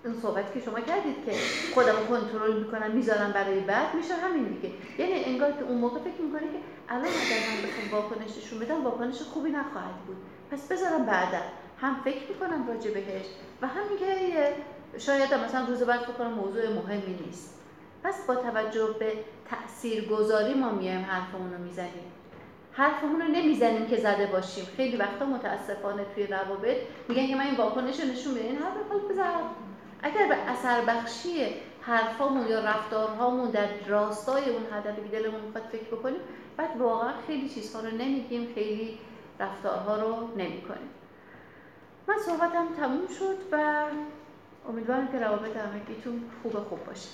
B: اون صحبتی که شما کردید که خودم کنترل می‌کنم می‌ذارم برای بعد میشه همین دیگه. یعنی انگار که اون موقع فکر می‌کنه که الان اگر من بخوام واکنش نشون بدم واکنش خوبی نخواهد بود. پس بذارم بعدا. هم فکر می‌کنم راجع بهش و همین که شاید مثلا روز بعد فکر کنم موضوع مهمی نیست. پس با توجه به تأثیر گذاری ما میایم حرفمون رو می‌زنیم. حرفمون رو نمی‌زنیم که زده باشیم. خیلی وقتا متاسفانه توی روابط میگن که من این واکنش رو نشون بدم این حرف بزنم اگر به اثر بخشی حرفامون یا رفتارهامون در راستای اون هدفی که دلمون می‌خواد فکر بکنیم بعد واقعا خیلی چیزها رو نمیگیم خیلی رفتارها رو نمی‌کنیم. من صحبتم تموم شد و امیدوارم که روابط همگیتون خوب خوب باشه.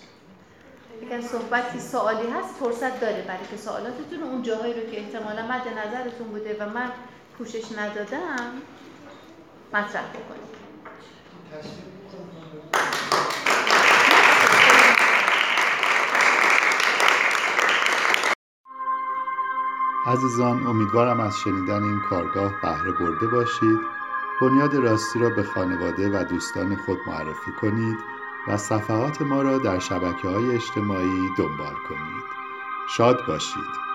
B: اگر صحبتی سوالی هست فرصت داره برای که سوالاتتون اون جاهایی رو که احتمالا مد نظرتون بوده و من پوشش ندادم مطرح بکنید
A: عزیزان امیدوارم از شنیدن این کارگاه بهره برده باشید. بنیاد راستی را به خانواده و دوستان خود معرفی کنید و صفحات ما را در شبکه های اجتماعی دنبال کنید. شاد باشید.